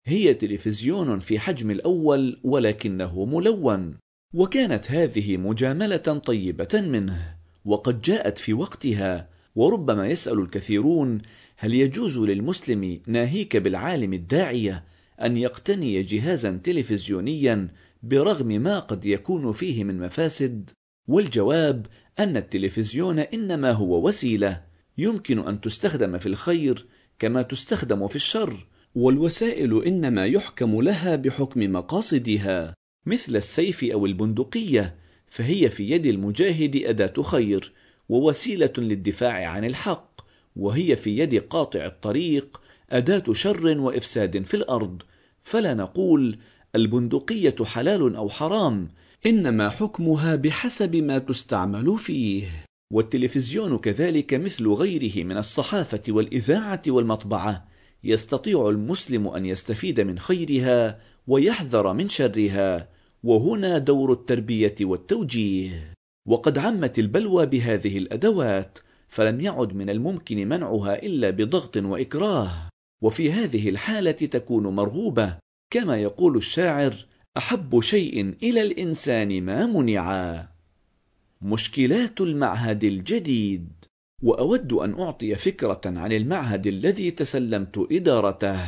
هي تلفزيون في حجم الأول ولكنه ملون. وكانت هذه مجاملة طيبة منه وقد جاءت في وقتها. وربما يسأل الكثيرون هل يجوز للمسلم ناهيك بالعالم الداعية أن يقتني جهازا تلفزيونيا برغم ما قد يكون فيه من مفاسد؟ والجواب أن التلفزيون إنما هو وسيلة. يمكن أن تستخدم في الخير كما تستخدم في الشر والوسائل إنما يحكم لها بحكم مقاصدها مثل السيف أو البندقية فهي في يد المجاهد أداة خير ووسيلة للدفاع عن الحق وهي في يد قاطع الطريق أداة شر وإفساد في الأرض. فلا نقول البندقية حلال أو حرام إنما حكمها بحسب ما تستعمل فيه. والتلفزيون كذلك مثل غيره من الصحافة والإذاعة والمطبعة. يستطيع المسلم أن يستفيد من خيرها ويحذر من شرها. وهنا دور التربية والتوجيه. وقد عمت البلوى بهذه الأدوات فلم يعد من الممكن منعها إلا بضغط وإكراه. وفي هذه الحالة تكون مرغوبة كما يقول الشاعر أحب شيء إلى الإنسان ما منعا مشكلات المعهد الجديد وأود أن أعطي فكرة عن المعهد الذي تسلمت إدارته.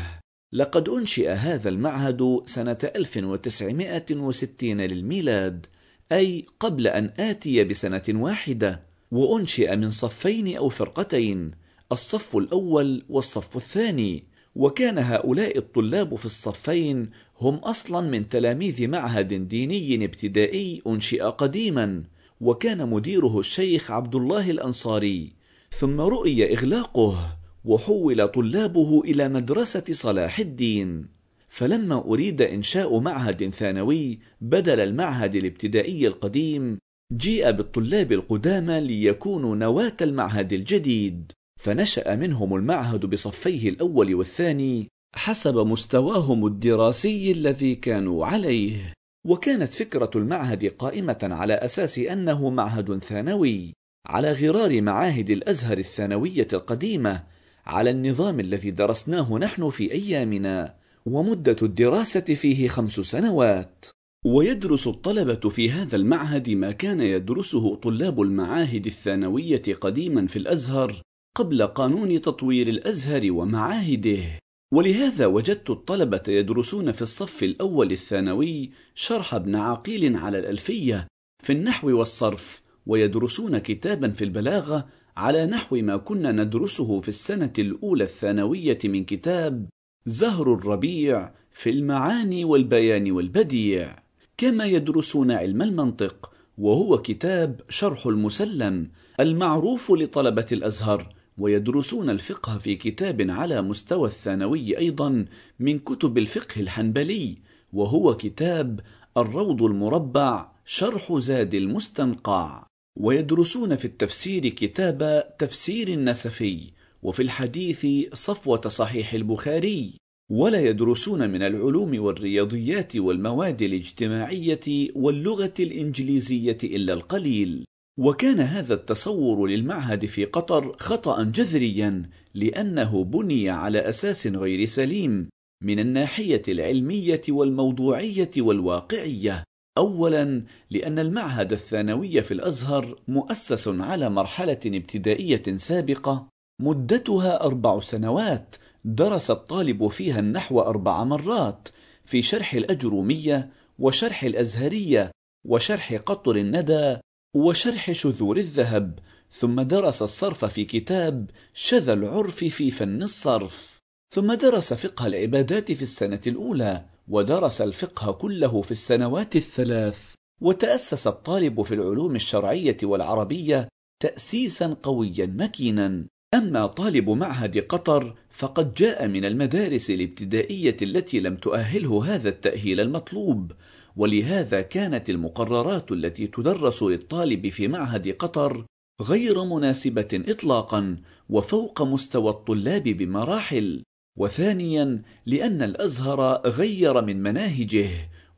لقد أنشئ هذا المعهد سنة 1960 للميلاد أي قبل أن آتي بسنة واحدة وأنشئ من صفين أو فرقتين الصف الأول والصف الثاني. وكان هؤلاء الطلاب في الصفين هم أصلا من تلاميذ معهد ديني ابتدائي أنشئ قديما. وكان مديره الشيخ عبد الله الأنصاري. ثم رؤي إغلاقه وحول طلابه إلى مدرسة صلاح الدين. فلما أريد إنشاء معهد ثانوي بدل المعهد الابتدائي القديم جيء بالطلاب القدامى ليكونوا نواة المعهد الجديد. فنشأ منهم المعهد بصفيه الأول والثاني حسب مستواهم الدراسي الذي كانوا عليه. وكانت فكرة المعهد قائمة على أساس أنه معهد ثانوي على غرار معاهد الأزهر الثانوية القديمة على النظام الذي درسناه نحن في أيامنا ومدة الدراسة فيه خمس سنوات. ويدرس الطلبة في هذا المعهد ما كان يدرسه طلاب المعاهد الثانوية قديما في الأزهر قبل قانون تطوير الأزهر ومعاهده. ولهذا وجدت الطلبة يدرسون في الصف الأول الثانوي شرح ابن عقيل على الألفية في النحو والصرف ويدرسون كتابا في البلاغة على نحو ما كنا ندرسه في السنة الأولى الثانوية من كتاب زهر الربيع في المعاني والبيان والبديع. كما يدرسون علم المنطق وهو كتاب شرح المسلم المعروف لطلبة الأزهر ويدرسون الفقه في كتاب على مستوى الثانوي أيضا من كتب الفقه الحنبلي وهو كتاب الروض المربع شرح زاد المستنقع. ويدرسون في التفسير كتاب تفسير النسفي وفي الحديث صفوة صحيح البخاري. ولا يدرسون من العلوم والرياضيات والمواد الاجتماعية واللغة الإنجليزية إلا القليل. وكان هذا التصور للمعهد في قطر خطأ جذريا لأنه بني على أساس غير سليم من الناحية العلمية والموضوعية والواقعية. أولا لأن المعهد الثانوي في الأزهر مؤسس على مرحلة ابتدائية سابقة مدتها أربع سنوات درس الطالب فيها النحو أربع مرات في شرح الأجرومية وشرح الأزهرية وشرح قطر الندى وشرح شذور الذهب ثم درس الصرف في كتاب شذا العرف في فن الصرف. ثم درس فقه العبادات في السنة الأولى ودرس الفقه كله في السنوات الثلاث. وتأسس الطالب في العلوم الشرعية والعربية تأسيسا قويا مكينا. أما طالب معهد قطر فقد جاء من المدارس الابتدائية التي لم تؤهله هذا التأهيل المطلوب. ولهذا كانت المقررات التي تدرس للطالب في معهد قطر غير مناسبة إطلاقا وفوق مستوى الطلاب بمراحل. وثانيا لأن الأزهر غير من مناهجه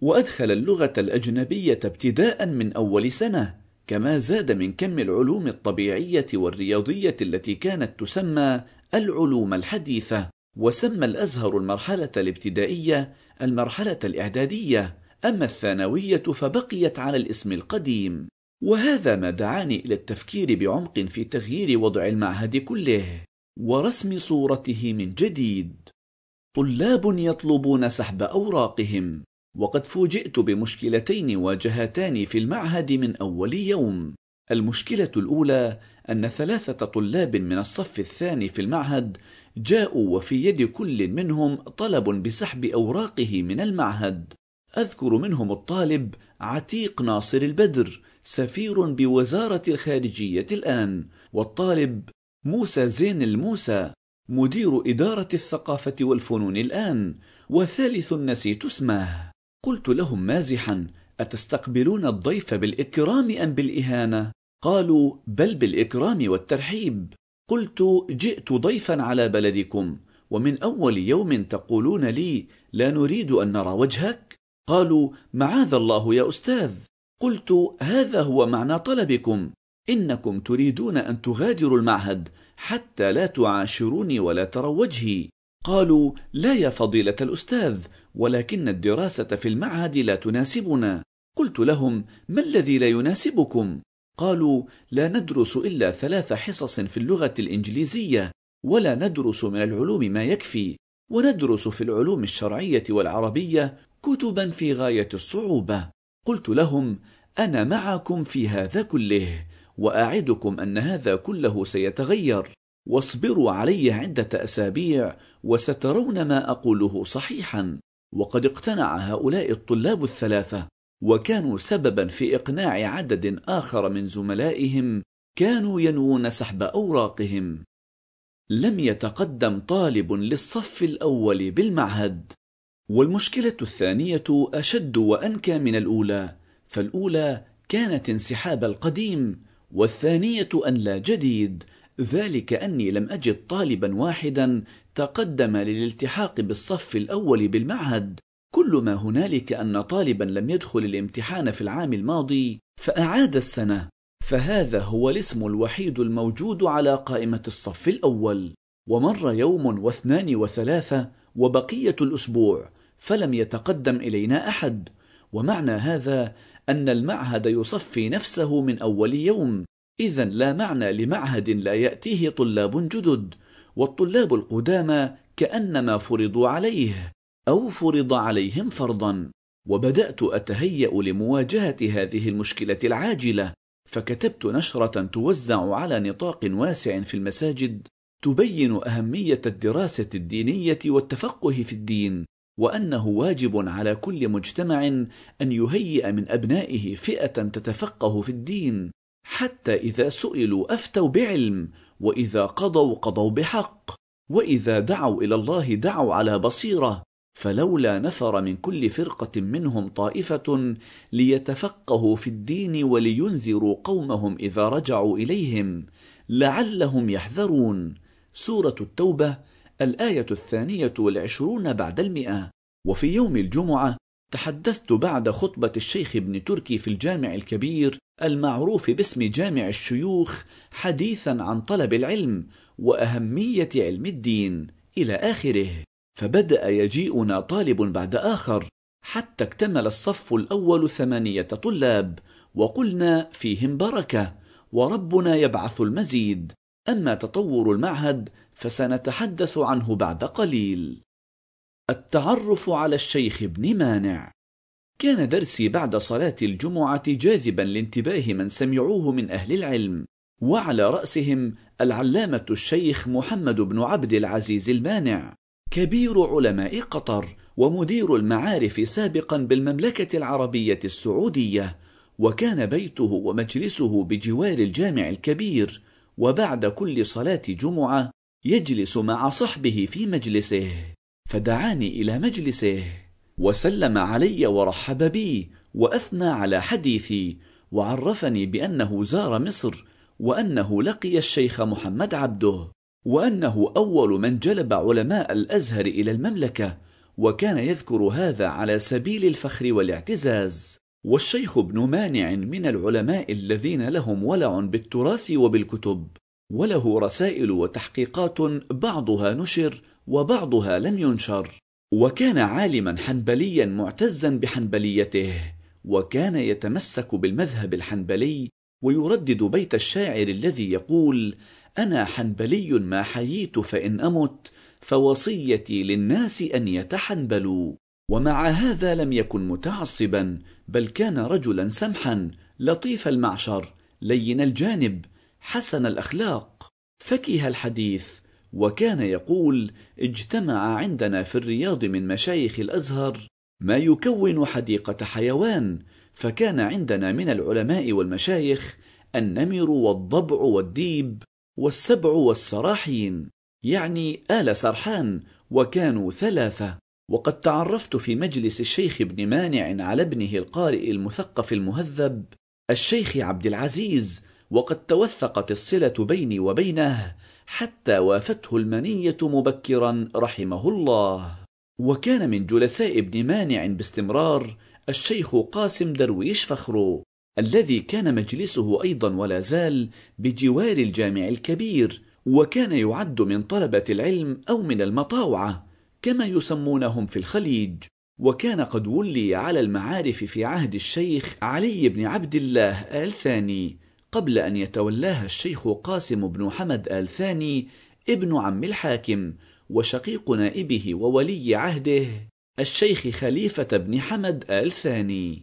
وأدخل اللغة الأجنبية ابتداء من أول سنة كما زاد من كم العلوم الطبيعية والرياضية التي كانت تسمى العلوم الحديثة وسمى الأزهر المرحلة الابتدائية المرحلة الإعدادية. أما الثانوية فبقيت على الاسم القديم وهذا ما دعاني إلى التفكير بعمق في تغيير وضع المعهد كله ورسم صورته من جديد. طلاب يطلبون سحب أوراقهم وقد فوجئت بمشكلتين واجهتان في المعهد من أول يوم. المشكلة الأولى أن ثلاثة طلاب من الصف الثاني في المعهد جاءوا وفي يد كل منهم طلب بسحب أوراقه من المعهد. أذكر منهم الطالب عتيق ناصر البدر سفير بوزارة الخارجية الآن والطالب موسى زين الموسى مدير إدارة الثقافة والفنون الآن وثالث نسيت اسمه. قلت لهم مازحا أتستقبلون الضيف بالإكرام أم بالإهانة؟ قالوا بل بالإكرام والترحيب. قلت جئت ضيفا على بلدكم ومن أول يوم تقولون لي لا نريد أن نرى وجهك؟ قالوا معاذ الله يا أستاذ. قلت هذا هو معنى طلبكم. إنكم تريدون أن تغادروا المعهد حتى لا تعاشروني ولا تروا وجهي. قالوا لا يا فضيلة الأستاذ ولكن الدراسة في المعهد لا تناسبنا. قلت لهم ما الذي لا يناسبكم؟ قالوا لا ندرس إلا ثلاث حصص في اللغة الإنجليزية ولا ندرس من العلوم ما يكفي وندرس في العلوم الشرعية والعربية كتبا في غاية الصعوبة. قلت لهم أنا معكم في هذا كله وأعدكم أن هذا كله سيتغير. واصبروا علي عدة أسابيع وسترون ما أقوله صحيحا. وقد اقتنع هؤلاء الطلاب الثلاثة وكانوا سببا في إقناع عدد آخر من زملائهم كانوا ينوون سحب أوراقهم. لم يتقدم طالب للصف الأول بالمعهد. والمشكلة الثانية أشد وأنكى من الأولى فالأولى كانت انسحاب القديم والثانية أن لا جديد ذلك أني لم أجد طالبا واحدا تقدم للالتحاق بالصف الأول بالمعهد. كل ما هنالك أن طالبا لم يدخل الامتحان في العام الماضي فأعاد السنة. فهذا هو الاسم الوحيد الموجود على قائمة الصف الأول. ومر يوم واثنان وثلاثة وبقية الأسبوع فلم يتقدم إلينا أحد. ومعنى هذا أن المعهد يصفي نفسه من أول يوم. إذا لا معنى لمعهد لا يأتيه طلاب جدد. والطلاب القدامى كأنما فرضوا عليه أو فرض عليهم فرضا. وبدأت أتهيأ لمواجهة هذه المشكلة العاجلة فكتبت نشرة توزع على نطاق واسع في المساجد. تبين أهمية الدراسة الدينية والتفقه في الدين وأنه واجب على كل مجتمع أن يهيئ من أبنائه فئة تتفقه في الدين حتى إذا سئلوا أفتوا بعلم وإذا قضوا قضوا بحق وإذا دعوا إلى الله دعوا على بصيرة فلولا نفر من كل فرقة منهم طائفة ليتفقهوا في الدين ولينذروا قومهم إذا رجعوا إليهم لعلهم يحذرون. سورة التوبة الآية الثانية والعشرون بعد المئة. وفي يوم الجمعة تحدثت بعد خطبة الشيخ ابن تركي في الجامع الكبير المعروف باسم جامع الشيوخ حديثا عن طلب العلم وأهمية علم الدين إلى آخره. فبدأ يجيئنا طالب بعد آخر حتى اكتمل الصف الأول ثمانية طلاب وقلنا فيهم بركة وربنا يبعث المزيد. أما تطور المعهد فسنتحدث عنه بعد قليل. التعرف على الشيخ ابن مانع. كان درسي بعد صلاة الجمعة جاذبا لانتباه من سمعوه من أهل العلم وعلى رأسهم العلامة الشيخ محمد بن عبد العزيز المانع كبير علماء قطر ومدير المعارف سابقا بالمملكة العربية السعودية وكان بيته ومجلسه بجوار الجامع الكبير وبعد كل صلاة جمعة يجلس مع صحبه في مجلسه. فدعاني إلى مجلسه وسلم علي ورحب بي وأثنى على حديثي وعرفني بأنه زار مصر وأنه لقي الشيخ محمد عبده وأنه أول من جلب علماء الأزهر إلى المملكة وكان يذكر هذا على سبيل الفخر والاعتزاز. والشيخ ابن مانع من العلماء الذين لهم ولع بالتراث وبالكتب وله رسائل وتحقيقات بعضها نشر وبعضها لم ينشر. وكان عالما حنبليا معتزا بحنبليته وكان يتمسك بالمذهب الحنبلي ويردد بيت الشاعر الذي يقول أنا حنبلي ما حييت فإن أمت فوصيتي للناس أن يتحنبلوا. ومع هذا لم يكن متعصبا بل كان رجلا سمحا لطيف المعشر لين الجانب حسن الأخلاق. فكه الحديث وكان يقول اجتمع عندنا في الرياض من مشايخ الأزهر ما يكون حديقة حيوان فكان عندنا من العلماء والمشايخ النمر والضبع والديب والسبع والسراحين يعني آل سرحان وكانوا ثلاثة. وقد تعرفت في مجلس الشيخ ابن مانع على ابنه القارئ المثقف المهذب الشيخ عبد العزيز وقد توثقت الصلة بيني وبينه حتى وافته المنية مبكرا رحمه الله. وكان من جلساء ابن مانع باستمرار الشيخ قاسم درويش فخرو الذي كان مجلسه أيضا ولا زال بجوار الجامع الكبير وكان يعد من طلبة العلم أو من المطاوعة. كما يسمونهم في الخليج وكان قد ولي على المعارف في عهد الشيخ علي بن عبد الله آل ثاني قبل أن يتولاها الشيخ قاسم بن حمد آل ثاني ابن عم الحاكم وشقيق نائبه وولي عهده الشيخ خليفة بن حمد آل ثاني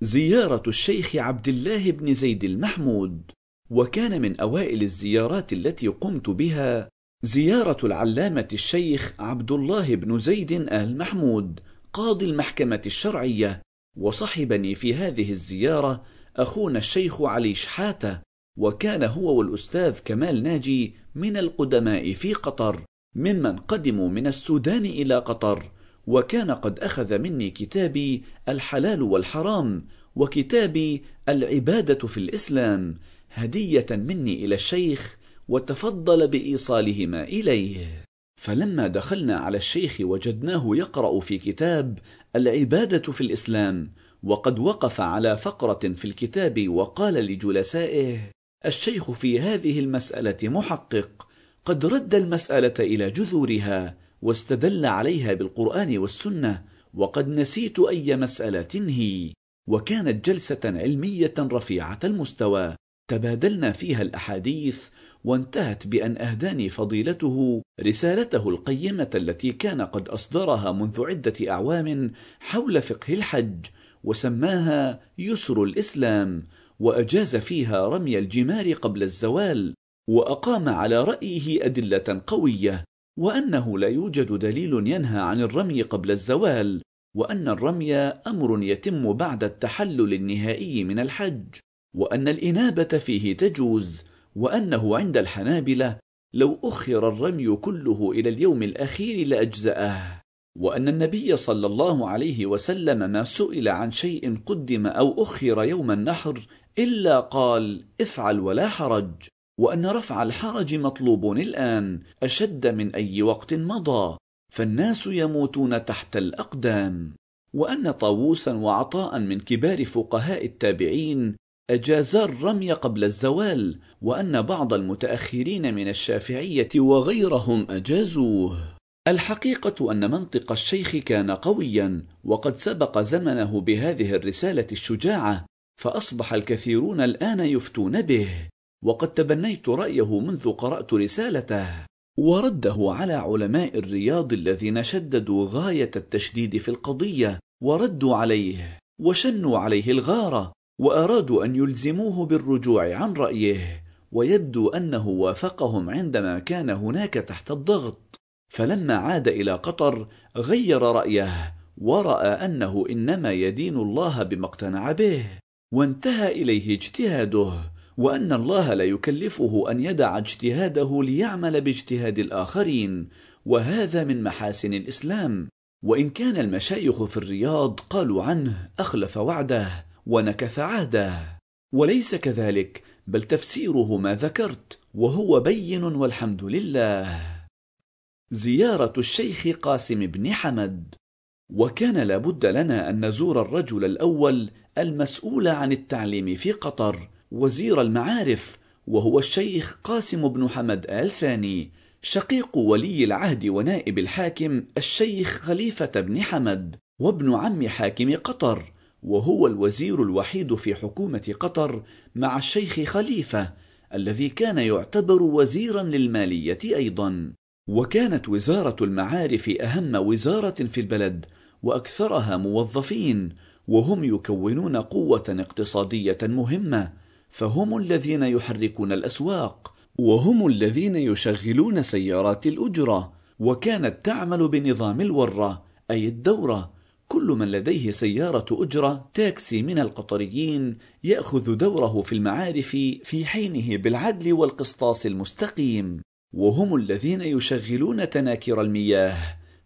زيارة الشيخ عبد الله بن زيد المحمود وكان من أوائل الزيارات التي قمت بها زيارة العلامة الشيخ عبد الله بن زيد آل محمود قاضي المحكمة الشرعية وصحبني في هذه الزيارة أخونا الشيخ علي شحاتة وكان هو والأستاذ كمال ناجي من القدماء في قطر ممن قدموا من السودان إلى قطر وكان قد أخذ مني كتابي الحلال والحرام وكتابي العبادة في الإسلام هدية مني إلى الشيخ وتفضل بإيصالهما إليه. فلما دخلنا على الشيخ وجدناه يقرأ في كتاب العبادة في الإسلام وقد وقف على فقرة في الكتاب وقال لجلسائه الشيخ في هذه المسألة محقق قد رد المسألة إلى جذورها واستدل عليها بالقرآن والسنة وقد نسيت أي مسألة هي وكانت جلسة علمية رفيعة المستوى تبادلنا فيها الأحاديث وانتهت بأن أهداني فضيلته رسالته القيمة التي كان قد أصدرها منذ عدة أعوام حول فقه الحج وسماها يسر الإسلام وأجاز فيها رمي الجمار قبل الزوال وأقام على رأيه أدلة قوية وأنه لا يوجد دليل ينهى عن الرمي قبل الزوال وأن الرمي أمر يتم بعد التحلل النهائي من الحج وأن الإنابة فيه تجوز وأنه عند الحنابلة لو أخر الرمي كله إلى اليوم الأخير لأجزأه. وأن النبي صلى الله عليه وسلم ما سئل عن شيء قدم أو أخر يوم النحر إلا قال افعل ولا حرج وأن رفع الحرج مطلوب الآن أشد من أي وقت مضى فالناس يموتون تحت الأقدام. وأن طاووسا وعطاء من كبار فقهاء التابعين أجازا الرمي قبل الزوال وأن بعض المتأخرين من الشافعية وغيرهم أجازوه. الحقيقة أن منطق الشيخ كان قويا وقد سبق زمنه بهذه الرسالة الشجاعة فأصبح الكثيرون الآن يفتون به. وقد تبنيت رأيه منذ قرأت رسالته. ورده على علماء الرياض الذين شددوا غاية التشديد في القضية وردوا عليه وشنوا عليه الغارة وأرادوا أن يلزموه بالرجوع عن رأيه ويبدو أنه وافقهم عندما كان هناك تحت الضغط. فلما عاد إلى قطر غير رأيه ورأى أنه إنما يدين الله بما اقتنع به. وانتهى إليه اجتهاده وأن الله لا يكلفه أن يدع اجتهاده ليعمل باجتهاد الآخرين. وهذا من محاسن الإسلام. وإن كان المشايخ في الرياض قالوا عنه أخلف وعده. ونكث عهده. وليس كذلك بل تفسيره ما ذكرت وهو بين والحمد لله. زيارة الشيخ قاسم بن حمد. وكان لابد لنا أن نزور الرجل الأول المسؤول عن التعليم في قطر وزير المعارف وهو الشيخ قاسم بن حمد آل ثاني شقيق ولي العهد ونائب الحاكم الشيخ خليفة بن حمد وابن عم حاكم قطر. وهو الوزير الوحيد في حكومة قطر مع الشيخ خليفة الذي كان يعتبر وزيرا للمالية أيضا. وكانت وزارة المعارف أهم وزارة في البلد وأكثرها موظفين وهم يكونون قوة اقتصادية مهمة فهم الذين يحركون الأسواق وهم الذين يشغلون سيارات الأجرة وكانت تعمل بنظام الورة أي الدورة كل من لديه سيارة أجرة تاكسي من القطريين يأخذ دوره في المعارف في حينه بالعدل والقسطاس المستقيم. وهم الذين يشغلون تناكر المياه.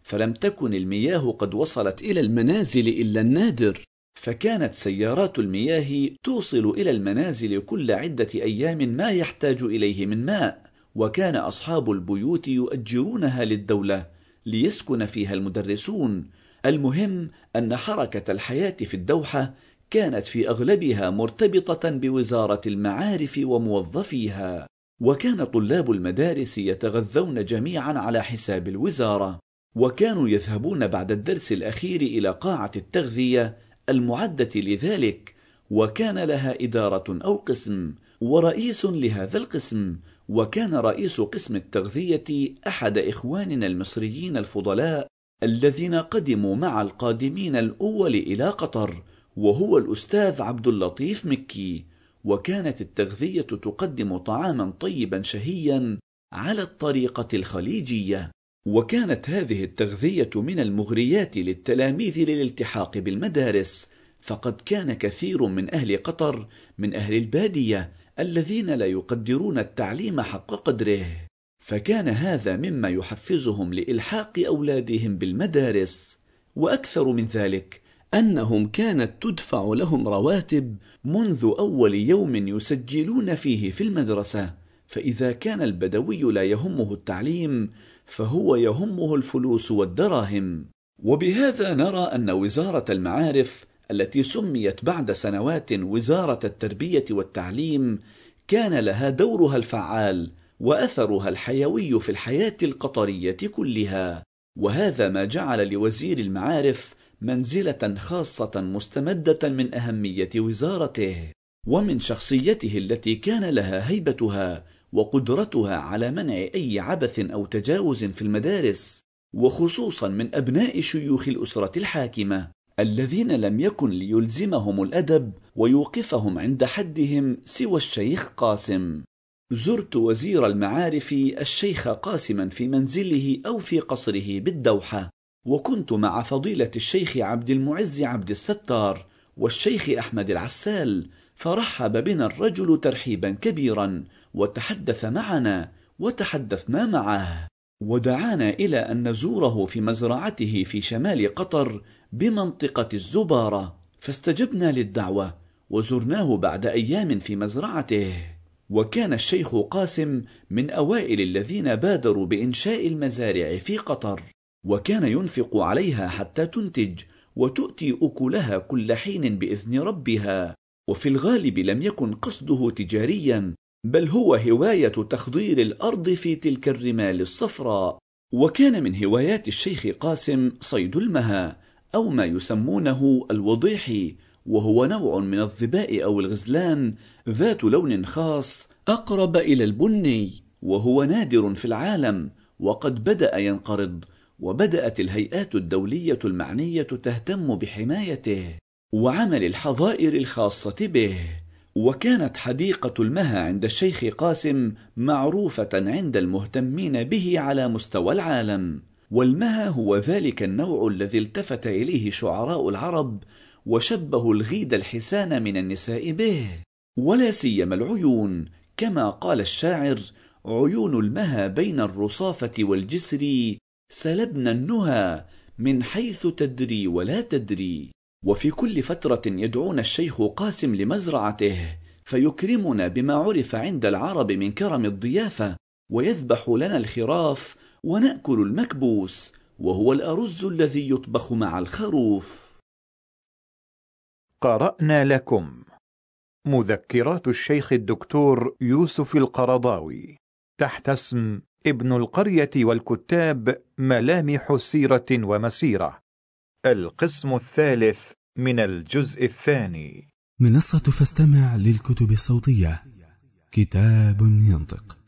فلم تكن المياه قد وصلت إلى المنازل إلا النادر. فكانت سيارات المياه توصل إلى المنازل كل عدة أيام ما يحتاج إليه من ماء. وكان أصحاب البيوت يؤجرونها للدولة ليسكن فيها المدرسون. المهم أن حركة الحياة في الدوحة كانت في أغلبها مرتبطة بوزارة المعارف وموظفيها وكان طلاب المدارس يتغذون جميعا على حساب الوزارة وكانوا يذهبون بعد الدرس الأخير إلى قاعة التغذية المعدة لذلك وكان لها إدارة أو قسم ورئيس لهذا القسم وكان رئيس قسم التغذية أحد إخواننا المصريين الفضلاء الذين قدموا مع القادمين الأول إلى قطر وهو الأستاذ عبد اللطيف مكي. وكانت التغذية تقدم طعاما طيبا شهيا على الطريقة الخليجية. وكانت هذه التغذية من المغريات للتلاميذ للالتحاق بالمدارس. فقد كان كثير من أهل قطر من أهل البادية الذين لا يقدرون التعليم حق قدره. فكان هذا مما يحفزهم لإلحاق أولادهم بالمدارس وأكثر من ذلك أنهم كانت تدفع لهم رواتب منذ أول يوم يسجلون فيه في المدرسة فإذا كان البدوي لا يهمه التعليم فهو يهمه الفلوس والدراهم. وبهذا نرى أن وزارة المعارف التي سميت بعد سنوات وزارة التربية والتعليم كان لها دورها الفعال وأثرها الحيوي في الحياة القطرية كلها وهذا ما جعل لوزير المعارف منزلة خاصة مستمدة من أهمية وزارته ومن شخصيته التي كان لها هيبتها وقدرتها على منع أي عبث أو تجاوز في المدارس وخصوصا من أبناء شيوخ الأسرة الحاكمة الذين لم يكن ليلزمهم الأدب ويوقفهم عند حدهم سوى الشيخ قاسم. زرت وزير المعارف الشيخ قاسما في منزله أو في قصره بالدوحة وكنت مع فضيلة الشيخ عبد المعز عبد الستار والشيخ أحمد العسال فرحب بنا الرجل ترحيبا كبيرا وتحدث معنا وتحدثنا معه. ودعانا إلى أن نزوره في مزرعته في شمال قطر بمنطقة الزبارة فاستجبنا للدعوة وزرناه بعد أيام في مزرعته. وكان الشيخ قاسم من أوائل الذين بادروا بإنشاء المزارع في قطر وكان ينفق عليها حتى تنتج وتؤتي أكلها كل حين بإذن ربها وفي الغالب لم يكن قصده تجاريا بل هو هواية تخضير الأرض في تلك الرمال الصفراء. وكان من هوايات الشيخ قاسم صيد المها أو ما يسمونه الوضيح وهو نوع من الظباء أو الغزلان ذات لون خاص أقرب إلى البني وهو نادر في العالم وقد بدأ ينقرض وبدأت الهيئات الدولية المعنية تهتم بحمايته وعمل الحظائر الخاصة به. وكانت حديقة المها عند الشيخ قاسم معروفة عند المهتمين به على مستوى العالم. والمها هو ذلك النوع الذي التفت إليه شعراء العرب وشبهوا الغيد الحسان من النساء به. ولا سيما العيون كما قال الشاعر عيون المها بين الرصافة والجسر سلبنا النهى من حيث تدري ولا تدري. وفي كل فترة يدعون الشيخ قاسم لمزرعته فيكرمنا بما عرف عند العرب من كرم الضيافة ويذبح لنا الخراف ونأكل المكبوس وهو الأرز الذي يطبخ مع الخروف. قرأنا لكم. مذكرات الشيخ الدكتور يوسف القرضاوي. تحت اسم ابن القرية والكتاب ملامح سيرة ومسيرة. القسم الثالث من الجزء الثاني. منصة فاستمع للكتب الصوتية. كتاب ينطق.